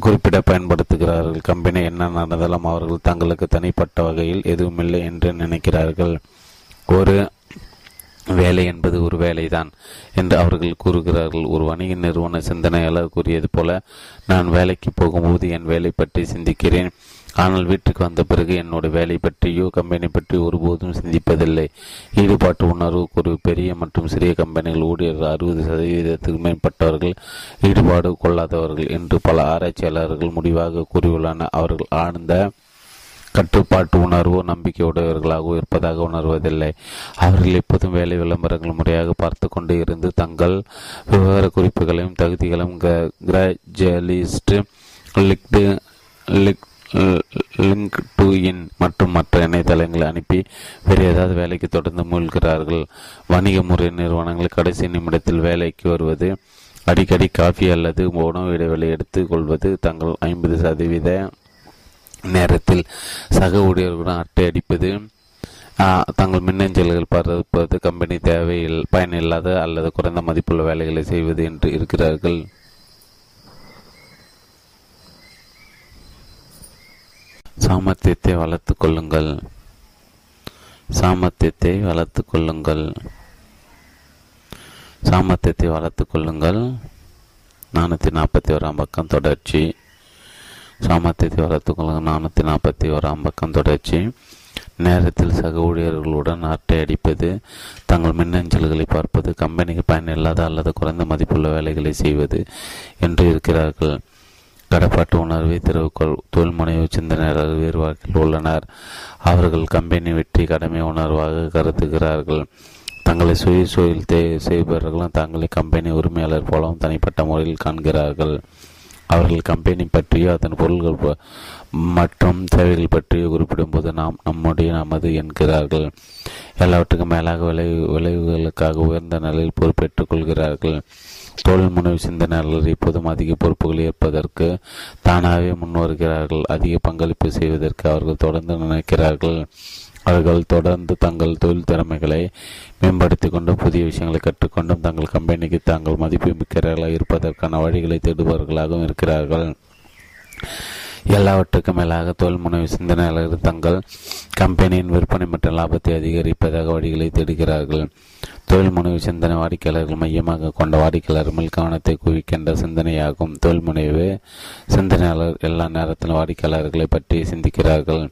குறிப்பிட பயன்படுத்துகிறார்கள். கம்பெனி என்ன நடந்தாலும் அவர்கள் தங்களுக்கு தனிப்பட்ட வகையில் எதுவுமில்லை என்று நினைக்கிறார்கள். ஒரு வேலை என்பது ஒரு வேலைதான் என்று அவர்கள் கூறுகிறார்கள். ஒரு வணிக நிறுவன சிந்தனையாளர் கூறியது போல நான் வேலைக்கு போகும்போது என் வேலை பற்றி சிந்திக்கிறேன். ஆனால் வீட்டுக்கு வந்த பிறகு என்னோட வேலை பற்றியோ கம்பெனி பற்றி ஒருபோதும் சிந்திப்பதில்லை. ஈடுபாட்டு உணர்வு ஒரு பெரிய மற்றும் சிறிய கம்பெனிகள் ஊழியர்கள் அறுபது சதவீதத்துக்கு மேற்பட்டவர்கள் ஈடுபாடு கொள்ளாதவர்கள் என்று பல ஆராய்ச்சியாளர்கள் முடிவாக கூறியுள்ளனர். அவர்கள் ஆழ்ந்த கட்டுப்பாட்டு உணர்வோ நம்பிக்கையுடையவர்களாகவோ இருப்பதாக உணர்வதில்லை. அவர்கள் எப்போதும் வேலை விளம்பரங்கள் முறையாக பார்த்து கொண்டு இருந்து தங்கள் விவகார குறிப்புகளையும் தகுதிகளையும் கிராஜுவலிஸ்ட் லிக்டு லிக் லிங்க் டு இன் மற்றும் மற்ற இணையதளங்களை அனுப்பி வேறு ஏதாவது வேலைக்கு தொடர்ந்து மூழ்கிறார்கள். வணிக முறை நிறுவனங்கள் கடைசி நிமிடத்தில் வேலைக்கு வருவது அடிக்கடி காஃபி அல்லது உணவு இடைவெளி எடுத்துக் கொள்வது தங்கள் ஐம்பது சதவீத நேரத்தில் சக ஊழியர்களுடன் அட்டை அடிப்பது தங்கள் மின்னஞ்சல்கள் பரப்புவது கம்பெனி தேவையில் பயனில்லாத அல்லது குறைந்த மதிப்புள்ள வேலைகளை செய்வது என்று இருக்கிறார்கள். சாமர்த்தியத்தை வளர்த்து கொள்ளுங்கள். சாமர்த்தியத்தை வளர்த்து கொள்ளுங்கள். சாமர்த்தியத்தை வளர்த்து கொள்ளுங்கள். நானூற்றி நாற்பத்தி ஓராம் பக்கம் தொடர்ச்சி. சாமர்த்தியத்தை வளர்த்துக்கொள்ள கொள்ளுங்கள் நானூற்றி நாற்பத்தி ஓராம் பக்கம் தொடர்ச்சி. நேரத்தில் சக ஊழியர்களுடன் அட்டை அடிப்பது தங்கள் மின்னஞ்சல்களை பார்ப்பது கம்பெனிக்கு பயனில்லாத அல்லது குறைந்த மதிப்புள்ள வேலைகளை செய்வது என்று இருக்கிறார்கள். கடப்பாட்டு உணர்வை திறவுக்கொள் தொழில் முனைவு சிந்தனையாளர்கள் வேறு வாழ்க்கையில் உள்ளனர். அவர்கள் கம்பெனி வெற்றி கடமை உணர்வாக கருதுகிறார்கள். தங்களை சுய தொழில் செய்பவர்களும் தங்களை கம்பெனி உரிமையாளர் போலவும் தனிப்பட்ட முறையில் காண்கிறார்கள். அவர்கள் கம்பெனி பற்றியோ அதன் பொருள்கள் மற்றும் சேவைகள் பற்றியோ குறிப்பிடும்போது நாம் நம்முடைய நமது என்கிறார்கள். எல்லாவற்றுக்கும் மேலாக விளைவு விளைவுகளுக்காக உயர்ந்த நிலையில் பொறுப்பேற்றுக் கொள்கிறார்கள். தொழில் முனைவு சிந்தனையாளர்கள் இப்போதும் அதிக பொறுப்புகள் ஏற்பதற்கு தானாகவே முன்வருகிறார்கள். அதிக பங்களிப்பு செய்வதற்கு அவர்கள் தொடர்ந்து நினைக்கிறார்கள். அவர்கள் தொடர்ந்து தங்கள் தொழில் திறமைகளை மேம்படுத்தி கொண்டு புதிய விஷயங்களை கற்றுக்கொண்டும் தங்கள் கம்பெனிக்கு தாங்கள் மதிப்பு மிக்கிறவர்களாக இருப்பதற்கான வழிகளை தேடுபவர்களாகவும் இருக்கிறார்கள். எல்லாவற்றுக்கும் மேலாக தொழில் முனைவு சிந்தனையாளர்கள் தங்கள் கம்பெனியின் விற்பனை மற்றும் லாபத்தை அதிகரிப்பதாக வழிகளை தேடுகிறார்கள். தொழில் முனைவு சிந்தனை வாடிக்கையாளர்கள் மையமாக கொண்ட வாடிக்கையாளர் மேல் கவனத்தை குவிக்கின்ற சிந்தனையாகும். தொழில் முனைவு சிந்தனையாளர் எல்லா நேரத்திலும் வாடிக்கையாளர்களை பற்றி சிந்திக்கிறார்கள்.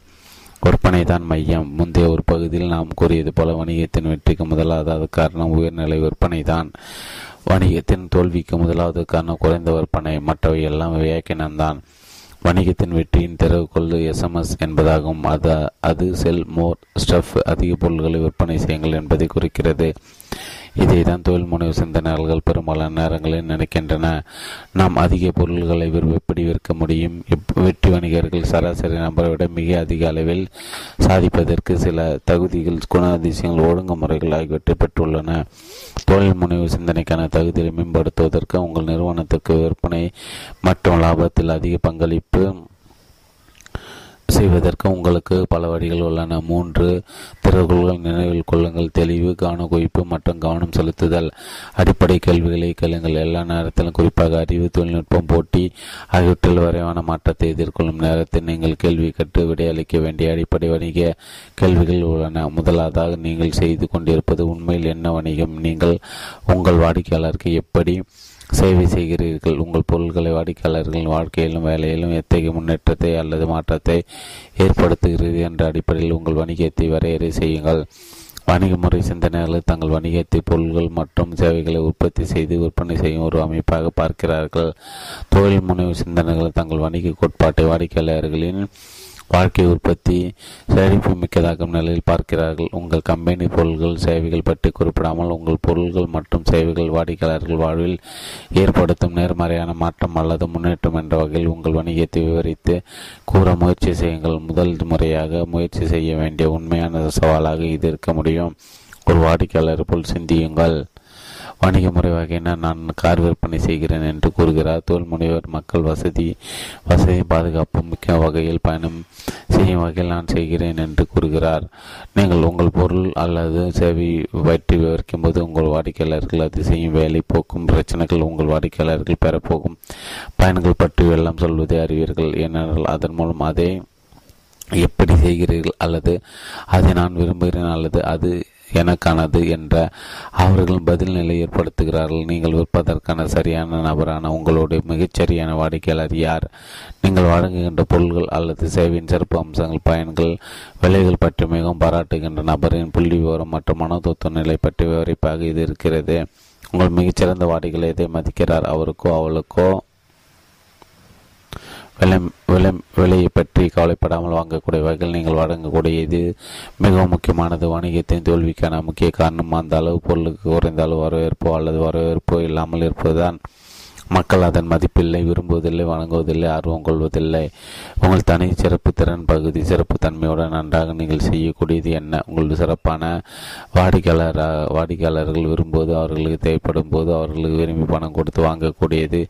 விற்பனை தான் மையம். முந்தைய ஒரு பகுதியில் நாம் கூறியது போல வணிகத்தின் வெற்றிக்கு முதலாவது காரணம் உயர்நிலை விற்பனை தான் வணிகத்தின் தோல்விக்கு முதலாவது காரணம் குறைந்த விற்பனை. மற்றவை எல்லாம் வியாக்கியனம்தான். வணிகத்தின் வெற்றியின் திறவுகொள் எஸ்எம்எஸ் என்பதாகும். அது அது செல் மோர் ஸ்டஃப் அதிக பொருள்களை விற்பனை செய்யுங்கள் என்பதை குறிக்கிறது. இதைதான் தொழில் முனைவு சிந்தனைகள் பெரும்பாலான நேரங்களில் நினைக்கின்றன. நாம் அதிக பொருள்களை எப்படி விற்க முடியும்? வெற்றி வணிகர்கள் சராசரி நபரை விட மிக அதிக அளவில் சாதிப்பதற்கு சில தகுதிகள் குணாதிசயங்கள் ஒழுங்குமுறைகள் ஆகியவற்றை பெற்றுள்ளன. தொழில் முனைவு சிந்தனைக்கான தகுதியை மேம்படுத்துவதற்கு உங்கள் நிறுவனத்திற்கு விற்பனை மற்றும் லாபத்தில் அதிக பங்களிப்பு செய்வதற்கு உங்களுக்கு பல வழிகள் உள்ளன. மூன்று திறவுகோள்கள் நினைவில் கொள்ளுங்கள். தெளிவு கவன குவிப்பு மற்றும் கவனம் செலுத்துதல். அடிப்படை கேள்விகளை கேளுங்கள். எல்லா நேரத்திலும் குறிப்பாக அறிவு தொழில்நுட்பம் போட்டி ஆகியவற்றில் வரைவான மாற்றத்தை எதிர்கொள்ளும் நேரத்தில் நீங்கள் கேள்வி கற்று விடையளிக்க வேண்டிய அடிப்படை வணிக கேள்விகள் உள்ளன. முதலாவதாக நீங்கள் செய்து கொண்டிருப்பது உண்மையில் என்ன வணிகம்? நீங்கள் உங்கள் வாடிக்கையாளருக்கு எப்படி சேவை செய்கிறீர்கள். உங்கள் பொருட்களை வாடிக்கையாளர்களின் வாழ்க்கையிலும் வேலையிலும் எத்தகைய முன்னேற்றத்தை அல்லது மாற்றத்தை ஏற்படுத்துகிறது என்ற அடிப்படையில் உங்கள் வணிகத்தை வரையறை செய்யுங்கள். வணிக முறை சிந்தனையாளர் தங்கள் வணிகத்தை பொருள்கள் மற்றும் சேவைகளை உற்பத்தி செய்து விற்பனை செய்யும் ஒரு அமைப்பாக பார்க்கிறார்கள். தொழில் முனைவு சிந்தனைகள் தங்கள் வணிக கோட்பாட்டை வாடிக்கையாளர்களின் வாழ்க்கை உற்பத்தி செழிப்பு மிக்கதாகும் நிலையில் பார்க்கிறார்கள். உங்கள் கம்பெனி பொருள்கள் சேவைகள் பற்றி குறிப்பிடாமல் உங்கள் பொருள்கள் மற்றும் சேவைகள் வாடிக்கையாளர்கள் வாழ்வில் ஏற்படுத்தும் நேர்மறையான மாற்றம் அல்லது முன்னேற்றம் என்ற வகையில் உங்கள் வணிகத்தை விவரித்து கூற முயற்சி செய்யுங்கள். முதல் முறையாக முயற்சி செய்ய வேண்டிய உண்மையான சவாலாக இது இருக்க முடியும். ஒரு வாடிக்கையாளர் போல் சிந்தியுங்கள். வணிக முறை வகையினர் நான் கார் விற்பனை செய்கிறேன் என்று கூறுகிறார். தொழில் முனைவர் மக்கள் வசதி வசதி பாதுகாப்பு மிக்க வகையில் பயணம் செய்யும் வகையில் நான் செய்கிறேன் என்று கூறுகிறார். நீங்கள் உங்கள் பொருள் அல்லது சேவை பற்றி விவரிக்கும் போது உங்கள் வாடிக்கையாளர்கள் அது செய்யும் வேலை போக்கும் பிரச்சனைகள் உங்கள் வாடிக்கையாளர்கள் பெறப்போகும் பயன்கள் பற்றி எல்லாம் சொல்வதை அறிவீர்கள். ஏனென்றால் அதன் மூலம் அதை எப்படி செய்கிறீர்கள் அல்லது அதை நான் விரும்புகிறேன் அல்லது அது எனக்கானது என்ற அவர்கள் பதில்நிலை ஏற்படுத்துகிறார்கள். நீங்கள் விற்பதற்கான சரியான நபரான உங்களுடைய மிகச்சரியான வாடிக்கையாளர் யார்? நீங்கள் வழங்குகின்ற பொருள்கள் அல்லது சேவையின் சிறப்பு அம்சங்கள் பயன்கள் விலைகள் பற்றி மிகவும் பாராட்டுகின்ற நபரின் புள்ளி விவரம் மற்றும் மனதத்துவ நிலை பற்றி விவரிப்பாக இது இருக்கிறது. உங்கள் மிகச்சிறந்த வாடிக்கையாளர் எதை மதிக்கிறார்? அவருக்கோ அவளுக்கோ விலை விலை விலையை பற்றி கவலைப்படாமல் வாங்கக்கூடிய வகையில் நீங்கள் வழங்கக்கூடிய இது மிகவும் முக்கியமானது. வணிகத்தின் தோல்விக்கான முக்கிய காரணம் அந்த அளவு பொருளுக்கு குறைந்த அளவு வரவேற்போ அல்லது வரவேற்போ இல்லாமல் இருப்பதுதான். மக்கள் அதன் மதிப்பில்லை விரும்புவதில்லை வழங்குவதில்லை ஆர்வம் கொள்வதில்லை. உங்கள் தனி சிறப்பு திறன் பகுதி சிறப்பு தன்மையுடன் நன்றாக நீங்கள் செய்யக்கூடியது என்ன? உங்கள் சிறப்பான வாடிக்கையாளர் வாடிக்கையாளர்கள் விரும்புவது அவர்களுக்கு தேவைப்படும் போது அவர்களுக்கு விரும்பி பணம் கொடுத்து வாங்கக்கூடியது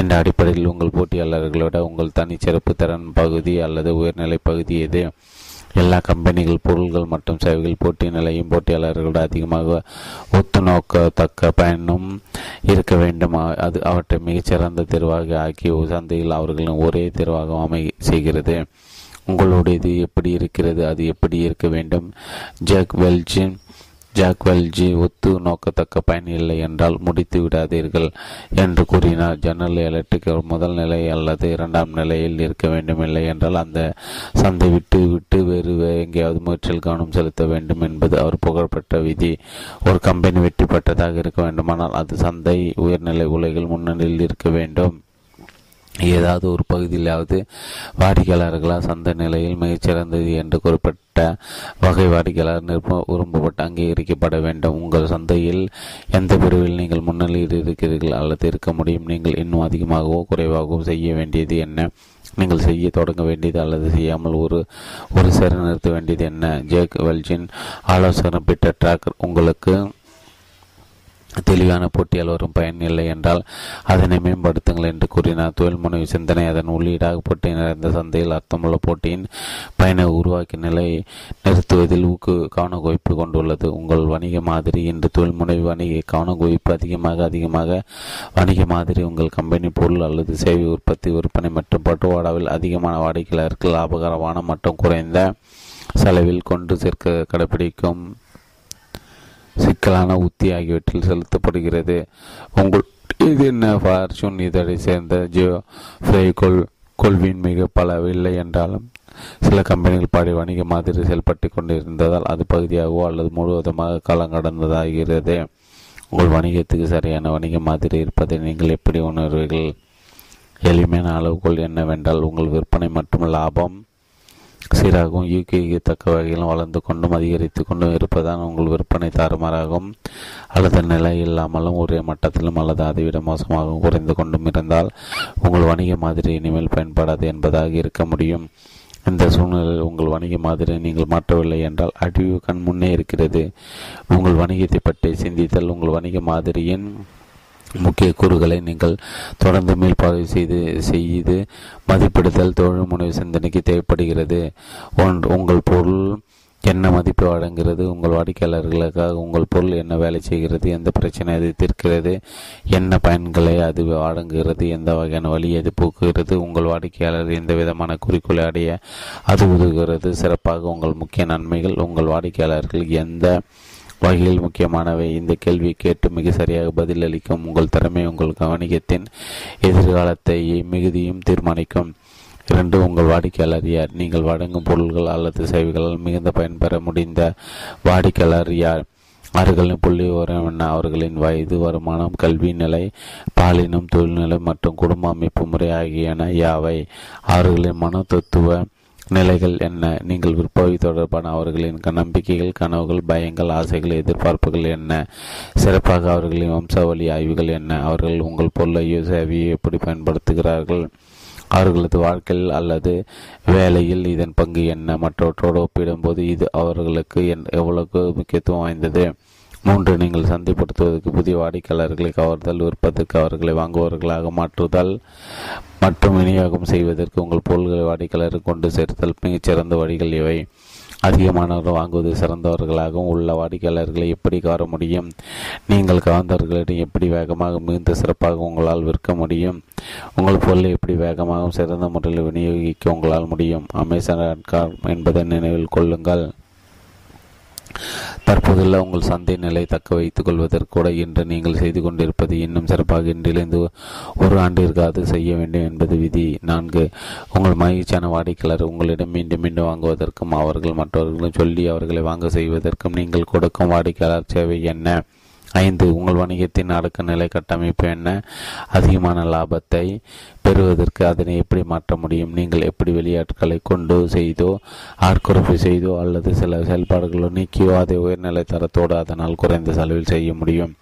என்ற அடிப்படையில் உங்கள் போட்டியாளர்களோட உங்கள் தனி சிறப்பு திறன் பகுதி அல்லது உயர்நிலை பகுதி எது? எல்லா கம்பெனிகள் பொருள்கள் மற்றும் சேவைகள் போட்டி நிலையும் போட்டியாளர்களோடு அதிகமாக ஒத்து நோக்கத்தக்க பயனும் இருக்க வேண்டும். அது அவற்றை மிகச்சிறந்த தேர்வாக ஆக்கி சந்தையில் அவர்களின் ஒரே தேர்வாக அமை செய்கிறது. உங்களுடையது எப்படி இருக்கிறது? அது எப்படி இருக்க வேண்டும்? ஜக் வெல்ஜின் ஜாக்வெல்ஜி ஒத்து நோக்கத்தக்க பயன் இல்லை என்றால் முடித்து விடாதீர்கள் என்று கூறினார். ஜெனரல் எலக்ட்ரிக் முதல் நிலை அல்லது இரண்டாம் நிலையில் இருக்க வேண்டும் இல்லை என்றால் அந்த சந்தை விட்டு விட்டு வேறு எங்கேயாவது முயற்சியில் கவனம் செலுத்த வேண்டும் என்பது அவர் புகழ்பெற்ற விதி. ஒரு கம்பெனி வெற்றி பெற்றதாக இருக்க வேண்டுமானால் அது சந்தை உயர்நிலை உலகில் முன்னணியில் இருக்க வேண்டும். ஏதாவது ஒரு பகுதியிலாவது வாடிக்கையாளர்களால் சந்தை நிலையில் மிகச்சிறந்தது என்று குறிப்பிட்ட வகை வாடிக்கையாளர் நிற்ப விரும்பப்பட்டு அங்கீகரிக்கப்பட வேண்டும். உங்கள் சந்தையில் எந்த பிரிவில் நீங்கள் முன்னிலையில் இருக்கிறீர்கள் அல்லது இருக்க முடியும்? நீங்கள் இன்னும் அதிகமாகவோ குறைவாகவோ செய்ய வேண்டியது என்ன? நீங்கள் செய்ய தொடங்க வேண்டியது அல்லது செய்யாமல் ஒரு ஒரு சிறு நிறுத்த வேண்டியது என்ன? ஜேக் வெல்ஜின் ஆலோசனை பெற்ற ட்ராக்கர் உங்களுக்கு தெளிவான போட்டியால் வரும் பயன் இல்லை என்றால் அதனை மேம்படுத்துங்கள் என்று கூறினார். தொழில் முனைவு சிந்தனை அதன் உள்ளீடாக போட்டி நிறைந்த சந்தையில் அர்த்தமுள்ள போட்டியின் பயனை உருவாக்கி நிலை நிறுத்துவதில் ஊக்கு கவனக்குவிப்பு கொண்டுள்ளது. உங்கள் வணிக மாதிரி இன்று தொழில் முனைவு வணிக கவனக்குவிப்பு அதிகமாக அதிகமாக வணிக மாதிரி உங்கள் கம்பெனி பொருள் அல்லது சேவை உற்பத்தி விற்பனை மற்றும் பட்டுவாடாவில் அதிகமான வாடிக்கையாளர்கள் லாபகரமான மற்றும் குறைந்த செலவில் கொண்டு சேர்க்க கடைபிடிக்கும் சிக்கலான உத்தி ஆகியவற்றில் செலுத்தப்படுகிறது. உங்கள் இது என்ன? ஃபார்ச்சூன் இதழை சேர்ந்த ஜியோ ஃப்ரைகொள் கொள்வின் மிக பல இல்லை என்றாலும் சில கம்பெனிகள் பாடி வணிக மாதிரி செயல்பட்டு கொண்டிருந்ததால் அது பகுதியாகவோ அல்லது முழுவதுமாக காலம் கடந்ததாகிறது உங்கள் வணிகத்துக்கு சரியான வணிக மாதிரி இருப்பதை நீங்கள் எப்படி உணர்வீர்கள்? எளிமையான அளவுகோல் என்னவென்றால் உங்கள் விற்பனை மற்றும் லாபம் சீராகவும் யூகிக்கத்தக்க வகையிலும் வளர்ந்து கொண்டும் அதிகரித்து கொண்டும் இருப்பதால் உங்கள் விற்பனை தாறுமாறாகும். அல்லது நிலை இல்லாமலும் ஒரே மட்டத்திலும் அல்லது அதைவிட மோசமாகவும் குறைந்து கொண்டும் இருந்தால் உங்கள் வணிக மாதிரி இனிமேல் பயன்படாது என்பதாக இருக்க முடியும். இந்த சூழ்நிலையில் உங்கள் வணிக மாதிரியை நீங்கள் மாற்றவில்லை என்றால் அழிவு கண் முன்னே இருக்கிறது. உங்கள் வணிகத்தை பற்றி சிந்தித்தல் உங்கள் வணிக மாதிரியின் முக்கிய கூறுகளை நீங்கள் தொடர்ந்து மீள்பார்வை செய்து செய்து மதிப்பிடுதல் தொழில் சிந்தனைக்கு தேவைப்படுகிறது. ஒன்று உங்கள் பொருள் என்ன மதிப்பு வழங்குகிறது உங்கள் வாடிக்கையாளர்களுக்காக உங்கள் பொருள் என்ன வேலை செய்கிறது எந்த பிரச்சனை அது தீர்க்கிறது என்ன பயன்களை அது வழங்குகிறது எந்த வகையான வழி அது போக்குகிறது உங்கள் வாடிக்கையாளர் எந்த விதமான குறிக்கோளை அடைய அது உதவுகிறது சிறப்பாக உங்கள் முக்கிய நன்மைகள் உங்கள் வாடிக்கையாளர்கள் எந்த வகையில் முக்கியமானவை. இந்த கேள்வி கேட்டு மிக சரியாக பதிலளிக்கும் உங்கள் திறமை உங்கள் வணிகத்தின் எதிர்காலத்தை மிகுதியும் தீர்மானிக்கும். இரண்டு உங்கள் வாடிக்கையாளர் யார்? நீங்கள் வழங்கும் பொருள்கள் அல்லது சேவைகளால் மிகுந்த பயன்பெற முடிந்த வாடிக்கையாளர் யார்? அவர்களின் புள்ளி விவரம் என்ன? அவர்களின் வயது வருமானம் கல்வி நிலை பாலினம் தொழில்நிலை மற்றும் குடும்ப அமைப்பு முறை ஆகியன யாவை? அவர்களின் மன தத்துவ நிலைகள் என்ன? நீங்கள் விற்பவை தொடர்பான அவர்களின் நம்பிக்கைகள் கனவுகள் பயங்கள் ஆசைகள் எதிர்பார்ப்புகள் என்ன? சிறப்பாக அவர்களின் வம்சாவளி ஆய்வுகள் என்ன? அவர்கள் உங்கள் பொருளையோ சேவையோ எப்படி பயன்படுத்துகிறார்கள்? அவர்களது வாழ்க்கையில் அல்லது வேலையில் இதன் பங்கு என்ன? மற்றவற்றோடு ஒப்பிடும்போது இது அவர்களுக்கு எவ்வளவு முக்கியத்துவம் வாய்ந்தது? மூன்று நீங்கள் சந்தைப்படுத்துவதற்கு புதிய வாடிக்கையாளர்களை கவர்தல் விற்பதற்கு அவர்களை வாங்குபவர்களாக மாற்றுதல் மற்றும் விநியோகம் செய்வதற்கு உங்கள் பொருள்களை வாடிக்கையாளருக்கு கொண்டு சேர்த்தல். மிகச்சிறந்த வழிகள் இவை. அதிகமானவர்கள் வாங்குவது சிறந்தவர்களாகவும் உள்ள வாடிக்கையாளர்களை எப்படி கவர முடியும்? நீங்கள் கவர்ந்தவர்களிடம் எப்படி வேகமாக மிகுந்த சிறப்பாக உங்களால் விற்க முடியும்? உங்கள் பொருளை எப்படி வேகமாகவும் சிறந்த முறையில் விநியோகிக்க உங்களால் முடியும்? அமேசான் என்பதை நினைவில் கொள்ளுங்கள். தற்போதுள்ள உங்கள் சந்தை நிலை தக்க வைத்துக் கொள்வதற்கு கூட இன்று நீங்கள் செய்து கொண்டிருப்பது இன்னும் சிறப்பாக இன்றிலிருந்து ஒரு ஆண்டிற்கு அது செய்ய வேண்டும் என்பது விதி. நான்கு உங்கள் மகிழ்ச்சியான வாடிக்கையாளர் உங்களிடம் மீண்டும் மீண்டும் வாங்குவதற்கும் அவர்கள் மற்றவர்களும் சொல்லி அவர்களை வாங்க செய்வதற்கும் நீங்கள் கொடுக்கும் வாடிக்கையாளர் சேவை என்ன? ஐந்து உங்கள் வணிகத்தின் அடக்க நிலை கட்டமைப்பு என்ன? அதிகமான லாபத்தை பெறுவதற்கு அதனை எப்படி மாற்ற முடியும்? நீங்கள் எப்படி வெளியாட்களை கொண்டு செய்தோ ஆட்குறைப்பு செய்தோ அல்லது சில செயல்பாடுகளோ நீக்கியோ அதை உயர்நிலை தரத்தோடு அதனால் குறைந்த செலவில் செய்ய முடியும்?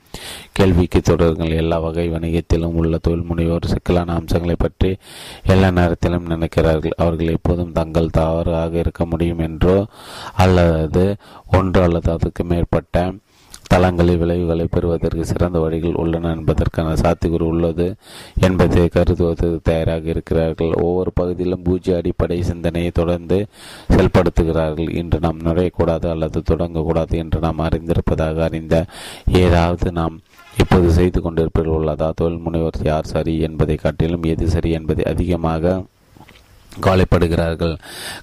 கேள்விக்கு தொடருங்கள். எல்லா வகை வணிகத்திலும் உள்ள தொழில் முனைவோர் சிக்கலான அம்சங்களை பற்றி எல்லா நேரத்திலும் நினைக்கிறார்கள். அவர்கள் எப்போதும் தங்கள் தவறாக இருக்க முடியும் என்றோ அல்லது ஒன்று அல்லது அதற்கு மேற்பட்ட தளங்களில் விளைவுகளை பெறுவதற்கு சிறந்த வழிகள் உள்ளன என்பதற்கான சாத்தியக்கூறு உள்ளது என்பதை கருதுவது தயாராக இருக்கிறார்கள். ஒவ்வொரு பகுதியிலும் பூஜ்ய அடிப்படை சிந்தனையை தொடர்ந்து செயல்படுத்துகிறார்கள். இன்று நாம் நுழையக்கூடாது அல்லது தொடங்கக்கூடாது என்று நாம் அறிந்திருப்பதாக அறிந்த ஏதாவது நாம் இப்போது செய்து கொண்டிருப்பதில் உள்ளதா? தொழில் முனைவர் யார் சரி என்பதை காட்டிலும் எது சரி என்பதை அதிகமாக கவலைப்படுகிறார்கள்.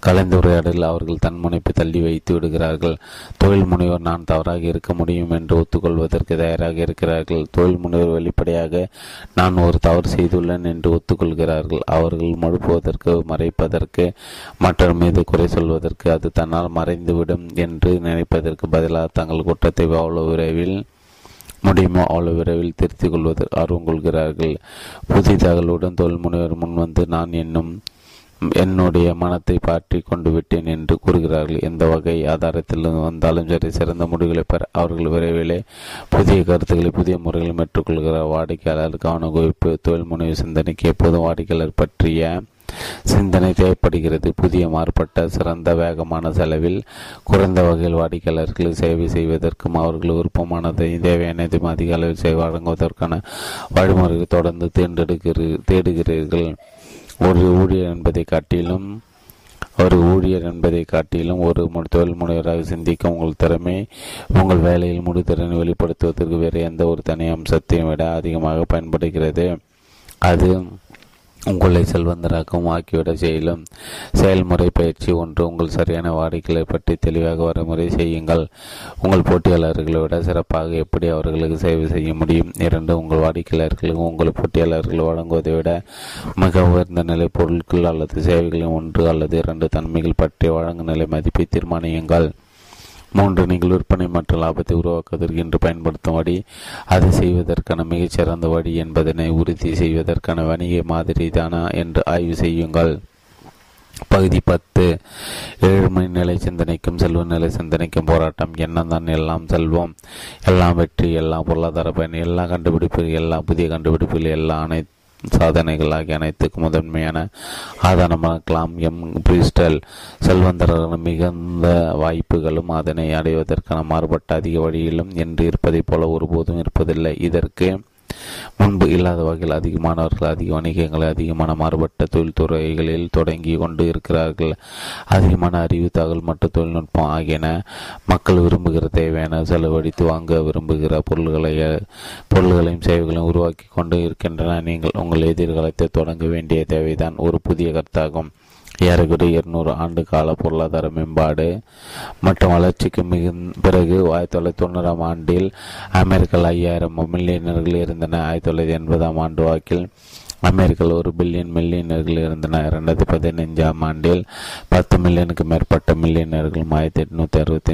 கலந்துரையாடலில் அவர்கள் தன்முனைப்பை தள்ளி வைத்து விடுகிறார்கள். தொழில் முனைவர் நான் தவறாக இருக்க முடியும் என்று ஒத்துக்கொள்வதற்கு தயாராக இருக்கிறார்கள். தொழில் முனைவர் வெளிப்படையாக நான் ஒரு தவறு செய்துள்ளேன் என்று ஒத்துக்கொள்கிறார்கள். அவர்கள் மழுப்புவதற்கு மறைப்பதற்கு மற்றவர் மீது குறை சொல்வதற்கு அது தன்னால் மறைந்துவிடும் என்று நினைப்பதற்கு பதிலாக தங்கள் குற்றத்தை அவ்வளவு விரைவில் முடியுமோ அவ்வளவு விரைவில் திருத்திக் கொள்வதற்கு ஆர்வம் கொள்கிறார்கள் புதிய தகவலுடன் தொழில் முனைவர் முன்வந்து நான் என்னும் என்னுடைய மனத்தை பாற்றி கொண்டு விட்டேன் என்று கூறுகிறார்கள். எந்த வகை ஆதாரத்தில் வந்தாலும் சரி சிறந்த முடிவுகளை பெற அவர்கள் விரைவிலே புதிய கருத்துக்களை புதிய முறைகளை ஏற்றுக்கொள்கிறார் வாடிக்கையாளர் கவன குவிப்பு தொழில் முனைவு சிந்தனைக்கு எப்போதும் வாடிக்கையாளர் பற்றிய சிந்தனை தேவைப்படுகிறது. புதிய மாறுபட்ட சிறந்த வேகமான செலவில் குறைந்த வகையில் வாடிக்கையாளர்கள் சேவை செய்வதற்கும் அவர்கள் விருப்பமானதை தேவையானதும் அதிக அளவில் சேவை வழங்குவதற்கான வழிமுறைகளை தொடர்ந்து தேர்ந்தெடுக்கிறீ தேடுகிறீர்கள். ஒரு ஊழியர் என்பதை காட்டிலும் ஒரு ஊழியர் என்பதை காட்டிலும் ஒரு தொழில் முனைவராக சிந்திக்கும் உங்கள் திறமை உங்கள் வேலையில் முடித்திறனை வெளிப்படுத்துவதற்கு வேறு எந்த ஒரு தனி அம்சத்தையும் விட அதிகமாக பயன்படுகிறது. அது உங்களை செல்வந்தராகவும் ஆக்கிவிட செய்யலும் செயல்முறை பயிற்சி ஒன்று உங்கள் சரியான வாடிக்கையை பற்றி தெளிவாக வரைமுறை செய்யுங்கள். உங்கள் போட்டியாளர்களை விட சிறப்பாக எப்படி அவர்களுக்கு சேவை செய்ய முடியும்? இரண்டு உங்கள் வாடிக்கையாளர்களுக்கு உங்கள் போட்டியாளர்கள் வழங்குவதை விட மிக உயர்ந்த நிலை பொருட்கள் அல்லது சேவைகளின் ஒன்று அல்லது இரண்டு தன்மைகள் பற்றி வழங்கும் நிலை மதிப்பை தீர்மானியுங்கள். மூன்று நீங்கள் விற்பனை மற்றும் லாபத்தை உருவாக்குவதற்கு என்று பயன்படுத்தும் வழி அதை செய்வதற்கான மிகச்சிறந்த வழி என்பதனை உறுதி செய்வதற்கான வணிக மாதிரி தானா என்று ஆய்வு செய்யுங்கள். பகுதி பத்து ஏழ்மை நிலை சிந்தனைக்கும் செல்வ நிலை சிந்தனைக்கும் போராட்டம். என்னதான் எல்லாம் செல்வம். எல்லாம் வெற்றி எல்லாம் பொருளாதார பயன் எல்லா கண்டுபிடிப்புகள் எல்லா புதிய கண்டுபிடிப்புகள் எல்லா அனைத்து சாதனைகள் ஆகிய அனைத்துக்கும் முதன்மையான ஆதாரமாக கிளாம் எம். பிரிஸ்டல் செல்வந்தர்கள் மிகுந்த வாய்ப்புகளும் அதனை அடைவதற்கான மாறுபட்ட அதிக வழியிலும் என்று இருப்பதைப் போல ஒருபோதும் இருப்பதில்லை. இதற்கு முன்பு இல்லாத வகையில் அதிகமானவர்கள் அதிக வணிகங்களை அதிகமான மாறுபட்ட தொழில்துறைகளில் தொடங்கி கொண்டு இருக்கிறார்கள். அதிகமான அறிவு தகவல் மற்றும் தொழில்நுட்பம் ஆகியன மக்கள் விரும்புகிற தேவையான செலவழித்து வாங்க விரும்புகிற பொருள்களை பொருள்களையும் சேவைகளையும் உருவாக்கி கொண்டு இருக்கின்றன. நீங்கள் உங்கள் எதிர்காலத்தை தொடங்க வேண்டிய தேவைதான் ஒரு புதிய கருத்தாகும். ஏறக்குறைய இருநூறு ஆண்டு கால பொருளாதார மேம்பாடு மற்றும் வளர்ச்சிக்கு மிக பிறகு ஆயிரத்தி தொள்ளாயிரத்தி தொண்ணூறாம் ஆண்டில் அமெரிக்கல் ஐயாயிரம் மில்லியனர்கள் இருந்தன ஆயிரத்தி தொள்ளாயிரத்தி எண்பதாம் ஆண்டு வாக்கில் அமெரிக்காவில் ஒரு பில்லியன் மில்லியனர்கள் இருந்தன இரண்டாயிரத்தி பதினைஞ்சாம் ஆண்டில் பத்து மில்லியனுக்கு மேற்பட்ட மில்லியனர்கள் ஆயிரத்தி எட்நூத்தி அறுபத்தி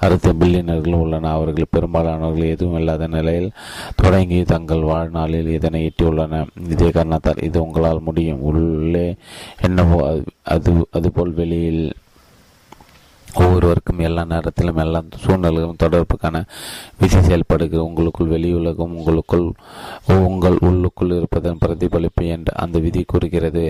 அடுத்த பில்லியனர்கள் உள்ளன. அவர்கள் பெரும்பாலானவர்கள் எதுவும் இல்லாத நிலையில் தொடங்கி தங்கள் வாழ்நாளில் இதனை எட்டியுள்ளன. இதே காரணத்தால் இது உங்களால் முடியும். உள்ளே என்னவோ அது அதுபோல் வெளியில் ஒவ்வொருவருக்கும் எல்லா நேரத்திலும் எல்லா சூழ்நிலைகளும் தொடர்புக்கான விதி செயல்படுகிறது உங்களுக்குள் வெளியுலகம் உங்களுக்குள் உங்கள் உள்ளுக்குள் இருப்பதன் பிரதிபலிப்பு என்று அந்த விதி கூறுகிறது.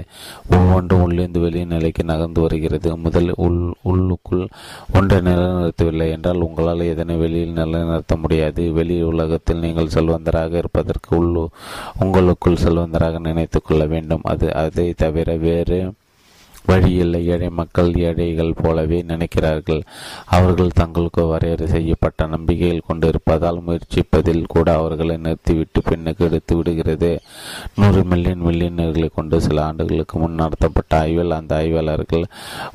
ஒவ்வொன்றும் உள்ளிருந்து வெளியே நிலைக்கு நகர்ந்து வருகிறது. முதல் உள் உள்ளுக்குள் ஒன்றை நிலைநிறுத்தவில்லை என்றால் உங்களால் எதனை வெளியில் நிலைநிறுத்த முடியாது. வெளி உலகத்தில் நீங்கள் செல்வந்தராக இருப்பதற்கு உள்ளு உங்களுக்குள் செல்வந்தராக நினைத்து கொள்ள வேண்டும். அது அதை தவிர வேறு வழியில்லை ஏழை மக்கள் ஏழைகள் போலவே நினைக்கிறார்கள். அவர்கள் தங்களுக்கு வரையறை செய்யப்பட்ட நம்பிக்கையில் கொண்டிருப்பதால் முயற்சிப்பதில் கூட அவர்களை நிறுத்திவிட்டு பெண்ணுக்கு எடுத்து விடுகிறது. நூறு மில்லியன் மில்லியனர்களை கொண்டு சில ஆண்டுகளுக்கு முன் நடத்தப்பட்ட ஆய்வில் அந்த ஆய்வாளர்கள்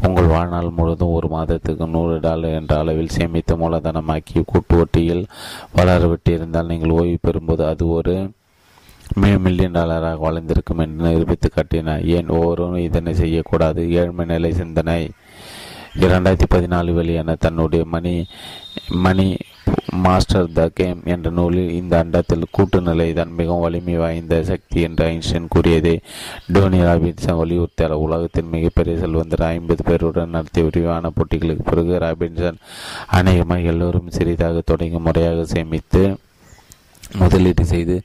உங்கள் வாழ்நாள் முழுவதும் ஒரு மாதத்துக்கு நூறு டாலர் என்ற அளவில் சேமித்து மூலதனமாக்கி கூட்டு ஒட்டியில் வளரவிட்டிருந்தால் நீங்கள் ஓய்வு பெறும்போது அது ஒரு மே மில்லியன் டாலராக வளர்ந்திருக்கும் என்று நிரூபித்து காட்டினார் ஏன் ஒவ்வொருவரும் இதனை செய்யக்கூடாது? ஏழ்மை நிலை சிந்தனை. இரண்டாயிரத்தி பதினாலு வெளியான தன்னுடைய மணி மணி மாஸ்டர் த கேம் என்ற நூலில் இந்த அண்டத்தில் கூட்டு நிலை தான் மிகவும் வலிமை வாய்ந்த சக்தி என்று ஐன்ஸ்டைன் கூறியதே. டோனி ராபின்சன் வலியுறுத்தியார் உலகத்தின் மிகப்பெரிய செல்வந்தர் ஐம்பது பேருடன் நடத்திய விரிவான போட்டிகளுக்கு பிறகு ராபின்சன் அநேகமாக எல்லோரும் சிறிதாக தொடங்கி முறையாக சேமித்து முதலீடு செய்து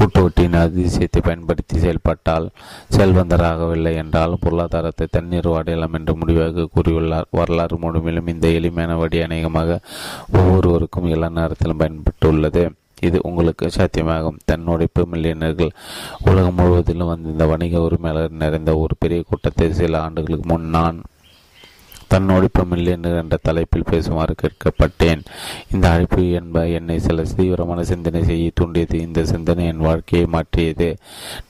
கூட்டுவட்டியின் அதிசயத்தை பயன்படுத்தி செயல்பட்டால் செல்வந்தராகவில்லை என்றாலும் பொருளாதாரத்தை தண்ணீர் வாடையலாம் என்று முடிவாக கூறியுள்ளார். வரலாறு முழுமையிலும் இந்த எளிமையான வழி அநேகமாக ஒவ்வொருவருக்கும் எல்லா நேரத்திலும் பயன்பட்டுள்ளது. இது உங்களுக்கு சாத்தியமாகும். தன்னுடைப்பு மில்லியனர்கள் உலகம் முழுவதிலும் வந்து இந்த வணிக உரிமையாளர் நிறைந்த ஒரு பெரிய கூட்டத்தை சில ஆண்டுகளுக்கு முன் நான் தன்னோடிப்பு மில்லியனர் என்ற தலைப்பில் பேசுமாறு கேட்கப்பட்டேன். இந்த அழைப்பு என்ப என்னை சில தீவிரமான சிந்தனை செய்ய தூண்டியது. இந்த சிந்தனை என் வாழ்க்கையை மாற்றியது.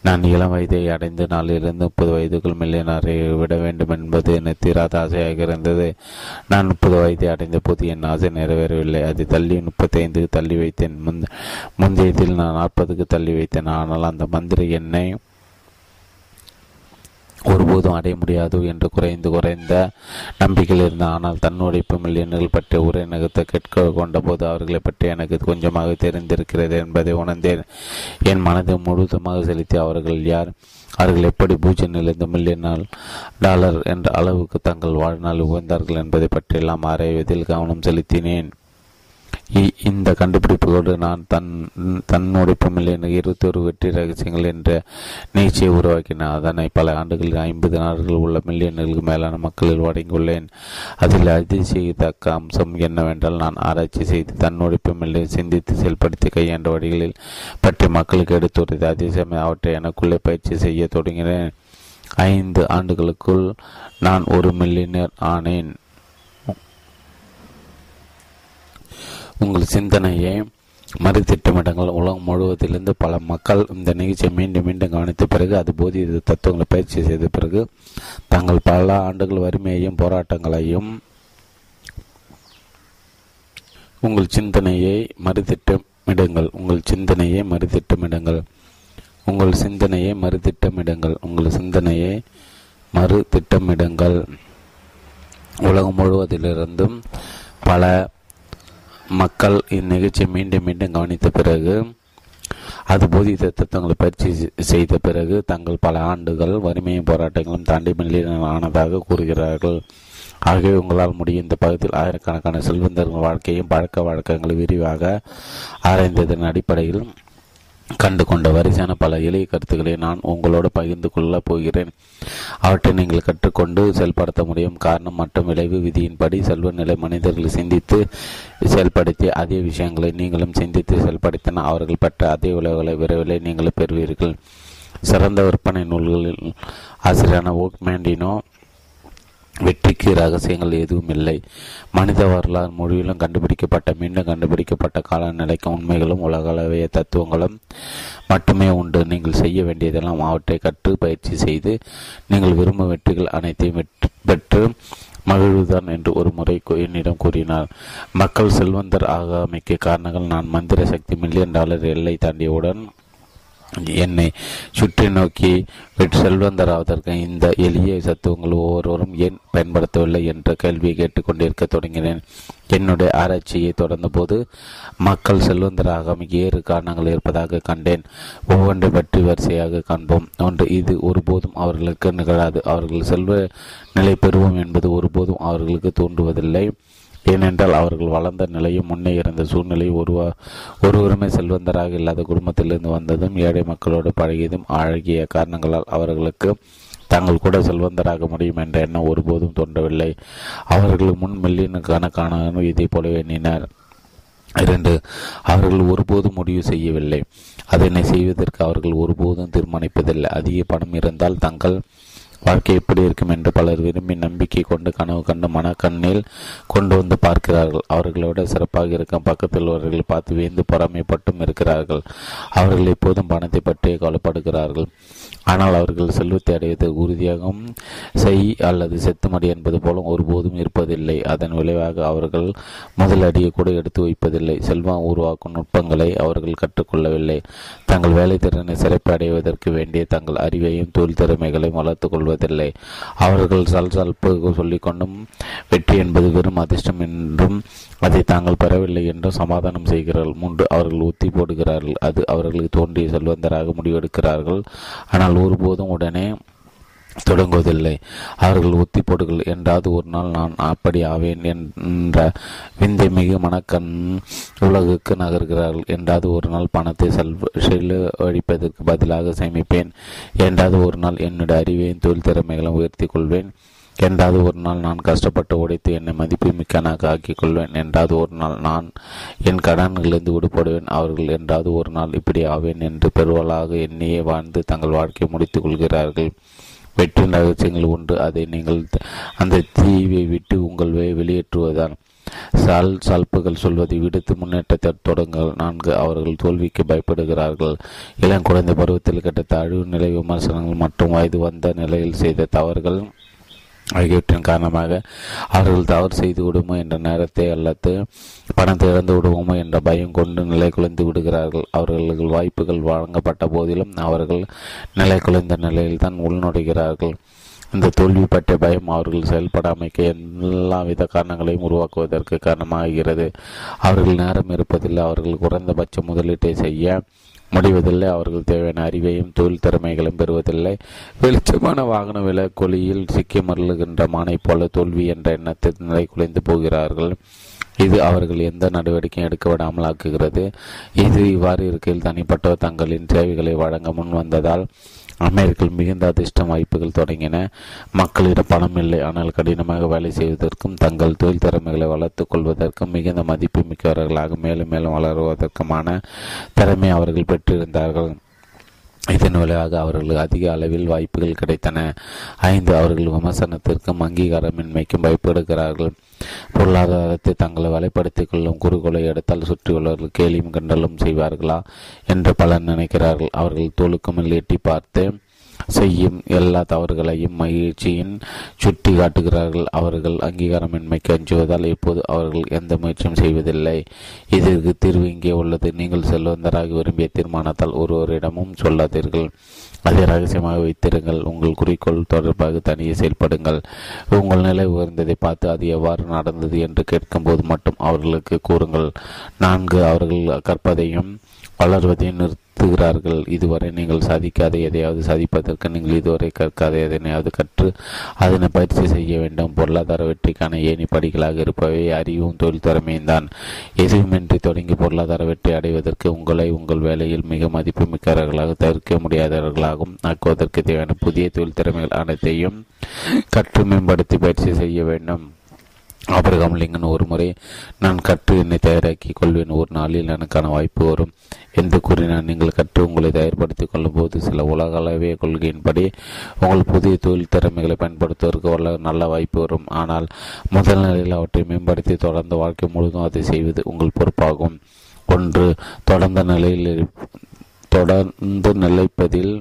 நான் இளம் வயதை அடைந்து நாளிலிருந்து முப்பது வயதுக்குள் மில்லியனரை விட வேண்டும் என்பது என தீராத ஆசையாக இருந்தது. நான் முப்பது வயதை அடைந்த போது என் ஆசை நிறைவேறவில்லை. அது தள்ளி முப்பத்தி ஐந்துக்கு தள்ளி வைத்தேன். முந்தையத்தில் நான் நாற்பதுக்கு தள்ளி வைத்தேன். ஆனால் அந்த மந்திரி என்னை ஒருபோதும் அடைய முடியாது என்று குறைந்து குறைந்த நம்பிக்கையில் இருந்த ஆனால் தன்னுடைப்பு மில்லியன்கள் பற்றிய உரை நகத்தை கேட்க கொண்டபோது அவர்களை பற்றி எனக்கு கொஞ்சமாக தெரிந்திருக்கிறது என்பதை உணர்ந்தேன். என் மனதை முழுவதுமாக செலுத்தி அவர்கள் யார்? அவர்கள் எப்படி பூஜ்ஜியம் நிலைந்த மில்லியன் டாலர் என்ற அளவுக்கு தங்கள் வாழ்நாள் உகந்தார்கள் என்பதை பற்றியெல்லாம் ஆராய்வதில் கவனம் செலுத்தினேன். இந்த கண்டுபிடிப்புகளோடு நான் தன் தன்னுடைப்பு மில்லியன் இருபத்தி ஒரு வெற்றி ரகசியங்கள் என்ற நிகழ்ச்சியை உருவாக்கினேன் அதனை பல ஆண்டுகளில் ஐம்பது நாடுகள் உள்ள மில்லியன்களுக்கு மேலான மக்களில் வழங்கியுள்ளேன். அதில் அதிசயத்தக்க அம்சம் என்னவென்றால் நான் ஆராய்ச்சி செய்து தன்னுடைப்பு மில்லியன் சிந்தித்து செயல்படுத்தி கையாண்ட வழிகளில் பற்றி மக்களுக்கு எடுத்துரைத்து அதே சமயம் அவற்றை எனக்குள்ளே பயிற்சி செய்ய தொடங்கினேன். ஐந்து ஆண்டுகளுக்குள் நான் ஒரு மில்லியனர் ஆனேன். உங்கள் சிந்தனையை மறுதிட்டமிடங்கள் உலகம் முழுவதிலிருந்து பல மக்கள் இந்த நிகழ்ச்சியை மீண்டும் மீண்டும் கவனித்த பிறகு அது போதிய தத்துவங்களை பயிற்சி செய்த பிறகு தாங்கள் பல ஆண்டுகள் வறுமையையும் போராட்டங்களையும் உங்கள் சிந்தனையை மறுதிட்டமிடுங்கள் உங்கள் சிந்தனையை மறுதிட்டமிடுங்கள் உங்கள் சிந்தனையை மறுதிட்டமிடுங்கள் உங்கள் சிந்தனையை மறுதிட்டமிடுங்கள் உலகம் முழுவதிலிருந்தும் பல மக்கள் இந்நிகழ்ச்சியை மீண்டும் மீண்டும் கவனித்த பிறகு அது போதித்த தத்துவங்களை பயிற்சி செய்த பிறகு தங்கள் பல ஆண்டுகள் வறுமையும் போராட்டங்களும் தாண்டி மில்லியன் ஆனதாக கூறுகிறார்கள். ஆகவே உங்களால் முடியும் இந்த பகுதியில் ஆயிரக்கணக்கான செல்வந்தர்கள் வாழ்க்கையும் பழக்க வழக்கங்களை விரிவாக ஆராய்ந்ததன் அடிப்படையில் கண்டு கொண்ட வரிசையான பல எளிய கருத்துக்களை நான் உங்களோடு பகிர்ந்து கொள்ளப் போகிறேன். அவற்றை நீங்கள் கற்றுக்கொண்டு செயல்படுத்த முடியும். காரணம் மற்றும் விளைவு விதியின்படி செல்வ நிலை மனிதர்கள் சிந்தித்து செயல்படுத்தி அதே விஷயங்களை நீங்களும் சிந்தித்து செயல்படுத்தின அவர்கள் பெற்ற அதே விளைவுகளை விரைவில் நீங்களும் பெறுவீர்கள். சிறந்த விற்பனை நூல்களில் ஆசிரியரான ஓக் மேண்டினோ வெற்றிக்கு ரகசியங்கள் எதுவும் இல்லை. மனித வரலாறு முழுவிலும் கண்டுபிடிக்கப்பட்ட மீண்டும் கண்டுபிடிக்கப்பட்ட காலநிலைக்கு உண்மைகளும் உலகளவைய தத்துவங்களும் மட்டுமே உண்டு. நீங்கள் செய்ய வேண்டியதெல்லாம் அவற்றை கற்று பயிற்சி செய்து நீங்கள் விரும்பும் வெற்றிகள் அனைத்தையும் வெற்றி பெற்று மகிழ்வுதான் என்று ஒரு முறை என்னிடம் கூறினார். மக்கள் செல்வந்தர் ஆகாமைக்கு காரணங்கள் நான் மந்திர சக்தி மில்லியன் டாலர் எல்லை தாண்டியவுடன் என்னை சுற்றி நோக்கி செல்வந்தராவதற்கு இந்த எளிய சத்துவங்கள் ஒவ்வொருவரும் ஏன் பயன்படுத்தவில்லை என்ற கேள்வியை கேட்டுக்கொண்டிருக்க தொடங்கினேன். என்னுடைய ஆராய்ச்சியை தொடர்ந்தபோது மக்கள் செல்வந்தராக ஏறு காரணங்கள் இருப்பதாக கண்டேன். ஒவ்வொன்றை பற்றி வரிசையாக காண்போம். ஒன்று இது ஒருபோதும் அவர்களுக்கு நிகழாது. அவர்கள் செல்வ நிலை பெறுவோம் என்பது ஒருபோதும் அவர்களுக்கு தோன்றுவதில்லை. ஏனென்றால் அவர்கள் வளர்ந்த நிலையும் முன்னே இருந்த சூழ்நிலை ஒருவா ஒருவருமே செல்வந்தராக இல்லாத குடும்பத்திலிருந்து வந்ததும் ஏழை மக்களோடு பழகியதும் அழகிய காரணங்களால் அவர்களுக்கு தாங்கள் கூட செல்வந்தராக முடியும் என்ற எண்ணம் ஒருபோதும் தோன்றவில்லை. அவர்கள் முன் மில்லியன் கணக்கான இதை போலவே எண்ணினர். இரண்டு அவர்கள் ஒருபோதும் முடிவு செய்யவில்லை. அதனை செய்வதற்கு அவர்கள் ஒருபோதும் தீர்மானிப்பதில்லை. அதிக பணம் இருந்தால் தங்கள் வாழ்க்கை எப்படி இருக்கும் என்று பலர் விரும்பி நம்பிக்கை கொண்டு கனவு கண்டு மனக்கண்ணில் கொண்டு வந்து பார்க்கிறார்கள். அவர்களோட சிறப்பாக இருக்கும் பக்கத்தில் அவர்களை பார்த்து வியந்து பொறாமைப்பட்டும் இருக்கிறார்கள். அவர்கள் எப்போதும் பணத்தை பற்றியே கவலைப்படுகிறார்கள். ஆனால் அவர்கள் செல்வத்தை அடைவது உறுதியாகவும் செய் அல்லது செத்துமடி என்பது போலும் ஒருபோதும் இருப்பதில்லை. அதன் விளைவாக அவர்கள் முதலடியை கூட எடுத்து வைப்பதில்லை. செல்வம் உருவாக்கும் நுட்பங்களை அவர்கள் கற்றுக்கொள்ளவில்லை. தங்கள் வேலை திறனை சிறப்பு அடைவதற்கு வேண்டிய தங்கள் அறிவையும் தொழில் திறமைகளையும் வளர்த்துக் போவதில்லை அவர்கள் சல்சல்ப்பு சொல்லிக்கொண்டும் வெற்றி என்பது வெறும் அதிர்ஷ்டம் என்றும் அதை தாங்கள் பெறவில்லை என்றும் சமாதானம் செய்கிறார்கள். மூன்று அவர்கள் ஒத்தி போடுகிறார்கள். அது அவர்களுக்கு தோன்றிய செல்வந்தராக முடிவெடுக்கிறார்கள். ஆனால் ஒருபோதும் உடனே தொடங்குவதில்லை. அவர்கள் ஒத்தி போடுகள் என்றாவது ஒரு நாள் நான் அப்படி ஆவேன் என்ற விந்தை மிகு மனக்கண் உலகுக்கு நகர்கிறார்கள் என்றாவது ஒரு நாள் பணத்தை செல்வ செலவழிப்பதற்கு பதிலாக சேமிப்பேன் என்றாவது ஒரு நாள் என்னுடைய அறிவையும் தொழில் திறமைகளும் உயர்த்தி கொள்வேன் என்றாவது ஒரு நாள் நான் கஷ்டப்பட்டு உடைத்து என்னை மதிப்பு மிக்கனாக ஆக்கிக் கொள்வேன் என்றாவது ஒரு நாள் நான் என் கடன்களிலிருந்து விடுபடுவேன் அவர்கள் என்றாவது ஒரு நாள் இப்படி ஆவேன் என்று பெருவலாக எண்ணியே வாழ்ந்து தங்கள் வாழ்க்கையை முடித்துக் கொள்கிறார்கள். வெற்றி ரகசியங்கள் உண்டு அதை நீங்கள் அந்த தீவை விட்டு உங்கள் வெளியேற்றுவதுதான் சால் சால்புகள் சொல்வதை விடுத்து முன்னேற்றத்தை தொடங்கள் நான்கு அவர்கள் தோல்விக்கு பயப்படுகிறார்கள். இளம் குழந்தை பருவத்தில் கிடைத்த அழிவு நிலை விமர்சனங்கள் மற்றும் வயது வந்த நிலையில் செய்த தவறுகள் ஆகியவற்றின் காரணமாக அவர்கள் தவறு செய்து விடுமோ என்ற நேரத்தை அல்லது பணத்தை இழந்து விடுவோமோ என்ற பயம் கொண்டு நிலை குலைந்து விடுகிறார்கள். அவர்களுக்கு வாய்ப்புகள் வழங்கப்பட்ட போதிலும் அவர்கள் நிலை குலைந்த நிலையில்தான் உள்நுடைகிறார்கள் இந்த தோல்வி பற்றிய பயம் அவர்கள் செயல்படாமைக்கு எல்லா வித காரணங்களையும் உருவாக்குவதற்கு காரணமாகிறது. அவர்கள் நேரம் இருப்பதில்லை அவர்கள் குறைந்தபட்ச முதலீட்டை செய்ய முடிவதில்லை. அவர்கள் தேவையான அறிவையும் தொழில் திறமைகளும் பெறுவதில்லை. வெளிச்சமான வாகன விலை கொலியில் சிக்கி மருளுகின்ற மானை போல தோல்வி என்ற எண்ணத்தில் நிலை குலைந்து போகிறார்கள். இது அவர்கள் எந்த நடவடிக்கையும் எடுக்க விடாமல் ஆக்குகிறது. இது இவ்வாறு இருக்கையில் தனிப்பட்டவர் தங்களின் சேவைகளை வழங்க முன் வந்ததால் அமெரிக்கர்கள் மிகுந்த அதிர்ஷ்டம் வாய்ப்புகள் தொடங்கின. மக்களிடம் பணம் இல்லை. ஆனால் கடினமாக வேலை செய்வதற்கும் தங்கள் தொழில் திறமைகளை வளர்த்துக் கொள்வதற்கும் மிகுந்த மதிப்பு மிக்கவர்களாக மேலும் மேலும் வளருவதற்குமான திறமை அவர்கள் பெற்றிருந்தார்கள். இதன் விளைவாக அவர்களுக்கு அதிக அளவில் வாய்ப்புகள் கிடைத்தன. ஐந்து அவர்கள் விமர்சனத்திற்கும் அங்கீகாரமின்மைக்கும் பயப்படுகிறார்கள். பொருளாதாரத்தை தங்களை வலைப்படுத்திக் கொள்ளும் குறுகோலை எடுத்தால் சுற்றியுள்ளவர்கள் கேலியும் கண்டலும் செய்வார்களா? என்று பலர் நினைக்கிறார்கள். அவர்கள் தோலுக்கும் எட்டி பார்த்து செய்யும் எல்லா தவறுகளையும் மகிழ்ச்சியின் சுட்டி காட்டுகிறார்கள். அவர்கள் அங்கீகாரமின்மைக்கு அஞ்சுவதால் இப்போது அவர்கள் எந்த முயற்சியும் செய்வதில்லை. இதற்கு தீர்வு இங்கே உள்ளது. நீங்கள் செல்வந்தராக விரும்பிய தீர்மானத்தால் ஒருவரிடமும் சொல்லாதீர்கள். அதை ரகசியமாக வைத்திருங்கள். உங்கள் குறிக்கோள் தொடர்பாக தனியே செயல்படுங்கள். உங்கள் நிலை உயர்ந்ததை பார்த்து அது எவ்வாறு நடந்தது என்று கேட்கும்போது மட்டும் அவர்களுக்கு கூறுங்கள். நான்கு அவர்கள் கற்பதையும் வளர்வதையும் கத்துகிறார்கள் இதுவரை நீங்கள் சாதிக்காத எதையாவது சாதிப்பதற்கு நீங்கள் இதுவரை கற்காத எதனையாவது கற்று அதனை பயிற்சி செய்ய வேண்டும். பொருளாதார வெற்றிக்கான ஏணி படிகளாக இருப்பவை அறிவும் தொழில் திறமையும் தான். எதுவுமின்றி தொடங்கி பொருளாதார வெற்றி அடைவதற்கு உங்களை உங்கள் வேலையில் மிக மதிப்பு மிக்கவர்களாக தவிர்க்க முடியாதவர்களாகவும் ஆக்குவதற்கு தேவையான புதிய தொழில் திறமைகள் அனைத்தையும் கற்று மேம்படுத்தி பயிற்சி செய்ய வேண்டும். ஆபிரகாம் லிங்கன் ஒரு முறை நான் கற்று என்னை தயாராக்கி கொள்வேன். ஒரு நாளில் எனக்கான வாய்ப்பு வரும். என்று கூறினார் நீங்கள் கற்று உங்களை தயார்படுத்திக் கொள்ளும் போது சில உலக கொள்கையின்படி உங்கள் புதிய தொழில் திறமைகளை பயன்படுத்துவதற்கு உள்ள நல்ல வாய்ப்பு வரும். ஆனால் முதல் நிலையில் அவற்றை மேம்படுத்தி தொடர்ந்து வாழ்க்கை முழுவதும் அதை செய்வது உங்கள் பொறுப்பாகும். ஒன்று தொடர்ந்த நிலையில் தொடர்ந்து நிலைப்பதில்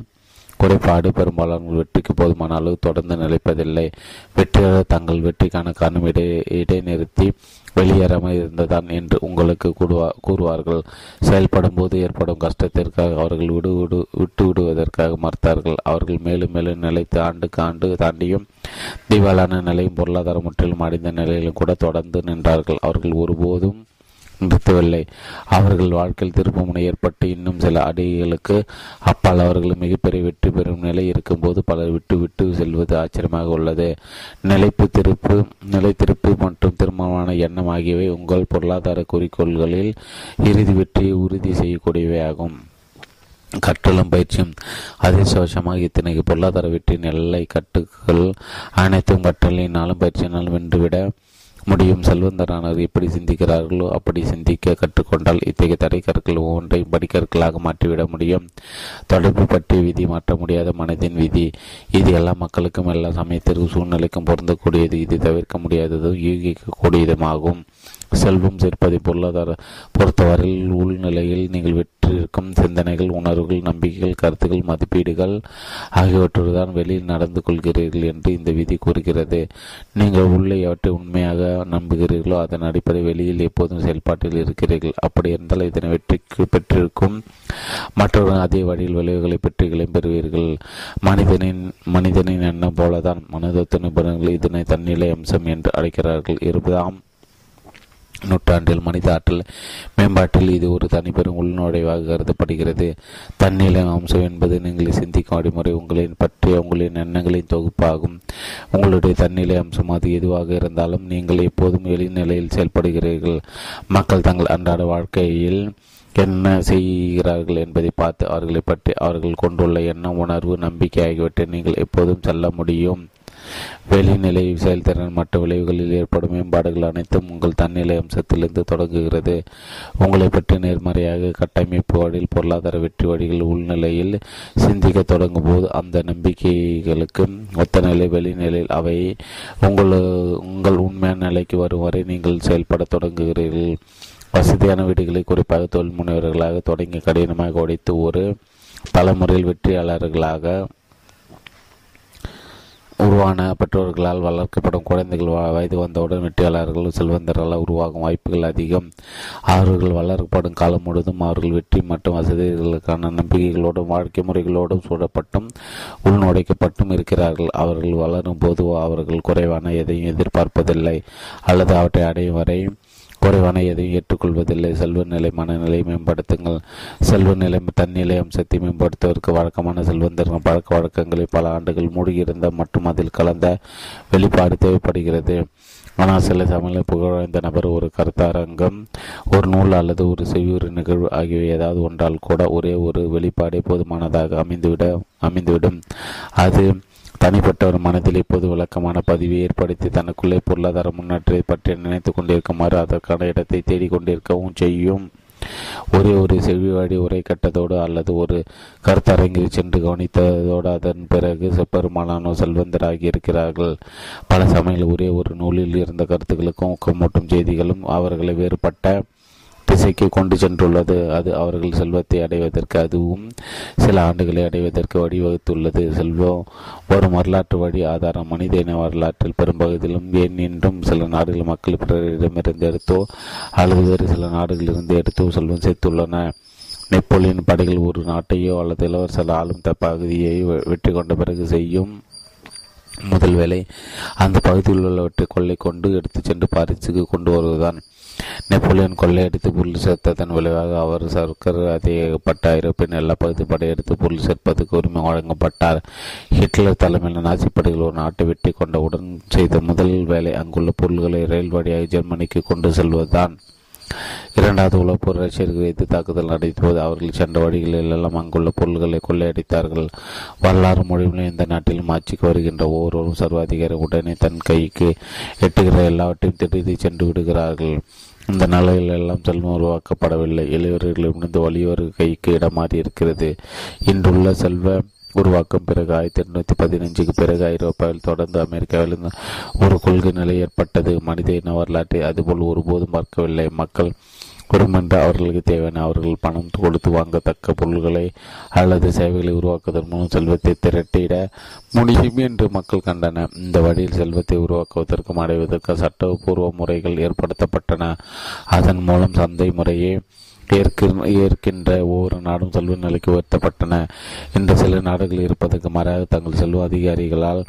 குறைபாடு பெரும்பாலான வெற்றிக்கு போதுமான அளவு தொடர்ந்து நிலைப்பதில்லை. வெற்றியாளர் தங்கள் வெற்றிக்கான காரணம் இடை இடைநிறுத்தி வெளியேறாமல் இருந்ததான் என்று உங்களுக்கு கூடுவா கூறுவார்கள். செயல்படும் போது ஏற்படும் கஷ்டத்திற்காக அவர்கள் விடு விடு விட்டு விடுவதற்காக மறுத்தார்கள். அவர்கள் மேலும் மேலும் நிலைத்து ஆண்டுக்கு ஆண்டு தாண்டியும் திவாலான நிலையும் பொருளாதார முற்றிலும் அடைந்த நிலையிலும் கூட தொடர்ந்து நின்றார்கள். அவர்கள் ஒருபோதும் நிறுத்தவில்லை. அவர்கள் வாழ்க்கையில் திருப்பமுனை ஏற்பட்டு இன்னும் சில அடிகளுக்கு அப்பால் அவர்கள் மிகப்பெரிய வெற்றி பெறும் நிலை இருக்கும்போது பலர் விட்டு விட்டு செல்வது ஆச்சரியமாக உள்ளது. நிலைப்பு திருப்பு நிலை திருப்பு மற்றும் திருமணமான எண்ணம் ஆகியவை உங்கள் பொருளாதார குறிக்கோள்களில் இறுதி வெற்றியை உறுதி செய்யக்கூடியவை ஆகும் கற்றலும் பயிற்சியும் அதிர்சோஷமாக இத்தனைக்கு பொருளாதார வெற்றியின் எல்லை கட்டுகள் அனைத்தும் கற்றலினாலும் பயிற்சியினாலும் வென்றுவிட முடியும். செல்வந்தரானவர் எப்படி சிந்திக்கிறார்களோ அப்படி சிந்திக்க கற்றுக்கொண்டால் இத்தகைய தடைக்கற்கள் ஒவ்வொன்றையும் படிக்கற்களாக மாற்றிவிட முடியும். தொடர்பு பற்றிய விதி மாற்ற முடியாத மனதின் விதி. இது எல்லா மக்களுக்கும் எல்லா சமயத்திற்கும் சூழ்நிலைக்கும் பொருந்தக்கூடியது. இது தவிர்க்க முடியாததும் யூகிக்கக்கூடியதுமாகும். செல்வம் சேர்ப்பதை பொருளாதார பொறுத்தவரையில் உள்நிலையில் நீங்கள் வெற்றிருக்கும் சிந்தனைகள் உணர்வுகள் நம்பிக்கைகள் கருத்துக்கள் மதிப்பீடுகள் ஆகியவற்றுடன் வெளியில் நடந்து கொள்கிறீர்கள் என்று இந்த விதி கூறுகிறது. நீங்கள் உள்ளே எவற்றை உண்மையாக நம்புகிறீர்களோ அதன் அடிப்படை வெளியில் எப்போதும் செயல்பாட்டில் இருக்கிறீர்கள். அப்படி இருந்தால் இதனை வெற்றிக்கு பெற்றிருக்கும் மற்றவர்கள் அதே வழியில் விளைவுகளை பெற்றுகளையும் பெறுவீர்கள். மனிதனின் மனிதனின் எண்ணம் போலதான் மனதத்துவ நிபுணர்கள் இதனை தன்னிலை அம்சம் என்று அழைக்கிறார்கள். இருபதாம் நூற்றாண்டில் மனித ஆற்றல் மேம்பாட்டில் இது ஒரு தனிப்பெரும் உள்நுழைவாக கருதப்படுகிறது. தன்னிலை அம்சம் என்பது நீங்கள் சிந்திக்கும் வழிமுறை உங்களின் பற்றிய உங்களின் எண்ணங்களின் தொகுப்பாகும். உங்களுடைய தன்னிலை அம்சம் அது எதுவாக இருந்தாலும் நீங்கள் எப்போதும் வெளிநிலையில் செயல்படுகிறீர்கள். மக்கள் தங்கள் அன்றாட வாழ்க்கையில் என்ன செய்கிறார்கள் என்பதை பார்த்து அவர்களை பற்றி அவர்கள் கொண்டுள்ள எண்ணம் உணர்வு நம்பிக்கை ஆகியவற்றை நீங்கள் எப்போதும் செல்ல முடியும். வெளிநிலை செயல்திறன் மற்ற விளைவுகளில் ஏற்படும் மேம்பாடுகள் அனைத்தும் உங்கள் தன்னிலை அம்சத்திலிருந்து தொடங்குகிறது. உங்களை பற்றி நேர்மறையாக கட்டமைப்பு வழியில் பொருளாதார வெற்றி வழிகள் உள்நிலையில் சிந்திக்க தொடங்கும் போது அந்த நம்பிக்கைகளுக்கு ஒத்த நிலை வெளிநிலையில் அவை உங்கள் உங்கள் உண்மையான நிலைக்கு வரும் வரை நீங்கள் செயல்பட தொடங்குகிறீர்கள். வசதியான வீடுகளை குறிப்பாக தொழில் முனைவர்களாக தொடங்கி கடினமாக உடைத்து ஒரு பல முறையில் வெற்றியாளர்களாக உருவான பெற்றோர்களால் வளர்க்கப்படும் குழந்தைகள் வயது வந்தவுடன் வெற்றியாளர்கள் செல்வந்தர்களால் உருவாகும் வாய்ப்புகள் அதிகம். அவர்கள் வளர்க்கப்படும் காலம் முழுவதும் அவர்கள் வெற்றி மற்றும் வசதிகளுக்கான நம்பிக்கைகளோடும் வாழ்க்கை முறைகளோடும் சூழப்பட்டும் உள்நுடைக்கப்பட்டும் இருக்கிறார்கள். அவர்கள் வளரும் போது அவர்கள் குறைவான எதையும் எதிர்பார்ப்பதில்லை. அல்லது அவற்றை அடையும் வரை குறைவான எதையும் ஏற்றுக்கொள்வதில்லை. செல்வ நிலை மனநிலை மேம்படுத்துங்கள். செல்வ நிலை தன்னிலை அம்சத்தை மேம்படுத்துவதற்கு வழக்கமான செல்வந்தர்கள் பழக்க வழக்கங்களில் பல ஆண்டுகள் மூடியிருந்த மற்றும் அதில் கலந்த வெளிப்பாடு தேவைப்படுகிறது. ஆனால் சில சமயங்களில் புகழ்வாய்ந்த நபர் ஒரு கருத்தரங்கம் ஒரு நூல் அல்லது ஒரு செவியுறு நிகழ்வு ஆகியவை ஏதாவது ஒன்றால் கூட ஒரே ஒரு வெளிப்பாடே போதுமானதாக அமைந்துவிட அமைந்துவிடும். அது தனிப்பட்ட ஒரு மனதில் இப்போது விளக்கமான பதிவை ஏற்படுத்தி தனக்குள்ளே பொருளாதார முன்னேற்றத்தை பற்றி நினைத்து கொண்டிருக்குமாறு அதற்கான இடத்தை தேடிக்கொண்டிருக்கவும் செய்யும். ஒரே ஒரு செவிவாடி உரை கட்டதோடு அல்லது ஒரு கருத்தரங்கில் சென்று கவனித்ததோடு அதன் பிறகு பெரும்பாலானோர் செல்வந்தராகி இருக்கிறார்கள். பல சமயங்கள் ஒரே ஒரு நூலில் இருந்த கருத்துக்களுக்கும் ஊக்கமூட்டும் செய்திகளும் அவர்களை வேறுபட்ட திசைக்கு கொண்டு சென்றுள்ளது. அது அவர்கள் செல்வத்தை அடைவதற்கு அதுவும் சில ஆண்டுகளை அடைவதற்கு வழிவகுத்துள்ளது. செல்வம் வரும் வரலாற்று வழி ஆதாரம் மனித இன வரலாற்றில் பெரும்பகுதியிலும் ஏன் இன்றும் சில நாடுகள் மக்கள் பிறரிடமிருந்து எடுத்தோ அல்லது வேறு சில நாடுகளிலிருந்து எடுத்தோ செல்வம் சேர்த்துள்ளன? நெப்போலியன் படைகள் ஒரு நாட்டையோ அல்லது இளவரசர் ஆளும் பகுதியை வெற்றி கொண்ட பிறகு செய்யும் முதல் வேலை அந்த பகுதியில் உள்ளவற்றை கொள்ளை கொண்டு எடுத்துச் சென்று பாரிசுக்கு கொண்டு வருவதுதான். நெப்போலியன் கொள்ளையடித்து பொருள் சேர்த்ததன் விளைவாக அவர் சர்க்கர் அதிகப்பட்ட ஐரோப்பியன் எல்லா பகுதி படையெடுத்து பொருள் சேர்ப்பதற்கு உரிமை வழங்கப்பட்டார். ஹிட்லர் தலைமையில் நாசிப்படைகள் ஒரு நாட்டை வெட்டி கொண்டவுடன் செய்த முதல் வேலை அங்குள்ள பொருள்களை ரயில் வழியாக ஜெர்மனிக்கு கொண்டு செல்வதுதான். இரண்டாவது உலகப்போர் ரஷ்யர்கள் எதிர்த்து தாக்குதல் நடத்தியபோது அவர்கள் சென்ற வழிகளில் எல்லாம் அங்குள்ள பொருள்களை கொள்ளையடித்தார்கள். வரலாறு மொழியிலும் இந்த நாட்டிலும் ஆட்சிக்கு வருகின்ற ஒவ்வொருவரும் சர்வாதிகாரி உடனே தன் கைக்கு எட்டுகிற எல்லாவற்றையும் திருடி சென்று விடுகிறார்கள். இந்த நிலையில் எல்லாம் செல்வம் உருவாக்கப்படவில்லை. இளையவர்களிடமிருந்து வலியோர் கைக்கு இடமாறி இருக்கிறது. இன்றுள்ள செல்வ உருவாக்கும் பிறகு ஆயிரத்தி எண்ணூற்றி பதினஞ்சுக்கு பிறகு ஐரோப்பாவில் தொடர்ந்து அமெரிக்காவில் ஒரு கொள்கை நிலை ஏற்பட்டது. மனித இன வரலாற்றை அதுபோல் ஒருபோதும் பார்க்கவில்லை மக்கள் குடும்பம் அவர்களுக்கு தேவையான அவர்கள் பணம் கொடுத்து வாங்கத்தக்க பொருள்களை அல்லது சேவைகளை உருவாக்குவதன் மூலம் செல்வத்தை திரட்டிட முடியும் என்று மக்கள் கண்டன. இந்த வழியில் செல்வத்தை உருவாக்குவதற்கும் அடைவதற்கு சட்டப்பூர்வ முறைகள் ஏற்படுத்தப்பட்டன. அதன் மூலம் சந்தை முறையே ஏற்கின்ற ஒவ்வொரு நாடும் செல்வ நிலைக்கு உயர்த்தப்பட்டன. இன்று சில நாடுகள் இருப்பதற்கு மாறாக தங்கள் செல்வ அதிகாரிகளால்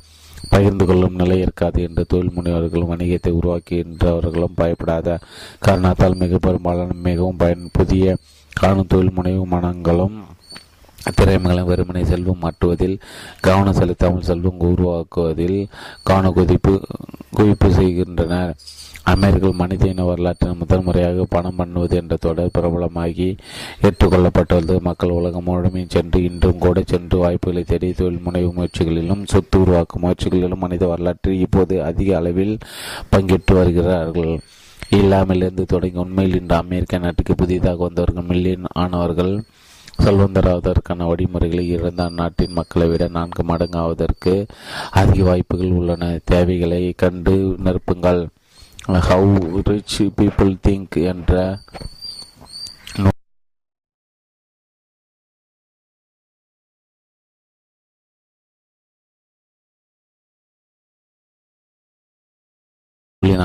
பகிர்ந்து கொள்ளும் நிலை இருக்காது என்று தொழில் முனைவர்களும் வணிகத்தை உருவாக்குகின்றவர்களும் பயப்படாத காரணத்தால் மிக பெரும்பாலான மிகவும் பயன் புதிய காணும் தொழில் முனைவு மனங்களும் திறமைகளும் வெறுமனை செல்வம் மாட்டுவதில் கவனம் செலுத்தாமல் செல்வம் உருவாக்குவதில் கவன குதிப்பு குவிப்பு செய்கின்றனர். அமெரிக்கர்கள் மனித இன வரலாற்றில் முதல் முறையாக பணம் பண்ணுவது என்ற தொடர் பிரபலமாகி ஏற்றுக்கொள்ளப்பட்டுள்ளது. மக்கள் உலகம் முழுமையும் சென்று இன்றும் கூட சென்று வாய்ப்புகளை தேடி தொழில் முனைவு முயற்சிகளிலும் சொத்து உருவாக்கும் முயற்சிகளிலும் மனித வரலாற்றில் இப்போது அதிக அளவில் பங்கேற்று வருகிறார்கள். இல்லாமலிருந்து தொடங்கி உண்மையில் இன்று அமெரிக்க நாட்டுக்கு புதிதாக வந்தவர்கள் மில்லியன் ஆனவர்கள் செல்வந்தராவதற்கான வழிமுறைகளை இழந்த அந்நாட்டின் மக்களை விட நான்கு மடங்காவதற்கு அதிக வாய்ப்புகள் உள்ளன. தேவைகளை கண்டு நிரப்புங்கள். ஹவு ரிச் பீப்புள் திங்க் என்ற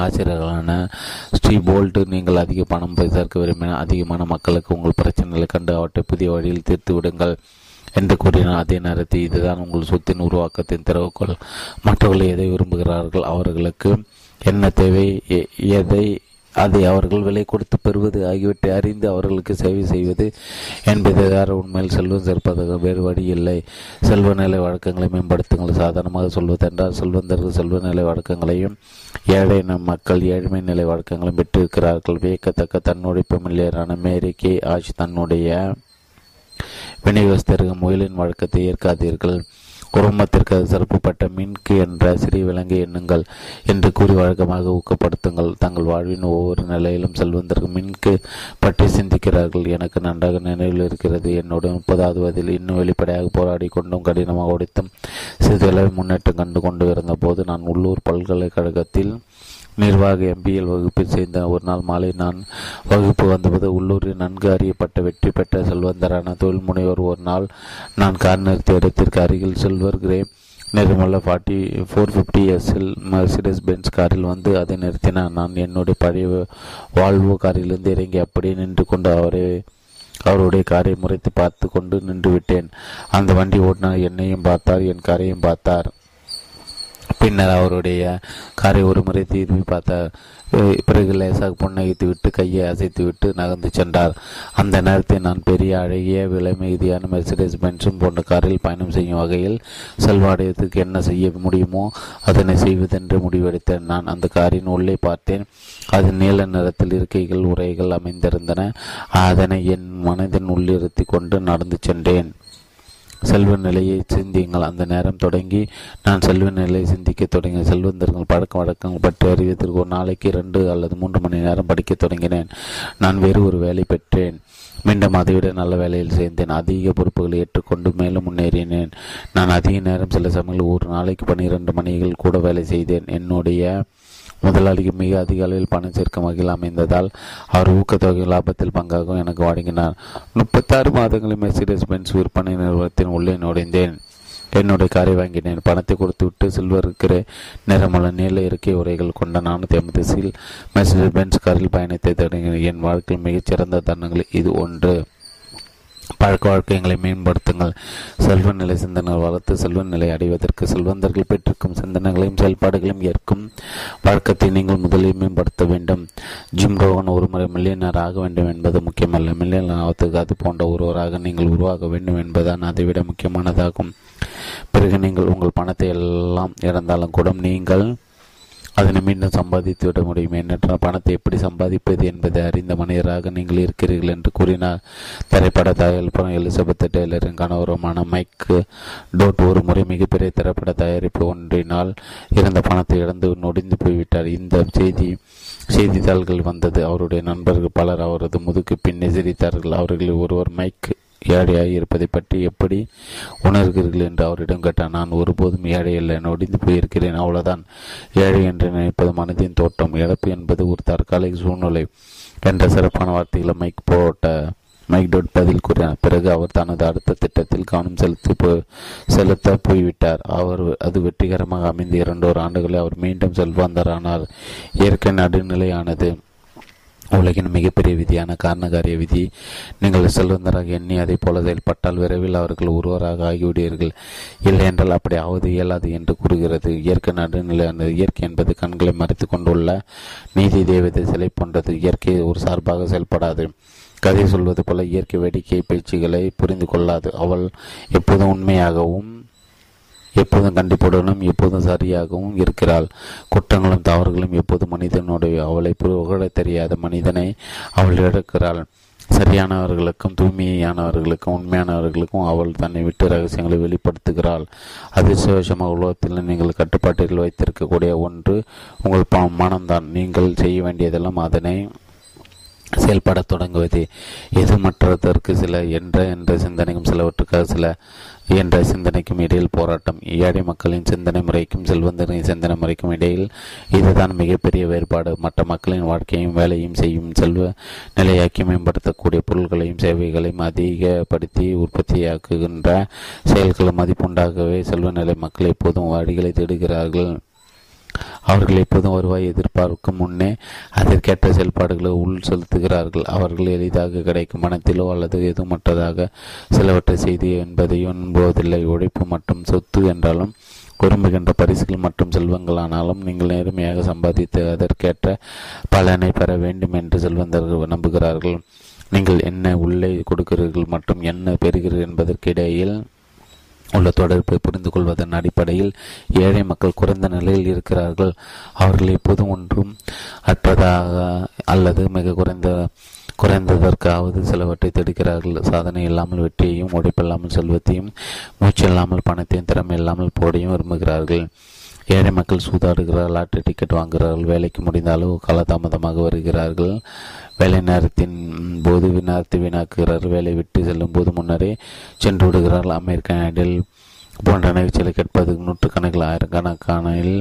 ஆசிரியர்களான ஸ்ரீ போல்ட் நீங்கள் அதிக பணம் சேர்க்க விரும்பினால் அதிகமான மக்களுக்கு உங்கள் பிரச்சனைகளை கண்டு அவற்றை புதிய வழியில் தீர்த்து விடுங்கள் என்று கூறினார். அதே நேரத்தில் இதுதான் உங்கள் சொத்தின் உருவாக்கத்தின் திறவுகோள் மற்றவர்கள் எதை விரும்புகிறார்கள்? அவர்களுக்கு என்ன தேவை? எதை? அதை அவர்கள் விலை கொடுத்து பெறுவது ஆகியவற்றை அறிந்து அவர்களுக்கு சேவை செய்வது என்பதை வேறு உண்மையில் செல்வம் சேர்ப்பதாக வேறு வழி இல்லை. செல்வ நிலை வழக்கங்களை மேம்படுத்துங்கள். சாதாரணமாக சொல்வதென்றால் செல்வந்தர்கள் செல்வ நிலை வழக்கங்களையும் ஏழை மக்கள் ஏழ்மை நிலை வழக்கங்களையும் பெற்றிருக்கிறார்கள். வியக்கத்தக்க தன்னுடைப்பு மில்லியரான மேரி கே ஆஷ் தன்னுடைய விநியோகஸ்தர்கள் முயலின் வழக்கத்தை ஏற்காதீர்கள். குடும்பத்திற்கு சிறப்புப்பட்ட மின்கு என்ற சிறிய விலங்கை எண்ணுங்கள் என்று கூறி வழக்கமாக ஊக்கப்படுத்துங்கள். தங்கள் வாழ்வின் ஒவ்வொரு நிலையிலும் செல்வந்தற்கு மின்கு பற்றி சிந்திக்கிறார்கள். எனக்கு நன்றாக நினைவில் இருக்கிறது. என்னோட முப்பதாவது வயதில் இன்னும் வெளிப்படையாக போராடி கொண்டும் கடினமாக உடைத்தும் சிறிதளவு முன்னேற்றம் கண்டு கொண்டு இருந்த போது நான் உள்ளூர் பல்கலைக்கழகத்தில் நிர்வாக எம்பிஎல் வகுப்பில் சேர்ந்த ஒரு நாள் மாலை நான் வகுப்பு வந்தபோது உள்ளூரில் நன்கு அறியப்பட்ட வெற்றி பெற்ற செல்வந்தரான தொழில் முனைவர் ஒரு நாள் நான் கார் நிறுத்திய இடத்திற்கு அருகில் silver grey நிறமுள்ள forty four fifty SL Mercedes Benz காரில் வந்து அதை நிறுத்தினார். நான் என்னுடைய பழைய வால்வோ காரிலிருந்து இறங்கி அப்படியே நின்று கொண்டு அவரை அவருடைய காரை முறைத்து பார்த்து கொண்டு நின்று விட்டேன். அந்த வண்டி ஓட்டினார் என்னையும் பார்த்தார் என் காரையும் பார்த்தார். பின்னர் அவருடைய காரை ஒரு முறை திரும்பி பார்த்தார் பிறகு லேசாக புன்னகைத்து விட்டு கையை அசைத்து விட்டு நகர்ந்து சென்றார். அந்த நேரத்தில் நான் பெரிய அழகிய விலை மிகுதியான மெர்சிடஸ் பென்ஸும் போன்ற காரில் பயணம் செய்யும் வகையில் செல்வாடயத்துக்கு என்ன செய்ய முடியுமோ அதனை செய்வதென்று முடிவெடுத்தேன். நான் அந்த காரின் உள்ளே பார்த்தேன். அது நீல நிறத்தில் இருக்கைகள் உரைகள் அமைந்திருந்தன. அதனை என் மனதின் உள்ளிருத்தி கொண்டு நடந்து சென்றேன். செல்வ நிலையை சிந்தியுங்கள். அந்த நேரம் தொடங்கி நான் செல்வ நிலையை சிந்திக்க தொடங்கிய செல்வந்தர்கள் பழக்க வழக்கங்கள் பற்றி அறிவதற்கு ஒரு நாளைக்கு இரண்டு அல்லது மூன்று மணி நேரம் படிக்க தொடங்கினேன். நான் வேறு ஒரு வேலை பெற்றேன். மீண்டும் அதைவிட நல்ல வேலையில் சேர்ந்தேன். அதிக பொறுப்புகளை ஏற்றுக்கொண்டு மேலும் முன்னேறினேன். நான் அதிக நேரம் சில சமயங்கள் ஒரு நாளைக்கு பன்னிரண்டு மணிகள் கூட வேலை செய்தேன். என்னுடைய முதலாளிக்கு மிக அதிக அளவில் பணம் சேர்க்கும் வகையில் அமைந்ததால் அவர் ஊக்கத்தொகை லாபத்தில் பங்காகவும் எனக்கு வழங்கினார். முப்பத்தாறு மாதங்களில் மெர்சிடஸ் பென்ஸ் விற்பனை நிறுவனத்தின் உள்ளே நுழைந்தேன். என்னுடைய காரை வாங்கினேன். பணத்தை கொடுத்துவிட்டு சில்வர் இருக்கிற நிறமுள்ள நீல இருக்கை உரைகள் கொண்ட நானூற்றி ஐம்பது சீல் மெர்சிடஸ் பென்ஸ் காரில் பயணத்தை தொடங்கினேன். என் வாழ்க்கையில் மிகச்சிறந்த தருணங்கள் இது ஒன்று. பழக்க வழக்கங்களை மேம்படுத்துங்கள். செல்வ நிலை சிந்தனை வளர்த்து செல்வ நிலை அடைவதற்கு செல்வந்தர்கள் பெற்றிருக்கும் சிந்தனைகளையும் செயல்பாடுகளையும் ஏற்கும் பழக்கத்தை நீங்கள் முதலில் மேம்படுத்த வேண்டும். ஜிம் ரோகன் ஒரு முறை மில்லியனர் ஆக வேண்டும் என்பது முக்கியமல்ல. மில்லியனர் ஆவத்துக்கு அது போன்ற ஒருவராக நீங்கள் உருவாக வேண்டும் என்பதுதான் அதைவிட முக்கியமானதாகும். பிறகு நீங்கள் உங்கள் பணத்தை எல்லாம் இறந்தாலும் கூட நீங்கள் அதனை மீண்டும் சம்பாதித்து விட முடியும்? ஏனென்றால் பணத்தை எப்படி சம்பாதிப்பது என்பதை அறிந்த மனிதராக நீங்கள் இருக்கிறீர்கள் என்று கூறினார். திரைப்பட தயாரிப்பாளர் எலிசபெத் டெய்லரின் கணவருமான மைக் டோட் ஒரு முறை மிகப்பெரிய திரைப்பட தயாரிப்பு ஒன்றினால் இருந்த பணத்தை இழந்து நொடிந்து போய்விட்டார். இந்த செய்தி செய்தித்தாள்கள் வந்தது. அவருடைய நண்பர்கள் பலர் அவரது முதுகு பின் எதிரித்தார்கள் அவர்களில் ஒருவர் மைக் ஏழையாய் இருப்பதை பற்றி எப்படி உணர்கிறீர்கள் என்று அவரிடம் கேட்டார் நான் ஒருபோதும் ஏழை இல்லை நொடிந்து போயிருக்கிறேன் அவ்வளவுதான். ஏழை என்று நினைப்பது மனதின் தோட்டம் இழப்பு என்பது ஒரு தற்காலிக சூழ்நிலை என்ற சிறப்பான வார்த்தைகளை மைக் போட்ட மைக் டோட் பதில் கூறினார். பிறகு அவர் தனது அடுத்த திட்டத்தில் கவனம் செலுத்தி போ செலுத்த போய்விட்டார். அவர் அது வெற்றிகரமாக அமைந்த இரண்டோரு ஆண்டுகளில் அவர் மீண்டும் செல்வந்தரானார் இயற்கை நடுநிலையானது உலகின் மிகப்பெரிய விதியான காரணகாரிய விதி. நீங்கள் செல்வந்தராக எண்ணி அதை போல செயல்பட்டால் விரைவில் அவர்கள் ஒருவராக ஆகிவிடுவீர்கள். இல்லை என்றால் அப்படி ஆவது இயலாது என்று கூறுகிறது. இயற்கை நடுநிலையானது இயற்கை என்பது கண்களை மறைத்து கொண்டுள்ள நீதி தேவதை சிலை போன்றது. இயற்கை ஒரு சார்பாக செயல்படாது. கதை சொல்வது போல இயற்கை வேடிக்கை பேச்சுகளை புரிந்து கொள்ளாது. அவள் எப்போதும் உண்மையாகவும் எப்போதும் கண்டிப்புடனும் எப்போதும் சரியாகவும் இருக்கிறாள். குற்றங்களும் தவறுகளும் எப்போதும் மனிதனுடைய அவளை புகழ தெரியாத மனிதனை அவள் இழக்கிறாள் சரியானவர்களுக்கும் தூய்மையானவர்களுக்கும் உண்மையானவர்களுக்கும் அவள் தன்னை விட்டு ரகசியங்களை வெளிப்படுத்துகிறாள். அதிர்ஷ்டவசமாக உலகத்தில் நீங்கள் கட்டுப்பாட்டில் வைத்திருக்கக்கூடிய ஒன்று உங்கள் மனம்தான். நீங்கள் செய்ய வேண்டியதெல்லாம் அதனை செயல்படத் தொடங்குவது. எது மற்றதற்கு சில என்ற என்ற சிந்தனைக்கும் சிலவற்றுக்காக சில என்ற சிந்தனைக்கும் இடையில் போராட்டம். ஏழை மக்களின் சிந்தனை முறைக்கும் செல்வந்தரின் சிந்தனை முறைக்கும் இடையில் இதுதான் மிகப்பெரிய வேறுபாடு. மற்ற மக்களின் வாழ்க்கையும் வேலையும் செய்யும் செல்வ நிலையாக்கி மேம்படுத்தக்கூடிய பொருட்களையும் சேவைகளையும் அதிகப்படுத்தி உற்பத்தியாக்குகின்ற செயல்களும் மதிப்புண்டாகவே செல்வ நிலை மக்கள் எப்போதும் வழிகளை தேடுகிறார்கள். அவர்கள் எப்போதும் வருவாய் எதிர்பார்க்கும் முன்னே அதற்கேற்ற செயல்பாடுகளை உள் செலுத்துகிறார்கள். அவர்கள் எளிதாக கிடைக்கும் மனத்திலோ அல்லது எதுமற்றதாக சிலவற்றை செய்து என்பதையும் நம்புவதில்லை உழைப்பு மற்றும் சொத்து என்றாலும் விரும்புகின்ற பரிசுகள் மற்றும் செல்வங்களானாலும் நீங்கள் நேர்மையாக சம்பாதித்து அதற்கேற்ற பலனை பெற வேண்டும் என்று செல்வந்தர்கள் நம்புகிறார்கள். நீங்கள் என்ன உள்ளே கொடுக்கிறீர்கள் மற்றும் என்ன பெறுகிறீர்கள் என்பதற்கிடையில் உள்ள தொடர்பை புரிந்து கொள்வதன் அடிப்படையில் ஏழை மக்கள் குறைந்த நிலையில் இருக்கிறார்கள். அவர்கள் எப்போதும் ஒன்றும் அற்பதாக அல்லது மிக குறைந்த குறைந்ததற்காவது சிலவற்றை தடுக்கிறார்கள் சாதனை இல்லாமல் வெற்றியையும் உடைப்பில்லாமல் செல்வத்தையும் மூச்சு இல்லாமல் பணத்தையும் திறமை இல்லாமல் போடையும் விரும்புகிறார்கள். ஏழை மக்கள் சூதாடுகிறார்கள் லாட்டரி டிக்கெட் வாங்குகிறார்கள் வேலைக்கு முடிந்த அளவு காலதாமதமாக வருகிறார்கள். வேலை நேரத்தின் போது வினாத்து வீணாக்குகிறார்கள் வேலை விட்டு செல்லும் போது முன்னரே சென்று விடுகிறார்கள் அமெரிக்கன் ஐடல் போன்ற நிகழ்ச்சிகளை கேட்பதற்கு நூற்றுக்கணக்கில் ஆயிரக்கணக்கானில்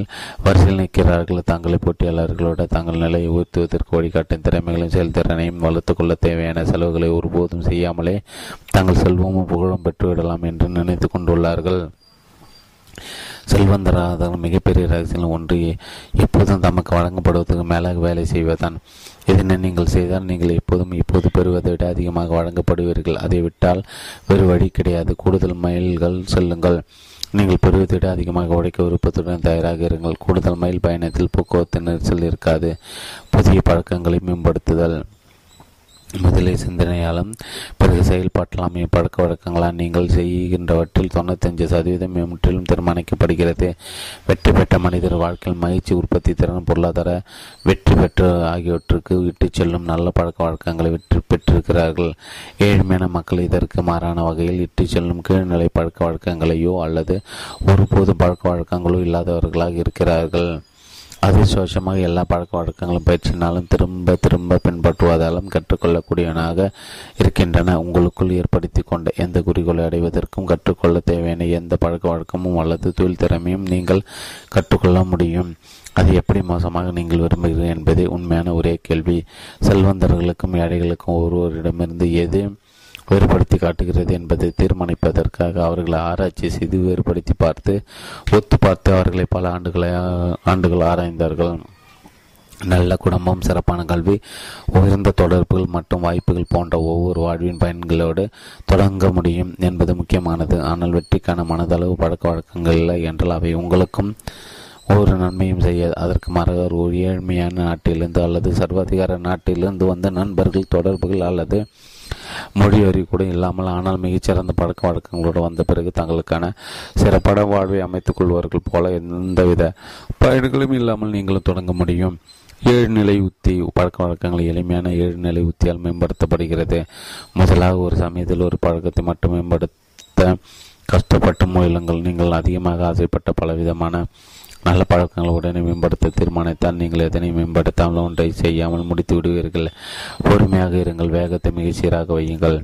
வரிசையில் நிற்கிறார்கள். தங்களை போட்டியாளர்களோட தங்கள் நிலையை உயர்த்துவதற்கு வழிகாட்டும் திறமைகளையும் செயல்திறனையும் வளர்த்துக்கொள்ள தேவையான செலவுகளை ஒருபோதும் செய்யாமலே தங்கள் செல்வமும் புகழும் பெற்றுவிடலாம் என்று நினைத்து கொண்டுள்ளார்கள். செல்வந்தராக மிகப்பெரிய ரகசியம் ஒன்று எப்போதும் தமக்கு வழங்கப்படுவதற்கு மேலாக வேலை செய்வதுதான். இதனை நீங்கள் செய்தால் நீங்கள் எப்போதும் இப்போது பெறுவதை விட அதிகமாக வழங்கப்படுவீர்கள். அதை விட்டால் வேறு வழி கிடையாது. கூடுதல் மைல்கள் செல்லுங்கள். நீங்கள் பெறுவதை விட அதிகமாக உழைக்க விருப்பத்துடன் தயாராக இருங்கள். கூடுதல் மைல் பயணத்தில் போக்குவரத்து நெரிசல் இருக்காது. புதிய பழக்கங்களை மேம்படுத்துதல். முதலில் சிந்தனையாலும் பிறகு செயல்பாட்டில் அமையும் பழக்க வழக்கங்களால் நீங்கள் செய்கின்றவற்றில் தொண்ணூத்தஞ்சு சதவீதம் முற்றிலும் தீர்மானிக்கப்படுகிறது. வெற்றி பெற்ற மனிதர் வாழ்க்கையில் மகிழ்ச்சி உற்பத்தி திறன் பொருளாதார வெற்றி பெற்று ஆகியவற்றுக்கு விட்டு செல்லும் நல்ல பழக்க வழக்கங்களை வெற்றி பெற்றிருக்கிறார்கள். ஏழ்மையான மக்கள் இதற்கு மாறான வகையில் இட்டு செல்லும் கீழ்நிலை பழக்க வழக்கங்களையோ அல்லது ஒருபோதும் பழக்க வழக்கங்களோ இல்லாதவர்களாக இருக்கிறார்கள். அதிர்ஷ்டவசமாக எல்லா பழக்க வழக்கங்களும் பயிற்சினாலும் திரும்ப திரும்ப பின்பற்றுவதாலும் கற்றுக்கொள்ளக்கூடியவனாக இருக்கின்றன. உங்களுக்குள் ஏற்படுத்தி கொண்ட எந்த குறிக்கோளை அடைவதற்கும் கற்றுக்கொள்ள தேவையான எந்த பழக்க வழக்கமும் அல்லது தொழில் திறமையும் நீங்கள் கற்றுக்கொள்ள முடியும். அது எப்படி மோசமாக நீங்கள் விரும்புகிறீர்கள் என்பதே உண்மையான ஒரே கேள்வி. செல்வந்தர்களுக்கும் ஏழைகளுக்கும் ஒருவரிடமிருந்து எது வேறுபடுத்தி காட்டுகிறது என்பதை தீர்மானிப்பதற்காக அவர்களை ஆராய்ச்சி செய்து வேறுபடுத்தி பார்த்து ஒத்து பார்த்து அவர்களை பல ஆண்டுகளை ஆண்டுகள் ஆராய்ந்தார்கள். நல்ல குடும்பம் சிறப்பான கல்வி உயர்ந்த தொடர்புகள் மற்றும் வாய்ப்புகள் போன்ற ஒவ்வொரு வாழ்வின் பயன்களோடு தொடங்க முடியும் என்பது முக்கியமானது. ஆனால் வெற்றிக்கான மனதளவு பழக்க வழக்கங்கள் இல்லை என்றால் அவை உங்களுக்கும் ஒரு நன்மையும் செய்ய அதற்கு மாறாக ஒரு ஏழ்மையான நாட்டிலிருந்து அல்லது சர்வாதிகார நாட்டிலிருந்து வந்த நண்பர்கள் தொடர்புகள் அல்லது மொழி அறிவு கூட இல்லாமல் ஆனால் மிகச்சிறந்த பழக்க வழக்கங்களோடு வந்த பிறகு தங்களுக்கான சிறப்பட வாழ்வை அமைத்துக் கொள்வார்கள் போல எந்தவித பயன்களும் இல்லாமல் நீங்களும் தொடங்க முடியும். ஏழு நிலை உத்தி பழக்க வழக்கங்கள் எளிமையான ஏழு நிலை உத்தியால் மேம்படுத்தப்படுகிறது. முதலாக ஒரு சமயத்தில் ஒரு பழக்கத்தை மட்டும் மேம்படுத்த கஷ்டப்பட்டு முயலுங்கள். நீங்கள் அதிகமாக ஆசைப்பட்ட பலவிதமான நல்ல பழக்கங்களை உடனே மேம்படுத்த தீர்மானித்தால் நீங்கள் எதனை மேம்படுத்தாமல் ஒன்றை செய்யாமல் முடித்து விடுவீர்கள். பொறுமையாக இருங்கள் வேகத்தை மிக சீராக வையுங்கள்.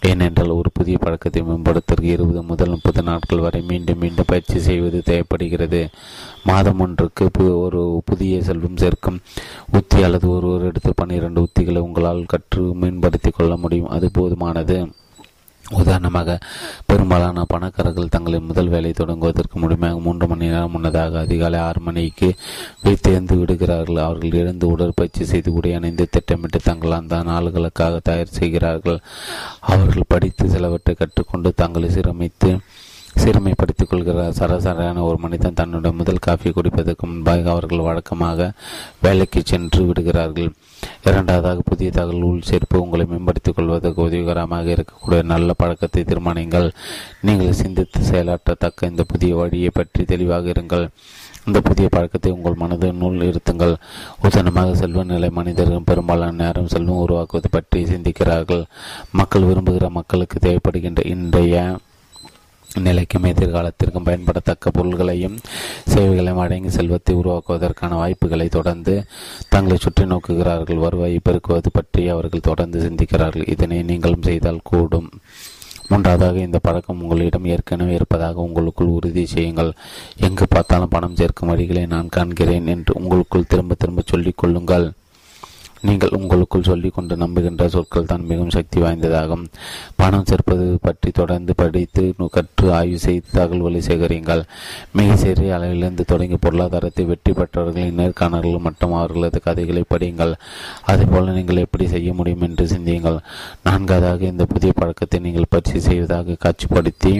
ஏனென்றால் ஒரு புதிய பழக்கத்தை மேம்படுத்தற்கு இருபது முதல் முப்பது நாட்கள் வரை மீண்டும் மீண்டும் பயிற்சி செய்வது தேவைப்படுகிறது. மாதம் ஒன்றுக்கு ஒரு புதிய செல்வம் சேர்க்கும் உத்தி அல்லது ஒரு ஒரு இடத்தில் பன்னிரண்டு உத்திகளை உங்களால் கற்று மேம்படுத்திக் கொள்ள முடியும். அது போதுமானது. உதாரணமாக பெரும்பாலான பணக்காரர்கள் தங்களின் முதல் வேலை தொடங்குவதற்கு முழுமையாக மூன்று மணி நேரம் முன்னதாக அதிகாலை ஆறு மணிக்கு வைத்தேர்ந்து விடுகிறார்கள். அவர்கள் எழுந்து உடற்பயிற்சி செய்து உடை அணிந்து திட்டமிட்டு தங்கள் அந்த நாள்களுக்காக தயார் செய்கிறார்கள். அவர்கள் படித்து சிலவற்றை கற்றுக்கொண்டு தங்களை சீரமைத்து சீரமைப்படுத்திக் கொள்கிறார். சராசரியான ஒரு மனிதன் தன்னுடைய முதல் காஃபி குடிப்பதற்கு முன்பாக அவர்கள் வழக்கமாக வேலைக்கு சென்று விடுகிறார்கள். இரண்டாவதாக புதிய தகவல் உள் சேர்ப்பு உங்களை மேம்படுத்திக் கொள்வதற்கு உதவிகரமாக இருக்கக்கூடிய நல்ல பழக்கத்தை தீர்மானிங்கள். நீங்கள் சிந்தித்து செயலாற்றத்தக்க இந்த புதிய வழியை பற்றி தெளிவாக இருங்கள். இந்த புதிய பழக்கத்தை உங்கள் மனதினுள் இருத்துங்கள் உதாரணமாக செல்வ நிலை மனிதர்கள் பெரும்பாலான நேரம் செல்வம் உருவாக்குவது பற்றி சிந்திக்கிறார்கள். மக்கள் விரும்புகிற மக்களுக்கு தேவைப்படுகின்ற இன்றைய நிலைக்கும் எதிர்காலத்திற்கும் பயன்படத்தக்க பொருள்களையும் சேவைகளையும் அடங்கி செல்வத்தை உருவாக்குவதற்கான வாய்ப்புகளை தொடர்ந்து தங்களை சுற்றி நோக்குகிறார்கள் வருவாயை பெருக்குவது பற்றி அவர்கள் தொடர்ந்து சிந்திக்கிறார்கள். இதனை நீங்களும் செய்தால் கூடும். மூன்றாவதாக இந்த பழக்கம் உங்களிடம் ஏற்கனவே இருப்பதாக உங்களுக்குள் உறுதி செய்யுங்கள். எங்கு பார்த்தாலும் பணம் சேர்க்கும் வழிகளை நான் காண்கிறேன் என்று உங்களுக்குள் திரும்ப திரும்ப சொல்லிக் கொள்ளுங்கள். நீங்கள் உங்களுக்குள் சொல்லிக்கொண்டு நம்புகின்ற சொற்கள் தான் மிகவும் சக்தி வாய்ந்ததாகும். பணம் சேர்ப்பது பற்றி தொடர்ந்து படித்து கற்று ஆய்வு செய்து தகவல்களை சேகரியுங்கள். மிக சிறிய அளவிலிருந்து தொடங்கி பொருளாதாரத்தை வெற்றி பெற்றவர்களின் நேர்காணல்கள் மற்றும் அவர்களது கதைகளை படியுங்கள். அதுபோல நீங்கள் எப்படி செய்ய முடியும் என்று சிந்தியுங்கள். நான்காவதாக இந்த புதிய பழக்கத்தை நீங்கள் பயிற்சி செய்வதாக காட்சிப்படுத்தி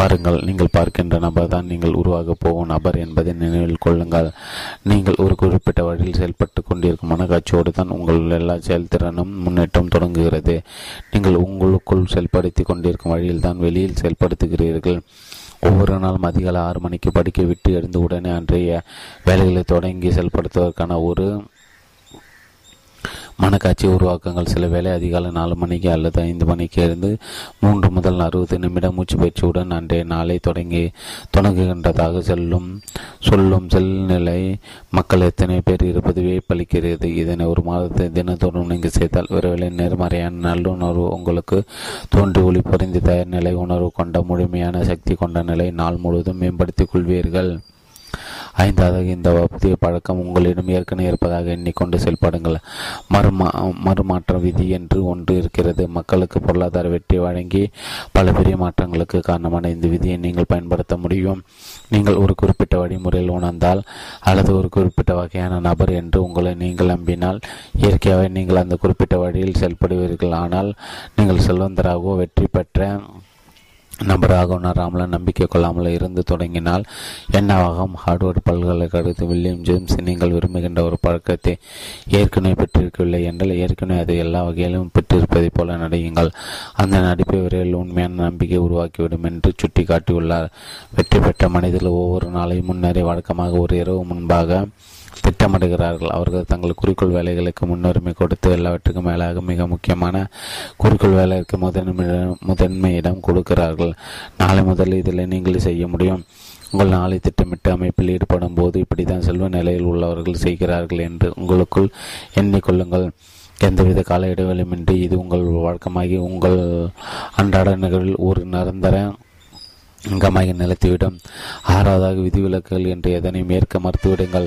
பாருங்கள் நீங்கள் பார்க்கின்ற நபர் தான் நீங்கள் உருவாகப் போகும் நபர் என்பதை நினைவில் கொள்ளுங்கள். நீங்கள் ஒரு குறிப்பிட்ட வழியில் செயல்பட்டு கொண்டிருக்கும் மனக்காட்சியோடு தான் உங்கள் எல்லா செயல்திறனும் முன்னேற்றம் தொடங்குகிறது. நீங்கள் உங்களுக்குள் செயல்படுத்தி கொண்டிருக்கும் வழியில் தான் வெளியில் செயல்படுத்துகிறீர்கள். ஒவ்வொரு நாளும் அதிகாலை ஆறு மணிக்கு படிக்க விட்டு எழுந்து உடனே அன்றைய வேலைகளை தொடங்கி செயல்படுத்துவதற்கான ஒரு மனக்காட்சி உருவாக்கங்கள் சில வேலை அதிகாலை நாலு மணிக்கு அல்லது ஐந்து மணிக்கு இருந்து மூன்று முதல் அறுபது நிமிடம் மூச்சு பயிற்சியுடன் அன்றைய நாளை தொடங்கி தொடங்குகின்றதாக செல்லும் சொல்லும் செல்நிலை மக்கள் எத்தனை பேர் இருப்பது வியப்பளிக்கிறது. இதனை ஒரு மாதத்தை தினத்தோறும் நீங்கள் செய்தால் விரைவில் நேர்மறையான நல்லுணர்வு உங்களுக்கு தோன்றி ஒளி புரிந்து தயார் நிலை உணர்வு கொண்ட முழுமையான சக்தி கொண்ட நிலை நாள் முழுவதும் மேம்படுத்திக் கொள்வீர்கள். ஐந்தாவது இந்த புதிய பழக்கம் உங்களிடம் ஏற்கனவே இருப்பதாக எண்ணிக்கொண்டு செயல்படுங்கள். மறுமா மறுமாற்ற விதி என்று ஒன்று இருக்கிறது. மக்களுக்கு பொருளாதார வெற்றி வழங்கி பல பெரிய மாற்றங்களுக்கு காரணமான இந்த விதியை நீங்கள் பயன்படுத்த முடியும். நீங்கள் ஒரு குறிப்பிட்ட வழிமுறையில் உணர்ந்தால் அல்லது ஒரு குறிப்பிட்ட வகையான நபர் என்று உங்களை நீங்கள் நம்பினால் இயற்கையாகவே நீங்கள் அந்த குறிப்பிட்ட வழியில் செயல்படுவீர்கள். ஆனால் நீங்கள் செல்வந்தராகவோ வெற்றி பெற்ற நபராக உணராமல் நம்பிக்கை கொள்ளாமல் இருந்து தொடங்கினால் என்னவாகும் ஹார்ட்வர்ட் பல்கலைக்கழகத்தில் வில்லியம் ஜேம்ஸ் நீங்கள் விரும்புகின்ற ஒரு பழக்கத்தை ஏற்கனவே பெற்றிருக்கவில்லை என்றால் ஏற்கனவே அதை எல்லா வகையிலும் பெற்றிருப்பதைப் போல நடியுங்கள். அந்த நடிப்பை விரைவில் உண்மையான நம்பிக்கை உருவாக்கிவிடும் என்று சுட்டி காட்டியுள்ளார் வெற்றி பெற்ற மனிதர்கள் ஒவ்வொரு நாளையும் முன்னரே வழக்கமாக ஒரு இரவு முன்பாக திட்டமிடுகிறார்கள். அவர்கள் தங்கள் குறிக்கோள் வேலைகளுக்கு முன்னுரிமை கொடுத்து எல்லாவற்றுக்கும் மேலாக மிக முக்கியமான குறிக்கோள் வேலைக்கு முதன்மை முதன்மையிடம் கொடுக்கிறார்கள். நாளை முதல் இதில் நீங்கள் செய்ய முடியும். உங்கள் நாளை திட்டமிட்டு அமைப்பில் ஈடுபடும் போது இப்படித்தான் செல்வ நிலையில் உள்ளவர்கள் செய்கிறார்கள் என்று உங்களுக்குள் எண்ணிக்கொள்ளுங்கள். எந்தவித கால இடைவெளியுமின்றி இது உங்கள் வழக்கமாகி உங்கள் அன்றாட நிகழ்வில் ஒரு நிரந்தர கமாயை நிலத்திவிடும். ஆறாவதாக விதிவிலக்குகள் என்று எதனையும் ஏற்க மறுத்துவிடுங்கள்.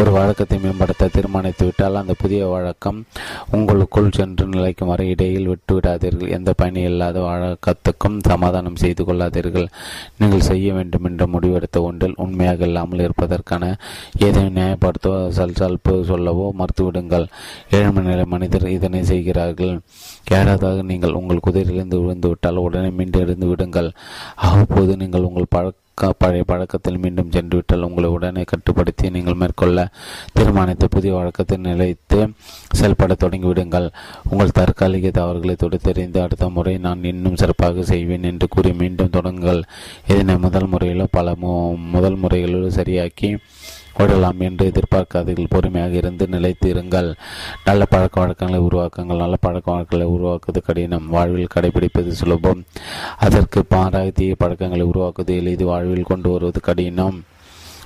ஒரு வழக்கத்தை மேம்படுத்த தீர்மானித்து விட்டால் அந்த புதிய வழக்கம் உங்களுக்குள் சென்று நிலைக்கும். வரை இடையில் விட்டுவிடாதீர்கள். எந்த பயணி இல்லாத வழக்கத்துக்கும் சமாதானம் செய்து கொள்ளாதீர்கள். நீங்கள் செய்ய வேண்டும் என்று முடிவெடுத்த ஒன்றில் உண்மையாக இல்லாமல் இருப்பதற்கான ஏதேனும் நியாயப்படுத்தவோ சல்சல்ப்பு சொல்லவோ மறுத்துவிடுங்கள். ஏழ்மை நிலை மனிதர் இதனை செய்கிறார்கள். கேடாதாக நீங்கள் உங்கள் குதிரையிலிருந்து விழுந்து விட்டால் உடனே மீண்டும் எழுந்து விடுங்கள். அவ்வப்போது நீங்கள் உங்கள் பழக்க பழைய பழக்கத்தில் மீண்டும் சென்றுவிட்டால் உங்களை உடனே கட்டுப்படுத்தி நீங்கள் மேற்கொள்ள தீர்மானித்த புதிய வழக்கத்தை நிலைத்து செயல்பட தொடங்கிவிடுங்கள் உங்கள் தற்காலிக தவறுகளை தொடுத்தறிந்து அடுத்த முறை நான் இன்னும் சிறப்பாக செய்வேன் என்று கூறி மீண்டும் தொடங்குங்கள். இதனை முதல் முறையிலோ பல முதல் முறைகளிலோ சரியாக்கி ஓடலாம் என்று எதிர்பார்க்காதீர்கள். பொறுமையாக இருந்து நிலைத்து இருங்கள் நல்ல பழக்க வழக்கங்களை உருவாக்குங்கள். நல்ல பழக்க வழக்கங்களை உருவாக்குவது கடினம். வாழ்வில் கடைபிடிப்பது சுலபம். அதற்கு மாறாக தீய பழக்கங்களை உருவாக்குவது எளிது. வாழ்வில் கொண்டு வருவது கடினம்.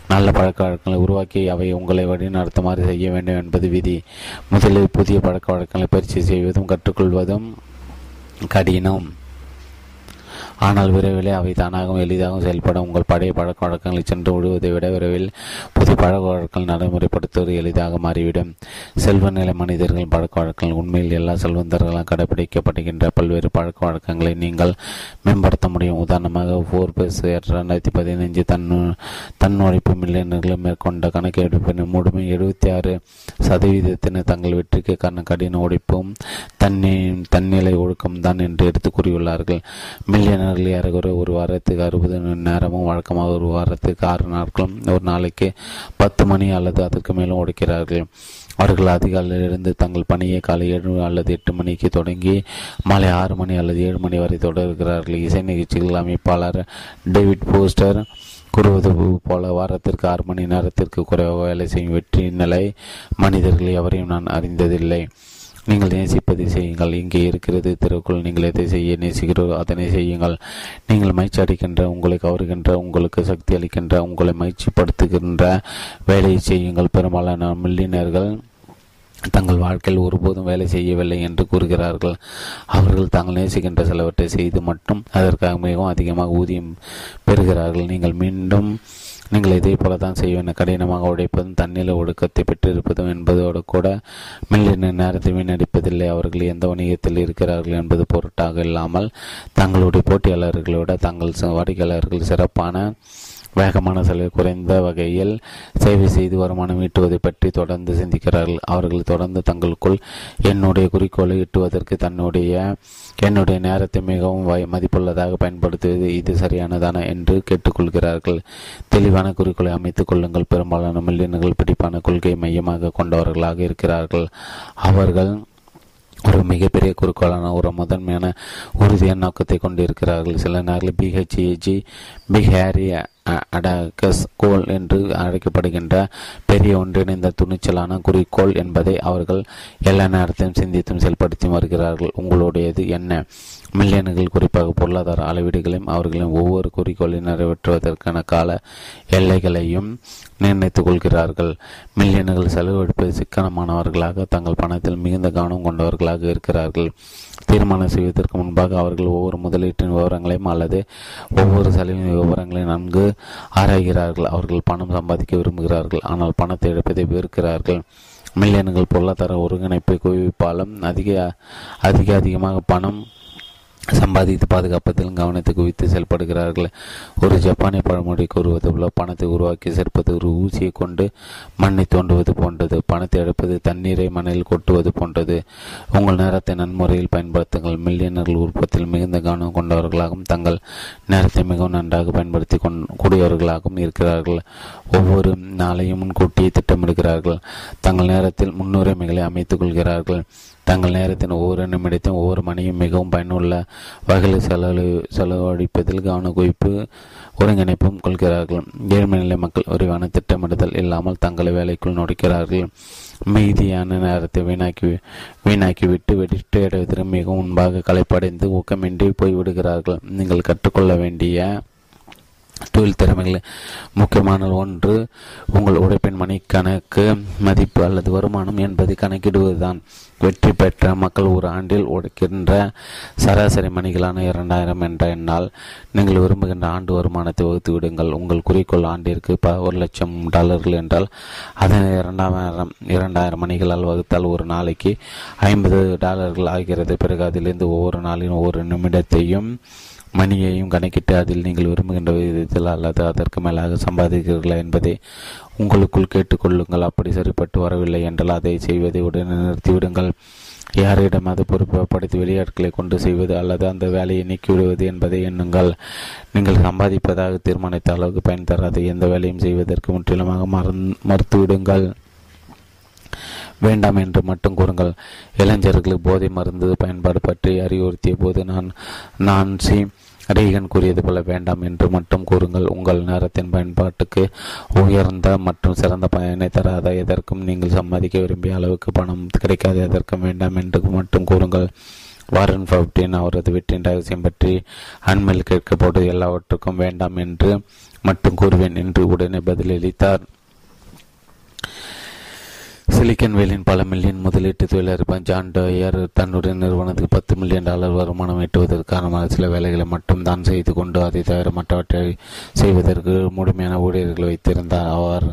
நல்ல பழக்க வழக்கங்களை உருவாக்கி அவை உங்களை வழிநடத்துமாறு செய்ய வேண்டும் என்பது விதி. முதலில் புதிய பழக்க வழக்கங்களை பயிற்சி செய்வதும் கற்றுக்கொள்வதும் கடினம். ஆனால் விரைவில் அவை தானாகவும் எளிதாகவும் செயல்பட உங்கள் பழைய பழக்க வழக்கங்களை சென்று விடுவதை விட விரைவில் புதிய பழக்க வழக்கங்கள் நடைமுறைப்படுத்துவது எளிதாக மாறிவிடும். செல்வ நிலை மனிதர்கள் பழக்க வழக்கங்கள் உண்மையில் எல்லா செல்வந்தர்களால் கடைபிடிக்கப்படுகின்ற பல்வேறு பழக்க வழக்கங்களை நீங்கள் மேம்படுத்த முடியும். உதாரணமாக ஃபோர்பஸ் இரண்டாயிரத்தி பதினைஞ்சு தன் தன் உழைப்பு மில்லியனர்களை மேற்கொண்ட கணக்கெடுப்பின் முழுமை எழுபத்தி ஆறு சதவீதத்தினர் தங்கள் வெற்றிக்கு காரணம் கடின உழைப்பும் தன்னி தன்னிலை ஒழுக்கம் தான் என்று எடுத்து கூறியுள்ளார்கள். மில்லியனர் நேரில் ஏறக்குறை ஒரு வாரத்துக்கு அறுபது மணி நேரமும் வழக்கமாக ஒரு வாரத்துக்கு ஆறு நாட்களும் ஒரு நாளைக்கு பத்து மணி அல்லது அதற்கு மேலும் உடைக்கிறார்கள் அவர்கள் அதிகாலையிலிருந்து தங்கள் பணியை காலை ஏழு அல்லது எட்டு மணிக்கு தொடங்கி மாலை ஆறு மணி அல்லது ஏழு மணி வரை தொடர்கிறார்கள். இசை நிகழ்ச்சிகள் அமைப்பாளர் டேவிட் போஸ்டர் கூறுவது போல வாரத்திற்கு ஆறு மணி நேரத்திற்கு குறைவாக வேலை செய்யும் வெற்றி நிலை மனிதர்கள் எவரையும் நான் அறிந்ததில்லை. நீங்கள் நேசிப்பதை செய்யுங்கள். இங்கே இருக்கிறது திருக்குள் நீங்கள் எதை செய்ய நேசிக்கிறோ அதனை செய்யுங்கள். நீங்கள் மகிழ்ச்சி அளிக்கின்ற உங்களை கவருகின்ற உங்களுக்கு சக்தி அளிக்கின்ற உங்களை மகிழ்ச்சிப்படுத்துகின்ற வேலையை செய்யுங்கள். பெரும்பாலான மில்லியனர்கள் தங்கள் வாழ்க்கையில் ஒருபோதும் வேலை செய்யவில்லை என்று கூறுகிறார்கள். அவர்கள் தாங்கள் நேசிக்கின்ற சிலவற்றை செய்து மட்டும் அதற்காக மிகவும் அதிகமாக ஊதியம் பெறுகிறார்கள். நீங்கள் மீண்டும் நீங்கள் இதே போல தான் செய்வேன். கடினமாக உடைப்பதும் தண்ணீர் ஒடுக்கத்தை பெற்றிருப்பதும் என்பதோடு கூட மில்லியன நேரத்தை வீணடிப்பதில்லை. அவர்கள் எந்த வணிகத்தில் இருக்கிறார்கள் என்பது பொருட்டாக இல்லாமல் தங்களுடைய போட்டியாளர்களோட தங்கள் வாடிக்கையாளர்கள் சிறப்பான வேகமான செலவு குறைந்த வகையில் சேவை செய்து வருமானம் ஈட்டுவதை பற்றி தொடர்ந்து சிந்திக்கிறார்கள். அவர்கள் தொடர்ந்து தங்களுக்குள் என்னுடைய குறிக்கோளை ஈட்டுவதற்கு தன்னுடைய என்னுடைய நேரத்தை மிகவும் மதிப்புள்ளதாக பயன்படுத்துவது இது சரியானதான என்று கேட்டுக்கொள்கிறார்கள். தெளிவான குறிக்கோளை அமைத்துக் கொள்ளுங்கள். பெரும்பாலான மில்லியன்கள் பிடிப்பான கொள்கை மையமாக கொண்டவர்களாக இருக்கிறார்கள். அவர்கள் ஒரு மிகப்பெரிய குறிக்கோளான ஒரு முதன்மையான உறுதியான நோக்கத்தை கொண்டிருக்கிறார்கள். சில நேரங்களில் பிஹெச்ஏஜி பிக் அடகஸ் கோல் என்று அழைக்கப்படுகின்ற பெரிய ஒன்றிணைந்த துணிச்சலான குறிக்கோள் என்பதை அவர்கள் எல்லா நேரத்தையும் சிந்தித்தும் செயல்படுத்தி வருகிறார்கள். உங்களுடையது என்ன? மில்லியன்கள் குறிப்பாக பொருளாதார அளவீடுகளையும் அவர்களின் ஒவ்வொரு குறிக்கோளை நிறைவேற்றுவதற்கான கால எல்லைகளையும் நிர்ணயித்துக் கொள்கிறார்கள். மில்லியன்கள் செலவழிப்பது சிக்கனமானவர்களாக தங்கள் பணத்தில் மிகுந்த கவனம் கொண்டவர்களாக இருக்கிறார்கள். தீர்மானம் செய்வதற்கு முன்பாக அவர்கள் ஒவ்வொரு முதலீட்டின் விவரங்களையும் அல்லது ஒவ்வொரு செலவின் விவரங்களையும் நன்கு ஆராய்கிறார்கள். அவர்கள் பணம் சம்பாதிக்க விரும்புகிறார்கள் ஆனால் பணத்தை இழப்பதை வெறுக்கிறார்கள். மில்லியன்கள் பொருளாதார ஒருங்கிணைப்பை குவிப்பாலும் அதிக அதிக அதிகமாக பணம் சம்பாதித்து பாதுகாப்பதில் கவனத்தை குவித்து செயல்படுகிறார்கள். ஒரு ஜப்பானிய பழமொழி கூறுவது போல பணத்தை உருவாக்கி சேர்ப்பது ஒரு ஊசியை கொண்டு மண்ணை தோண்டுவது போன்றது. பணத்தை எடுப்பது தண்ணீரை மண்ணில் கொட்டுவது போன்றது. உங்கள் நேரத்தை நன்முறையில் பயன்படுத்துங்கள். மில்லியனர்கள் உற்பத்தியில் மிகுந்த கவனம் கொண்டவர்களாகவும் தங்கள் நேரத்தை மிகவும் நன்றாக பயன்படுத்தி கொண் கூடியவர்களாகவும் இருக்கிறார்கள். ஒவ்வொரு நாளையும் முன்கூட்டியே திட்டமிடுகிறார்கள். தங்கள் நேரத்தில் முன்னுரிமைகளை அமைத்துக் கொள்கிறார்கள். தங்கள் நேரத்தின் ஒவ்வொரு நிமிடத்தையும் ஒவ்வொரு மணியும் மிகவும் பயனுள்ள வகையில் செலவு செலவழிப்பதில் கவன குவிப்பு ஒருங்கிணைப்பும் கொள்கிறார்கள். ஏழ்மைநிலை மக்கள் விரிவான திட்டமிடுதல் இல்லாமல் தங்களை வேலைக்குள் நுழைக்கிறார்கள். மீதியான நேரத்தை வீணாக்கி வீணாக்கிவிட்டு வெடிட்டு மிகவும் முன்பாக களைப்படைந்து ஊக்கமின்றி போய்விடுகிறார்கள். நீங்கள் கற்றுக்கொள்ள வேண்டிய தொழில் திறமைகள் முக்கியமான ஒன்று உங்கள் உழைப்பின் மணி கணக்கு மதிப்பு அல்லது வருமானம் என்பதை கணக்கிடுவதுதான். வெற்றி பெற்ற மக்கள் ஒரு ஆண்டில் உழைக்கின்ற சராசரி மணிகளான இரண்டாயிரம் என்ற எண்ணால் நீங்கள் விரும்புகின்ற ஆண்டு வருமானத்தை வகுத்து விடுங்கள். உங்கள் குறிக்கோள் ஆண்டிற்கு ப ஒரு லட்சம் டாலர்கள் என்றால் அதனை இரண்டாயிரம் இரண்டாயிரம் மணிகளால் வகுத்தால் ஒரு நாளைக்கு ஐம்பது டாலர்கள் ஆகிறது. பிறகு அதிலிருந்து ஒவ்வொரு நாளின் ஒவ்வொரு நிமிடத்தையும் மணியையும் கணக்கிட்டு அதில் நீங்கள் விரும்புகின்ற விதத்தில் அல்லது அதற்கு மேலாக சம்பாதிக்கிறீர்களா என்பதை உங்களுக்குள் கேட்டுக்கொள்ளுங்கள். அப்படி சரிப்பட்டு வரவில்லை என்றால் அதை செய்வதை உடனே நிறுத்திவிடுங்கள். யாரிடம் அதை பொறுப்பப்படுத்தி வெளியாட்களை கொண்டு செய்வது அல்லது அந்த வேலையை நீக்கிவிடுவது என்பதை எண்ணுங்கள். நீங்கள் சம்பாதிப்பதாக தீர்மானித்த அளவுக்கு பயன் தராது. எந்த வேலையும் செய்வதற்கு முற்றிலுமாக மறந் மறுத்துவிடுங்கள். வேண்டாம் என்று மட்டும் கூறுங்கள். இளைஞர்களுக்கு போதை மருந்து பயன்பாடு பற்றி அறிவுறுத்திய போது நான் நான்சி ரீகன் கூறியது போல வேண்டாம் என்று மட்டும் கூறுங்கள். உங்கள் நேரத்தின் பயன்பாட்டுக்கு உயர்ந்த மற்றும் சிறந்த பயனை தராத? எதற்கும் நீங்கள் சம்மதிக்க விரும்பிய அளவுக்கு பணம் கிடைக்காத. எதற்கும் வேண்டாம் என்று மட்டும் கூறுங்கள். வாரன் ஃபப்டின் அவரது வெற்றின் ரகசியம் பற்றி அண்மையில் கேட்கப்போது எல்லாவற்றுக்கும் வேண்டாம் என்று மட்டும் கூறுவேன் என்று உடனே பதிலளித்தார். சிலிக்கன் வேலின் பல மில்லியன் முதலீட்டு தொழிலதிபர் ஜான் டோயர் தன்னுடைய நிறுவனத்துக்கு பத்து மில்லியன் டாலர் வருமானம் ஈட்டுவதற்கான சில வேலைகளை மட்டும் தான் செய்து கொண்டு அதை தவிர மற்றவற்றை செய்வதற்கு முழுமையான ஊழியர்களை வைத்திருந்தார். அவர்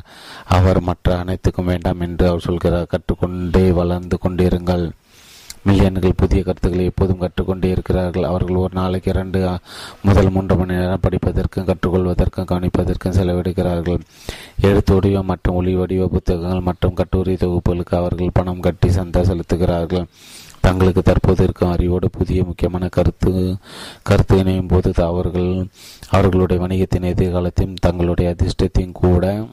அவர் மற்ற அனைத்துக்கும் வேண்டாம் என்று அவர் சொல்கிறார். கற்றுக்கொண்டே வளர்ந்து கொண்டிருங்கள். மில்லியன்கள் புதிய கருத்துக்களை எப்போதும் கற்றுக்கொண்டே இருக்கிறார்கள். அவர்கள் ஒரு நாளைக்கு இரண்டு முதல் மூன்று மணி நேரம் படிப்பதற்கும் கற்றுக்கொள்வதற்கும் கவனிப்பதற்கும் செலவிடுகிறார்கள். எழுத்து வடிவ மற்றும் ஒளி வடிவ புத்தகங்கள் மற்றும் கட்டுரை தொகுப்புகளுக்கு அவர்கள் பணம் கட்டி சந்தா செலுத்துகிறார்கள். தங்களுக்கு தற்போது இருக்கும் அறிவோடு புதிய முக்கியமான கருத்து கருத்து இணையும் போது அவர்கள் அவர்களுடைய வணிகத்தின் எதிர்காலத்தையும் தங்களுடைய அதிர்ஷ்டத்தையும் கூட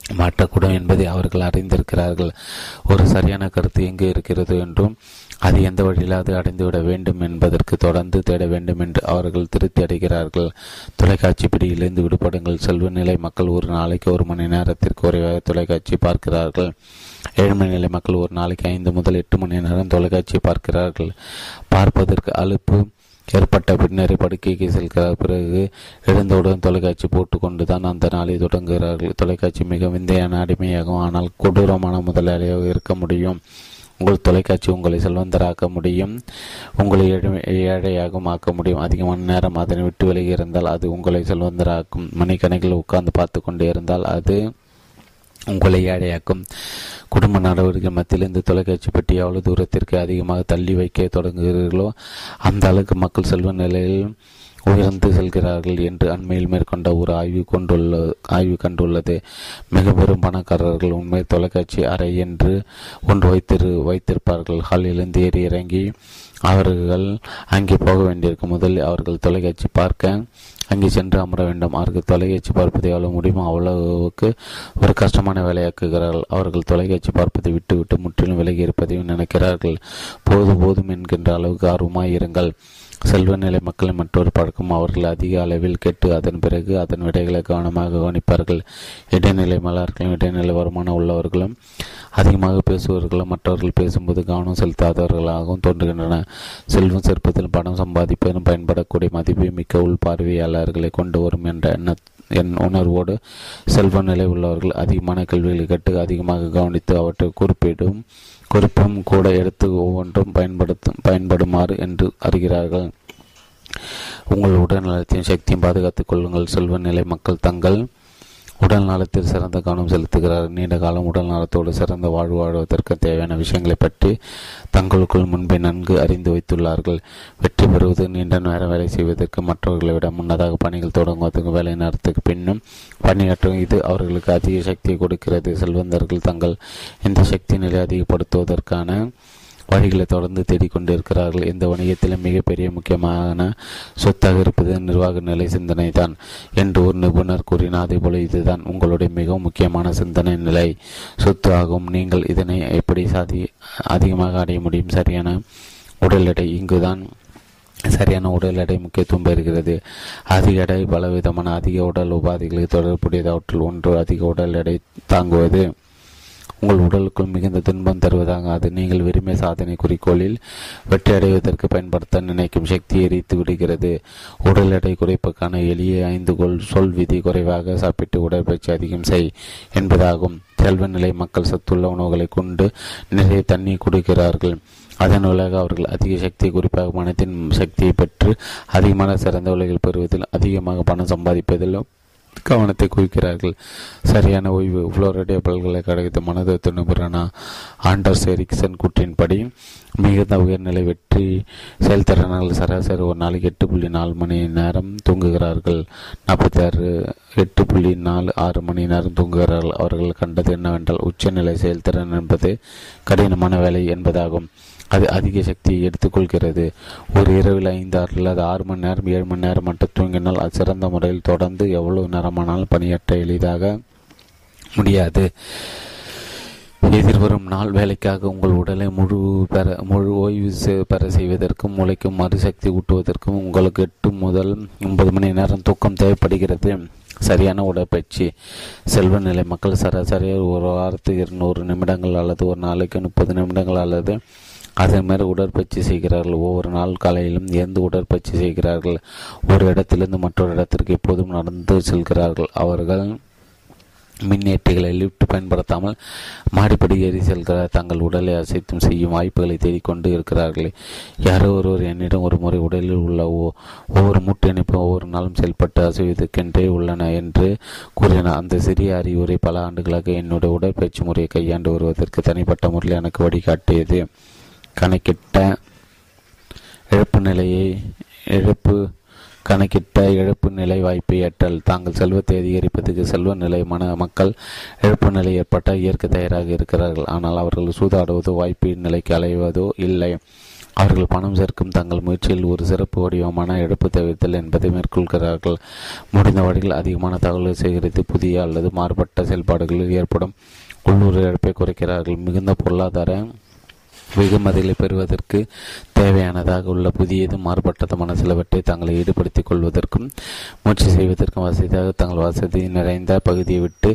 மாற்றக்கூடும் என்பதை அவர்கள் அறிந்திருக்கிறார்கள். ஒரு சரியான கருத்து எங்கு இருக்கிறது என்றும் அது எந்த வழியில் அது அடைந்துவிட வேண்டும் என்பதற்கு தொடர்ந்து தேட வேண்டும் என்று அவர்கள் திருப்தி அடைகிறார்கள். தொலைக்காட்சி பிடியிலிருந்து விடுபடுங்கள். செல்வ நிலை மக்கள் ஒரு நாளைக்கு ஒரு மணி நேரத்திற்கு குறைவாக தொலைக்காட்சி பார்க்கிறார்கள். ஏழ்மை நிலை மக்கள் ஒரு நாளைக்கு ஐந்து முதல் எட்டு மணி நேரம் தொலைக்காட்சி பார்க்கிறார்கள். பார்ப்பதற்கு அலுப்பு ஏற்பட்ட பின்னரே படுக்கைக்கு செல்கிறார் பிறகு எழுந்தவுடன் தொலைக்காட்சி போட்டுக்கொண்டு தான் அந்த நாளை தொடங்குகிறார்கள். தொலைக்காட்சி மிக விந்தையான அடிமையாகும். ஆனால் கொடூரமான முதலாளியாக இருக்க முடியும். உங்கள் தொலைக்காட்சி உங்களை செல்வந்தராக்க முடியும். உங்களை ஏழையாகவும் ஆக்க முடியும். அதிகமான நேரம் அதனை விட்டு விலகி இருந்தால் அது உங்களை செல்வந்தராக்கும். மணிக்கணக்கில் உட்கார்ந்து பார்த்து கொண்டே இருந்தால் அது உங்களை ஏழையாக்கும். குடும்ப நடவடிக்கை மத்தியில் இந்த தொலைக்காட்சி பெட்டி எவ்வளவு தூரத்திற்கு அதிகமாக தள்ளி வைக்க தொடங்குகிறீர்களோ அந்த அளவுக்கு மக்கள் செல்வ நிலையில் உயர்ந்து செல்கிறார்கள் என்று அண்மையில் மேற்கொண்ட ஒரு ஆய்வு கொண்டுள்ள ஆய்வு கண்டுள்ளது. மிக பெரும் பணக்காரர்கள் உண்மை தொலைக்காட்சி அறை என்று ஒன்று வைத்திரு வைத்திருப்பார்கள். ஹாலிலிருந்து ஏறி இறங்கி அவர்கள் அங்கே போக வேண்டியிருக்கும். முதலில் அவர்கள் தொலைக்காட்சி பார்க்க அங்கே சென்று அமர வேண்டும். அவர்கள் தொலைக்காட்சி பார்ப்பதை எவ்வளவு முடியுமோ அவ்வளவுக்கு ஒரு கஷ்டமான வேலையாக்குகிறார்கள். அவர்கள் தொலைக்காட்சி பார்ப்பதை விட்டுவிட்டு முற்றிலும் விலகி இருப்பதையும் நினைக்கிறார்கள். போதும் போதும் என்கின்ற அளவுக்கு ஆர்வமாய் இருங்கள் செல்வ நிலை மக்களின் மற்றொரு பழக்கம் அவர்கள் அதிக அளவில் கேட்டு அதன் பிறகு அதன் விடைகளை கவனமாக கவனிப்பார்கள். இடைநிலை மலர்களும் இடைநிலை வருமானம் உள்ளவர்களும் அதிகமாக பேசுபவர்களும் மற்றவர்கள் பேசும்போது கவனம் செலுத்தாதவர்களாகவும் தோன்றுகின்றன. செல்வம் சேர்ப்பதில் பணம் சம்பாதிப்பதும் பயன்படக்கூடிய மதிப்பு மிக்க உள் பார்வையாளர்களை கொண்டு வரும் என்ற எண்ண என் உணர்வோடு செல்வ நிலை உள்ளவர்கள் அதிகமான கேள்விகளை கேட்டு அதிகமாக கவனித்து அவற்றை குறிப்பிடும் குறிப்பும் கூட எடுத்து ஒவ்வொன்றும் பயன்படுத்தும் பயன்படுமாறு என்று அறிகிறார்கள். உங்கள் உடல் நலத்தையும் சக்தியும் பாதுகாத்துக் கொள்ளுங்கள். செல்வ நிலை மக்கள் தங்கள் உடல் நலத்தில் சிறந்த கவனம் செலுத்துகிறார். நீண்ட காலம் உடல் நலத்தோடு சிறந்த வாழ்வு வாழ்வதற்கு தேவையான விஷயங்களை பற்றி தங்களுக்குள் முன்பே நன்கு அறிந்து வைத்துள்ளார்கள். வெற்றி பெறுவது நீண்ட நேரம் வேலை செய்வதற்கு மற்றவர்களை விட முன்னதாக பணிகள் தொடங்குவதற்கு வேலை நேரத்துக்கு பின்னும் பணியாற்றும் இது அவர்களுக்கு அதிக சக்தியை கொடுக்கிறது. செல்வந்தர்கள் தங்கள் இந்த சக்தி நிலை அதிகப்படுத்துவதற்கான வழிகளை தொடர்ந்து தேடிக்கொண்டிருக்கிறார்கள். இந்த வணிகத்திலும் மிகப்பெரிய முக்கியமான சொத்தாக இருப்பது நிர்வாக நிலை சிந்தனை தான் என்று ஒரு நிபுணர் கூறினார். அதேபோல இதுதான் உங்களுடைய மிகவும் முக்கியமான சிந்தனை நிலை. சொத்து ஆகும் நீங்கள் இதனை எப்படி சாதி அதிகமாக அடைய முடியும்? சரியான உடல் எடை இங்குதான் சரியான உடல் எடை முக்கியத்துவம் பெறுகிறது. அதிக எடை பலவிதமான அதிக உடல் உபாதைகளுக்கு தொடர்புடையது அவற்றில் ஒன்று அதிக உடல் எடை தாங்குவது. உங்கள் உடலுக்குள் மிகுந்த துன்பம் தருவதாக அது நீங்கள் விரும்பிய சாதனை குறிக்கோளில் வெற்றி அடைவதற்கு பயன்படுத்த நினைக்கும் சக்தி எரித்து விடுகிறது. உடல் எடை குறைப்புக்கான எளிய ஐந்து கோல் சொல் விதி குறைவாக சாப்பிட்டு உடற்பயிற்சி அதிகம் செய் என்பதாகும். செல்வ நிலை மக்கள் சத்துள்ள உணவுகளை கொண்டு நிறைய தண்ணீர் கொடுக்கிறார்கள். அதன் விளைவாக அவர்கள் அதிக சக்தி குறிப்பாக மனத்தின் சக்தியை பெற்று அதிகமான சிறந்த உலகில் பெறுவதில் அதிகமாக பணம் சம்பாதிப்பதிலும் கவனத்தை குவிக்கிறார்கள். சரியான ஓய்வு புளோரிடா பல்கலைக்கழகத்தின் மனதத்துவ நிபுணரான ஆண்டர்ஸ் எரிக்சன் கூற்றின்படி மிகுந்த உயர்நிலை வெற்றி செயல்திறனாளர்கள் சராசரி ஒரு நாளைக்கு எட்டு புள்ளி நாலு மணி நேரம் தூங்குகிறார்கள். நாற்பத்தி ஆறு எட்டு புள்ளி நாலு ஆறு மணி நேரம் தூங்குகிறார்கள். அவர்கள் கண்டது என்னவென்றால் உச்சநிலை செயல்திறன் என்பது கடினமான வேலை என்பதாகும். அது அதிக சக்தியை எடுத்துக்கொள்கிறது. ஒரு இரவில் ஐந்து ஆறு அல்லது ஆறு மணி நேரம் ஏழு மணி நேரம் மட்டும் தூங்கினால் அது சிறந்த முறையில் தொடர்ந்து எவ்வளவு நேரமானாலும் பணியாற்ற எளிதாக முடியாது. எதிர்வரும் நாள் வேலைக்காக உங்கள் உடலை முழு பெற முழு ஓய்வு பெற செய்வதற்கும் முளைக்கும் மறுசக்தி ஊட்டுவதற்கும் உங்களுக்கு எட்டு முதல் ஒன்பது மணி நேரம் தூக்கம் தேவைப்படுகிறது. சரியான உடற்பயிற்சி செல்வ நிலை மக்கள் சராசரியாக ஒரு வாரத்துக்கு இருநூறு நிமிடங்கள் அல்லது ஒரு நாளைக்கு முப்பது நிமிடங்கள் அல்லது அதன் மேல் உடற்பயிற்சி செய்கிறார்கள். ஒவ்வொரு நாள் காலையிலும் இருந்து உடற்பயிற்சி செய்கிறார்கள். ஒரு இடத்திலிருந்து மற்றொரு இடத்திற்கு எப்போதும் நடந்து செல்கிறார்கள். அவர்கள் மின்னேற்றிகளை லிஃப்ட் பயன்படுத்தாமல் மாடிப்படி ஏறி செல்கிறார். தங்கள் உடலை அசைத்தும் செய்யும் வாய்ப்புகளை தேடிக்கொண்டு இருக்கிறார்கள். யாரோ ஒருவர் என்னிடம் ஒரு முறை உடலில் உள்ள ஒவ்வொரு மூட்டு இணைப்பும் ஒவ்வொரு நாளும் செயல்பட்டு அசைவதற்கென்றே உள்ளன என்று கூறினார் அந்த சிறிய அறிவுரை பல ஆண்டுகளாக என்னுடைய உடற்பயிற்சி முறையை கையாண்டு வருவதற்கு தனிப்பட்ட முறையில் எனக்கு வழிகாட்டியது. கணக்கிட்ட இழப்பு நிலையை இழப்பு கணக்கிட்ட இழப்பு நிலை வாய்ப்பை ஏற்றல். தாங்கள் செல்வத்தை அதிகரிப்பதற்கு செல்வ நிலைமான மக்கள் இழப்பு நிலை ஏற்பட்ட இயற்கை தயாராக இருக்கிறார்கள். ஆனால் அவர்கள் சூதாடுவதோ வாய்ப்பு நிலைக்கு அலைவதோ இல்லை. அவர்கள் பணம் சேர்க்கும் தங்கள் முயற்சியில் ஒரு சிறப்பு வடிவமான இழப்பு தவிர்த்தல் என்பதை மேற்கொள்கிறார்கள். முடிந்த வழியில் அதிகமான தகவல்களை சேகரித்து புதிய அல்லது மாறுபட்ட செயல்பாடுகளில் ஏற்படும் உள்ளூர் இழப்பை குறைக்கிறார்கள். மிகுந்த பொருளாதார வெகுமதிகளை பெறுவதற்கு தேவையானதாக உள்ள புதியது மாறுபட்டதுமான சிலவற்றை தங்களை ஈடுபடுத்திக் கொள்வதற்கும் முயற்சி செய்வதற்கும் வசதியாக தங்கள் வசதி நிறைந்த பகுதியை விட்டு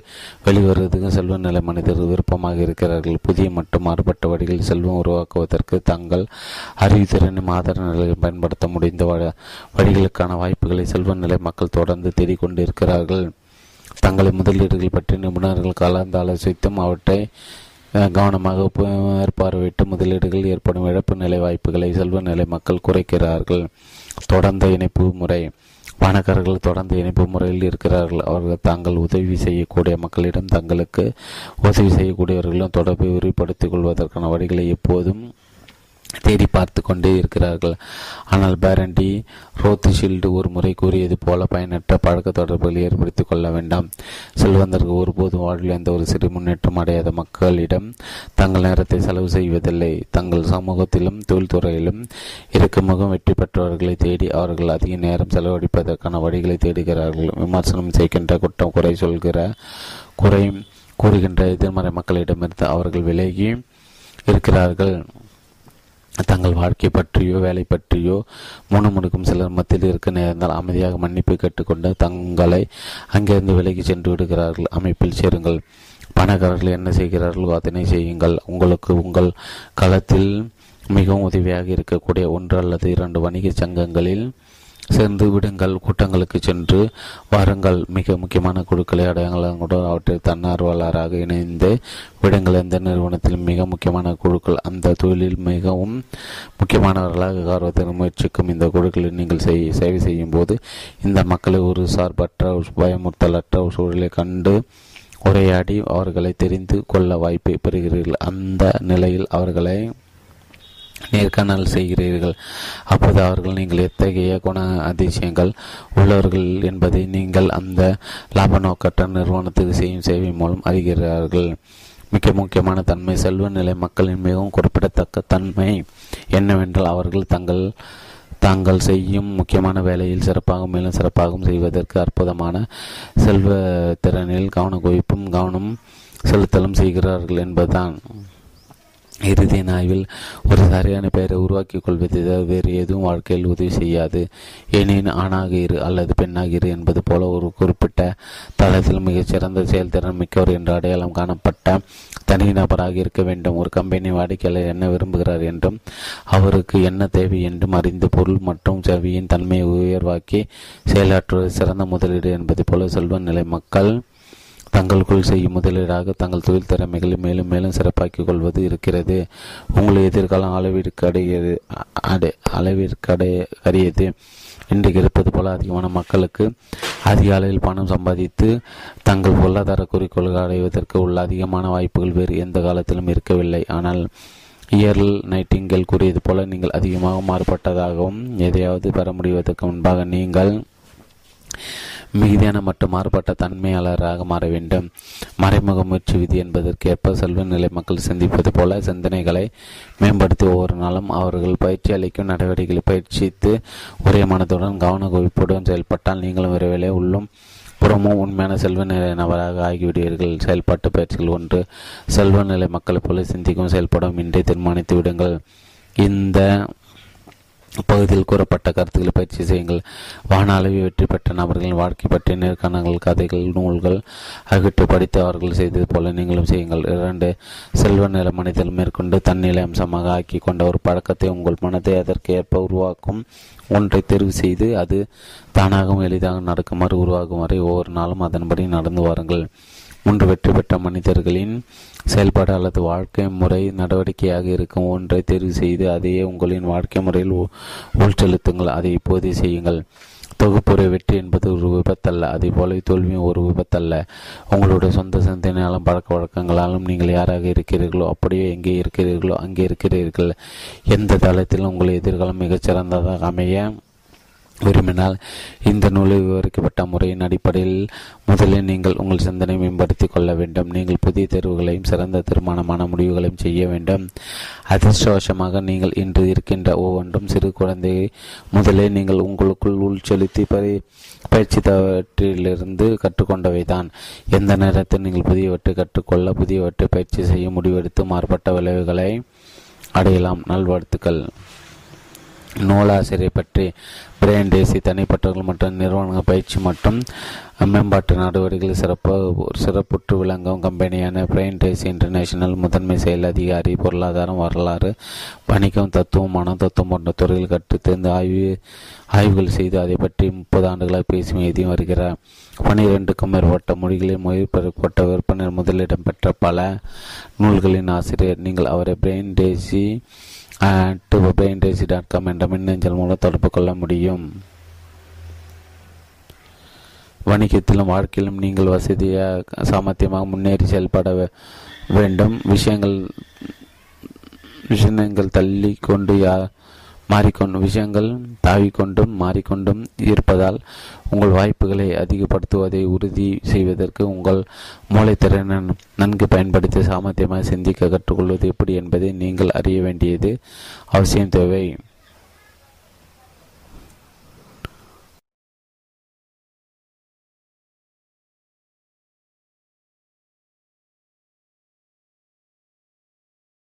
வெளிவருவதற்கும் செல்வ நிலை மனிதர்கள் விருப்பமாக இருக்கிறார்கள். புதிய மற்றும் மாறுபட்ட வழிகளில் செல்வம் உருவாக்குவதற்கு தங்கள் அறிவுத்திறனும் ஆதார நிலையை பயன்படுத்த முடிந்த வழிகளுக்கான வாய்ப்புகளை செல்வ நிலை மக்கள் தொடர்ந்து தேடிக்கொண்டு இருக்கிறார்கள் தங்களை முதலீடுகள் பற்றி நிபுணர்கள் கலந்து ஆலோசித்தும் அவற்றை கவனமாக மேற்பார்வையிட்டு முதலீடுகள் ஏற்படும் இழப்பு நிலை வாய்ப்புகளை செல்வ நிலை மக்கள் குறைக்கிறார்கள். தொடர்ந்த இணைப்பு முறை பணக்காரர்கள் தொடர்ந்து இணைப்பு முறையில் இருக்கிறார்கள். அவர்கள் தாங்கள் உதவி செய்யக்கூடிய மக்களிடம் தங்களுக்கு உதவி செய்யக்கூடியவர்களும் தொடர்பை விரிவுபடுத்திக் கொள்வதற்கான வழிகளை எப்போதும் தேடி பார்த்து கொண்டே இருக்கிறார்கள். ஆனால் பேரண்டி ரோத்ஷீல்டு ஒரு முறை கூறியது போல பயனற்ற பழக்க தொடர்புகளை ஏற்படுத்திக் கொள்ள வேண்டாம். செல்வந்தர்கள் ஒருபோதும் வாழ்வில் எந்த ஒரு சிறு முன்னேற்றம் அடையாத மக்களிடம் தங்கள் நேரத்தை செலவு செய்வதில்லை. தங்கள் சமூகத்திலும் தொழில்துறையிலும் இருக்கும் முகம் வெற்றி பெற்றவர்களை தேடி அவர்கள் அதிக நேரம் செலவழிப்பதற்கான வழிகளை தேடுகிறார்கள். விமர்சனம் செய்கின்ற குற்றம் குறை சொல்கிற குறை கூறுகின்ற எதிர்மறை மக்களிடமிருந்து அவர்கள் விலகி இருக்கிறார்கள். தங்கள் வாழ்க்கை பற்றியோ வேலை பற்றியோ முணுமுணுக்கும் சிலர் மத்தியில் இருக்க நேர்ந்தால் அமைதியாக மன்னிப்பு கேட்டுக்கொண்டு தங்களை அங்கிருந்து விலகி சென்று விடுகிறார்கள். அமைப்பில் சேருங்கள். பணக்காரர்கள் என்ன செய்கிறார்களோ அதனை செய்யுங்கள். உங்களுக்கு உங்கள் களத்தில் மிகவும் உதவியாக இருக்கக்கூடிய ஒன்று அல்லது இரண்டு வணிக சங்கங்களில் சேர்ந்து விடுங்கள் கூட்டங்களுக்கு சென்று வாருங்கள். மிக முக்கியமான குழுக்களை அடையாளங்களுடன் அவற்றில் தன்னார்வலராக இணைந்து விடுங்கள். எந்த நிறுவனத்தில் மிக முக்கியமான குழுக்கள் அந்த தொழிலில் மிகவும் முக்கியமானவர்களாக கார்வதற்கு முயற்சிக்கும் இந்த குழுக்களில் நீங்கள் செய் சேவை செய்யும் போது இந்த மக்களை ஒரு சார்பற்ற பயமுறுத்தலற்ற சூழலை கண்டு உரையாடி அவர்களை தெரிந்து கொள்ள வாய்ப்பை பெறுகிறீர்கள். அந்த நிலையில் அவர்களை நேர்காணல் செய்கிறீர்கள். அப்போது அவர்கள் நீங்கள் எத்தகைய குண அதிசயங்கள் உள்ளவர்கள் என்பதை நீங்கள் அந்த லாப நோக்கற்ற நிறுவனத்துக்கு செய்யும் சேவை மூலம் அறிகிறார்கள். மிக முக்கியமான தன்மை செல்வ நிலை மக்களின் மிகவும் குறிப்பிடத்தக்க தன்மை என்னவென்றால் அவர்கள் தங்கள் தாங்கள் செய்யும் முக்கியமான வேலையில் சிறப்பாகவும் மேலும் சிறப்பாகவும் செய்வதற்கு அற்புதமான செல்வ திறனில் கவன குவிப்பும் கவனம் செலுத்தலும் செய்கிறார்கள் என்பதுதான். இறுதி ஆய்வில் ஒரு சரியான பெயரை உருவாக்கிக் கொள்வது வேறு எதுவும் வாழ்க்கையில் உதவி செய்யாது. எனின் ஆணாக இரு அல்லது பெண்ணாக இரு என்பது போல ஒரு குறிப்பிட்ட தளத்தில் மிகச்சிறந்த செயல்திறன் மிக்கவர் என்று அடையாளம் காணப்பட்ட தனிநபராக இருக்க வேண்டும். ஒரு கம்பெனி வாடிக்கையாளர் என்ன விரும்புகிறார் என்றும் அவருக்கு என்ன தேவை என்றும் அறிந்து பொருள் மற்றும் செவியின் தன்மையை உயர்வாக்கி செயலாற்றுவது சிறந்த முதலீடு என்பது போல செல்வ நிலை. மக்கள் தங்களுக்குள் செய்யும் முதலீடாக தங்கள் தொழில் திறமைகளை மேலும் மேலும் சிறப்பாக்கிக் கொள்வது இருக்கிறது. உங்களை எதிர்காலம் அளவிற்கடையது அடை அளவிற்கடை அறியது இன்றைக்கு இருப்பது போல அதிகமான மக்களுக்கு அதிக அளவில் பணம் சம்பாதித்து தங்கள் பொருளாதார குறிக்கோள்கள் அடைவதற்கு உள்ள அதிகமான வாய்ப்புகள் வேறு எந்த காலத்திலும் இருக்கவில்லை. ஆனால் இயர்ல் நைட்டிங்கல் கூறியது போல நீங்கள் அதிகமாக மாறுபட்டதாகவும் எதையாவது பெற முடிவதற்கு முன்பாக நீங்கள் மிகுதியான மற்றும் மாறுபட்ட தன்மையாளராக மாற வேண்டும். மறைமுக முயற்சி விதி என்பதற்கேற்ப செல்வ நிலை மக்கள் சிந்திப்பது போல சிந்தனைகளை மேம்படுத்தி ஒவ்வொரு நாளும் அவர்கள் பயிற்சி அளிக்கும் நடவடிக்கைகளை பயிற்சித்து ஒரே மனத்துடன் கவன குவிப்புடன் செயல்பட்டால் நீங்களும் விரைவிலே உள்ளும் புறமும் உண்மையான செல்வ நிலை நபராக ஆகிவிடுவீர்கள். செயல்பாட்டு பயிற்சிகள் ஒன்று. செல்வ நிலை மக்களைப் போல சிந்திக்கும் செயல்படும் இன்றே தீர்மானித்து விடுங்கள். இந்த பகுதியில் கூறப்பட்ட கருத்துக்களை பயிற்சி செய்யுங்கள். வான அளவில் வெற்றி பெற்ற நபர்களின் வாழ்க்கை பற்றிய நேர்காணல்கள் கதைகள் நூல்கள் ஆகியவற்றை படித்து அவர்கள் செய்தது போல நீங்களும் செய்யுங்கள். இரண்டு செல்வ நில மனிதர்கள் மேற்கொண்டு தன்னிலை அம்சமாக ஆக்கி கொண்ட ஒரு பழக்கத்தை உங்கள் மனதை அதற்கு ஏற்ப உருவாக்கும் ஒன்றை தெரிவு செய்து அது தானாகவும் எளிதாக நடக்குமாறு உருவாகும் வரை ஒவ்வொரு நாளும் அதன்படி நடந்து வாருங்கள். மூன்று வெற்றி பெற்ற மனிதர்களின் செயல்பாடு அல்லது வாழ்க்கை முறை நடவடிக்கையாக இருக்கும் ஒன்றை தெரிவு செய்து அதையே உங்களின் வாழ்க்கை முறையில் உள்செலுத்துங்கள். அதை இப்போதே செய்யுங்கள். தொகுப்புரை வெற்றி என்பது ஒரு விபத்தல்ல. அதே போல தோல்வியும் ஒரு விபத்தல்ல. உங்களுடைய சொந்த சிந்தனையாலும் பழக்க வழக்கங்களாலும் நீங்கள் யாராக இருக்கிறீர்களோ அப்படியே எங்கே இருக்கிறீர்களோ அங்கே இருக்கிறீர்கள். எந்த தளத்திலும் உங்கள் எதிர்காலம் மிகச்சிறந்ததாக அமைய விரும்பினால் இந்த நூலில் விவரிக்கப்பட்ட முறையின் அடிப்படையில் முதலில் நீங்கள் உங்கள் சிந்தனை மேம்படுத்திக் கொள்ள வேண்டும். நீங்கள் புதிய தேர்வுகளையும் சிறந்த தீர்மானமான முடிவுகளையும் செய்ய வேண்டும். அதிர்ஷ்டவசமாக நீங்கள் இன்று இருக்கின்ற ஒவ்வொன்றும் சிறு குழந்தை முதலே நீங்கள் உங்களுக்குள் உள்செலுத்தி பரி பயிற்சி தவற்றிலிருந்து கற்றுக்கொண்டவைதான். எந்த நேரத்தில் நீங்கள் புதியவற்றை கற்றுக்கொள்ள புதியவற்றை பயிற்சி செய்ய முடிவெடுத்து மாறுபட்ட விளைவுகளை அடையலாம். நல்வாழ்த்துக்கள். நூலாசிரியர் பற்றி பிரையன் டேசி தனிப்பட்டவர்கள் மற்றும் நிறுவனங்கள் பயிற்சி மற்றும் மேம்பாட்டு நடவடிக்கைகள் சிறப்பு சிறப்புற்று விளங்கும் கம்பெனியான பிரெயின் டேசி இன்டர்நேஷனல் முதன்மை செயல் அதிகாரி பொருளாதாரம் வரலாறு வணிகம் தத்துவம் மன தத்துவம் போன்ற துறையில் கற்றுத்தேர்ந்து ஆய்வு ஆய்வுகள் செய்து அதை பற்றி முப்பது ஆண்டுகளாக பேசி எழுதி வருகிறார். பனிரெண்டுக்கும் மேற்பட்ட மொழிகளில் மொழிபெறப்பட்ட விற்பனை முதலிடம் பெற்ற பல நூல்களின் ஆசிரியர். நீங்கள் அவரை Brian Tracy to Brian Tracy dot com என்ற மின்னஞ்சல் மூலம் தொடர்பு கொள்ள முடியும். வணிகத்திலும் வாழ்க்கையிலும் நீங்கள் வசதியாக சாமர்த்தியமாக முன்னேறி செயல்பட வேண்டும். விஷயங்கள் விஷயங்கள் தள்ளி கொண்டு யா மாறிக்கொண்டு விஷயங்கள் தாவிக்கொண்டும் மாறிக்கொண்டும் இருப்பதால் உங்கள் வாய்ப்புகளை அதிகப்படுத்துவதை உறுதி செய்வதற்கு உங்கள் மூளைத்திறனை நன்கு பயன்படுத்தி சாமர்த்தியமாக சிந்திக்க கற்றுக்கொள்வது எப்படி என்பதை நீங்கள் அறிய வேண்டியது அவசியம் தேவை.